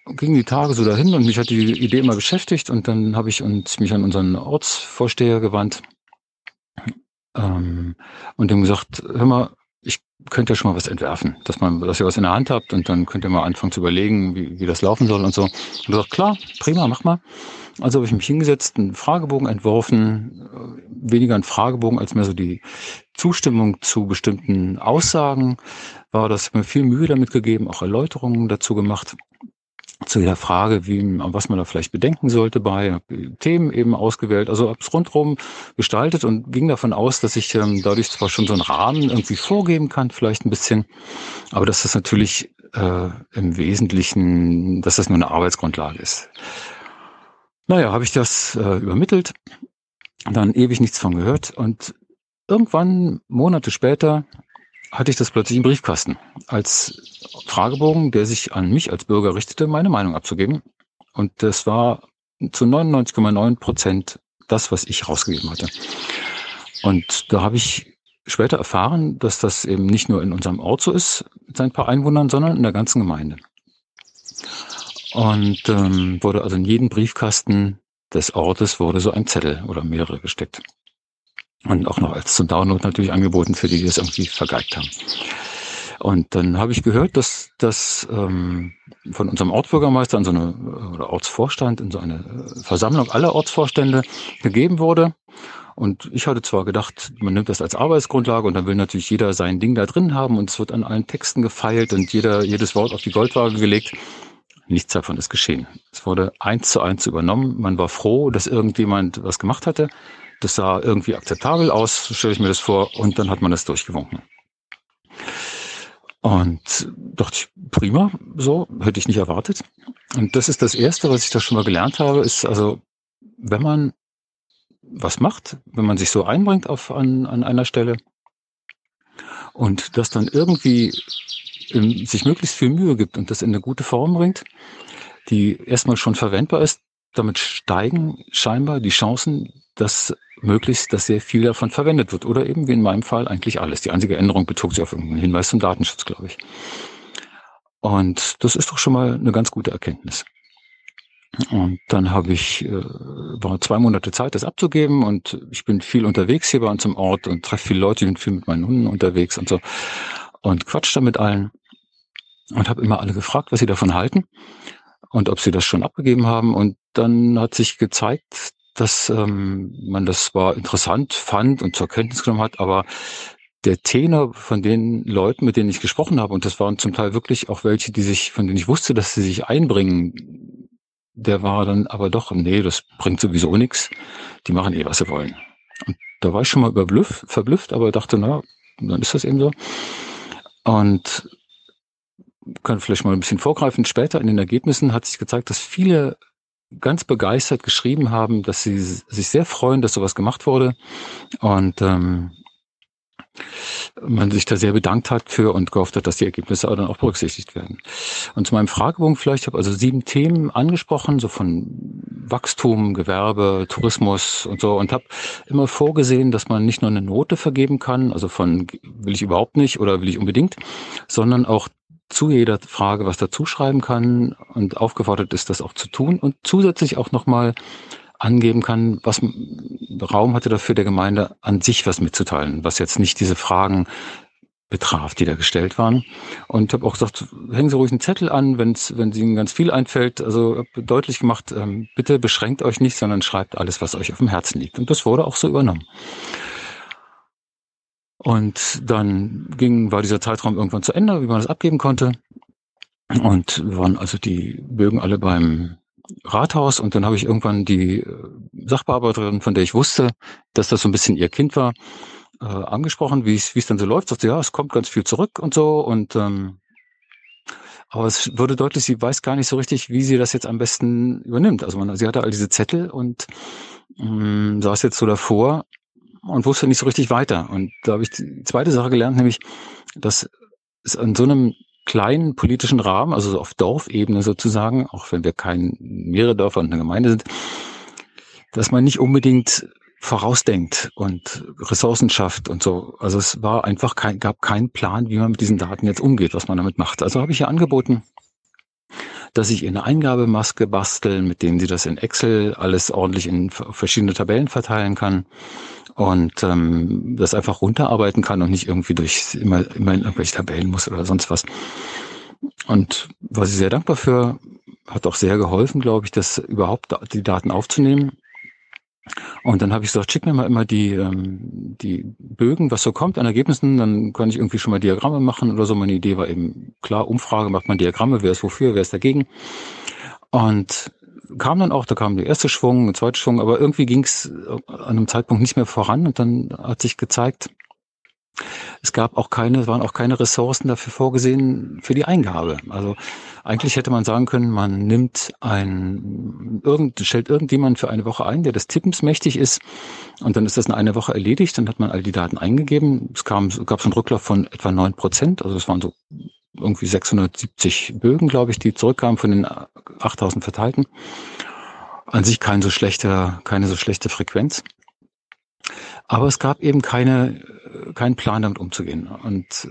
gingen die Tage so dahin und mich hat die Idee immer beschäftigt und dann habe ich uns, mich an unseren Ortsvorsteher gewandt ähm, und dem gesagt, hör mal, ich könnte ja schon mal was entwerfen, dass man, dass ihr was in der Hand habt und dann könnt ihr mal anfangen zu überlegen, wie, wie das laufen soll und so. Und du sagst, klar, prima, mach mal. Also habe ich mich hingesetzt, einen Fragebogen entworfen, äh, weniger ein Fragebogen als mehr so die Zustimmung zu bestimmten Aussagen war das mir viel Mühe damit gegeben, auch Erläuterungen dazu gemacht zu jeder Frage, wie, was man da vielleicht bedenken sollte bei Themen eben ausgewählt. Also habe es rundherum gestaltet und ging davon aus, dass ich ähm, dadurch zwar schon so einen Rahmen irgendwie vorgeben kann, vielleicht ein bisschen, aber dass das natürlich äh, im Wesentlichen, dass das nur eine Arbeitsgrundlage ist. Naja, habe ich das äh, übermittelt, dann ewig nichts von gehört und irgendwann, Monate später, hatte ich das plötzlich im Briefkasten als Fragebogen, der sich an mich als Bürger richtete, meine Meinung abzugeben. Und das war zu 99,9 Prozent das, was ich rausgegeben hatte. Und da habe ich später erfahren, dass das eben nicht nur in unserem Ort so ist, mit seinen paar Einwohnern, sondern in der ganzen Gemeinde. Und ähm, wurde also in jeden Briefkasten des Ortes wurde so ein Zettel oder mehrere gesteckt. Und auch noch als zum Download natürlich angeboten für die, die das irgendwie vergeigt haben. Und dann habe ich gehört, dass das ähm, von unserem Ortsbürgermeister in so eine oder Ortsvorstand in so eine Versammlung aller Ortsvorstände gegeben wurde. Und ich hatte zwar gedacht, man nimmt das als Arbeitsgrundlage und dann will natürlich jeder sein Ding da drin haben und es wird an allen Texten gefeilt und jeder, jedes Wort auf die Goldwaage gelegt. Nichts davon ist geschehen. Es wurde eins zu eins übernommen. Man war froh, dass irgendjemand was gemacht hatte. Das sah irgendwie akzeptabel aus, so stelle ich mir das vor, und dann hat man das durchgewunken. Und dachte ich, prima, so, hätte ich nicht erwartet. Und das ist das Erste, was ich da schon mal gelernt habe, ist also wenn man was macht, wenn man sich so einbringt auf, an, an einer Stelle und das dann irgendwie in, sich möglichst viel Mühe gibt und das in eine gute Form bringt, die erstmal schon verwendbar ist, damit steigen scheinbar die Chancen, dass möglichst, dass sehr viel davon verwendet wird. Oder eben wie in meinem Fall eigentlich alles. Die einzige Änderung bezog sich auf irgendeinen Hinweis zum Datenschutz, glaube ich. Und das ist doch schon mal eine ganz gute Erkenntnis. Und dann habe ich, äh, war zwei Monate Zeit, das abzugeben und ich bin viel unterwegs hier bei uns im Ort und treffe viele Leute, ich bin viel mit meinen Hunden unterwegs und so und quatsch da mit allen und habe immer alle gefragt, was sie davon halten und ob sie das schon abgegeben haben. Und dann hat sich gezeigt, dass ähm, man das zwar interessant fand und zur Kenntnis genommen hat, aber der Tenor von den Leuten, mit denen ich gesprochen habe, und das waren zum Teil wirklich auch welche, die sich, von denen ich wusste, dass sie sich einbringen, der war dann aber doch, nee, das bringt sowieso nichts. Die machen eh, was sie wollen. Und da war ich schon mal überblüfft, verblüfft, aber dachte, na, dann ist das eben so. Und kann vielleicht mal ein bisschen vorgreifen. Später in den Ergebnissen hat sich gezeigt, dass viele ganz begeistert geschrieben haben, dass sie sich sehr freuen, dass sowas gemacht wurde. Und ähm, man sich da sehr bedankt hat für und gehofft hat, dass die Ergebnisse dann auch berücksichtigt werden. Und zu meinem Fragebogen vielleicht, ich habe also sieben Themen angesprochen, so von Wachstum, Gewerbe, Tourismus und so und habe immer vorgesehen, dass man nicht nur eine Note vergeben kann, also von will ich überhaupt nicht oder will ich unbedingt, sondern auch zu jeder Frage was dazu schreiben kann und aufgefordert ist, das auch zu tun und zusätzlich auch nochmal angeben kann, was Raum hatte dafür der Gemeinde an sich was mitzuteilen, was jetzt nicht diese Fragen betraf, die da gestellt waren. Und habe auch gesagt, hängen Sie ruhig einen Zettel an, wenn's, wenn Ihnen ganz viel einfällt. Also deutlich gemacht, ähm, bitte beschränkt euch nicht, sondern schreibt alles, was euch auf dem Herzen liegt. Und das wurde auch so übernommen. Und dann ging, war dieser Zeitraum irgendwann zu Ende, wie man das abgeben konnte. Und waren also die Bögen alle beim Rathaus und dann habe ich irgendwann die äh, Sachbearbeiterin, von der ich wusste, dass das so ein bisschen ihr Kind war, äh, angesprochen, wie es wie es dann so läuft. Sagte, ja, es kommt ganz viel zurück und so und ähm, aber es wurde deutlich, sie weiß gar nicht so richtig, wie sie das jetzt am besten übernimmt. Also man, sie hatte all diese Zettel und ähm, saß jetzt so davor und wusste nicht so richtig weiter. Und da habe ich die zweite Sache gelernt, nämlich, dass es an so einem kleinen politischen Rahmen, also auf Dorfebene sozusagen, auch wenn wir kein mehrere Dörfer und eine Gemeinde sind, dass man nicht unbedingt vorausdenkt und Ressourcen schafft und so. Also es war einfach kein, gab keinen Plan, wie man mit diesen Daten jetzt umgeht, was man damit macht. Also habe ich ihr angeboten, dass ich ihr eine Eingabemaske basteln, mit denen sie das in Excel alles ordentlich in verschiedene Tabellen verteilen kann und ähm, das einfach runterarbeiten kann und nicht irgendwie durch immer, immer in irgendwelche Tabellen muss oder sonst was. Und war sie sehr dankbar für, hat auch sehr geholfen, glaube ich, das überhaupt die Daten aufzunehmen. Und dann habe ich gesagt, schick mir mal immer die, ähm, die Bögen, was so kommt an Ergebnissen, dann kann ich irgendwie schon mal Diagramme machen oder so. Meine Idee war eben, klar, Umfrage macht man Diagramme, wer ist wofür, wer ist dagegen. Und kam dann auch, da kam der erste Schwung, der zweite Schwung, aber irgendwie ging es an einem Zeitpunkt nicht mehr voran und dann hat sich gezeigt, es gab auch keine, waren auch keine Ressourcen dafür vorgesehen für die Eingabe. Also eigentlich hätte man sagen können, man nimmt ein, irgend, stellt irgendjemand für eine Woche ein, der des Tippens mächtig ist, und dann ist das in einer Woche erledigt, dann hat man all die Daten eingegeben. Es kam, gab so einen Rücklauf von etwa neun Prozent, also es waren so irgendwie 670 Bögen, glaube ich, die zurückkamen von den 8000 verteilten. An sich kein so schlechter, keine so schlechte Frequenz. Aber es gab eben keine, keinen Plan damit umzugehen. Und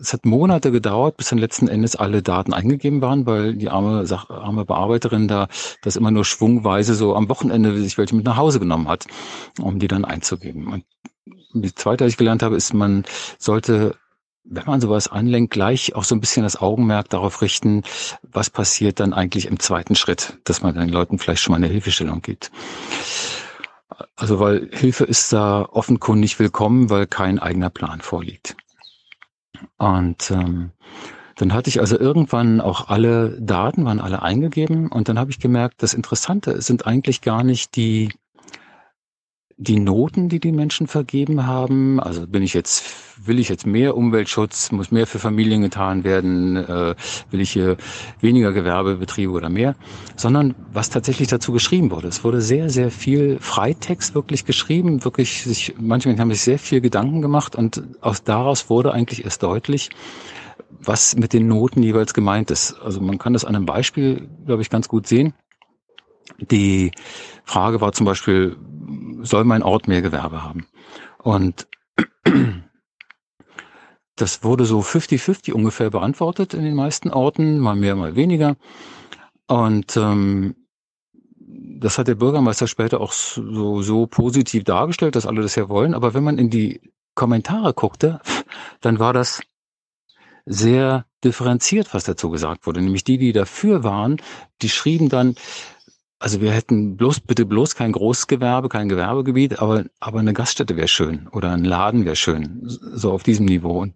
es hat Monate gedauert, bis dann letzten Endes alle Daten eingegeben waren, weil die arme, arme Bearbeiterin da das immer nur schwungweise so am Wochenende sich welche mit nach Hause genommen hat, um die dann einzugeben. Und die zweite, was ich gelernt habe, ist, man sollte wenn man sowas anlenkt, gleich auch so ein bisschen das Augenmerk darauf richten, was passiert dann eigentlich im zweiten Schritt, dass man den Leuten vielleicht schon mal eine Hilfestellung gibt. Also weil Hilfe ist da offenkundig willkommen, weil kein eigener Plan vorliegt. Und ähm, dann hatte ich also irgendwann auch alle Daten, waren alle eingegeben und dann habe ich gemerkt, das Interessante sind eigentlich gar nicht die die Noten, die die Menschen vergeben haben, also bin ich jetzt, will ich jetzt mehr Umweltschutz, muss mehr für Familien getan werden, äh, will ich hier weniger Gewerbebetriebe oder mehr, sondern was tatsächlich dazu geschrieben wurde. Es wurde sehr, sehr viel Freitext wirklich geschrieben, wirklich sich, manche Menschen haben sich sehr viel Gedanken gemacht und aus daraus wurde eigentlich erst deutlich, was mit den Noten jeweils gemeint ist. Also man kann das an einem Beispiel, glaube ich, ganz gut sehen. Die Frage war zum Beispiel, soll mein Ort mehr Gewerbe haben? Und das wurde so 50-50 ungefähr beantwortet in den meisten Orten, mal mehr, mal weniger. Und ähm, das hat der Bürgermeister später auch so, so positiv dargestellt, dass alle das ja wollen. Aber wenn man in die Kommentare guckte, dann war das sehr differenziert, was dazu gesagt wurde. Nämlich die, die dafür waren, die schrieben dann, also wir hätten bloß, bitte bloß kein Großgewerbe, kein Gewerbegebiet, aber, aber eine Gaststätte wäre schön oder ein Laden wäre schön. So auf diesem Niveau. Und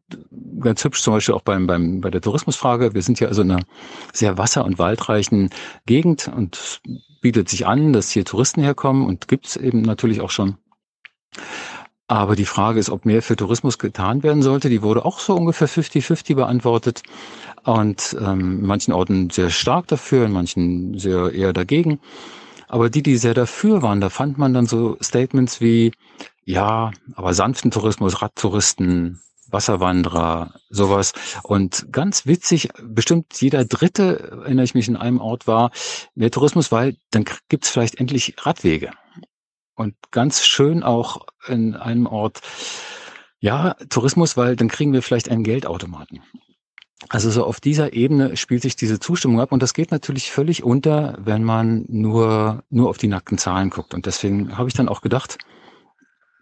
ganz hübsch zum Beispiel auch beim, beim, bei der Tourismusfrage. Wir sind ja also in einer sehr wasser- und waldreichen Gegend und bietet sich an, dass hier Touristen herkommen und gibt's eben natürlich auch schon. Aber die Frage ist, ob mehr für Tourismus getan werden sollte. Die wurde auch so ungefähr 50-50 beantwortet. Und ähm, in manchen Orten sehr stark dafür, in manchen sehr eher dagegen. Aber die, die sehr dafür waren, da fand man dann so Statements wie, ja, aber sanften Tourismus, Radtouristen, Wasserwanderer, sowas. Und ganz witzig, bestimmt jeder Dritte, erinnere ich mich, in einem Ort war, mehr Tourismus, weil dann gibt's vielleicht endlich Radwege. Und ganz schön auch in einem Ort, ja, Tourismus, weil dann kriegen wir vielleicht einen Geldautomaten. Also so auf dieser Ebene spielt sich diese Zustimmung ab und das geht natürlich völlig unter, wenn man nur, nur auf die nackten Zahlen guckt. Und deswegen habe ich dann auch gedacht,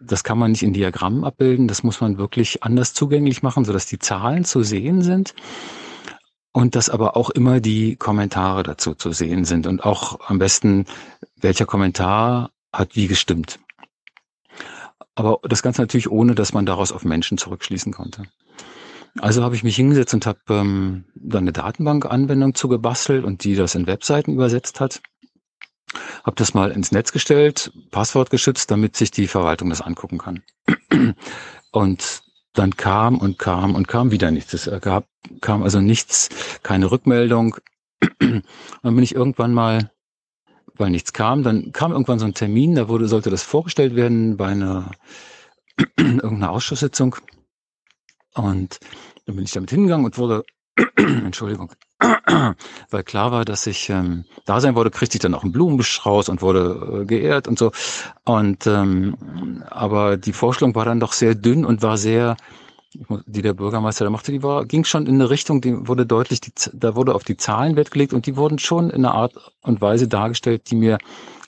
das kann man nicht in Diagrammen abbilden, das muss man wirklich anders zugänglich machen, sodass die Zahlen zu sehen sind und dass aber auch immer die Kommentare dazu zu sehen sind und auch am besten, welcher Kommentar hat wie gestimmt. Aber das Ganze natürlich ohne, dass man daraus auf Menschen zurückschließen konnte. Also habe ich mich hingesetzt und habe ähm, dann eine Datenbank-Anwendung zugebastelt und die das in Webseiten übersetzt hat. Habe das mal ins Netz gestellt, Passwort geschützt, damit sich die Verwaltung das angucken kann. Und dann kam und kam und kam wieder nichts. Es gab, kam also nichts, keine Rückmeldung. Dann bin ich irgendwann mal, weil nichts kam, dann kam irgendwann so ein Termin, da wurde, sollte das vorgestellt werden bei einer irgendeiner Ausschusssitzung. Und dann bin ich damit hingegangen und wurde, Entschuldigung, weil klar war, dass ich ähm, da sein wollte, kriegte ich dann auch einen Blumenbusch raus und wurde äh, geehrt und so. Und ähm, aber die Vorstellung war dann doch sehr dünn und war sehr, die der Bürgermeister da machte, die war, ging schon in eine Richtung, die wurde deutlich, die, da wurde auf die Zahlen Wert gelegt und die wurden schon in einer Art und Weise dargestellt, die mir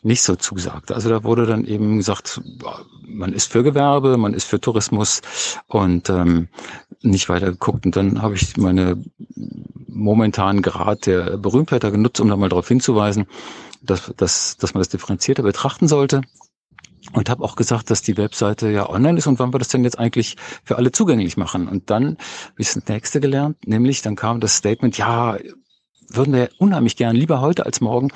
nicht so zusagt. Also da wurde dann eben gesagt, man ist für Gewerbe, man ist für Tourismus und ähm, nicht weiter geguckt. Und dann habe ich meine momentanen Grad der Berühmtheit da genutzt, um da mal darauf hinzuweisen, dass, dass, dass man das differenzierter betrachten sollte. Und habe auch gesagt, dass die Webseite ja online ist und wann wir das denn jetzt eigentlich für alle zugänglich machen. Und dann habe ich das nächste gelernt, nämlich dann kam das Statement, ja, würden wir unheimlich gern, lieber heute als morgen,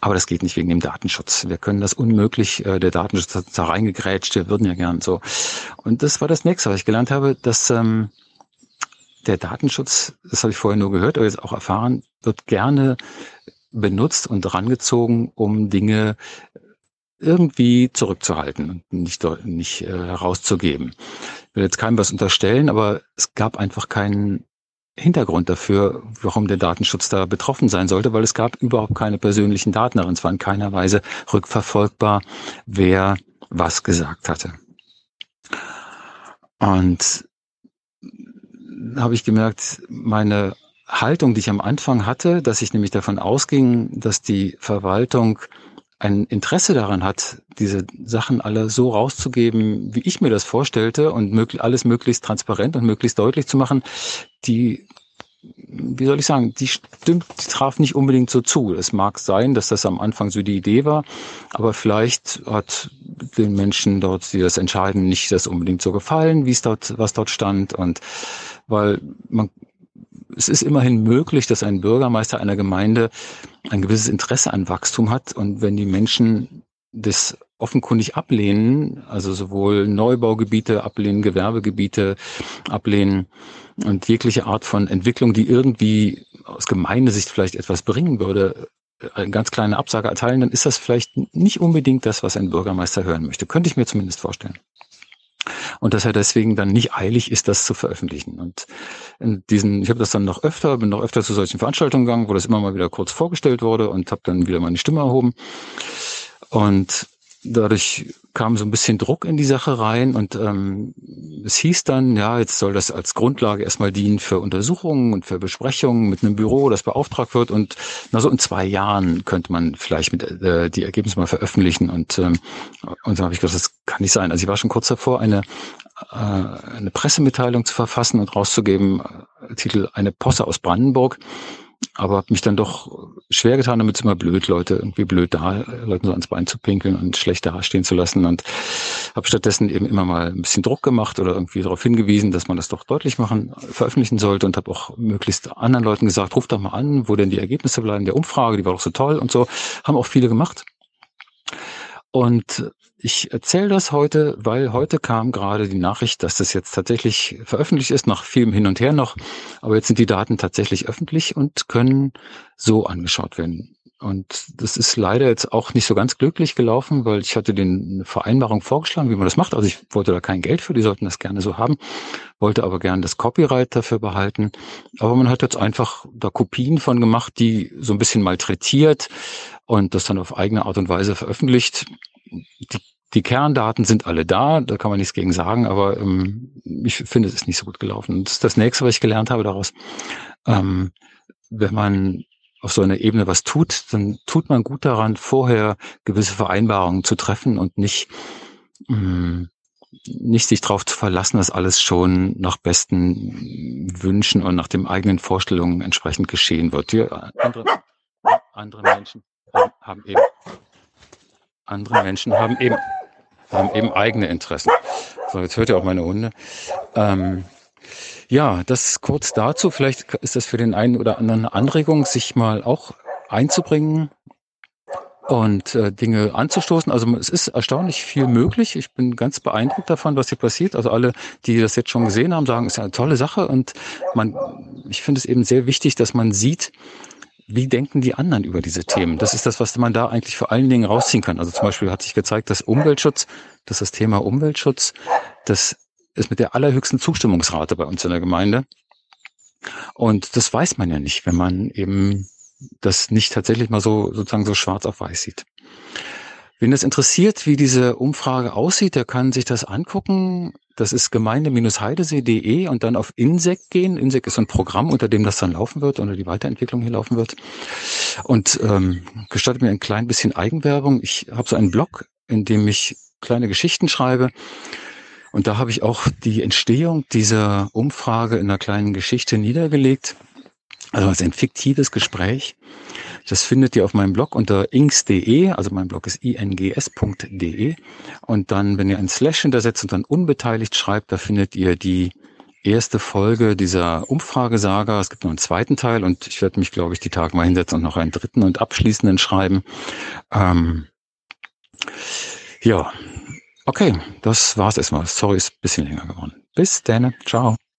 aber das geht nicht wegen dem Datenschutz. Wir können das unmöglich, äh, der Datenschutz hat da reingegrätscht, wir würden ja gern so. Und das war das nächste, was ich gelernt habe, dass ähm, der Datenschutz, das habe ich vorher nur gehört, aber jetzt auch erfahren, wird gerne benutzt und rangezogen, um Dinge irgendwie zurückzuhalten und nicht, nicht äh, herauszugeben. Ich will jetzt keinem was unterstellen, aber es gab einfach keinen Hintergrund dafür, warum der Datenschutz da betroffen sein sollte, weil es gab überhaupt keine persönlichen Daten darin. Es war in keiner Weise rückverfolgbar, wer was gesagt hatte. Und habe ich gemerkt, meine Haltung, die ich am Anfang hatte, dass ich nämlich davon ausging, dass die Verwaltung ein Interesse daran hat, diese Sachen alle so rauszugeben, wie ich mir das vorstellte und möglich, alles möglichst transparent und möglichst deutlich zu machen, die, wie soll ich sagen, die stimmt, die traf nicht unbedingt so zu. Es mag sein, dass das am Anfang so die Idee war, aber vielleicht hat den Menschen dort, die das entscheiden, nicht das unbedingt so gefallen, wie es dort, was dort stand und weil man es ist immerhin möglich, dass ein Bürgermeister einer Gemeinde ein gewisses Interesse an Wachstum hat. Und wenn die Menschen des offenkundig ablehnen, also sowohl Neubaugebiete ablehnen, Gewerbegebiete ablehnen und jegliche Art von Entwicklung, die irgendwie aus Gemeindesicht vielleicht etwas bringen würde, eine ganz kleine Absage erteilen, dann ist das vielleicht nicht unbedingt das, was ein Bürgermeister hören möchte. Könnte ich mir zumindest vorstellen. Und dass er deswegen dann nicht eilig ist, das zu veröffentlichen. Und in diesen, ich habe das dann noch öfter, bin noch öfter zu solchen Veranstaltungen gegangen, wo das immer mal wieder kurz vorgestellt wurde und habe dann wieder meine Stimme erhoben. Und dadurch kam so ein bisschen Druck in die Sache rein und ähm, es hieß dann, ja, jetzt soll das als Grundlage erstmal dienen für Untersuchungen und für Besprechungen mit einem Büro, das beauftragt wird. Und na so in zwei Jahren könnte man vielleicht mit äh, die Ergebnisse mal veröffentlichen. Und ähm, und dann habe ich gedacht, das kann nicht sein. Also ich war schon kurz davor, eine äh, eine Pressemitteilung zu verfassen und rauszugeben, äh, Titel eine Posse aus Brandenburg aber habe mich dann doch schwer getan, damit es immer blöd, Leute irgendwie blöd da, Leuten so ans Bein zu pinkeln und schlecht dastehen zu lassen. Und habe stattdessen eben immer mal ein bisschen Druck gemacht oder irgendwie darauf hingewiesen, dass man das doch deutlich machen, veröffentlichen sollte. Und habe auch möglichst anderen Leuten gesagt, ruft doch mal an, wo denn die Ergebnisse bleiben. Der Umfrage, die war doch so toll und so, haben auch viele gemacht. Und ich erzähle das heute, weil heute kam gerade die Nachricht, dass das jetzt tatsächlich veröffentlicht ist, nach vielem Hin und Her noch. Aber jetzt sind die Daten tatsächlich öffentlich und können so angeschaut werden. Und das ist leider jetzt auch nicht so ganz glücklich gelaufen, weil ich hatte den Vereinbarung vorgeschlagen, wie man das macht. Also ich wollte da kein Geld für, die sollten das gerne so haben, wollte aber gerne das Copyright dafür behalten. Aber man hat jetzt einfach da Kopien von gemacht, die so ein bisschen malträtiert und das dann auf eigene Art und Weise veröffentlicht. Die, die Kerndaten sind alle da, da kann man nichts gegen sagen, aber ähm, ich finde, es ist nicht so gut gelaufen. Und das nächste, was ich gelernt habe daraus. Ähm, wenn man auf so einer Ebene was tut, dann tut man gut daran, vorher gewisse Vereinbarungen zu treffen und nicht, mh, mm, nicht sich darauf zu verlassen, dass alles schon nach besten Wünschen und nach den eigenen Vorstellungen entsprechend geschehen wird. Die andere, andere Menschen haben eben, andere Menschen haben eben, haben eben eigene Interessen. So, jetzt hört ihr auch meine Hunde. Ähm, ja, das kurz dazu. Vielleicht ist das für den einen oder anderen eine Anregung, sich mal auch einzubringen und äh, Dinge anzustoßen. Also es ist erstaunlich viel möglich. Ich bin ganz beeindruckt davon, was hier passiert. Also alle, die das jetzt schon gesehen haben, sagen, es ist eine tolle Sache. Und man, ich finde es eben sehr wichtig, dass man sieht, wie denken die anderen über diese Themen? Das ist das, was man da eigentlich vor allen Dingen rausziehen kann. Also zum Beispiel hat sich gezeigt, dass Umweltschutz, dass das Thema Umweltschutz, das ist mit der allerhöchsten Zustimmungsrate bei uns in der Gemeinde. Und das weiß man ja nicht, wenn man eben das nicht tatsächlich mal so sozusagen so schwarz auf weiß sieht. Wen das interessiert, wie diese Umfrage aussieht, der kann sich das angucken. Das ist gemeinde-heidesee.de und dann auf INSEC gehen. INSEC ist ein Programm, unter dem das dann laufen wird, unter die Weiterentwicklung hier laufen wird. Und ähm, gestattet mir ein klein bisschen Eigenwerbung. Ich habe so einen Blog, in dem ich kleine Geschichten schreibe. Und da habe ich auch die Entstehung dieser Umfrage in einer kleinen Geschichte niedergelegt. Also als ein fiktives Gespräch. Das findet ihr auf meinem Blog unter ings.de, also mein Blog ist ings.de. Und dann, wenn ihr ein Slash hintersetzt und dann unbeteiligt schreibt, da findet ihr die erste Folge dieser Umfragesaga. Es gibt noch einen zweiten Teil und ich werde mich, glaube ich, die Tage mal hinsetzen und noch einen dritten und abschließenden schreiben. Ähm, ja, okay, das war's erstmal. Sorry, ist ein bisschen länger geworden. Bis dann. Ciao.